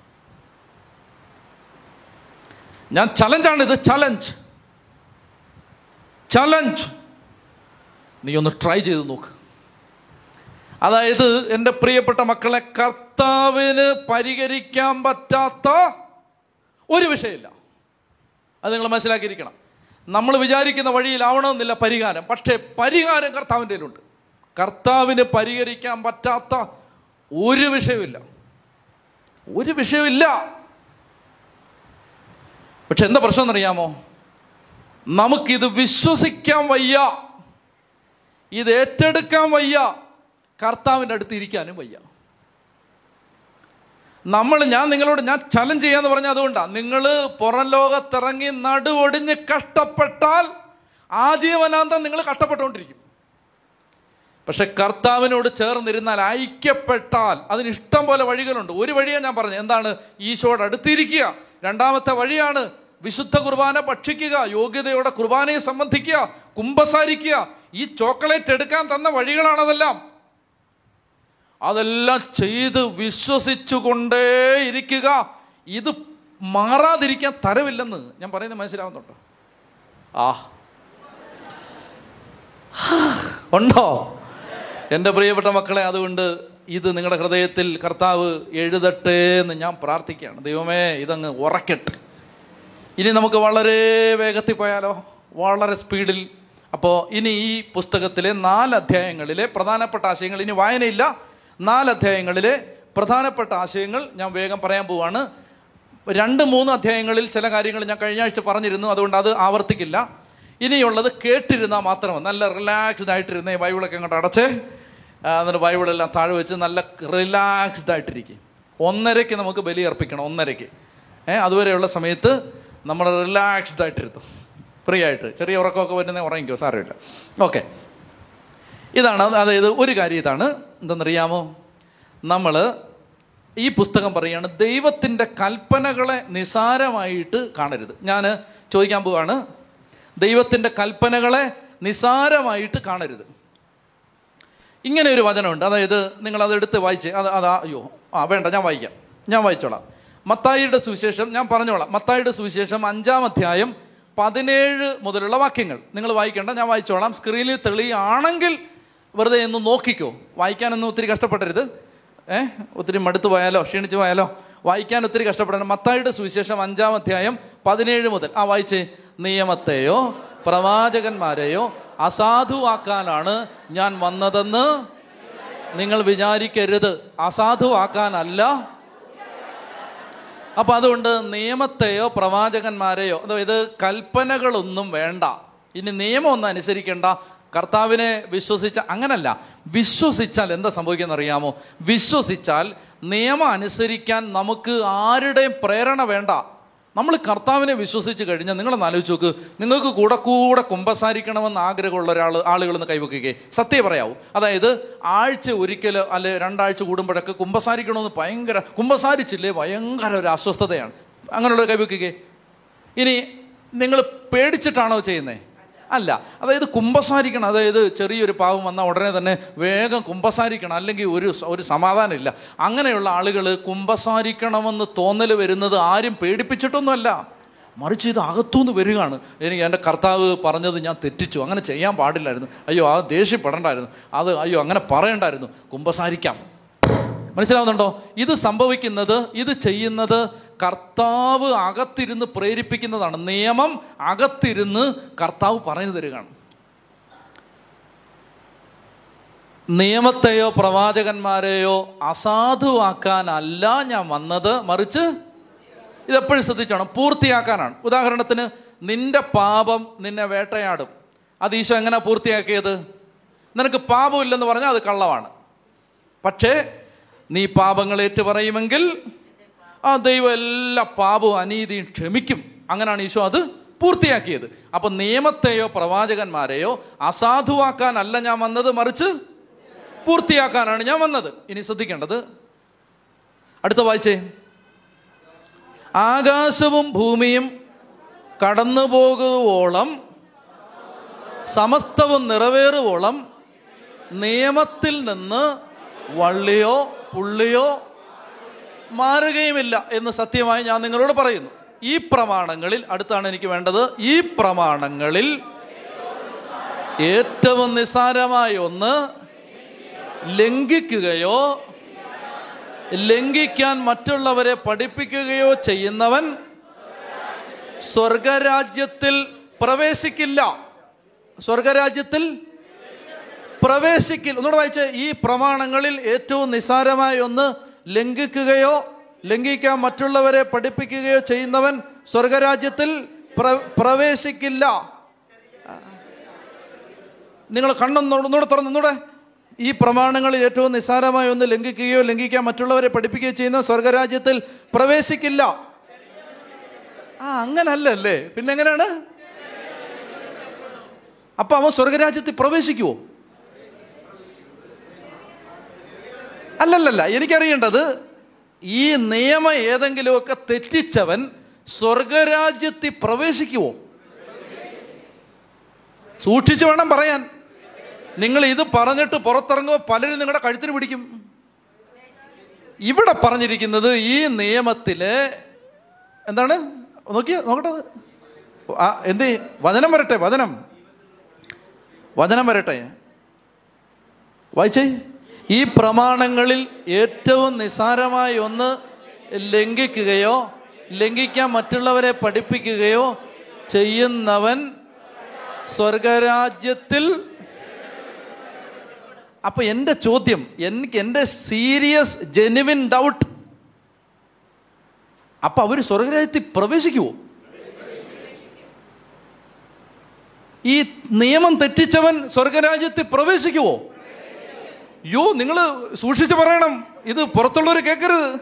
ഞാൻ ചലഞ്ചാണ് ഇത് ചലഞ്ച്. ചലഞ്ച്. നീ ഒന്ന് ട്രൈ ചെയ്ത് നോക്ക്. അതായത് എന്റെ പ്രിയപ്പെട്ട മക്കളെ കർത്താവിന് പരിഹരിക്കാൻ പറ്റാത്ത ഒരു വിഷയമില്ല. അത് നിങ്ങൾ മനസ്സിലാക്കിയിരിക്കണം. നമ്മൾ വിചാരിക്കുന്ന വഴിയിലാവണമെന്നില്ല പരിഹാരം. പക്ഷേ പരിഹാരം കർത്താവിന്റെ കയ്യിലുണ്ട്. കർത്താവിന് പരിഹരിക്കാൻ പറ്റാത്ത ഒരു വിഷയമില്ല ഒരു വിഷയമില്ല പക്ഷെ എന്താ പ്രശ്നം എന്നറിയാമോ? നമുക്കിത് വിശ്വസിക്കാൻ വയ്യ. ഇത് ഏറ്റെടുക്കാൻ വയ്യ. കർത്താവിന്റെ അടുത്ത് ഇരിക്കാനും വയ്യ. നമ്മൾ ഞാൻ നിങ്ങളോട് ഞാൻ ചലഞ്ച് ചെയ്യാന്ന് പറഞ്ഞ അതുകൊണ്ടാണ് നിങ്ങൾ പുറം ലോകത്തിറങ്ങി നടുവൊടിഞ്ഞ് കഷ്ടപ്പെട്ടാൽ ആജീവനാന്തം നിങ്ങൾ കഷ്ടപ്പെട്ടുകൊണ്ടിരിക്കും. പക്ഷെ കർത്താവിനോട് ചേർന്നിരുന്നാൽ ഐക്യപ്പെട്ടാൽ അതിന് ഇഷ്ടം പോലെ വഴികളുണ്ട്. ഒരു വഴിയാണ് ഞാൻ പറഞ്ഞത്. എന്താണ്? ഈശോയുടെ അടുത്തിരിക്കുക. രണ്ടാമത്തെ വഴിയാണ് വിശുദ്ധ കുർബാന ഭക്ഷിക്കുക യോഗ്യതയോടെ കുർബാനയെ സംബന്ധിക്കുക കുംഭസാരിക്കുക ഈ ചോക്ലേറ്റ് എടുക്കാൻ തന്ന വഴികളാണതെല്ലാം. അതെല്ലാം ചെയ്ത് വിശ്വസിച്ചുകൊണ്ടേ ഇരിക്കുക ഇത് മാറാതിരിക്കാൻ തരവില്ലെന്ന് ഞാൻ പറയുന്നത് മനസ്സിലാവുന്നുണ്ടോ? ആ. ഉണ്ടോ? എന്റെ പ്രിയപ്പെട്ട മക്കളെ അതുകൊണ്ട് ഇത് നിങ്ങളുടെ ഹൃദയത്തിൽ കർത്താവ് എഴുതട്ടെ എന്ന് ഞാൻ പ്രാർത്ഥിക്കുകയാണ്. ദൈവമേ ഇതങ്ങ് ഉറക്കട്ടെ. ഇനി നമുക്ക് വളരെ വേഗത്തിൽ പോയാലോ? വളരെ സ്പീഡിൽ. അപ്പോൾ ഇനി ഈ പുസ്തകത്തിലെ നാല് അധ്യായങ്ങളിലെ പ്രധാനപ്പെട്ട ആശയങ്ങൾ ഇനി വായനയില്ല. നാല് അധ്യായങ്ങളിലെ പ്രധാനപ്പെട്ട ആശയങ്ങൾ ഞാൻ വേഗം പറയാൻ പോവാണ്. രണ്ട് മൂന്ന് അധ്യായങ്ങളിൽ ചില കാര്യങ്ങൾ ഞാൻ കഴിഞ്ഞ ആഴ്ച പറഞ്ഞിരുന്നു അതുകൊണ്ട് അത് ആവർത്തിക്കില്ല. ഇനിയുള്ളത് കേട്ടിരുന്നാൽ മാത്രം നല്ല റിലാക്സ്ഡ് ആയിട്ടിരുന്നേ ബൈബിളൊക്കെ അങ്ങോട്ട് അടച്ചേ. എന്നിട്ട് ബൈബിളെല്ലാം താഴെ വെച്ച് നല്ല റിലാക്സ്ഡ് ആയിട്ടിരിക്കും. ഒന്നരയ്ക്ക് നമുക്ക് ബലി അർപ്പിക്കണം ഒന്നരയ്ക്ക്. ഏ അതുവരെയുള്ള സമയത്ത് നമ്മൾ റിലാക്സ്ഡ് ആയിട്ടിരുത്തും. ഫ്രീ ആയിട്ട്. ചെറിയ ഉറക്കമൊക്കെ വരുന്ന ഉറങ്ങിക്കോ സാരമില്ല. ഓക്കെ ഇതാണ് അതായത് ഒരു കാര്യം ഇതാണ്. എന്തെന്നറിയാമോ? നമ്മൾ ഈ പുസ്തകം പറയുകയാണ് ദൈവത്തിന്റെ കൽപ്പനകളെ നിസാരമായിട്ട് കാണരുത്. ഞാൻ ചോദിക്കാൻ പോവാണ്. ദൈവത്തിന്റെ കൽപ്പനകളെ നിസാരമായിട്ട് കാണരുത്. ഇങ്ങനെ ഒരു വചനമുണ്ട്. അതായത് നിങ്ങൾ അത് എടുത്ത് വായിച്ച് അത് അത് അയ്യോ ആ വേണ്ട ഞാൻ വായിക്കാം. ഞാൻ വായിച്ചോളാം. മത്തായിയുടെ സുവിശേഷം ഞാൻ പറഞ്ഞോളാം. മത്തായിയുടെ സുവിശേഷം അഞ്ചാം അധ്യായം പതിനേഴ് മുതലുള്ള വാക്യങ്ങൾ. നിങ്ങൾ വായിക്കേണ്ട ഞാൻ വായിച്ചോളാം. സ്ക്രീനിൽ തെളിയാണെങ്കിൽ വെറുതെ ഒന്ന് നോക്കിക്കോ. വായിക്കാനൊന്നും ഒത്തിരി കഷ്ടപ്പെടരുത്. ഏഹ് ഒത്തിരി മടുത്തു പോയാലോ ക്ഷീണിച്ചു പോയാലോ? വായിക്കാൻ ഒത്തിരി കഷ്ടപ്പെടണം. മത്തായിയുടെ സുവിശേഷം അഞ്ചാം അധ്യായം പതിനേഴ് മുതൽ. ആ വായിച്ചേ. നിയമത്തെയോ പ്രവാചകന്മാരെയോ അസാധുവാക്കാനാണ് ഞാൻ വന്നതെന്ന് നിങ്ങൾ വിചാരിക്കരുത്. അസാധുവാക്കാനല്ല. അപ്പൊ അതുകൊണ്ട് നിയമത്തെയോ പ്രവാചകന്മാരെയോ അതായത് കൽപ്പനകളൊന്നും വേണ്ട. ഇനി നിയമം ഒന്നും അനുസരിക്കേണ്ട. കർത്താവിനെ വിശ്വസിച്ച അങ്ങനല്ല. വിശ്വസിച്ചാൽ എന്താ സംഭവിക്കുന്ന അറിയാമോ? വിശ്വസിച്ചാൽ നിയമം അനുസരിക്കാൻ നമുക്ക് ആരുടെയും പ്രേരണ വേണ്ട. നമ്മൾ കർത്താവിനെ വിശ്വസിച്ച് കഴിഞ്ഞാൽ നിങ്ങളൊന്ന് ആലോചിച്ച് നോക്ക്. നിങ്ങൾക്ക് കൂടെ കൂടെ കുമ്പസാരിക്കണമെന്ന് ആഗ്രഹമുള്ള ഒരാൾ ആളുകളൊന്ന് കൈവക്കുകയെ സത്യം പറയാവൂ. അതായത് ആഴ്ച ഒരിക്കൽ അല്ലെ രണ്ടാഴ്ച കൂടുമ്പോഴൊക്കെ കുമ്പസാരിക്കണമെന്ന് ഭയങ്കര കുമ്പസാരിച്ചില്ലേ ഭയങ്കര ഒരു അസ്വസ്ഥതയാണ്. അങ്ങനെയുള്ള കൈവക്കുകയെ ഇനി നിങ്ങൾ പേടിച്ചിട്ടാണോ ചെയ്യുന്നത് അല്ല അതായത് കുമ്പസാരിക്കണം. അതായത് ചെറിയൊരു പാവം വന്നാൽ ഉടനെ തന്നെ വേഗം കുമ്പസാരിക്കണം. അല്ലെങ്കിൽ ഒരു ഒരു സമാധാനമില്ല. അങ്ങനെയുള്ള ആളുകൾ കുമ്പസാരിക്കണമെന്ന് തോന്നൽ വരുന്നത് ആരും പേടിപ്പിച്ചിട്ടൊന്നുമല്ല. മറിച്ച് ഇത് അകത്തുനിന്ന് വരികയാണ്. എനിക്ക് എന്റെ കർത്താവ് പറഞ്ഞത് ഞാൻ തെറ്റിച്ചു. അങ്ങനെ ചെയ്യാൻ പാടില്ലായിരുന്നു. അയ്യോ അത് ദേഷ്യപ്പെടണ്ടായിരുന്നു. അത് അയ്യോ അങ്ങനെ പറയണ്ടായിരുന്നു. കുമ്പസാരിക്കാം. മനസ്സിലാവുന്നുണ്ടോ? ഇത് സംഭവിക്കുന്നത് ഇത് ചെയ്യുന്നത് കർത്താവ് അകത്തിരുന്ന് പ്രേരിപ്പിക്കുന്നതാണ്. നിയമം അകത്തിരുന്ന് കർത്താവ് പറഞ്ഞു തരികയാണ്. നിയമത്തെയോ പ്രവാചകന്മാരെയോ അസാധുവാക്കാനല്ല ഞാൻ വന്നത്. മറിച്ച് ഇതെപ്പോഴും ശ്രദ്ധിച്ചോണം. പൂർത്തിയാക്കാനാണ്. ഉദാഹരണത്തിന് നിന്റെ പാപം നിന്നെ വേട്ടയാടും. അത് ഈശോ എങ്ങനെ പൂർത്തിയാക്കിയത്? നിനക്ക് പാപമില്ലെന്ന് പറഞ്ഞാൽ അത് കള്ളമാണ്. പക്ഷേ നീ പാപങ്ങൾ ഏറ്റു പറയുമെങ്കിൽ ആ ദൈവം എല്ലാ പാപവും അനീതിയും ക്ഷമിക്കും. അങ്ങനെയാണ് ഈശോ അത് പൂർത്തിയാക്കിയത്. അപ്പൊ നിയമത്തെയോ പ്രവാചകന്മാരെയോ അസാധുവാക്കാനല്ല ഞാൻ വന്നത് മറിച്ച് പൂർത്തിയാക്കാനാണ് ഞാൻ വന്നത്. ഇനി ശ്രദ്ധിക്കേണ്ടത്. അടുത്ത വായിച്ചേ. ആകാശവും ഭൂമിയും കടന്നു പോകുവോളം സമസ്തവും നിറവേറുവോളം നിയമത്തിൽ നിന്ന് വള്ളിയോ പുള്ളിയോ മാറുകയുമില്ല എന്ന് സത്യമായി ഞാൻ നിങ്ങളോട് പറയുന്നു. ഈ പ്രമാണങ്ങളിൽ അടുത്താണ് എനിക്ക് വേണ്ടത് ഈ പ്രമാണങ്ങളിൽ ഏറ്റവും നിസ്സാരമായ ഒന്ന് ലംഘിക്കുകയോ ലംഘിക്കാൻ മറ്റുള്ളവരെ പഠിപ്പിക്കുകയോ ചെയ്യുന്നവൻ സ്വർഗരാജ്യത്തിൽ പ്രവേശിക്കില്ല. സ്വർഗരാജ്യത്തിൽ പ്രവേശിക്കില്ല. ഒന്നുകൂടെ വായിച്ചേ ഈ പ്രമാണങ്ങളിൽ ഏറ്റവും നിസ്സാരമായ ഒന്ന് ലംഘിക്കുകയോ ലംഘിക്കാൻ മറ്റുള്ളവരെ പഠിപ്പിക്കുകയോ ചെയ്യുന്നവൻ സ്വർഗരാജ്യത്തിൽ പ്ര- പ്രവേശിക്കില്ല. നിങ്ങൾ കണ്ണൊന്നു ഒന്നുകൂടെ തുറന്നൂടെ ഈ പ്രമാണങ്ങളിൽ ഏറ്റവും നിസ്സാരമായി ഒന്ന് ലംഘിക്കുകയോ ലംഘിക്കാൻ മറ്റുള്ളവരെ പഠിപ്പിക്കുകയോ ചെയ്യുന്ന സ്വർഗരാജ്യത്തിൽ പ്രവേശിക്കില്ല. ആ അങ്ങനല്ലല്ലേ? പിന്നെങ്ങനെയാണ് അപ്പൊ അവൻ സ്വർഗരാജ്യത്തിൽ പ്രവേശിക്കുവോ? അല്ലല്ലല്ല എനിക്കറിയേണ്ടത് ഈ നിയമം ഏതെങ്കിലുമൊക്കെ തെറ്റിച്ചവൻ സ്വർഗരാജ്യത്തിൽ പ്രവേശിക്കുവോ? സൂക്ഷിച്ചു വേണം പറയാൻ. നിങ്ങൾ ഇത് പറഞ്ഞിട്ട് പുറത്തിറങ്ങുമ്പോൾ പലരും നിങ്ങളുടെ കഴുത്തിന് പിടിക്കും. ഇവിടെ പറഞ്ഞിരിക്കുന്നത് ഈ നിയമത്തിൽ എന്താണ്? നോക്കിയ നോക്കട്ടെ. ആ എന്ത്? വചനം വരട്ടെ വചനം. വചനം വരട്ടെ. വായിച്ചേ. ഈ പ്രമാണങ്ങളിൽ ഏറ്റവും നിസാരമായി ഒന്ന് ലംഘിക്കുകയോ ലംഘിക്കാൻ മറ്റുള്ളവരെ പഠിപ്പിക്കുകയോ ചെയ്യുന്നവൻ സ്വർഗരാജ്യത്തിൽ അപ്പൊ എന്റെ ചോദ്യം എനിക്ക് എന്റെ സീരിയസ് ജെനുവിൻ ഡൗട്ട് അപ്പൊ അവർ സ്വർഗരാജ്യത്തിൽ പ്രവേശിക്കുവോ? ഈ നിയമം തെറ്റിച്ചവൻ സ്വർഗരാജ്യത്തിൽ പ്രവേശിക്കുവോ? യോ നിങ്ങൾ സൂക്ഷിച്ച് പറയണം. ഇത് പുറത്തുള്ളവർ കേൾക്കരുത്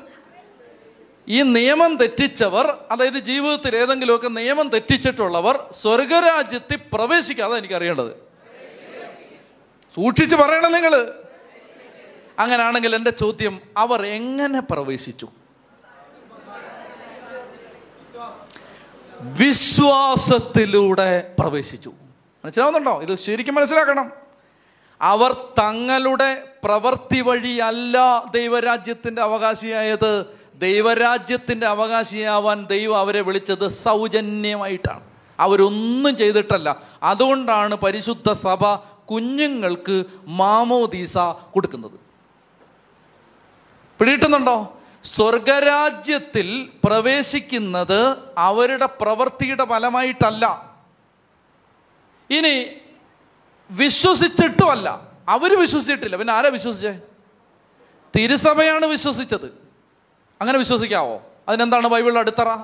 ഈ നിയമം തെറ്റിച്ചവർ അതായത് ജീവിതത്തിൽ ഏതെങ്കിലുമൊക്കെ നിയമം തെറ്റിച്ചിട്ടുള്ളവർ സ്വർഗരാജ്യത്തിൽ പ്രവേശിക്കുക അതാണ് എനിക്ക് അറിയേണ്ടത് സൂക്ഷിച്ച് പറയണം നിങ്ങൾ. അങ്ങനെയാണെങ്കിൽ എന്റെ ചോദ്യം അവർ എങ്ങനെ പ്രവേശിച്ചു? വിശ്വാസത്തിലൂടെ പ്രവേശിച്ചു. മനസ്സിലാവുന്നുണ്ടോ? ഇത് ശരിക്കും മനസ്സിലാക്കണം. അവർ തങ്ങളുടെ പ്രവൃത്തി വഴിയല്ല ദൈവരാജ്യത്തിന്റെ അവകാശിയായത്. ദൈവരാജ്യത്തിന്റെ അവകാശിയാവാൻ ദൈവം അവരെ വിളിച്ചത് സൗജന്യമായിട്ടാണ്. അവരൊന്നും ചെയ്തിട്ടല്ല. അതുകൊണ്ടാണ് പരിശുദ്ധ സഭ കുഞ്ഞുങ്ങൾക്ക് മാമോദീസ കൊടുക്കുന്നത്. പിടിയിട്ടുന്നുണ്ടോ സ്വർഗരാജ്യത്തിൽ പ്രവേശിക്കുന്നത് അവരുടെ പ്രവൃത്തിയുടെ ഫലമായിട്ടല്ല. ഇനി വിശ്വസിച്ചിട്ടുമല്ല. അവർ വിശ്വസിച്ചിട്ടില്ല. പിന്നെ ആരാ വിശ്വസിച്ചേ? തിരുസഭയാണ് വിശ്വസിച്ചത്. അങ്ങനെ വിശ്വസിക്കാവോ? അതിനെന്താണ് ബൈബിളിൽ അടുത്തറ?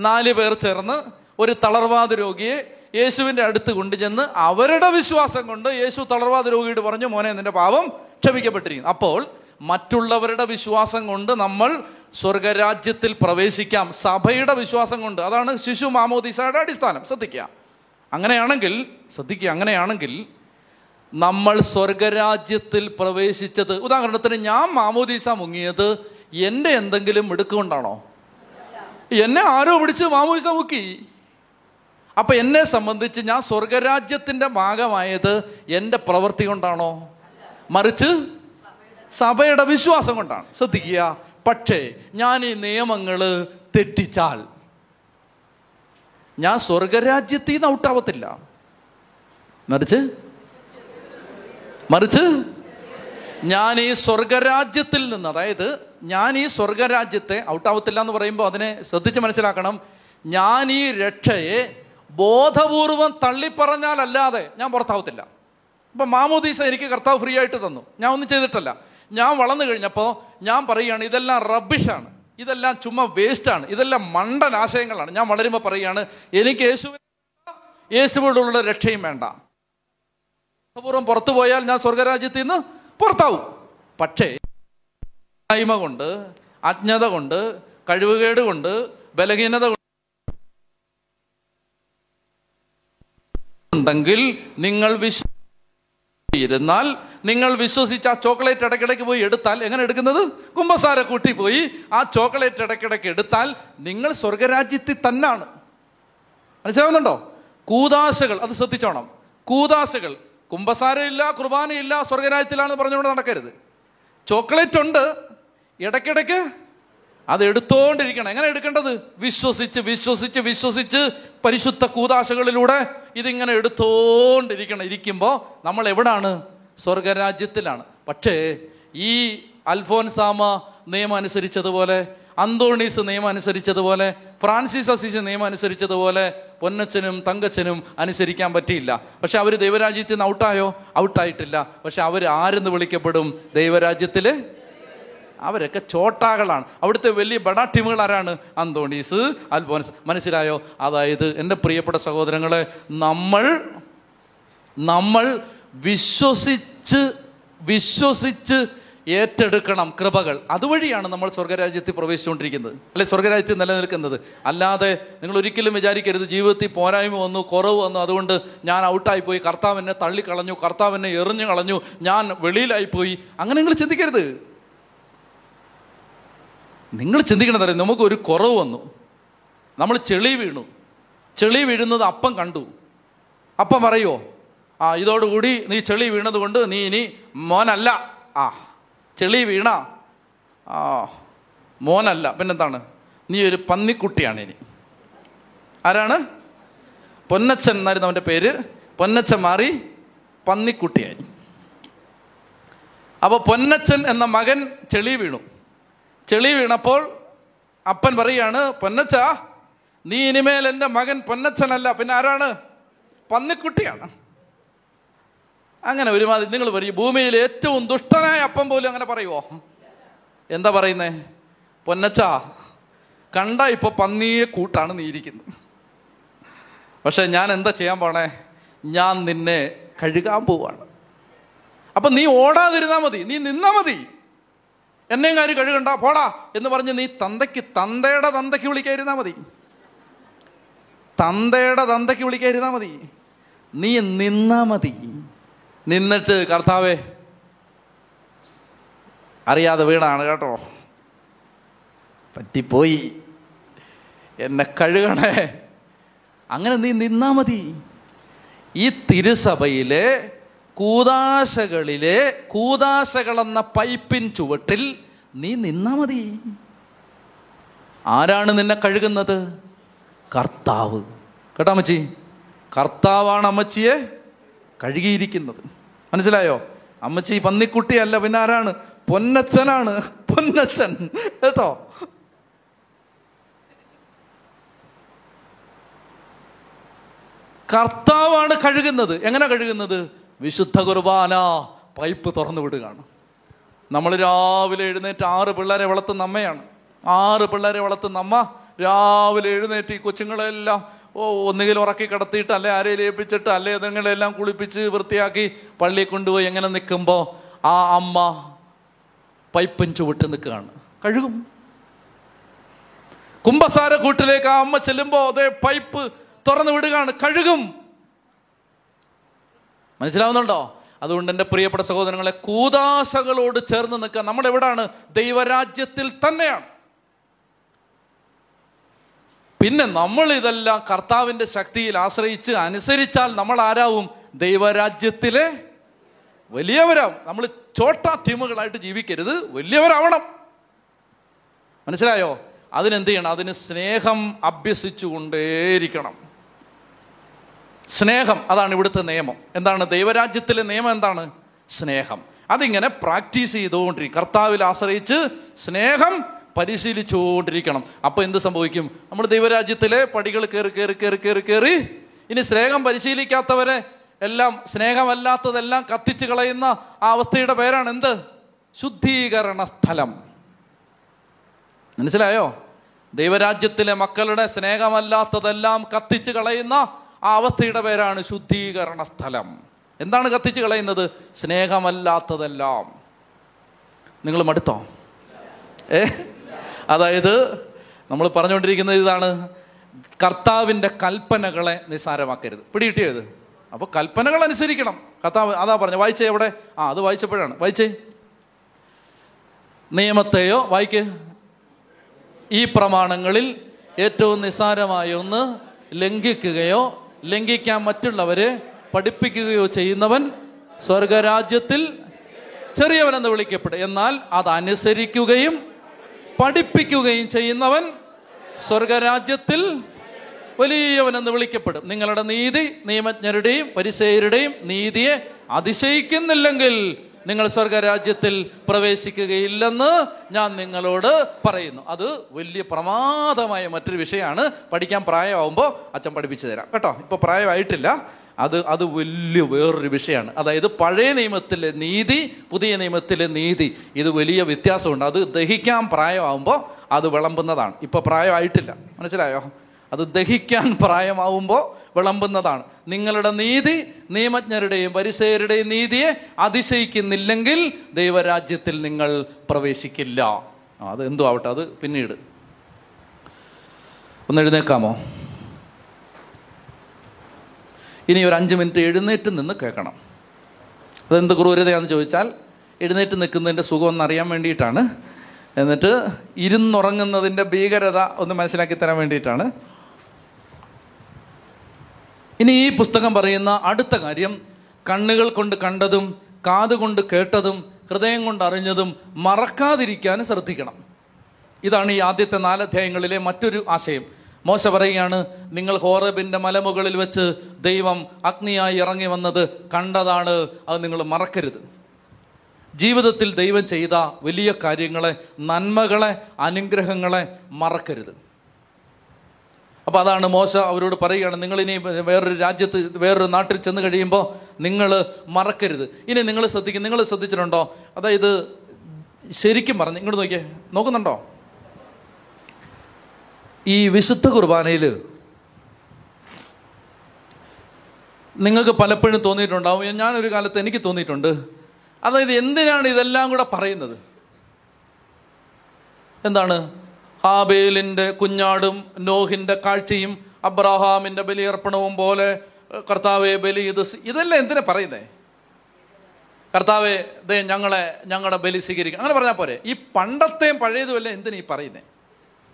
നാല് പേർ ചേർന്ന് ഒരു തളർവാദ രോഗിയെ യേശുവിന്റെ അടുത്ത് കൊണ്ടുചെന്ന് അവരുടെ വിശ്വാസം കൊണ്ട് യേശു തളർവാദ രോഗിയോട് പറഞ്ഞു മോനെ നിന്റെ പാവം ക്ഷമിക്കപ്പെട്ടിരിക്കുന്നു. അപ്പോൾ മറ്റുള്ളവരുടെ വിശ്വാസം കൊണ്ട് നമ്മൾ സ്വർഗരാജ്യത്തിൽ പ്രവേശിക്കാം. സഭയുടെ വിശ്വാസം കൊണ്ട്. അതാണ് ശിശു മാമോദിസയുടെ അടിസ്ഥാനം. ശ്രദ്ധിക്കുക. അങ്ങനെയാണെങ്കിൽ ശ്രദ്ധിക്കുക അങ്ങനെയാണെങ്കിൽ നമ്മൾ സ്വർഗരാജ്യത്തിൽ പ്രവേശിച്ചത്. ഉദാഹരണത്തിന് ഞാൻ മാമോദീസ മുങ്ങിയത് എന്റെ എന്തെങ്കിലും മിടുക്കുകൊണ്ടാണോ? എന്നെ ആരോ പിടിച്ച് മാമോദീസ മുക്കി. അപ്പം എന്നെ സംബന്ധിച്ച് ഞാൻ സ്വർഗരാജ്യത്തിന്റെ ഭാഗമായത് എന്റെ പ്രവൃത്തി കൊണ്ടാണോ? മറിച്ച് സഭയുടെ വിശ്വാസം കൊണ്ടാണ്. ശ്രദ്ധിക്കുക. പക്ഷേ ഞാൻ ഈ നിയമങ്ങൾ തെറ്റിച്ചാൽ ഞാൻ സ്വർഗരാജ്യത്തിൽ നിന്ന് ഔട്ടാവത്തില്ല. മറിച്ച്? മറിച്ച്? ഞാൻ ഈ സ്വർഗരാജ്യത്തിൽ നിന്ന് അതായത് ഞാൻ ഈ സ്വർഗരാജ്യത്തെ ഔട്ടാവത്തില്ല എന്ന് പറയുമ്പോൾ അതിനെ ശ്രദ്ധിച്ച് മനസ്സിലാക്കണം. ഞാൻ ഈ രക്ഷയെ ബോധപൂർവം തള്ളിപ്പറഞ്ഞാലല്ലാതെ ഞാൻ പുറത്താവത്തില്ല. ഇപ്പം മാമോദീസ എനിക്ക് കർത്താവ് ഫ്രീ ആയിട്ട് തന്നു. ഞാൻ ഒന്നും ചെയ്തിട്ടല്ല. ഞാൻ വളർന്നു കഴിഞ്ഞപ്പോൾ ഞാൻ പറയുകയാണ് ഇതെല്ലാം റബ്ബിഷാണ് ഇതെല്ലാം ചുമ്മാ വേസ്റ്റാണ് ഇതെല്ലാം മണ്ടൻ ആശയങ്ങളാണ്. ഞാൻ വളരുമ്പോൾ പറയുകയാണ് എനിക്ക് യേശു യേശുവിടുള്ള രക്ഷയും വേണ്ട. പൂർവം പുറത്തു പോയാൽ ഞാൻ സ്വർഗരാജ്യത്തിൽ നിന്ന് പുറത്താവും. പക്ഷേ ായ്മ കൊണ്ട് അജ്ഞത കൊണ്ട് കഴിവുകേട് കൊണ്ട് ബലഹീനത കൊണ്ട് ഉണ്ടെങ്കിൽ നിങ്ങൾ വിശ്വ ഇരുന്നാൽ നിങ്ങൾ വിശ്വസിച്ച് ആ ചോക്ലേറ്റ് ഇടയ്ക്കിടയ്ക്ക് പോയി എടുത്താൽ എങ്ങനെ എടുക്കുന്നത്? കുംഭസാര കൂട്ടി പോയി. ആ ചോക്ലേറ്റ് ഇടയ്ക്കിടയ്ക്ക് എടുത്താൽ നിങ്ങൾ സ്വർഗരാജ്യത്തിൽ തന്നാണ്. മനസ്സിലാവുന്നുണ്ടോ? കൂതാശകൾ അത് ശ്രദ്ധിച്ചോണം. കൂതാശകൾ കുമ്പസാരയില്ല കുർബാനയില്ല സ്വർഗരാജ്യത്തിലാണെന്ന് പറഞ്ഞുകൊണ്ട് നടക്കരുത്. ചോക്ലേറ്റ് ഉണ്ട് ഇടയ്ക്കിടയ്ക്ക് അത് എടുത്തോണ്ടിരിക്കണം. എങ്ങനെ എടുക്കേണ്ടത്? വിശ്വസിച്ച് വിശ്വസിച്ച് വിശ്വസിച്ച് പരിശുദ്ധ കൂതാശകളിലൂടെ ഇതിങ്ങനെ എടുത്തോണ്ടിരിക്കണം. ഇരിക്കുമ്പോൾ നമ്മൾ എവിടാണ്? സ്വർഗരാജ്യത്തിലാണ്. പക്ഷേ ഈ അൽഫോൻസാമ നിയമം അനുസരിച്ചതുപോലെ അന്തോണീസ് നിയമം അനുസരിച്ചതുപോലെ ഫ്രാൻസിസ് അസീസ് നിയമം അനുസരിച്ചതുപോലെ പൊന്നച്ചനും തങ്കച്ചനും അനുസരിക്കാൻ പറ്റിയില്ല. പക്ഷെ അവർ ദൈവരാജ്യത്തിൽ നിന്ന് ഔട്ടായോ? ഔട്ടായിട്ടില്ല. പക്ഷെ അവർ ആരെന്ന് വിളിക്കപ്പെടും? ദൈവരാജ്യത്തിൽ അവരൊക്കെ ചോട്ടാകളാണ്. അവിടുത്തെ വലിയ ബഡാ ടീമുകൾ ആരാണ്? അന്തോണീസ്. അൽഫോൻസ് മനസ്സിലായോ? അതായത് എന്റെ പ്രിയപ്പെട്ട സഹോദരങ്ങളെ നമ്മൾ നമ്മൾ വിശ്വസിച്ച് വിശ്വസിച്ച് ഏറ്റെടുക്കണം കൃപകൾ. അതുവഴിയാണ് നമ്മൾ സ്വർഗരാജ്യത്തിൽ പ്രവേശിച്ചുകൊണ്ടിരിക്കുന്നത്. അല്ലെ സ്വർഗരാജ്യത്തിൽ നിലനിൽക്കുന്നത്. അല്ലാതെ നിങ്ങൾ ഒരിക്കലും വിചാരിക്കരുത് ജീവിതത്തിൽ പോരായ്മ വന്നു കുറവ് വന്നു. അതുകൊണ്ട് ഞാൻ ഔട്ടായി പോയി കർത്താവ് എന്നെ തള്ളിക്കളഞ്ഞു കർത്താവ് എന്നെ എറിഞ്ഞു കളഞ്ഞു ഞാൻ വെളിയിലായി പോയി അങ്ങനെ നിങ്ങൾ ചിന്തിക്കരുത്. നിങ്ങൾ ചിന്തിക്കണതറിയാം നമുക്ക് ഒരു കുറവ് വന്നു. നമ്മൾ ചെളി വീണു. ചെളി വീഴുന്നത് അപ്പം കണ്ടു. അപ്പം പറയുമോ ആ ഇതോടുകൂടി നീ ചെളി വീണത് കൊണ്ട് നീ ഇനി മോനല്ല. ആ ചെളി വീണ ആ മോനല്ല. പിന്നെന്താണ്? നീ ഒരു പന്നിക്കുട്ടിയാണ് ഇനി. ആരാണ്? പൊന്നച്ചൻ എന്നായിരുന്നു അവന്റെ പേര്. പൊന്നച്ചൻ മാറി പന്നിക്കുട്ടിയായി. അപ്പോൾ പൊന്നച്ചൻ എന്ന മകൻ ചെളി വീണു. ചെളി വീണപ്പോൾ അപ്പൻ പറയാണ് പൊന്നച്ച നീ ഇനിമേൽ എന്റെ മകൻ പൊന്നച്ചനല്ല പിന്നെ ആരാണ്? പന്നിക്കുട്ടിയാണ്. അങ്ങനെ ഒരുമാതിരി നിങ്ങൾ പറയും ഭൂമിയിൽ ഏറ്റവും ദുഷ്ടനായ അപ്പം പോലും അങ്ങനെ പറയുമോ എന്താ പറയുന്നേ? പൊന്നച്ച കണ്ട ഇപ്പൊ പന്നിയെ കൂട്ടാണ് നീ ഇരിക്കുന്നത്. പക്ഷെ ഞാൻ എന്താ ചെയ്യാൻ പോണേ? ഞാൻ നിന്നെ കഴുകാൻ പോവാണ്. അപ്പൊ നീ ഓടാതിരുന്നാ മതി നീ നിന്നാ മതി. എന്നെയും കാര്യം കഴുകണ്ട പോടാ എന്ന് പറഞ്ഞ് നീ തന്തയ്ക്ക് തന്തയുടെ തന്തയ്ക്ക് വിളിക്കാതിരുന്നാ മതി. തന്തയുടെ തന്തയ്ക്ക് വിളിക്കാതിരുന്നാ മതി. നീ നിന്നാ മതി. നിന്നിട്ട് കർത്താവേ അറിയാതെ വീണാണ് കേട്ടോ. പറ്റിപ്പോയി. എന്നെ കഴുകണേ. അങ്ങനെ നീ നിന്നാ മതി. ഈ തിരുസഭയിലെ കൂതാശകളിലെ കൂതാശകളെന്ന പൈപ്പിൻ ചുവട്ടിൽ നീ നിന്നാ മതി. ആരാണ് നിന്നെ കഴുകുന്നത്? കർത്താവ്. കേട്ടോ അമ്മച്ചി? കർത്താവാണ് അമ്മച്ചിയെ കഴുകിയിരിക്കുന്നത്. മനസ്സിലായോ? അമ്മച്ചി പന്നിക്കുട്ടിയല്ല പിന്നെ ആരാണ്? പൊന്നച്ചനാണ് പൊന്നച്ചൻ കേട്ടോ? കർത്താവാണ് കഴുകുന്നത്. എങ്ങനെ കഴുകുന്നത്? വിശുദ്ധ കുർബാന പൈപ്പ് തുറന്നു വിടുകയാണ്. നമ്മൾ രാവിലെ എഴുന്നേറ്റ് ആറ് പിള്ളേരെ വളർത്തുന്ന അമ്മയാണ്. ആറ് പിള്ളേരെ വളർത്തുന്ന അമ്മ രാവിലെ എഴുന്നേറ്റ് ഈ കൊച്ചുങ്ങളെല്ലാം ഓ ഒന്നുകിൽ ഉറക്കി കിടത്തിയിട്ട് അല്ലെ ആരെയും ഏൽപ്പിച്ചിട്ട് അല്ലെ അതുങ്ങളെല്ലാം കുളിപ്പിച്ച് വൃത്തിയാക്കി പള്ളിയിൽ കൊണ്ടുപോയി എങ്ങനെ നിൽക്കുമ്പോൾ ആ അമ്മ പൈപ്പും ചുവിട്ട് നിൽക്കുകയാണ്. കഴുകും. കുംഭസാര കൂട്ടിലേക്ക് ആ അമ്മ ചെല്ലുമ്പോൾ അതേ പൈപ്പ് തുറന്നു വിടുകയാണ്. കഴുകും. മനസ്സിലാവുന്നുണ്ടോ? അതുകൊണ്ട് എന്റെ പ്രിയപ്പെട്ട സഹോദരങ്ങളെ കൂതാശകളോട് ചേർന്ന് നിൽക്കുക. നമ്മൾ എവിടാണ്? ദൈവരാജ്യത്തിൽ തന്നെയാണ്. പിന്നെ നമ്മൾ ഇതെല്ലാം കർത്താവിന്റെ ശക്തിയിൽ ആശ്രയിച്ച് അനുസരിച്ചാൽ നമ്മൾ ആരാവും? ദൈവരാജ്യത്തിലെ വലിയവരാവും. നമ്മൾ ചോട്ടാ ടീമുകളായിട്ട് ജീവിക്കരുത്. വലിയവരാവണം. മനസ്സിലായോ? അതിനെന്ത് ചെയ്യണം? അതിന് സ്നേഹം അഭ്യസിച്ചുകൊണ്ടേയിരിക്കണം. സ്നേഹം അതാണ് ഇവിടുത്തെ നിയമം. എന്താണ്? ദൈവരാജ്യത്തിലെ നിയമം എന്താണ്? സ്നേഹം. അതിങ്ങനെ പ്രാക്ടീസ് ചെയ്തുകൊണ്ടിരിക്കും. കർത്താവിൽ ആശ്രയിച്ച് സ്നേഹം പരിശീലിച്ചുകൊണ്ടിരിക്കണം. അപ്പൊ എന്ത് സംഭവിക്കും? നമ്മൾ ദൈവരാജ്യത്തിലെ പടികൾ കയറി കയറി കയറി കയറി കയറി ഇനി സ്നേഹം പരിശീലിക്കാത്തവരെ എല്ലാം സ്നേഹമല്ലാത്തതെല്ലാം കത്തിച്ചു കളയുന്ന ആ അവസ്ഥയുടെ പേരാണ് എന്ത്? ശുദ്ധീകരണ സ്ഥലം. മനസ്സിലായോ? ദൈവരാജ്യത്തിലെ മക്കളുടെ സ്നേഹമല്ലാത്തതെല്ലാം കത്തിച്ചു കളയുന്ന ആ അവസ്ഥയുടെ പേരാണ് ശുദ്ധീകരണ സ്ഥലം എന്താണ് കത്തിച്ച് കളയുന്നത്? സ്നേഹമല്ലാത്തതെല്ലാം. നിങ്ങൾ മടുത്തോ? ഏ? അതായത് നമ്മൾ പറഞ്ഞുകൊണ്ടിരിക്കുന്നത് ഇതാണ് കർത്താവിന്റെ കൽപ്പനകളെ നിസ്സാരമാക്കരുത്. പിടികിട്ടിയത് അപ്പോൾ കൽപ്പനകൾ അനുസരിക്കണം. കർത്താവ് അതാ പറഞ്ഞു വായിച്ചേ എവിടെ? ആ അത് വായിച്ചപ്പോഴാണ്. വായിച്ചേ. നിയമത്തെയോ? വായിക്ക്. ഈ പ്രമാണങ്ങളിൽ ഏറ്റവും നിസ്സാരമായ ഒന്ന് ലംഘിക്കുകയോ ലംഘിക്കാൻ മറ്റുള്ളവരെ പഠിപ്പിക്കുകയോ ചെയ്യുന്നവൻ സ്വർഗരാജ്യത്തിൽ ചെറിയവനെന്ന് വിളിക്കപ്പെടും. എന്നാൽ അത് അനുസരിക്കുകയും പഠിപ്പിക്കുകയും ചെയ്യുന്നവൻ സ്വർഗരാജ്യത്തിൽ വലിയവനെന്ന് വിളിക്കപ്പെടും. നിങ്ങളുടെ നീതി നിയമജ്ഞരുടെയും പരിസയരുടെയും നീതിയെ അതിശയിക്കുന്നില്ലെങ്കിൽ നിങ്ങൾ സ്വർഗരാജ്യത്തിൽ പ്രവേശിക്കുകയില്ലെന്ന് ഞാൻ നിങ്ങളോട് പറയുന്നു. അത് വലിയ പ്രമാദമായ മറ്റൊരു വിഷയമാണ്. പഠിക്കാൻ പ്രായമാവുമ്പോൾ അച്ഛൻ പഠിപ്പിച്ചു തരാം. കേട്ടോ? ഇപ്പോൾ പ്രായമായിട്ടില്ല. അത് അത് വലിയ വേറൊരു വിഷയമാണ്. അതായത് പഴയ നിയമത്തിലെ നീതി പുതിയ നിയമത്തിലെ നീതി. ഇത് വലിയ വ്യത്യാസമുണ്ട്. അത് ദഹിക്കാൻ പ്രായമാവുമ്പോൾ അത് വിളമ്പുന്നതാണ്. ഇപ്പോൾ പ്രായമായിട്ടില്ല. മനസ്സിലായോ? അത് ദഹിക്കാൻ പ്രായമാവുമ്പോൾ വിളമ്പുന്നതാണ്. നിങ്ങളുടെ നീതി നിയമജ്ഞരുടെയും പരിസയരുടെയും നീതിയെ അതിശയിക്കുന്നില്ലെങ്കിൽ ദൈവരാജ്യത്തിൽ നിങ്ങൾ പ്രവേശിക്കില്ല. അത് എന്തോ ആവട്ടെ അത് പിന്നീട്. ഒന്ന് എഴുന്നേക്കാമോ? ഇനി ഒരു അഞ്ച് മിനിറ്റ് എഴുന്നേറ്റ് നിന്ന് കേൾക്കണം. അതെന്ത് ക്രൂരതയാണെന്ന് ചോദിച്ചാൽ എഴുന്നേറ്റ് നിൽക്കുന്നതിന്റെ സുഖം ഒന്ന് അറിയാൻ വേണ്ടിയിട്ടാണ്. എന്നിട്ട് ഇരുന്നുറങ്ങുന്നതിന്റെ ഭീകരത ഒന്ന് മനസ്സിലാക്കി തരാൻ വേണ്ടിയിട്ടാണ്. ഇനി ഈ പുസ്തകം പറയുന്ന അടുത്ത കാര്യം കണ്ണുകൾ കൊണ്ട് കണ്ടതും കാതുകൊണ്ട് കേട്ടതും ഹൃദയം കൊണ്ട് അറിഞ്ഞതും മറക്കാതിരിക്കാൻ ശ്രദ്ധിക്കണം. ഇതാണ് ഈ ആദ്യത്തെ നാല് അധ്യായങ്ങളിലെ മറ്റൊരു ആശയം. മോശ പറയുകയാണ് നിങ്ങൾ ഹോറബിന്റെ മലമുകളിൽ വെച്ച് ദൈവം അഗ്നിയായി ഇറങ്ങി വന്നത് കണ്ടതാണ്. അത് നിങ്ങൾ മറക്കരുത്. ജീവിതത്തിൽ ദൈവം ചെയ്ത വലിയ കാര്യങ്ങളെ നന്മകളെ അനുഗ്രഹങ്ങളെ മറക്കരുത്. അപ്പോൾ അതാണ് മോശ അവരോട് പറയുകയാണ് നിങ്ങൾ ഇനി വേറൊരു രാജ്യത്ത് വേറൊരു നാട്ടിൽ ചെന്ന് കഴിയുമ്പോൾ നിങ്ങൾ മറക്കരുത്. ഇനി നിങ്ങൾ ശ്രദ്ധിക്കും നിങ്ങൾ ശ്രദ്ധിച്ചിട്ടുണ്ടോ? അതായത് ശരിക്കും പറഞ്ഞു ഇങ്ങോട്ട് നോക്കിയേ നോക്കുന്നുണ്ടോ? ഈ വിശുദ്ധ കുർബാനയിൽ നിങ്ങൾക്ക് പലപ്പോഴും തോന്നിയിട്ടുണ്ടാവും ഞാനൊരു കാലത്ത് എനിക്ക് തോന്നിയിട്ടുണ്ട്. അതായത് എന്തിനാണ് ഇതെല്ലാം കൂടെ പറയുന്നത്? എന്താണ്? ഹാബേലിന്റെ കുഞ്ഞാടും നോഹിന്റെ കാഴ്ചയും അബ്രഹാമിന്റെ ബലിയർപ്പണവും പോലെ കർത്താവെ ബലി ഇത് ഇതെല്ലാം എന്തിനാ പറയുന്നേ? കർത്താവെ ദേ ഞങ്ങളെ ഞങ്ങളുടെ ബലി സ്വീകരിക്കണം അങ്ങനെ പറഞ്ഞാൽ പോരെ. ഈ പണ്ടത്തെയും പഴയതുമല്ല എന്തിനാ ഈ പറയുന്നത്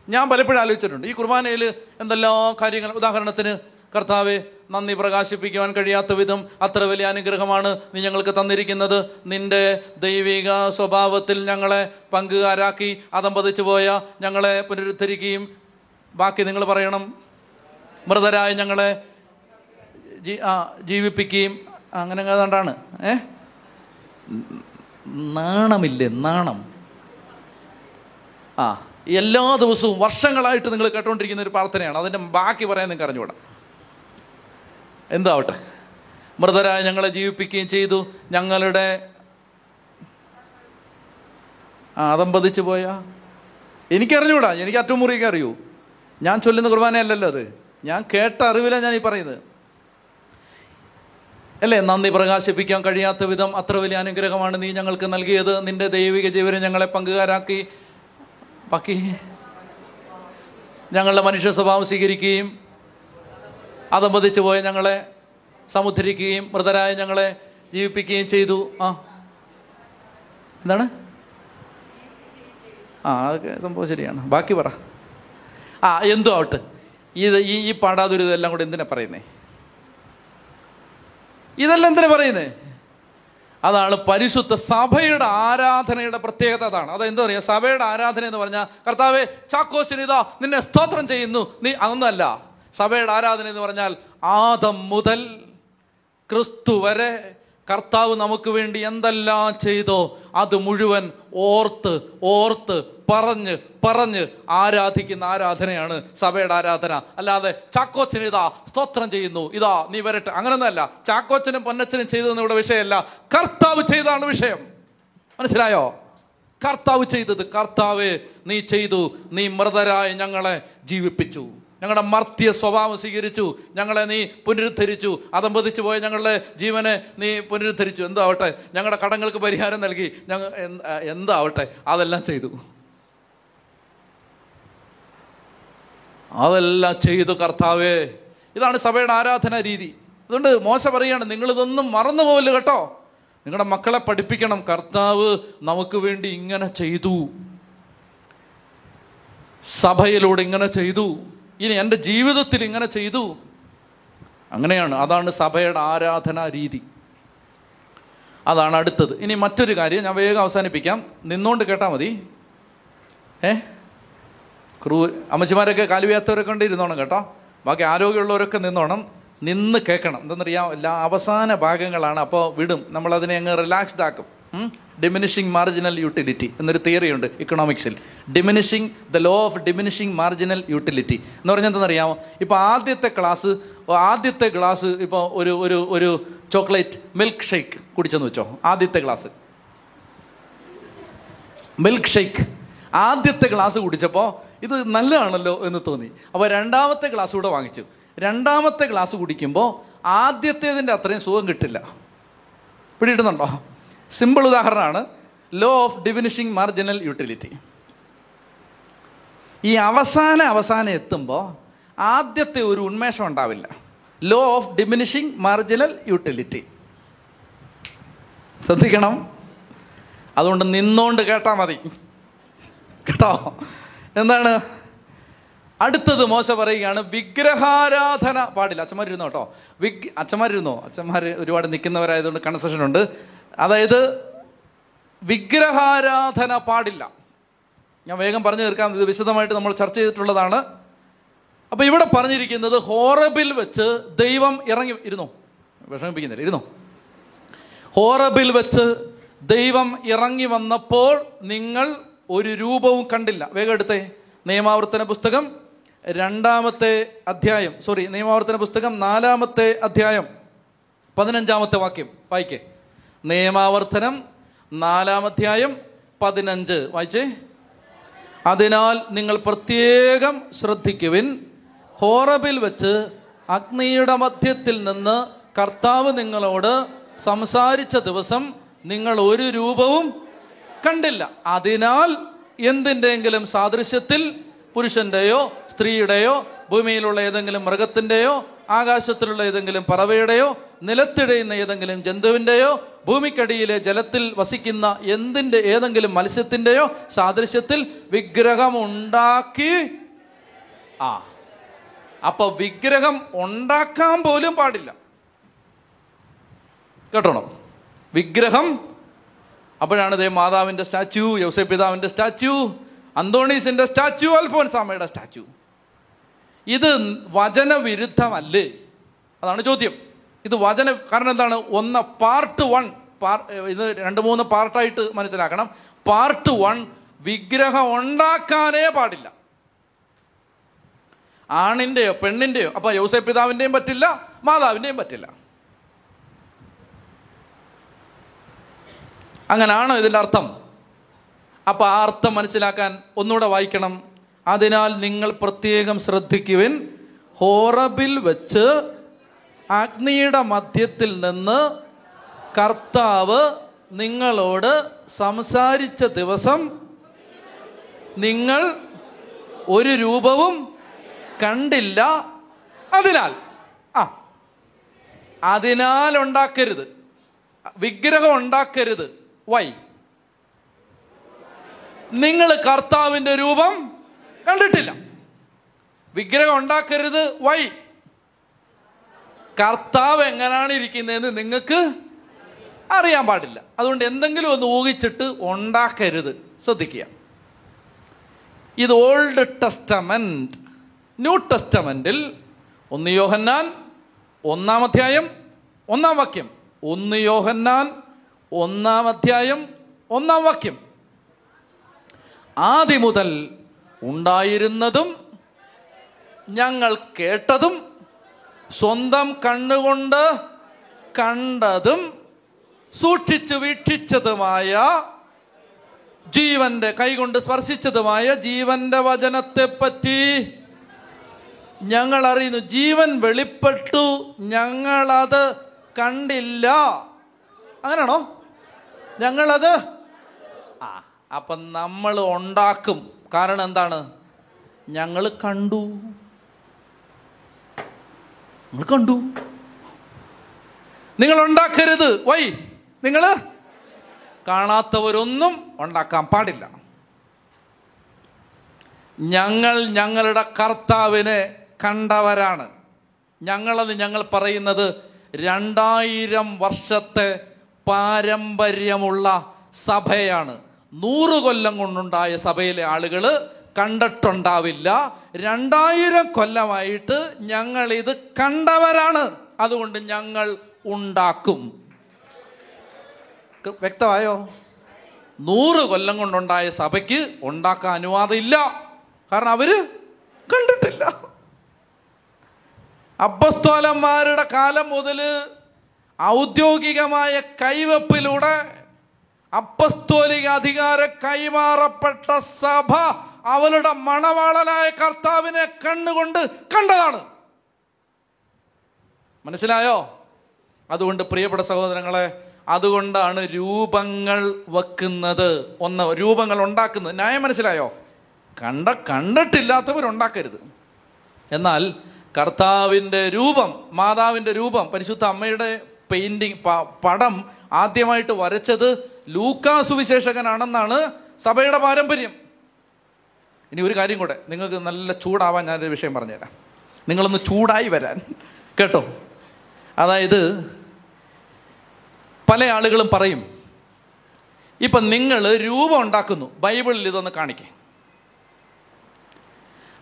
ഞാൻ പലപ്പോഴും ആലോചിച്ചിട്ടുണ്ട്. ഈ കുർബാനയിൽ എന്തെല്ലാം കാര്യങ്ങൾ ഉദാഹരണത്തിന് കർത്താവെ നന്ദി പ്രകാശിപ്പിക്കുവാൻ കഴിയാത്ത വിധം അത്ര വലിയ അനുഗ്രഹമാണ് നീ ഞങ്ങൾക്ക് തന്നിരിക്കുന്നത്. നിന്റെ ദൈവിക സ്വഭാവത്തിൽ ഞങ്ങളെ പങ്കുകാരാക്കി അതമ്പതിച്ചു പോയ ഞങ്ങളെ പുനരുദ്ധരിക്കുകയും ബാക്കി നിങ്ങൾ പറയണം. മൃതരായ ഞങ്ങളെ ജീ ജീവിപ്പിക്കുകയും അങ്ങനെ കണ്ടാണ് ഏ? നാണമില്ലേ? നാണം. ആ എല്ലാ ദിവസവും വർഷങ്ങളായിട്ട് നിങ്ങൾ കേട്ടുകൊണ്ടിരിക്കുന്ന ഒരു പ്രാർത്ഥനയാണ്. അതിന്റെ ബാക്കി പറയാൻ നിങ്ങൾക്ക് അറിഞ്ഞുകൂടാ. എന്താവട്ടെ? മൃതരായ ഞങ്ങളെ ജീവിപ്പിക്കുകയും ചെയ്തു. ഞങ്ങളുടെ ആ അതമ്പതിച്ചു പോയാ? എനിക്കറിഞ്ഞൂടാ. എനിക്ക് അറ്റുമുറിയൊക്കെ അറിയൂ. ഞാൻ ചൊല്ലുന്ന കുർബാനയല്ലല്ലോ അത്? ഞാൻ കേട്ട അറിവിലാണ് ഞാൻ ഈ പറയുന്നത്. അല്ലേ? നന്ദി പ്രകാശിപ്പിക്കാൻ കഴിയാത്ത വിധം അത്ര വലിയ അനുഗ്രഹമാണ് നീ ഞങ്ങൾക്ക് നൽകിയത്. നിന്റെ ദൈവിക ജീവനെ ഞങ്ങളെ പങ്കുകാരാക്കി. ബാക്കി ഞങ്ങളുടെ മനുഷ്യ സ്വഭാവം സ്വീകരിക്കുകയും അതമ്പതിച്ചു പോയ ഞങ്ങളെ സമുദ്ധരിക്കുകയും മൃതരായ ഞങ്ങളെ ജീവിപ്പിക്കുകയും ചെയ്തു. ആ. എന്താണ്? ആ അതൊക്കെ സംഭവം ശരിയാണ്. ബാക്കി പറ. ആ എന്തോ ആവട്ടെ ഇത് ഈ ഈ പാടാതൊരു ഇതെല്ലാം കൂടെ എന്തിനാ പറയുന്നേ? ഇതെല്ലാം എന്തിനാ പറയുന്നേ? അതാണ് പരിശുദ്ധ സഭയുടെ ആരാധനയുടെ പ്രത്യേകത അതാണ്. അത് എന്താ പറയുക സഭയുടെ ആരാധന എന്ന് പറഞ്ഞാൽ കർത്താവെ ചാക്കോ ഇതാ നിന്നെ സ്തോത്രം ചെയ്യുന്നു. നീ അതൊന്നല്ല. സഭയുടെ ആരാധന എന്ന് പറഞ്ഞാൽ ആദം മുതൽ ക്രിസ്തു വരെ കർത്താവ് നമുക്ക് വേണ്ടി എന്തെല്ലാം ചെയ്തോ അത് മുഴുവൻ ഓർത്ത് ഓർത്ത് പറഞ്ഞ് പറഞ്ഞ് ആരാധിക്കുന്ന ആരാധനയാണ് സഭയുടെ ആരാധന. അല്ലാതെ ചാക്കോച്ചന് ഇതാ സ്തോത്രം ചെയ്യുന്നു ഇതാ നീ വരട്ടെ. അങ്ങനൊന്നല്ല ചാക്കോച്ചനും പൊന്നച്ചനും ചെയ്തതെന്ന് ഇവിടെ വിഷയമല്ല. കർത്താവ് ചെയ്താണ് വിഷയം. മനസ്സിലായോ? കർത്താവ് ചെയ്തത് കർത്താവ് നീ ചെയ്തു. നീ മൃതരായ ഞങ്ങളെ ജീവിപ്പിച്ചു. ഞങ്ങളുടെ മർത്യ സ്വഭാവം സ്വീകരിച്ചു. ഞങ്ങളെ നീ പുനരുദ്ധരിച്ചു. അതമ്പതിച്ചു പോയ ഞങ്ങളുടെ ജീവനെ നീ പുനരുദ്ധരിച്ചു. എന്താവട്ടെ? ഞങ്ങളുടെ കടങ്ങൾക്ക് പരിഹാരം നൽകി. ഞങ്ങൾ എന്താവട്ടെ? അതെല്ലാം ചെയ്തു. അതെല്ലാം ചെയ്തു കർത്താവേ. ഇതാണ് സഭയുടെ ആരാധന രീതി. അതുകൊണ്ട് മോശ പറയാണ് നിങ്ങളിതൊന്നും മറന്നു പോവില്ല കേട്ടോ. നിങ്ങളുടെ മക്കളെ പഠിപ്പിക്കണം. കർത്താവ് നമുക്ക് വേണ്ടി ഇങ്ങനെ ചെയ്തു. സഭയിലൂടെ ഇങ്ങനെ ചെയ്തു. ഇനി എന്റെ ജീവിതത്തിൽ ഇങ്ങനെ ചെയ്തു. അങ്ങനെയാണ്. അതാണ് സഭയുടെ ആരാധനാ രീതി. അതാണ് അടുത്തത്. ഇനി മറ്റൊരു കാര്യം ഞാൻ വേഗം അവസാനിപ്പിക്കാം. നിന്നുകൊണ്ട് കേട്ടാൽ മതി. ഏ? ക്രൂ അമ്മച്ചിമാരൊക്കെ കാലുവ്യാത്തവരൊക്കെ ഉണ്ട് ഇരുന്നോണം കേട്ടോ. ബാക്കി ആരോഗ്യമുള്ളവരൊക്കെ നിന്നോണം. നിന്ന് കേൾക്കണം. എന്തെന്നറിയാം എല്ലാ അവസാന ഭാഗങ്ങളാണ്. അപ്പോൾ വിടും. നമ്മളതിനെ അങ്ങ് റിലാക്സ്ഡ് ആക്കും. ഡിമിനിഷിങ് മാർജിനൽ യൂട്ടിലിറ്റി എന്നൊരു തിയറി ഉണ്ട് ഇക്കണോമിക്സിൽ diminishing the law of diminishing marginal utility എന്ന് പറഞ്ഞാൽ എന്തെന്നറിയാമോ ഇപ്പോൾ ആദ്യത്തെ ക്ലാസ് ആദ്യത്തെ ഗ്ലാസ് ഇപ്പോൾ ഒരു ഒരു ഒരു ചോക്ലേറ്റ് മിൽക്ക് ഷേക്ക് കുടിച്ചെന്ന് വെച്ചോ. ആദ്യത്തെ ഗ്ലാസ് മിൽക്ക് ഷേക്ക് ആദ്യത്തെ ഗ്ലാസ് കുടിച്ചപ്പോൾ ഇത് നല്ലതാണല്ലോ എന്ന് തോന്നി. അപ്പോൾ രണ്ടാമത്തെ ഗ്ലാസ് കൂടെ വാങ്ങിച്ചു. രണ്ടാമത്തെ ഗ്ലാസ് കുടിക്കുമ്പോൾ ആദ്യത്തേതിന്റെ അത്രയും സുഖം കിട്ടില്ല. പിടിയിട്ടുന്നുണ്ടോ സിമ്പിൾ ഉദാഹരണമാണ്. Law of diminishing marginal utility ഈ അവസാന അവസാനം എത്തുമ്പോൾ ആദ്യത്തെ ഒരു ഉന്മേഷം ഉണ്ടാവില്ല. Law of diminishing marginal utility ശ്രദ്ധിക്കണം. അതുകൊണ്ട് നിന്നോണ്ട് കേട്ടാൽ മതി. കേട്ടോ? എന്താണ്? അടുത്തത് മോശ പറയുകയാണ് വിഗ്രഹാരാധന പാടില്ല. അച്ഛന്മാരിരുന്നോ കേട്ടോ? വിഗ് അച്ഛന്മാരിരുന്നോ? അച്ഛന്മാർ ഒരുപാട് നിൽക്കുന്നവരായതുകൊണ്ട് കൺസെഷൻ ഉണ്ട്. അതായത് വിഗ്രഹാരാധന പാടില്ല. ഞാൻ വേഗം പറഞ്ഞു തീർക്കാം. ഇത് വിശദമായിട്ട് നമ്മൾ ചർച്ച ചെയ്തിട്ടുള്ളതാണ്. അപ്പൊ ഇവിടെ പറഞ്ഞിരിക്കുന്നത് ഹോറബിൽ വെച്ച് ദൈവം ഇറങ്ങി ഇരുന്നു? വിഷമിപ്പിക്കുന്നില്ല ഇരുന്നു? ഹോറബിൽ വെച്ച് ദൈവം ഇറങ്ങി വന്നപ്പോൾ നിങ്ങൾ ഒരു രൂപവും കണ്ടില്ല. വേഗം എടുത്തേ. നിയമാവർത്തന പുസ്തകം രണ്ടാമത്തെ അധ്യായം. സോറി നിയമാവർത്തന പുസ്തകം നാലാമത്തെ അധ്യായം. പതിനഞ്ചാമത്തെ വാക്യം. വായിക്കേ. നിയമാവർത്തനം നാലാമധ്യായം പതിനഞ്ച്. വായിച്ചേ? അതിനാൽ നിങ്ങൾ പ്രത്യേകം ശ്രദ്ധിക്കുവിൻ. ഹോറബിൽ വെച്ച് അഗ്നിയുടെ മധ്യത്തിൽ നിന്ന് കർത്താവ് നിങ്ങളോട് സംസാരിച്ച ദിവസം നിങ്ങൾ ഒരു രൂപവും കണ്ടില്ല. അതിനാൽ എന്തിന്റെങ്കിലും സാദൃശ്യത്തിൽ പുരുഷന്റെയോ സ്ത്രീയുടെയോ ഭൂമിയിലുള്ള ഏതെങ്കിലും മൃഗത്തിന്റെയോ ആകാശത്തിലുള്ള ഏതെങ്കിലും പറവയുടെയോ നിലത്തിടയുന്ന ഏതെങ്കിലും ജന്തുവിന്റെയോ ഭൂമിക്കടിയിലെ ജലത്തിൽ വസിക്കുന്ന എന്തിന്റെ ഏതെങ്കിലും മത്സ്യത്തിന്റെയോ സാദൃശ്യത്തിൽ വിഗ്രഹമുണ്ടാക്കി ആ അപ്പൊ വിഗ്രഹം ഉണ്ടാക്കാൻ പോലും പാടില്ല. കേട്ടോണം? വിഗ്രഹം അപ്പോഴാണ് ദേ മാതാവിന്റെ സ്റ്റാച്യു യോസെ പിതാവിന്റെ സ്റ്റാച്യു അന്തോണീസിന്റെ സ്റ്റാച്യു അൽഫോൻസാമയുടെ സ്റ്റാച്യു. ഇത് വചനവിരുദ്ധമല്ലേ? അതാണ് ചോദ്യം. ഇത് വചന കാരണം എന്താണ്? ഒന്ന് പാർട്ട് വൺ പാർ ഇത് രണ്ട് മൂന്ന് പാർട്ടായിട്ട് മനസ്സിലാക്കണം. പാർട്ട് വൺ വിഗ്രഹം ഉണ്ടാക്കാനേ പാടില്ല. ആണിന്റെയോ പെണ്ണിന്റെയോ അപ്പൊ യോസെ പിതാവിന്റെയും പറ്റില്ല മാതാവിന്റെയും പറ്റില്ല. അങ്ങനാണോ ഇതിന്റെ അർത്ഥം? അപ്പൊ ആ അർത്ഥം മനസ്സിലാക്കാൻ ഒന്നുകൂടെ വായിക്കണം. അതിനാൽ നിങ്ങൾ പ്രത്യേകം ശ്രദ്ധിക്കുവിൻ. ഹോറബിൽ വെച്ച് അഗ്നിയുടെ മധ്യത്തിൽ നിന്ന് കർത്താവ് നിങ്ങളോട് സംസാരിച്ച ദിവസം നിങ്ങൾ ഒരു രൂപവും കണ്ടില്ല. അതിനാൽ ആ അതിനാൽ ഉണ്ടാക്കരുത്. വിഗ്രഹം ഉണ്ടാക്കരുത്. വൈ? നിങ്ങൾ കർത്താവിന്റെ രൂപം കണ്ടിട്ടില്ല. വിഗ്രഹം ഉണ്ടാക്കരുത്. വൈ കർത്താവ് എങ്ങനെയാണ് ഇരിക്കുന്നതെന്ന് നിങ്ങൾക്ക് അറിയാൻ പാടില്ല. അതുകൊണ്ട് എന്തെങ്കിലും ഒന്ന് ഊഹിച്ചിട്ട് ഉണ്ടാക്കരുത്. ശ്രദ്ധിക്കുക. ഇത് ഓൾഡ് ടെസ്റ്റമെന്റ് ന്യൂ ടെസ്റ്റമെന്റിൽ ഒന്ന് യോഹന്നാൻ ഒന്നാം അധ്യായം ഒന്നാം വാക്യം. ഒന്ന് യോഹന്നാൻ ഒന്നാം അധ്യായം ഒന്നാം വാക്യം. ആദ്യം മുതൽ ഉണ്ടായിരുന്നതും ഞങ്ങൾ കേട്ടതും സ്വന്തം കണ്ണുകൊണ്ട് കണ്ടതും സൂക്ഷിച്ചു വീക്ഷിച്ചതുമായ ജീവന്റെ കൈകൊണ്ട് സ്പർശിച്ചതുമായ ജീവന്റെ വചനത്തെ പറ്റി ഞങ്ങൾ അറിയുന്നു. ജീവൻ വെളിപ്പെട്ടു. ഞങ്ങളത് കണ്ടില്ല. അങ്ങനെയാണോ? ഞങ്ങളത് ആ അപ്പം നമ്മൾ ഉണ്ടാക്കും. കാരണം എന്താണ്? ഞങ്ങൾ കണ്ടു. നിങ്ങൾ കണ്ടു. നിങ്ങൾ ഉണ്ടാക്കരുത്. വൈ നിങ്ങൾ? കാണാത്തവരൊന്നും ഉണ്ടാക്കാൻ പാടില്ല. ഞങ്ങൾ ഞങ്ങളുടെ കർത്താവിനെ കണ്ടവരാണ്. ഞങ്ങളെന്ന് ഞങ്ങൾ പറയുന്നത് രണ്ടായിരം വർഷത്തെ പാരമ്പര്യമുള്ള സഭയാണ്. നൂറ് കൊല്ലം കൊണ്ടുണ്ടായ സഭയിലെ ആളുകൾ കണ്ടിട്ടുണ്ടാവില്ല. രണ്ടായിരം കൊല്ലമായിട്ട് ഞങ്ങൾ ഇത് കണ്ടവരാണ്. അതുകൊണ്ട് ഞങ്ങൾ ഉണ്ടാക്കും. വ്യക്തമായോ? നൂറ് കൊല്ലം കൊണ്ടുണ്ടായ സഭയ്ക്ക് ഉണ്ടാക്കാൻ അനുവാദം ഇല്ല കാരണം അവർ കണ്ടിട്ടില്ല. അപ്പസ്തോലന്മാരുടെ കാലം മുതൽ ഔദ്യോഗികമായ കൈവപ്പിലൂടെ അപ്പസ്തോലിക അധികാര കൈമാറപ്പെട്ട സഭ അവളുടെ മണവാളനായ കർത്താവിനെ കണ്ണുകൊണ്ട് കണ്ടതാണ്. മനസ്സിലായോ? അതുകൊണ്ട് പ്രിയപ്പെട്ട സഹോദരങ്ങളെ അതുകൊണ്ടാണ് രൂപങ്ങൾ വെക്കുന്നത്. ഒന്ന് രൂപങ്ങൾ ഉണ്ടാക്കുന്നത്. ന്യായം മനസ്സിലായോ? കണ്ട കണ്ടിട്ടില്ലാത്തവരുണ്ടാക്കരുത്. എന്നാൽ കർത്താവിന്റെ രൂപം മാതാവിന്റെ രൂപം പരിശുദ്ധ അമ്മയുടെ പെയിൻറിങ് പടം ആദ്യമായിട്ട് വരച്ചത് ലൂക്കാ സുവിശേഷകനാണെന്നാണ് സഭയുടെ പാരമ്പര്യം. ഇനി ഒരു കാര്യം കൂടെ നിങ്ങൾക്ക് നല്ല ചൂടാവാൻ ഞാനൊരു വിഷയം പറഞ്ഞുതരാം. നിങ്ങളൊന്ന് ചൂടായി വരാൻ കേട്ടോ? അതായത് പല ആളുകളും പറയും ഇപ്പം നിങ്ങൾ രൂപം ഉണ്ടാക്കുന്നു ബൈബിളിൽ ഇതൊന്ന് കാണിക്കേ.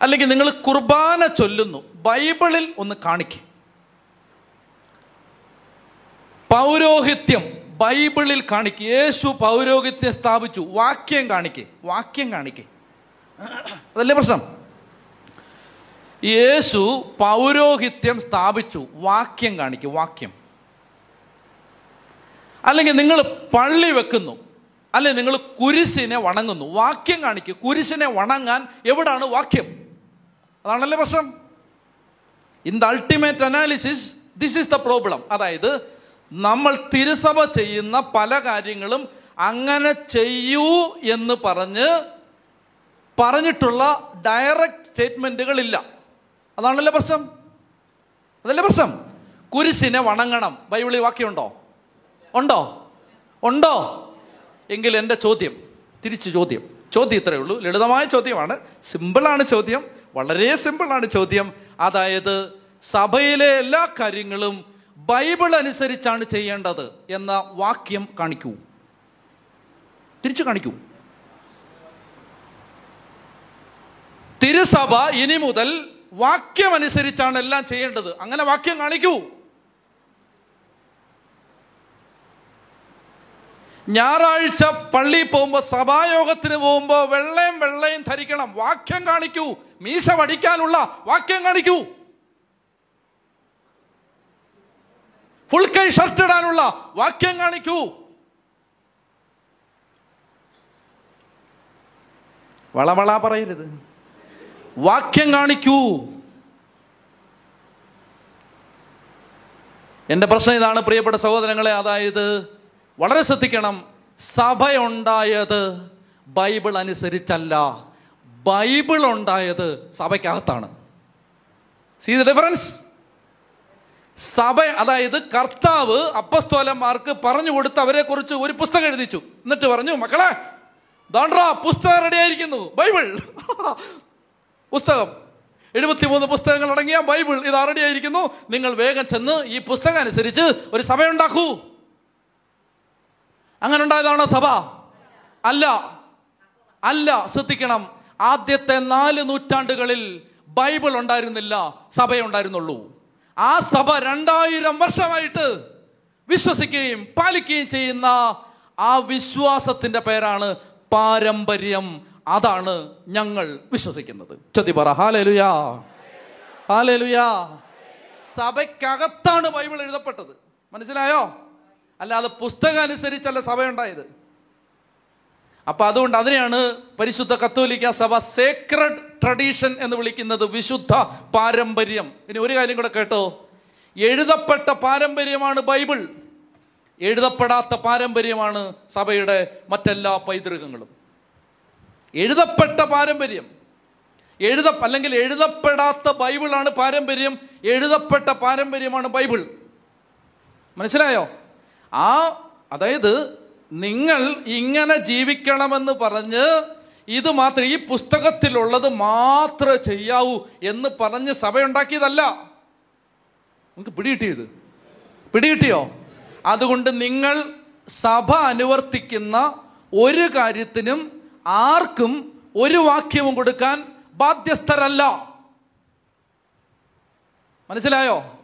അല്ലെങ്കിൽ നിങ്ങൾ കുർബാന ചൊല്ലുന്നു ബൈബിളിൽ ഒന്ന് കാണിക്കേ. പൗരോഹിത്യം ബൈബിളിൽ കാണിക്കുക യേശു പൗരോഹിത്യം സ്ഥാപിച്ചു. വാക്യം കാണിക്കേ. വാക്യം കാണിക്കേ. അതല്ലേ പ്രശ്നം? യേശു പൗരോഹിത്യം സ്ഥാപിച്ചു. വാക്യം കാണിക്കും. വാക്യം. അല്ലെങ്കിൽ നിങ്ങൾ പള്ളി വെക്കുന്നു. അല്ലെ നിങ്ങൾ കുരിശിനെ വണങ്ങുന്നു. വാക്യം കാണിക്കും. കുരിശിനെ വണങ്ങാൻ എവിടാണ് വാക്യം? അതാണല്ലേ പ്രശ്നം? In the ultimate analysis this is the problem അതായത് നമ്മൾ തിരുസഭ ചെയ്യുന്ന പല കാര്യങ്ങളും അങ്ങനെ ചെയ്യൂ എന്ന് പറഞ്ഞ് പറഞ്ഞിട്ടുള്ള ഡയറക്റ്റ് സ്റ്റേറ്റ്മെന്റുകളില്ല അതാണല്ലേ പ്രശ്നം? അതല്ലേ പ്രശ്നം? കുരിശിനെ വണങ്ങണം. ബൈബിളിൽ വാക്യമുണ്ടോ? ഉണ്ടോ? ഉണ്ടോ? എങ്കിൽ എന്റെ ചോദ്യം തിരിച്ചു ചോദ്യം. ചോദ്യം ഇത്രയേ ഉള്ളൂ. ലളിതമായ ചോദ്യമാണ്. സിമ്പിളാണ് ചോദ്യം. വളരെ സിമ്പിളാണ് ചോദ്യം. അതായത് സഭയിലെ എല്ലാ കാര്യങ്ങളും ബൈബിൾ അനുസരിച്ചാണ് ചെയ്യേണ്ടത് എന്ന വാക്യം കാണിക്കൂ. തിരിച്ചു കാണിക്കൂ. തിരുസഭ ഇനി മുതൽ വാക്യം അനുസരിച്ചാണ് എല്ലാം ചെയ്യേണ്ടത്. അങ്ങനെ വാക്യം കാണിക്കൂ. ഞായറാഴ്ച പള്ളി പോകുമ്പോൾ സഭായോഗത്തിന് പോകുമ്പോൾ വെള്ളയും വെള്ളയും ധരിക്കണം. വാക്യം കാണിക്കൂ. മീശ വടിക്കാനുള്ള വാക്യം കാണിക്കൂ. ഫുൾ കൈ ഷർട്ട് ഇടാനുള്ള വാക്യം കാണിക്കൂ. വളവള പറയരുത്. വാക്യം കാണിക്കൂ. എന്റെ പ്രശ്നം ഇതാണ് പ്രിയപ്പെട്ട സഹോദരങ്ങളെ. അതായത് വളരെ ശ്രദ്ധിക്കണം. സഭയുണ്ടായത് ബൈബിൾ അനുസരിച്ചല്ല. ബൈബിൾ ഉണ്ടായത് സഭയ്ക്കകത്താണ്. സീ ദ ഡിഫറൻസ് സഭ അതായത് കർത്താവ് അപ്പസ്തോലന്മാർക്ക് പറഞ്ഞു കൊടുത്ത് അവരെ കുറിച്ച് ഒരു പുസ്തകം എഴുതിച്ചു. എന്നിട്ട് പറഞ്ഞു മക്കളെ ദാണ്ട്രാ പുസ്തകം റെഡി ആയിരിക്കുന്നു. ബൈബിൾ. [LAUGHS] പുസ്തകം. എഴുപത്തിമൂന്ന് പുസ്തകങ്ങൾ അടങ്ങിയ ബൈബിൾ ഇത് റെഡി ആയിരിക്കുന്നു. നിങ്ങൾ വേഗം ചെന്ന് ഈ പുസ്തകം അനുസരിച്ച് ഒരു സഭ ഉണ്ടാക്കൂ. അങ്ങനെ ഉണ്ടായതാണോ സഭ? അല്ല. അല്ല ശ്രദ്ധിക്കണം. ആദ്യത്തെ നാല് നൂറ്റാണ്ടുകളിൽ ബൈബിൾ ഉണ്ടായിരുന്നില്ല സഭയുണ്ടായിരുന്നുള്ളൂ. ആ സഭ രണ്ടായിരം വർഷമായിട്ട് വിശ്വസിക്കുകയും പാലിക്കുകയും ചെയ്യുന്ന ആ വിശ്വാസത്തിന്റെ പേരാണ് പാരമ്പര്യം. അതാണ് ഞങ്ങൾ വിശ്വസിക്കുന്നത്. ചതി പറ. ഹാലേലുയാ. ഹാലേലുയാ. സഭയ്ക്കകത്താണ് ബൈബിൾ എഴുതപ്പെട്ടത്. മനസ്സിലായോ? അല്ലാതെ പുസ്തകം അനുസരിച്ചല്ല സഭ ഉണ്ടായത് അപ്പൊ അതുകൊണ്ട് അതിനെയാണ് പരിശുദ്ധ കത്തോലിക്ക സഭ സേക്രഡ് ട്രഡീഷൻ എന്ന് വിളിക്കുന്നത് വിശുദ്ധ പാരമ്പര്യം. ഇനി ഒരു കാര്യം കൂടെ കേട്ടോ. എഴുതപ്പെട്ട പാരമ്പര്യമാണ് ബൈബിൾ. എഴുതപ്പെടാത്ത പാരമ്പര്യമാണ് സഭയുടെ മറ്റെല്ലാ പൈതൃകങ്ങളും. എഴുതപ്പെട്ട പാരമ്പര്യം. എഴുത അല്ലെങ്കിൽ എഴുതപ്പെടാത്ത ബൈബിളാണ് പാരമ്പര്യം. എഴുതപ്പെട്ട പാരമ്പര്യമാണ് ബൈബിൾ. മനസ്സിലായോ? ആ അതായത് നിങ്ങൾ ഇങ്ങനെ ജീവിക്കണമെന്ന് പറഞ്ഞ് ഇത് മാത്രം ഈ പുസ്തകത്തിലുള്ളത് മാത്രമേ ചെയ്യാവൂ എന്ന് പറഞ്ഞ് സഭയുണ്ടാക്കിയതല്ല. നമുക്ക് പിടികിട്ടിയത്? പിടികിട്ടിയോ? അതുകൊണ്ട് നിങ്ങൾ സഭ അനുവർത്തിക്കുന്ന ഒരു കാര്യത്തിനും ആർക്കും ഒരു വാക്യവും കൊടുക്കാൻ ബാധ്യസ്ഥരല്ല. മനസ്സിലായോ?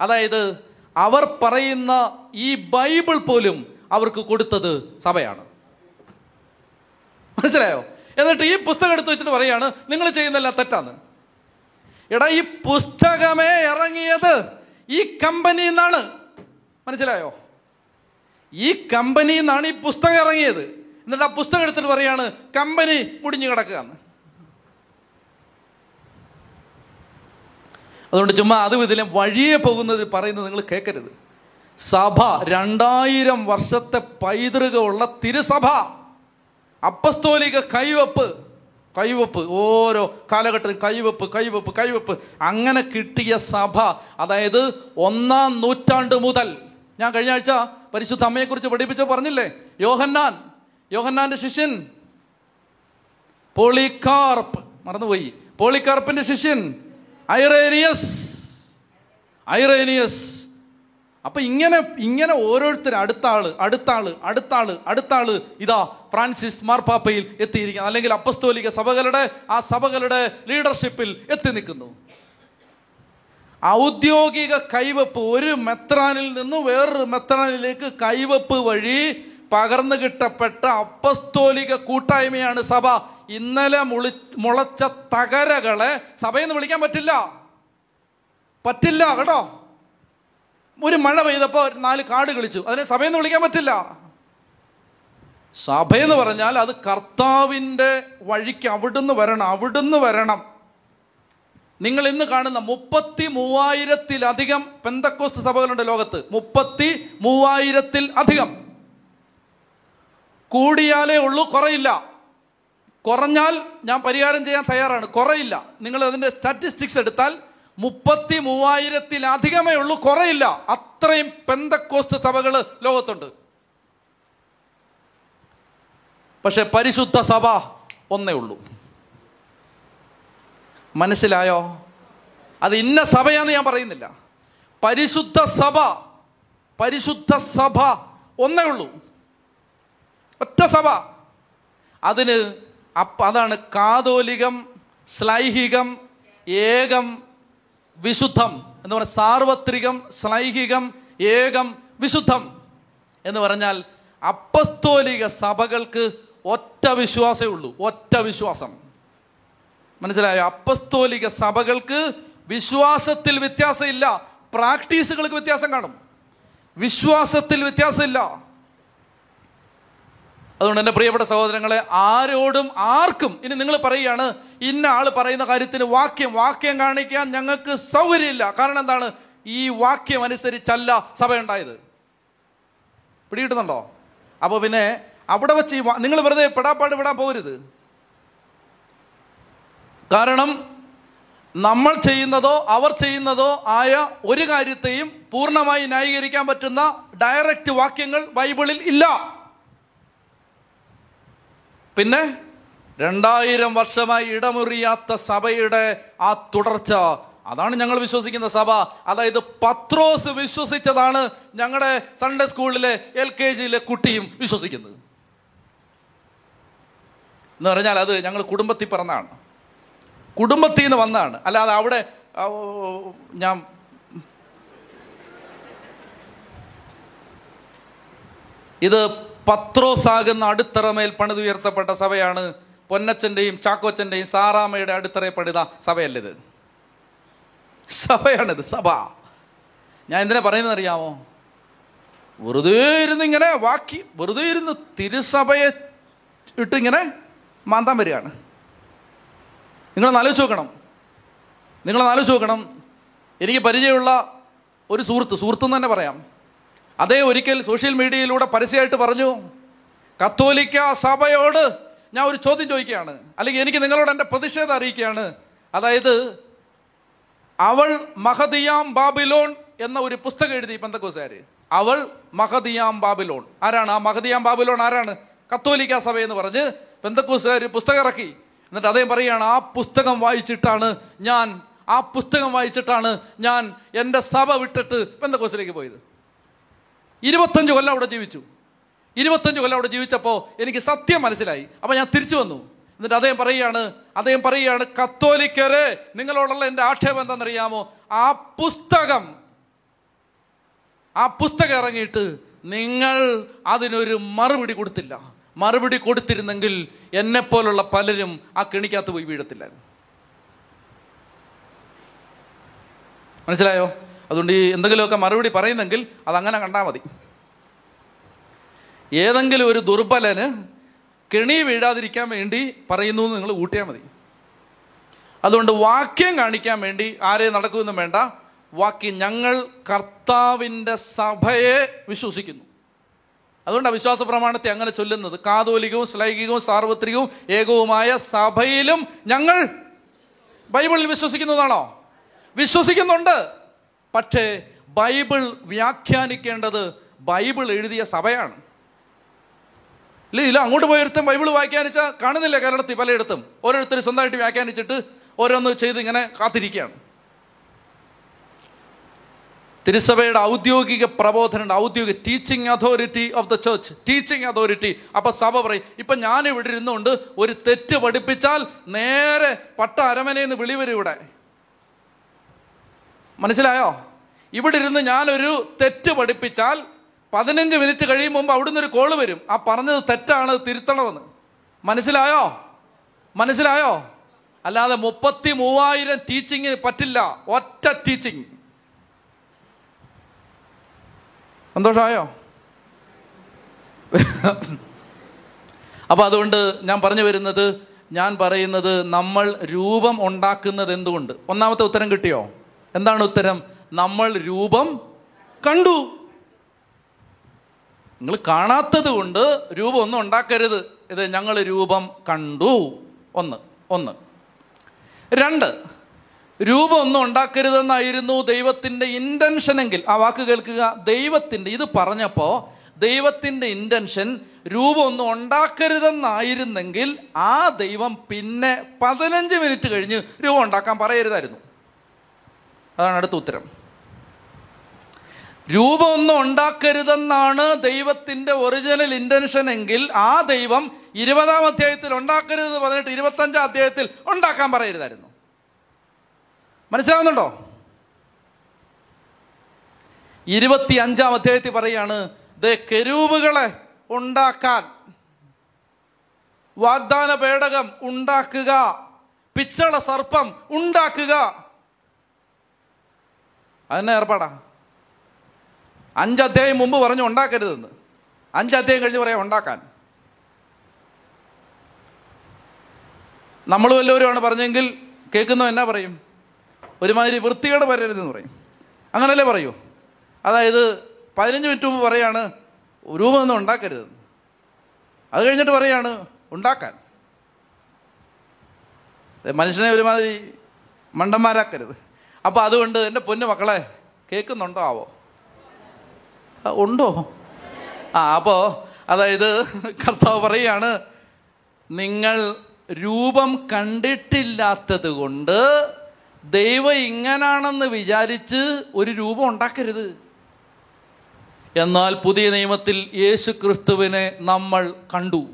അതായത് അവർ പറയുന്ന ഈ ബൈബിൾ പോലും അവർക്ക് കൊടുത്തത് സഭയാണ്. മനസ്സിലായോ? എന്നിട്ട് ഈ പുസ്തകം എടുത്ത് വെച്ചിട്ട് പറയാണ് നിങ്ങൾ ചെയ്യുന്നതെല്ലാം തെറ്റാന്ന്. എടാ ഈ പുസ്തകമേ ഇറങ്ങിയത് ഈ കമ്പനിയിൽ നിന്നാണ്. മനസ്സിലായോ? ഈ കമ്പനിയിൽ നിന്നാണ് ഈ പുസ്തകം ഇറങ്ങിയത്. എന്നിട്ട് ആ പുസ്തകം എടുത്തിട്ട് പറയാണ് കമ്പനി മുടിഞ്ഞു കിടക്കുക അതുകൊണ്ട് ചുമ്മാ അതും ഇതിലും വഴിയെ പോകുന്നത് പറയുന്നത് നിങ്ങൾ കേൾക്കരുത് സഭ രണ്ടായിരം വർഷത്തെ പൈതൃകമുള്ള തിരുസഭ. അപ്പസ്തോലിക കൈവപ്പ് കൈവപ്പ് ഓരോ കാലഘട്ടത്തിൽ കൈവപ്പ് കൈവപ്പ് കൈവപ്പ്. അങ്ങനെ കിട്ടിയ സഭ അതായത് ഒന്നാം നൂറ്റാണ്ട് മുതൽ. ഞാൻ കഴിഞ്ഞ ആഴ്ച പരിശുദ്ധ അമ്മയെക്കുറിച്ച് പഠിപ്പിച്ച പറഞ്ഞില്ലേ? യോഹന്നാൻ യോഹന്നാന്റെ ശിഷ്യൻ. പോളിക്കാർപ്പ് മറന്നുപോയി. പോളിക്കാർപ്പിന്റെ ശിഷ്യൻ. ഐറേനിയസ്. ഐറേനിയസ്. അപ്പൊ ഇങ്ങനെ ഇങ്ങനെ ഓരോരുത്തർ അടുത്ത ആൾ അടുത്ത ആൾ അടുത്ത ആൾ അടുത്ത ആൾ ഇതാ ഫ്രാൻസിസ് മാർപ്പാപ്പയിൽ എത്തിയിരിക്കുന്നു. അല്ലെങ്കിൽ അപ്പസ്തോലിക സഭകളുടെ ആ സഭകളുടെ ലീഡർഷിപ്പിൽ എത്തി നിൽക്കുന്നു. ഔദ്യോഗിക കൈവപ്പ് ഒരു മെത്രാനിൽ നിന്ന് വേറൊരു മെത്രാനിലേക്ക് കൈവപ്പ് വഴി പകർന്നു കിട്ടപ്പെട്ട അപ്പസ്തോലിക കൂട്ടായ്മയാണ് സഭ. ഇന്നലെ മുളി മുളച്ച തകരകളെ സഭയെന്ന് വിളിക്കാൻ പറ്റില്ല. പറ്റില്ല കേട്ടോ. ഒരു മഴ പെയ്തപ്പോൾ നാല് കാട് കളിച്ചു. അതിനെ സഭയെന്ന് വിളിക്കാൻ പറ്റില്ല. സഭയെന്ന് പറഞ്ഞാൽ അത് കർത്താവിന്റെ വഴിക്ക് അവിടുന്ന് വരണം അവിടുന്ന് വരണം. നിങ്ങൾ ഇന്ന് കാണുന്ന മുപ്പത്തി മൂവായിരത്തിലധികം പെന്തക്കോസ്ത് സഭകളുണ്ട് ലോകത്ത്. മുപ്പത്തി മൂവായിരത്തിൽ അധികം. കൂടിയാലേ ഉള്ളൂ കുറയില്ല. കുറഞ്ഞാൽ ഞാൻ പരിഹാരം ചെയ്യാൻ തയ്യാറാണ് കുറയില്ല. നിങ്ങൾ അതിന്റെ സ്റ്റാറ്റിസ്റ്റിക്സ് എടുത്താൽ മുപ്പത്തി മൂവായിരത്തിലധികമേ ഉള്ളൂ കുറയില്ല. അത്രയും പെന്തക്കോസ്റ്റ് സഭകൾ ലോകത്തുണ്ട്. പക്ഷെ പരിശുദ്ധ സഭ ഒന്നേ ഉള്ളൂ. മനസ്സിലായോ? അത് ഇന്ന സഭയാന്ന് ഞാൻ പറയുന്നില്ല. പരിശുദ്ധ സഭ പരിശുദ്ധ സഭ ഒന്നേ ഉള്ളൂ. ഒറ്റ സഭ. അതിന് അതാണ് കാതോലികം സ്ലൈഹികം ഏകം വിശുദ്ധം എന്ന് പറഞ്ഞാൽ സാർവത്രികം സ്നൈഹികം ഏകം വിശുദ്ധം എന്ന് പറഞ്ഞാൽ അപ്പസ്തോലിക സഭകൾക്ക് ഒറ്റ വിശ്വാസമേ ഉള്ളൂ. ഒറ്റ വിശ്വാസം. മനസ്സിലായോ? അപ്പസ്തോലിക സഭകൾക്ക് വിശ്വാസത്തിൽ വ്യത്യാസമില്ല. പ്രാക്ടീസുകൾക്ക് വ്യത്യാസം കാണും. വിശ്വാസത്തിൽ വ്യത്യാസമില്ല. അതുകൊണ്ട് എന്റെ പ്രിയപ്പെട്ട സഹോദരങ്ങളെ ആരോടും ആർക്കും ഇനി നിങ്ങൾ പറയുകയാണ് ഇന്ന ആൾ പറയുന്ന കാര്യത്തിന് വാക്യം വാക്യം കാണിക്കാൻ ഞങ്ങൾക്ക് സൗകര്യമില്ല. കാരണം എന്താണ്? ഈ വാക്യം അനുസരിച്ചല്ല സഭ ഉണ്ടായത് പിടികിട്ടുന്നുണ്ടോ? അപ്പോൾ പിന്നെ അവിടെ വെച്ച് നിങ്ങൾ വെറുതെ പെടാപ്പാട് വിടാൻ പോകരുത്. കാരണം നമ്മൾ ചെയ്യുന്നതോ അവർ ചെയ്യുന്നതോ ആയ ഒരു കാര്യത്തെയും പൂർണമായി ന്യായീകരിക്കാൻ പറ്റുന്ന ഡയറക്റ്റ് വാക്യങ്ങൾ ബൈബിളിൽ ഇല്ല. പിന്നെ രണ്ടായിരം വർഷമായി ഇടമുറിയാത്ത സഭയുടെ ആ തുടർച്ച അതാണ് ഞങ്ങൾ വിശ്വസിക്കുന്ന സഭ. അതായത് പത്രോസ് വിശ്വസിച്ചതാണ് ഞങ്ങളുടെ സൺഡേ സ്കൂളിലെ എൽ കെ ജിയിലെ കുട്ടിയും വിശ്വസിക്കുന്നത്. എന്ന് പറഞ്ഞാൽ അത് ഞങ്ങൾ കുടുംബത്തിൽ പിറന്നാണ്. കുടുംബത്തിൽ നിന്ന് വന്നതാണ് അല്ലാതെ അവിടെ ഞാൻ ഇത് പത്രോസാകുന്ന അടിത്തറമേൽ പണിതുയർത്തപ്പെട്ട സഭയാണ് പൊന്നച്ചന്റെയും ചാക്കോച്ചന്റെയും സാറാമയുടെ അടിത്തറയെ പണിത സഭയല്ലിത്. സഭയാണിത് സഭ. ഞാൻ എന്തിനാ പറയുന്നത് അറിയാമോ വെറുതെ ഇരുന്ന് ഇങ്ങനെ വാക്കി വെറുതെ ഇരുന്ന് തിരുസഭയെ ഇട്ടിങ്ങനെ മാന്താൻ വരികയാണ്. നിങ്ങളൊന്ന് ആലോചിച്ച് നോക്കണം. നിങ്ങളൊന്ന് ആലോചിച്ച് നോക്കണം. എനിക്ക് പരിചയമുള്ള ഒരു സുഹൃത്ത് സുഹൃത്തെന്ന് തന്നെ പറയാം. അതേ ഒരിക്കൽ സോഷ്യൽ മീഡിയയിലൂടെ പരസ്യമായിട്ട് പറഞ്ഞു കത്തോലിക്ക സഭയോട് ഞാൻ ഒരു ചോദ്യം ചോദിക്കുകയാണ്. അല്ലെങ്കിൽ എനിക്ക് നിങ്ങളോട് എന്റെ പ്രതിഷേധം അറിയിക്കുകയാണ്. അതായത് അവൾ മഹദിയാം ബാബിലോൺ എന്ന ഒരു പുസ്തകം എഴുതി പെന്തക്കോസുകാര്. അവൾ മഹദിയാം ബാബിലോൺ. ആരാണ്? ആ മഹദിയാം ബാബിലോൺ ആരാണ്? കത്തോലിക്ക സഭ എന്ന് പറഞ്ഞ് പെന്തക്കോസുകാർ പുസ്തകം ഇറക്കി. എന്നിട്ട് അദ്ദേഹം പറയുകയാണ് ആ പുസ്തകം വായിച്ചിട്ടാണ് ഞാൻ ആ പുസ്തകം വായിച്ചിട്ടാണ് ഞാൻ എന്റെ സഭ വിട്ടിട്ട് പെന്തക്കോസിലേക്ക് പോയത്. ഇരുപത്തഞ്ച് കൊല്ലം അവിടെ ജീവിച്ചു. ഇരുപത്തഞ്ച് കൊല്ലം അവിടെ ജീവിച്ചപ്പോൾ എനിക്ക് സത്യം മനസ്സിലായി. അപ്പോൾ ഞാൻ തിരിച്ചു വന്നു. എന്നിട്ട് അദ്ദേഹം പറയുകയാണ് അദ്ദേഹം പറയുകയാണ് കത്തോലിക്കരെ നിങ്ങളോടുള്ള എന്റെ ആക്ഷേപം എന്താണെന്നറിയാമോ? ആ പുസ്തകം ആ പുസ്തകം ഇറങ്ങിയിട്ട് നിങ്ങൾ അതിനൊരു മറുപടി കൊടുത്തില്ല. മറുപടി കൊടുത്തിരുന്നെങ്കിൽ എന്നെപ്പോലുള്ള പലരും ആ കെണിക്കകത്ത് പോയി വീഴത്തില്ലായിരുന്നു. മനസ്സിലായോ? അതുകൊണ്ട് ഈ എന്തെങ്കിലുമൊക്കെ മറുപടി പറയുന്നെങ്കിൽ അതങ്ങനെ കണ്ടാൽ മതി. ഏതെങ്കിലും ഒരു ദുർബലന് കെണി വീഴാതിരിക്കാൻ വേണ്ടി പറയുന്നു എന്ന് നിങ്ങൾ കൂട്ടിയാൽ മതി. അതുകൊണ്ട് വാക്യം കാണിക്കാൻ വേണ്ടി ആരെയും നടക്കുമെന്നും വേണ്ട. വാക്യം ഞങ്ങൾ കർത്താവിന്റെ സഭയെ വിശ്വസിക്കുന്നു. അതുകൊണ്ട് വിശ്വാസ പ്രമാണത്തെ അങ്ങനെ ചൊല്ലുന്നത്. കാതോലികവും ശ്ലൈകികവും സാർവത്രികവും ഏകവുമായ സഭയിലും ഞങ്ങൾ ബൈബിളിൽ വിശ്വസിക്കുന്നതാണോ? വിശ്വസിക്കുന്നുണ്ട്. പക്ഷേ ബൈബിൾ വ്യാഖ്യാനിക്കേണ്ടത് ബൈബിൾ എഴുതിയ സഭയാണ്. ഇല്ല ഇല്ല അങ്ങോട്ട് പോയി ഒരുത്തൻ ബൈബിൾ വ്യാഖ്യാനിച്ചാൽ കാണുന്നില്ല കേരളത്തിൽ പലയിടത്തും. ഓരോരുത്തർ സ്വന്തമായിട്ട് വ്യാഖ്യാനിച്ചിട്ട് ഓരോന്ന് ചെയ്ത് ഇങ്ങനെ കാത്തിരിക്കുകയാണ്. തിരുസഭയുടെ ഔദ്യോഗിക പ്രബോധനം ഔദ്യോഗിക teaching authority of the church teaching authority അപ്പൊ സഭ പറയും ഇപ്പൊ ഞാൻ ഇവിടെ ഇരുന്നുകൊണ്ട് ഒരു തെറ്റ് പഠിപ്പിച്ചാൽ നേരെ പട്ട അരമനയിൽ വിളി വരും ഇവിടെ. മനസ്സിലായോ? ഇവിടെ ഇരുന്ന് ഞാനൊരു തെറ്റ് പഠിപ്പിച്ചാൽ പതിനഞ്ച് മിനിറ്റ് കഴിയും മുമ്പ് അവിടുന്ന് ഒരു കോൾ വരും. ആ പറഞ്ഞത് തെറ്റാണ് തിരുത്തണമെന്ന്. മനസ്സിലായോ? മനസ്സിലായോ? അല്ലാതെ മുപ്പത്തി മൂവായിരം ടീച്ചിങ് പറ്റില്ല. ഒറ്റ ടീച്ചിങ് സന്തോഷമായോ? അപ്പോൾ അതുകൊണ്ട് ഞാൻ പറഞ്ഞു വരുന്നത് ഞാൻ പറയുന്നത് നമ്മൾ രൂപം ഉണ്ടാക്കുന്നത് എന്തുകൊണ്ട്? ഒന്നാമത്തെ ഉത്തരം കിട്ടിയോ? എന്താണ് ഉത്തരം? നമ്മൾ രൂപം കണ്ടു. നിങ്ങൾ കാണാത്തത് കൊണ്ട് രൂപം ഒന്നും ഉണ്ടാക്കരുത്. ഇത് ഞങ്ങൾ രൂപം കണ്ടു. ഒന്ന് ഒന്ന്. രണ്ട് രൂപം ഒന്നും ഉണ്ടാക്കരുതെന്നായിരുന്നു ദൈവത്തിന്റെ ഇന്റൻഷൻ എങ്കിൽ. ആ വാക്ക് കേൾക്കുക. ദൈവത്തിന്റെ ഇത് പറഞ്ഞപ്പോൾ ദൈവത്തിന്റെ ഇന്റൻഷൻ രൂപം ഒന്നും ഉണ്ടാക്കരുതെന്നായിരുന്നെങ്കിൽ ആ ദൈവം പിന്നെ പതിനഞ്ച് മിനിറ്റ് കഴിഞ്ഞ് രൂപം ഉണ്ടാക്കാൻ പറയരുതായിരുന്നു. അതാണ് അടുത്ത ഉത്തരം. രൂപമൊന്നും ഉണ്ടാക്കരുതെന്നാണ് ദൈവത്തിന്റെ ഒറിജിനൽ ഇന്റൻഷൻ എങ്കിൽ ആ ദൈവം ഇരുപതാം അധ്യായത്തിൽ ഉണ്ടാക്കരുത് പറഞ്ഞിട്ട് ഇരുപത്തഞ്ചാം അധ്യായത്തിൽ ഉണ്ടാക്കാൻ പറയരുതായിരുന്നു. മനസ്സിലാവുന്നുണ്ടോ? ഇരുപത്തി അഞ്ചാം അധ്യായത്തിൽ പറയാണ് ദ കെരൂപുകളെ ഉണ്ടാക്കാൻ വാഗ്ദാന പേടകം ഉണ്ടാക്കുക പിച്ചള സർപ്പം ഉണ്ടാക്കുക അതെന്നെ ഏർപ്പാടാ? അഞ്ച് അധ്യായം മുമ്പ് പറഞ്ഞു ഉണ്ടാക്കരുതെന്ന്. അഞ്ച് അധ്യായം കഴിഞ്ഞ് പറയാം ഉണ്ടാക്കാൻ. നമ്മൾ വല്ലവരുമാണ് പറഞ്ഞെങ്കിൽ കേൾക്കുന്നവൻ എന്നാ പറയും? ഒരുമാതിരി വൃത്തികേട് വരരുതെന്ന് പറയും. അങ്ങനല്ലേ പറയൂ? അതായത് പതിനഞ്ച് മിനിറ്റ് മുമ്പ് പറയാണ് രൂപമൊന്നും ഉണ്ടാക്കരുത് അത് കഴിഞ്ഞിട്ട് പറയാണ് ഉണ്ടാക്കാൻ. മനുഷ്യനെ ഒരുമാതിരി മണ്ടന്മാരാക്കരുത്. അപ്പോൾ അതുകൊണ്ട് എന്റെ പൊന്നു മക്കളെ കേൾക്കുന്നുണ്ടോ? ആവോ ഉണ്ടോ? ആ അപ്പോൾ അതായത് കർത്താവ് പറയാണ് നിങ്ങൾ രൂപം കണ്ടിട്ടില്ലാത്തത് കൊണ്ട് ദൈവം ഇങ്ങനാണെന്ന് വിചാരിച്ച് ഒരു രൂപം ഉണ്ടാക്കരുത്. എന്നാൽ പുതിയ നിയമത്തിൽ യേശു ക്രിസ്തുവിനെ നമ്മൾ കണ്ടു.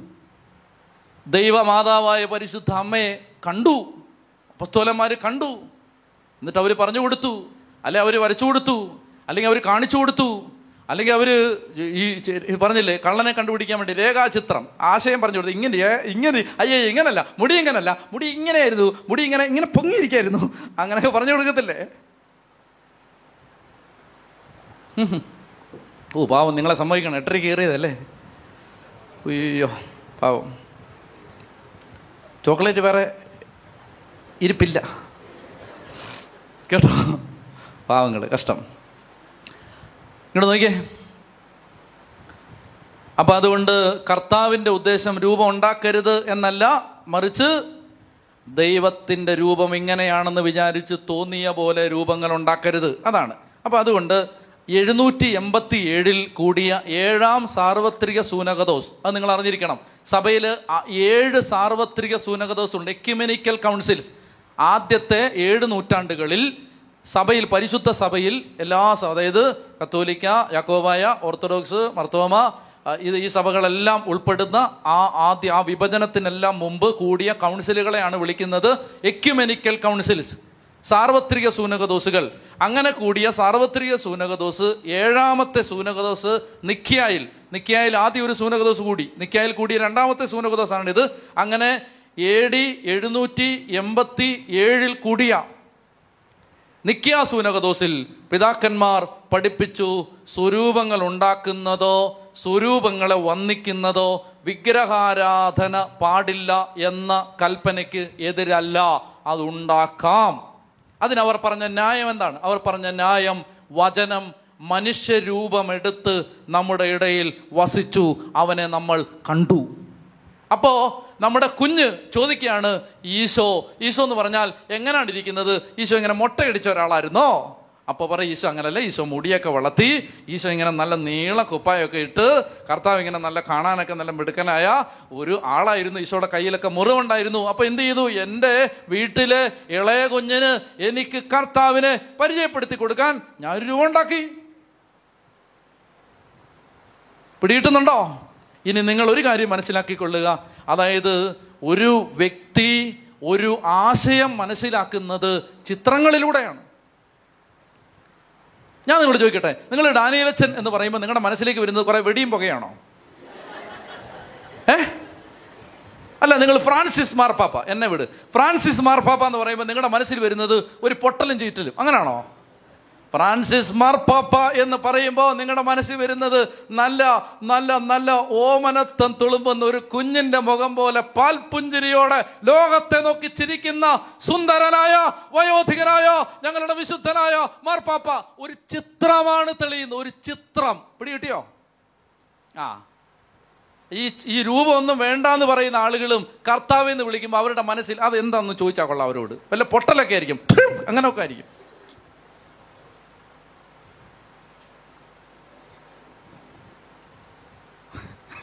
ദൈവമാതാവായ പരിശുദ്ധ അമ്മയെ കണ്ടു. പുസ്തോലന്മാർ കണ്ടു. എന്നിട്ട് അവർ പറഞ്ഞു കൊടുത്തു. അല്ലെ അവർ വരച്ചു കൊടുത്തു. അല്ലെങ്കിൽ അവർ കാണിച്ചു കൊടുത്തു. അല്ലെങ്കിൽ അവർ ഈ പറഞ്ഞില്ലേ കള്ളനെ കണ്ടുപിടിക്കാൻ വേണ്ടി രേഖാചിത്രം ആശയം പറഞ്ഞു കൊടുത്തു. ഇങ്ങനെ ഇങ്ങനെ അയ്യേ ഇങ്ങനല്ല. മുടി ഇങ്ങനല്ല. മുടി ഇങ്ങനെയായിരുന്നു. മുടി ഇങ്ങനെ ഇങ്ങനെ പൊങ്ങിയിരിക്കായിരുന്നു. അങ്ങനെ പറഞ്ഞു കൊടുക്കത്തില്ലേ. ഓ പാവം നിങ്ങളെ സമ്മതിക്കണം. എട്ടരയ്ക്ക് കയറിയതല്ലേ? അയ്യോ പാവം. ചോക്ലേറ്റ് വേറെ ഇരിപ്പില്ല. കേട്ടോ. പാവങ്ങൾ കഷ്ടം. ഇങ്ങോട്ട് നോക്കിയേ. അപ്പം അതുകൊണ്ട് കർത്താവിന്റെ ഉദ്ദേശം രൂപം ഉണ്ടാക്കരുത് എന്നല്ല മറിച്ച് ദൈവത്തിന്റെ രൂപം ഇങ്ങനെയാണെന്ന് വിചാരിച്ച് തോന്നിയ പോലെ രൂപങ്ങൾ ഉണ്ടാക്കരുത്. അതാണ്. അപ്പം അതുകൊണ്ട് എഴുന്നൂറ്റി എൺപത്തി ഏഴിൽ കൂടിയ ഏഴാം സാർവത്രിക സൂനകദോസ് അത് നിങ്ങൾ അറിഞ്ഞിരിക്കണം. സഭയിൽ ഏഴ് സാർവത്രിക സൂനകദോസ് ഉണ്ട് എക്യുമെനിക്കൽ കൗൺസിൽസ്. ആദ്യത്തെ ഏഴ് നൂറ്റാണ്ടുകളിൽ സഭയിൽ പരിശുദ്ധ സഭയിൽ എല്ലാ അതായത് കത്തോലിക്ക യാക്കോബായ ഓർത്തഡോക്സ് മർത്തോമ ഇത് ഈ സഭകളെല്ലാം ഉൾപ്പെടുന്ന ആ ആദ്യ ആ വിഭജനത്തിനെല്ലാം മുമ്പ് കൂടിയ കൗൺസിലുകളെയാണ് വിളിക്കുന്നത് എക്യുമെനിക്കൽ കൗൺസിൽസ്. സാർവത്രിക സൂനകദോസുകൾ. അങ്ങനെ കൂടിയ സാർവത്രിക സൂനകദോസ് ഏഴാമത്തെ സൂനകദോസ് നിക്കിയായിൽ നിക്കിയായിൽ ആദ്യം ഒരു സൂനകദോസ് കൂടി. നിക്കിയായിൽ കൂടിയ രണ്ടാമത്തെ സൂനകദോസാണിത്. അങ്ങനെ എ ഡി എഴുന്നൂറ്റി എൺപത്തി ഏഴിൽ കൂടിയ നിക്യാസൂനകദോസിൽ പിതാക്കന്മാർ പഠിപ്പിച്ചു സ്വരൂപങ്ങൾ ഉണ്ടാക്കുന്നതോ സ്വരൂപങ്ങളെ വന്ദിക്കുന്നതോ വിഗ്രഹാരാധന പാടില്ല എന്ന കൽപ്പനയ്ക്ക് എതിരല്ല. അതുണ്ടാക്കാം. അതിനവർ പറഞ്ഞ ന്യായം എന്താണ്? അവർ പറഞ്ഞ ന്യായം വചനം മനുഷ്യരൂപമെടുത്ത് നമ്മുടെ ഇടയിൽ വസിച്ചു. അവനെ നമ്മൾ കണ്ടു. അപ്പോ നമ്മുടെ കുഞ്ഞ് ചോദിക്കുകയാണ് ഈശോ ഈശോ എന്ന് പറഞ്ഞാൽ എങ്ങനെയാണ് ഇരിക്കുന്നത്? ഈശോ ഇങ്ങനെ മുട്ടയടിച്ച ഒരാളായിരുന്നോ? അപ്പൊ പറയും ഈശോ അങ്ങനല്ല ഈശോ മുടിയൊക്കെ വളർത്തി ഈശോ ഇങ്ങനെ നല്ല നീള കുപ്പായൊക്കെ ഇട്ട് കർത്താവ് ഇങ്ങനെ നല്ല കാണാനൊക്കെ നല്ല മിടുക്കനായ ഒരു ആളായിരുന്നു. ഈശോയുടെ കയ്യിലൊക്കെ മുറിവുണ്ടായിരുന്നു. അപ്പോൾ എന്ത് ചെയ്തു? എന്റെ വീട്ടിലെ ഇളയ കുഞ്ഞിന് എനിക്ക് കർത്താവിനെ പരിചയപ്പെടുത്തി കൊടുക്കാൻ ഞാൻ ഒരു രൂപ ഉണ്ടാക്കി. പിടിയിട്ടുന്നുണ്ടോ ഇനി നിങ്ങൾ ഒരു കാര്യം മനസ്സിലാക്കിക്കൊള്ളുക. അതായത് ഒരു വ്യക്തി ഒരു ആശയം മനസ്സിലാക്കുന്നത് ചിത്രങ്ങളിലൂടെയാണ്. ഞാൻ നിങ്ങളോട് ചോദിക്കട്ടെ നിങ്ങൾ ഡാനിയലച്ചൻ എന്ന് പറയുമ്പോൾ നിങ്ങളുടെ മനസ്സിലേക്ക് വരുന്നത് കുറെ വെടിയും പുകയാണോ? ഏ? അല്ല നിങ്ങൾ ഫ്രാൻസിസ് മാർപ്പാപ്പ എന്നെ വിട്. ഫ്രാൻസിസ് മാർപ്പാപ്പ എന്ന് പറയുമ്പോൾ നിങ്ങളുടെ മനസ്സിൽ വരുന്നത് ഒരു പൊട്ടലും ചീറ്റലും. അങ്ങനെയാണോ ഫ്രാൻസിസ് മാർപ്പാപ്പ എന്ന് പറയുമ്പോൾ നിങ്ങളുടെ മനസ്സിൽ വരുന്നത് നല്ല നല്ല നല്ല ഓമനത്വം തുളുമ്പുന്ന ഒരു കുഞ്ഞിന്റെ മുഖം പോലെ പാൽപുഞ്ചിരിയോടെ ലോകത്തെ നോക്കി ചിരിക്കുന്ന സുന്ദരനായ വയോധികനായ ഞങ്ങളുടെ വിശുദ്ധനായ മാർപ്പാപ്പ. ഒരു ചിത്രമാണ് തെളിയുന്നത്. ഒരു ചിത്രം. പിടി കിട്ടിയോ ആ. ഈ ഈ രൂപമൊന്നും വേണ്ടാന്ന് പറയുന്ന ആളുകളും കർത്താവെന്ന് വിളിക്കുമ്പോൾ അവരുടെ മനസ്സിൽ അത് എന്താണെന്ന് ചോദിച്ചാൽ കൊള്ളാം അവരോട്. വല്ല പൊട്ടലൊക്കെ ആയിരിക്കും. അങ്ങനെയൊക്കെ ആയിരിക്കും.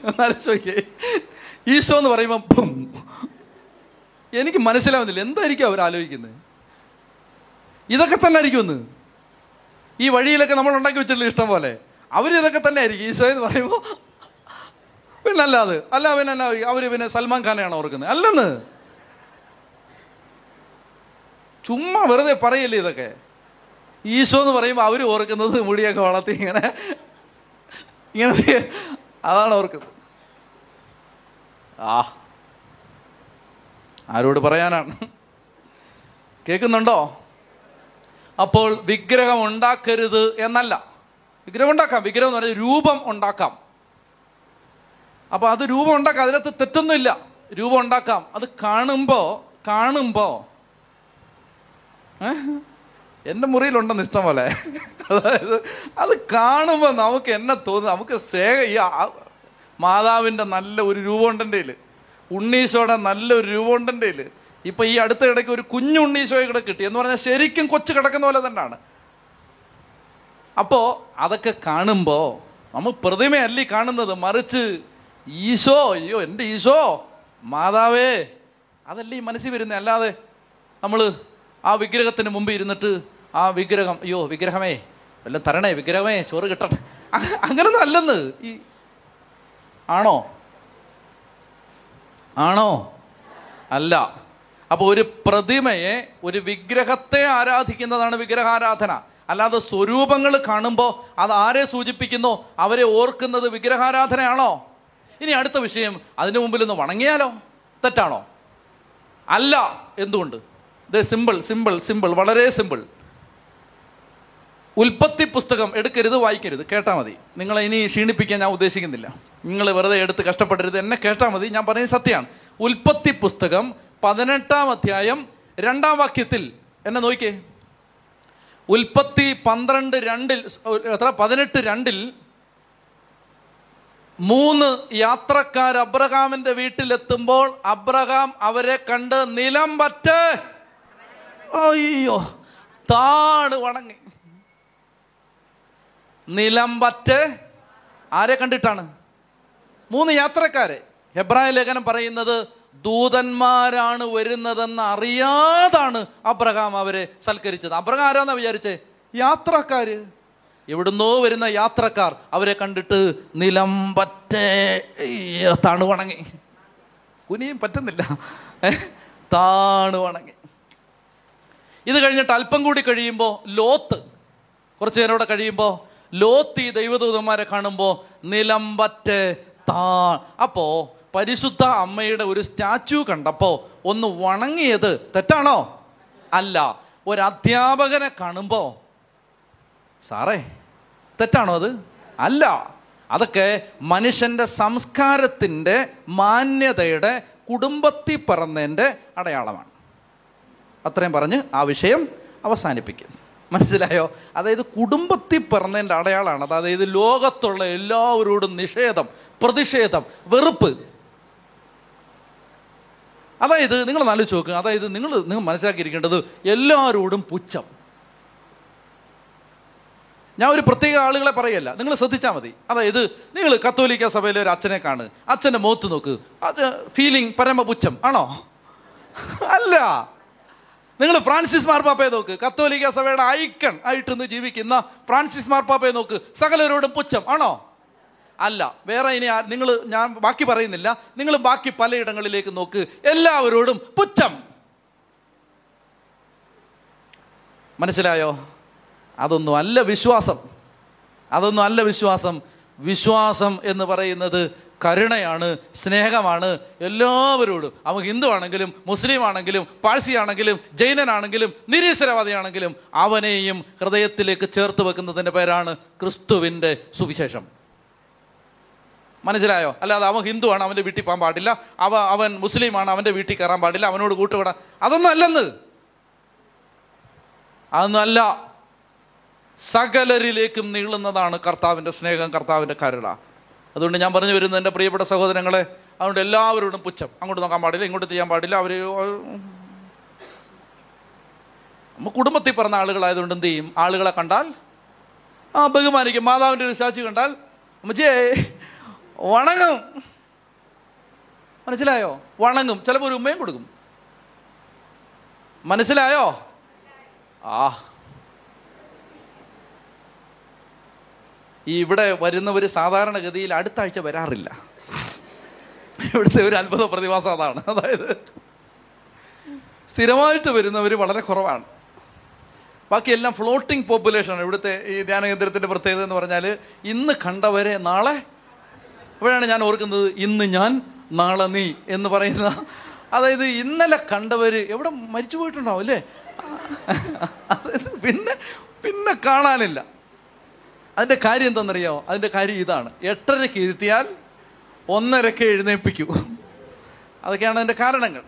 എന്നാലും ചോദിക്കേ ഈശോ എന്ന് പറയുമ്പം ബും. എനിക്ക് മനസ്സിലാവുന്നില്ല എന്തായിരിക്കും അവർ ആലോചിക്കുന്നത് ഇതൊക്കെ തന്നെ ആയിരിക്കുമെന്ന് ഈ വഴിയിലൊക്കെ നമ്മൾ ഉണ്ടാക്കി വെച്ചിട്ടുള്ള ഇഷ്ടം പോലെ. അവരിതൊക്കെ തന്നെ ആയിരിക്കും. ഈശോ എന്ന് പറയുമ്പോൾ പിന്നെ അല്ലാതെ അല്ല പിന്നെ എന്നാ അവർ പിന്നെ സൽമാൻ ഖാനെയാണ് ഓർക്കുന്നത്? അല്ലെന്ന്. ചുമ്മാ വെറുതെ പറയല്ലേ ഇതൊക്കെ? ഈശോ എന്ന് പറയുമ്പോൾ അവർ ഓർക്കുന്നത് മുടിയൊക്കെ വളർത്തി ഇങ്ങനെ ഇങ്ങനെ അതാണ് ഓർക്കുന്നത്. ആ ആരോട് പറയാനാണ്? കേൾക്കുന്നുണ്ടോ? അപ്പോൾ വിഗ്രഹം ഉണ്ടാക്കരുത് എന്നല്ല. വിഗ്രഹം ഉണ്ടാക്കാം. വിഗ്രഹം എന്ന് പറഞ്ഞാൽ രൂപം ഉണ്ടാക്കാം. അപ്പോൾ അത് രൂപം ഉണ്ടാക്കാം അതിനകത്ത് തെറ്റൊന്നുമില്ല. രൂപം ഉണ്ടാക്കാം. അത് കാണുമ്പോൾ കാണുമ്പോ ഏ? എന്റെ മുറിയിലുണ്ടെന്ന് ഇഷ്ടം പോലെ അതായത് അത് കാണുമ്പോൾ നമുക്ക് എന്നെ തോന്നുന്നു നമുക്ക് സ്നേഹ ഈ മാതാവിന്റെ നല്ല ഒരു രൂപം എന്റെ കയ്യിൽ. ഉണ്ണീശോയുടെ നല്ല ഒരു രൂപം എന്റെ ഇപ്പം ഈ അടുത്ത ഇടയ്ക്ക് ഒരു കുഞ്ഞു ഉണ്ണീശോയെ കൂടെ കിട്ടി. എന്ന് പറഞ്ഞാൽ ശരിക്കും കൊച്ചു കിടക്കുന്ന പോലെ തന്നെയാണ്. അപ്പോൾ അതൊക്കെ കാണുമ്പോൾ നമ്മൾ പ്രതിമയല്ല കാണുന്നത്? മറിച്ച് ഈശോ അയ്യോ എന്റെ ഈശോ മാതാവേ അതല്ല ഈ മനസ്സിൽ വരുന്നത് അല്ലാതെ നമ്മൾ ആ വിഗ്രഹത്തിന് മുമ്പ് ഇരുന്നിട്ട് ആ വിഗ്രഹം അയ്യോ വിഗ്രഹമേ വല്ലതും തരണേ വിഗ്രഹമേ ചോറ് കിട്ടട്ടെ. അങ്ങനെ അങ്ങനൊന്നും അല്ലെന്ന്. ഈ ആണോ? ആണോ? അല്ല. അപ്പോൾ ഒരു പ്രതിമയെ ഒരു വിഗ്രഹത്തെ ആരാധിക്കുന്നതാണ് വിഗ്രഹാരാധന. അല്ലാതെ സ്വരൂപങ്ങൾ കാണുമ്പോൾ അത് ആരെ സൂചിപ്പിക്കുന്നു? അവരെ ഓർക്കുന്നത് വിഗ്രഹാരാധനയാണോ? ഇനി അടുത്ത വിഷയം അതിനു മുമ്പിൽ ഒന്ന് വണങ്ങിയാലോ? തെറ്റാണോ? അല്ല. എന്തുകൊണ്ട്? ഇത് സിമ്പിൾ സിമ്പിൾ സിമ്പിൾ വളരെ സിമ്പിൾ. ഉൽപ്പത്തി പുസ്തകം എടുക്കരുത് വായിക്കരുത്. കേട്ടാൽ മതി. നിങ്ങളെ ഇനി ക്ഷീണിപ്പിക്കാൻ ഞാൻ ഉദ്ദേശിക്കുന്നില്ല. നിങ്ങൾ വെറുതെ എടുത്ത് കഷ്ടപ്പെടരുത്. എന്നെ കേട്ടാൽ മതി. ഞാൻ പറയുന്നത് സത്യമാണ്. ഉൽപ്പത്തി പുസ്തകം പതിനെട്ടാം അധ്യായം രണ്ടാം വാക്യത്തിൽ എന്നെ നോക്കിക്കേ ഉൽപ്പത്തി പന്ത്രണ്ട് രണ്ടിൽ എത്ര? പതിനെട്ട് രണ്ടിൽ മൂന്ന് യാത്രക്കാർ അബ്രഹാമിന്റെ വീട്ടിലെത്തുമ്പോൾ അബ്രഹാം അവരെ കണ്ട് നിലം പറ്റ്. അയ്യോ താണ് വണങ്ങി. നിലം പറ്റ് ആരെ കണ്ടിട്ടാണ്? മൂന്ന് യാത്രക്കാരെ. ഹെബ്രായ ലേഖനം പറയുന്നത് ദൂതന്മാരാണ് വരുന്നതെന്ന് അറിയാതാണ് അബ്രഹാം അവരെ സൽക്കരിച്ചത്. അബ്രഹാം ആരാന്നാ വിചാരിച്ചേ? യാത്രക്കാര്. എവിടുന്നോ വരുന്ന യാത്രക്കാർ അവരെ കണ്ടിട്ട് നിലമ്പറ്റേ തണുവണങ്ങി കുനിയും പറ്റുന്നില്ല. താണുവണങ്ങി ഇത് കഴിഞ്ഞിട്ട് അല്പം കൂടി കഴിയുമ്പോൾ ലോത്ത്. കുറച്ച് നേരം കൂടെ കഴിയുമ്പോൾ ലോത്ത് ദൈവദൂതന്മാരെ കാണുമ്പോൾ നിലമ്പറ്റ് താ അപ്പോ പരിശുദ്ധ അമ്മയുടെ ഒരു സ്റ്റാച്യു കണ്ടപ്പോ ഒന്ന് വണങ്ങിയത് തെറ്റാണോ? അല്ല. ഒരു അധ്യാപകനെ കാണുമ്പോ സാറേ തെറ്റാണോ അത്? അല്ല. അതൊക്കെ മനുഷ്യന്റെ സംസ്കാരത്തിന്റെ മാന്യതയുടെ കുടുംബത്തിൽ പറന്നതിന്റെ അടയാളമാണ്. അത്രയും പറഞ്ഞ് ആ വിഷയം അവസാനിപ്പിക്കും മനസ്സിലായോ? അതായത് കുടുംബത്തിൽ പിറന്നതിന്റെ അടയാളമാണ് അതായത് ലോകത്തുള്ള എല്ലാവരോടും നിഷേധം പ്രതിഷേധം വെറുപ്പ്. അതായത് നിങ്ങൾ ആലോചിച്ച് നോക്കുക അതായത് നിങ്ങൾ നിങ്ങൾ മനസ്സിലാക്കിയിരിക്കേണ്ടത് എല്ലാവരോടും പുച്ഛം. ഞാൻ ഒരു പ്രത്യേക ആളുകളെ പറയല്ല. നിങ്ങൾ ശ്രദ്ധിച്ചാൽ മതി. അതായത് നിങ്ങൾ കത്തോലിക്ക സഭയിലെ ഒരു അച്ഛനെ കാണ് അച്ഛന്റെ മുഖത്ത് നോക്ക്. അത് ഫീലിംഗ് പരമപുച്ഛം. ആണോ? അല്ല. നിങ്ങൾ ഫ്രാൻസിസ് മാർപ്പാപ്പയെ നോക്ക്. കത്തോലിക്ക സഭയുടെ ഐക്കൺ ആയിട്ട് ആയിട്ടിന്ന് ജീവിക്കുന്ന ഫ്രാൻസിസ് മാർപ്പാപ്പയെ നോക്ക്. സകലരോടും പുച്ഛം. ആണോ? അല്ല. വേറെ ഇനി നിങ്ങൾ ഞാൻ ബാക്കി പറയുന്നില്ല. നിങ്ങൾ ബാക്കി പലയിടങ്ങളിലേക്ക് നോക്ക്. എല്ലാവരോടും പുച്ഛം. മനസ്സിലായോ? അതൊന്നും അല്ല വിശ്വാസം. അതൊന്നും അല്ല വിശ്വാസം. വിശ്വാസം എന്ന് പറയുന്നത് കരുണയാണ് സ്നേഹമാണ് എല്ലാവരോടും. അവ ഹിന്ദു ആണെങ്കിലും മുസ്ലിം ആണെങ്കിലും പാഴ്സി ആണെങ്കിലും ജൈനനാണെങ്കിലും നിരീശ്വരവാദിയാണെങ്കിലും അവനെയും ഹൃദയത്തിലേക്ക് ചേർത്ത് വെക്കുന്നതിന്റെ പേരാണ് ക്രിസ്തുവിന്റെ സുവിശേഷം. മനസ്സിലായോ? അല്ലാതെ അവൻ ഹിന്ദു ആണ് അവന്റെ വീട്ടിൽ പോകാൻ പാടില്ല. അവ അവൻ മുസ്ലിമാണ് അവന്റെ വീട്ടിൽ കയറാൻ പാടില്ല. അവനോട് കൂട്ടുവിടാൻ അതൊന്നും അല്ലെന്ന്. അതൊന്നല്ല. സകലരിലേക്കും നീളുന്നതാണ് കർത്താവിന്റെ സ്നേഹം കർത്താവിന്റെ കരുണ. അതുകൊണ്ട് ഞാൻ പറഞ്ഞു വരുന്നത് എന്റെ പ്രിയപ്പെട്ട സഹോദരങ്ങളെ അതുകൊണ്ട് എല്ലാവരോടും പുച്ഛം. അങ്ങോട്ട് നോക്കാൻ പാടില്ല ഇങ്ങോട്ട് ചെയ്യാൻ പാടില്ല. അവർ നമ്മൾ കുടുംബത്തിൽ പറഞ്ഞ ആളുകളായതുകൊണ്ട് എന്ത് ചെയ്യും? ആളുകളെ കണ്ടാൽ ആ ബഹുമാനിക്കും. മാതാവിന്റെ ഒരു സാക്ഷി കണ്ടാൽ അമ്മച്ചേ വണങ്ങും. മനസ്സിലായോ? വണങ്ങും. ചിലപ്പോൾ ഒരു ഉമ്മയും കൊടുക്കും. മനസ്സിലായോ? ആ. ഈ ഇവിടെ വരുന്നവർ സാധാരണഗതിയിൽ അടുത്ത ആഴ്ച വരാറില്ല. ഇവിടുത്തെ ഒരു അത്ഭുത പ്രതിഭാസം അതാണ്. അതായത് സ്ഥിരമായിട്ട് വരുന്നവർ വളരെ കുറവാണ്. ബാക്കിയെല്ലാം ഫ്ലോട്ടിംഗ് പോപ്പുലേഷനാണ് ഇവിടുത്തെ ഈ ധ്യാന കേന്ദ്രത്തിന്റെ പ്രത്യേകത എന്ന് പറഞ്ഞാൽ ഇന്ന് കണ്ടവരെ നാളെ അപ്പോഴാണ് ഞാൻ ഓർക്കുന്നത് ഇന്ന് ഞാൻ നാളെ നീ എന്ന് പറയുന്ന. അതായത് ഇന്നലെ കണ്ടവർ എവിടെ മരിച്ചു പോയിട്ടുണ്ടാവും അല്ലേ? പിന്നെ പിന്നെ കാണാനില്ല. അതിന്റെ കാര്യം എന്താണെന്നറിയോ? അതിന്റെ കാര്യം ഇതാണ്. എട്ടരയ്ക്ക് ഇരുത്തിയാൽ ഒന്നരയ്ക്ക് എഴുന്നേൽപ്പിക്കൂ. അതൊക്കെയാണ് അതിന്റെ കാരണങ്ങൾ.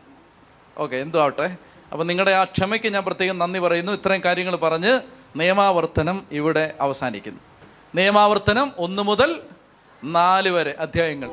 ഓക്കെ എന്തോ ആവട്ടെ അപ്പം നിങ്ങളുടെ ആ ക്ഷമയ്ക്ക് ഞാൻ പ്രത്യേകം നന്ദി പറയുന്നു. ഇത്രയും കാര്യങ്ങൾ പറഞ്ഞ് നിയമാവർത്തനം ഇവിടെ അവസാനിക്കുന്നു. നിയമാവർത്തനം ഒന്ന് മുതൽ നാല് വരെ അധ്യായങ്ങൾ.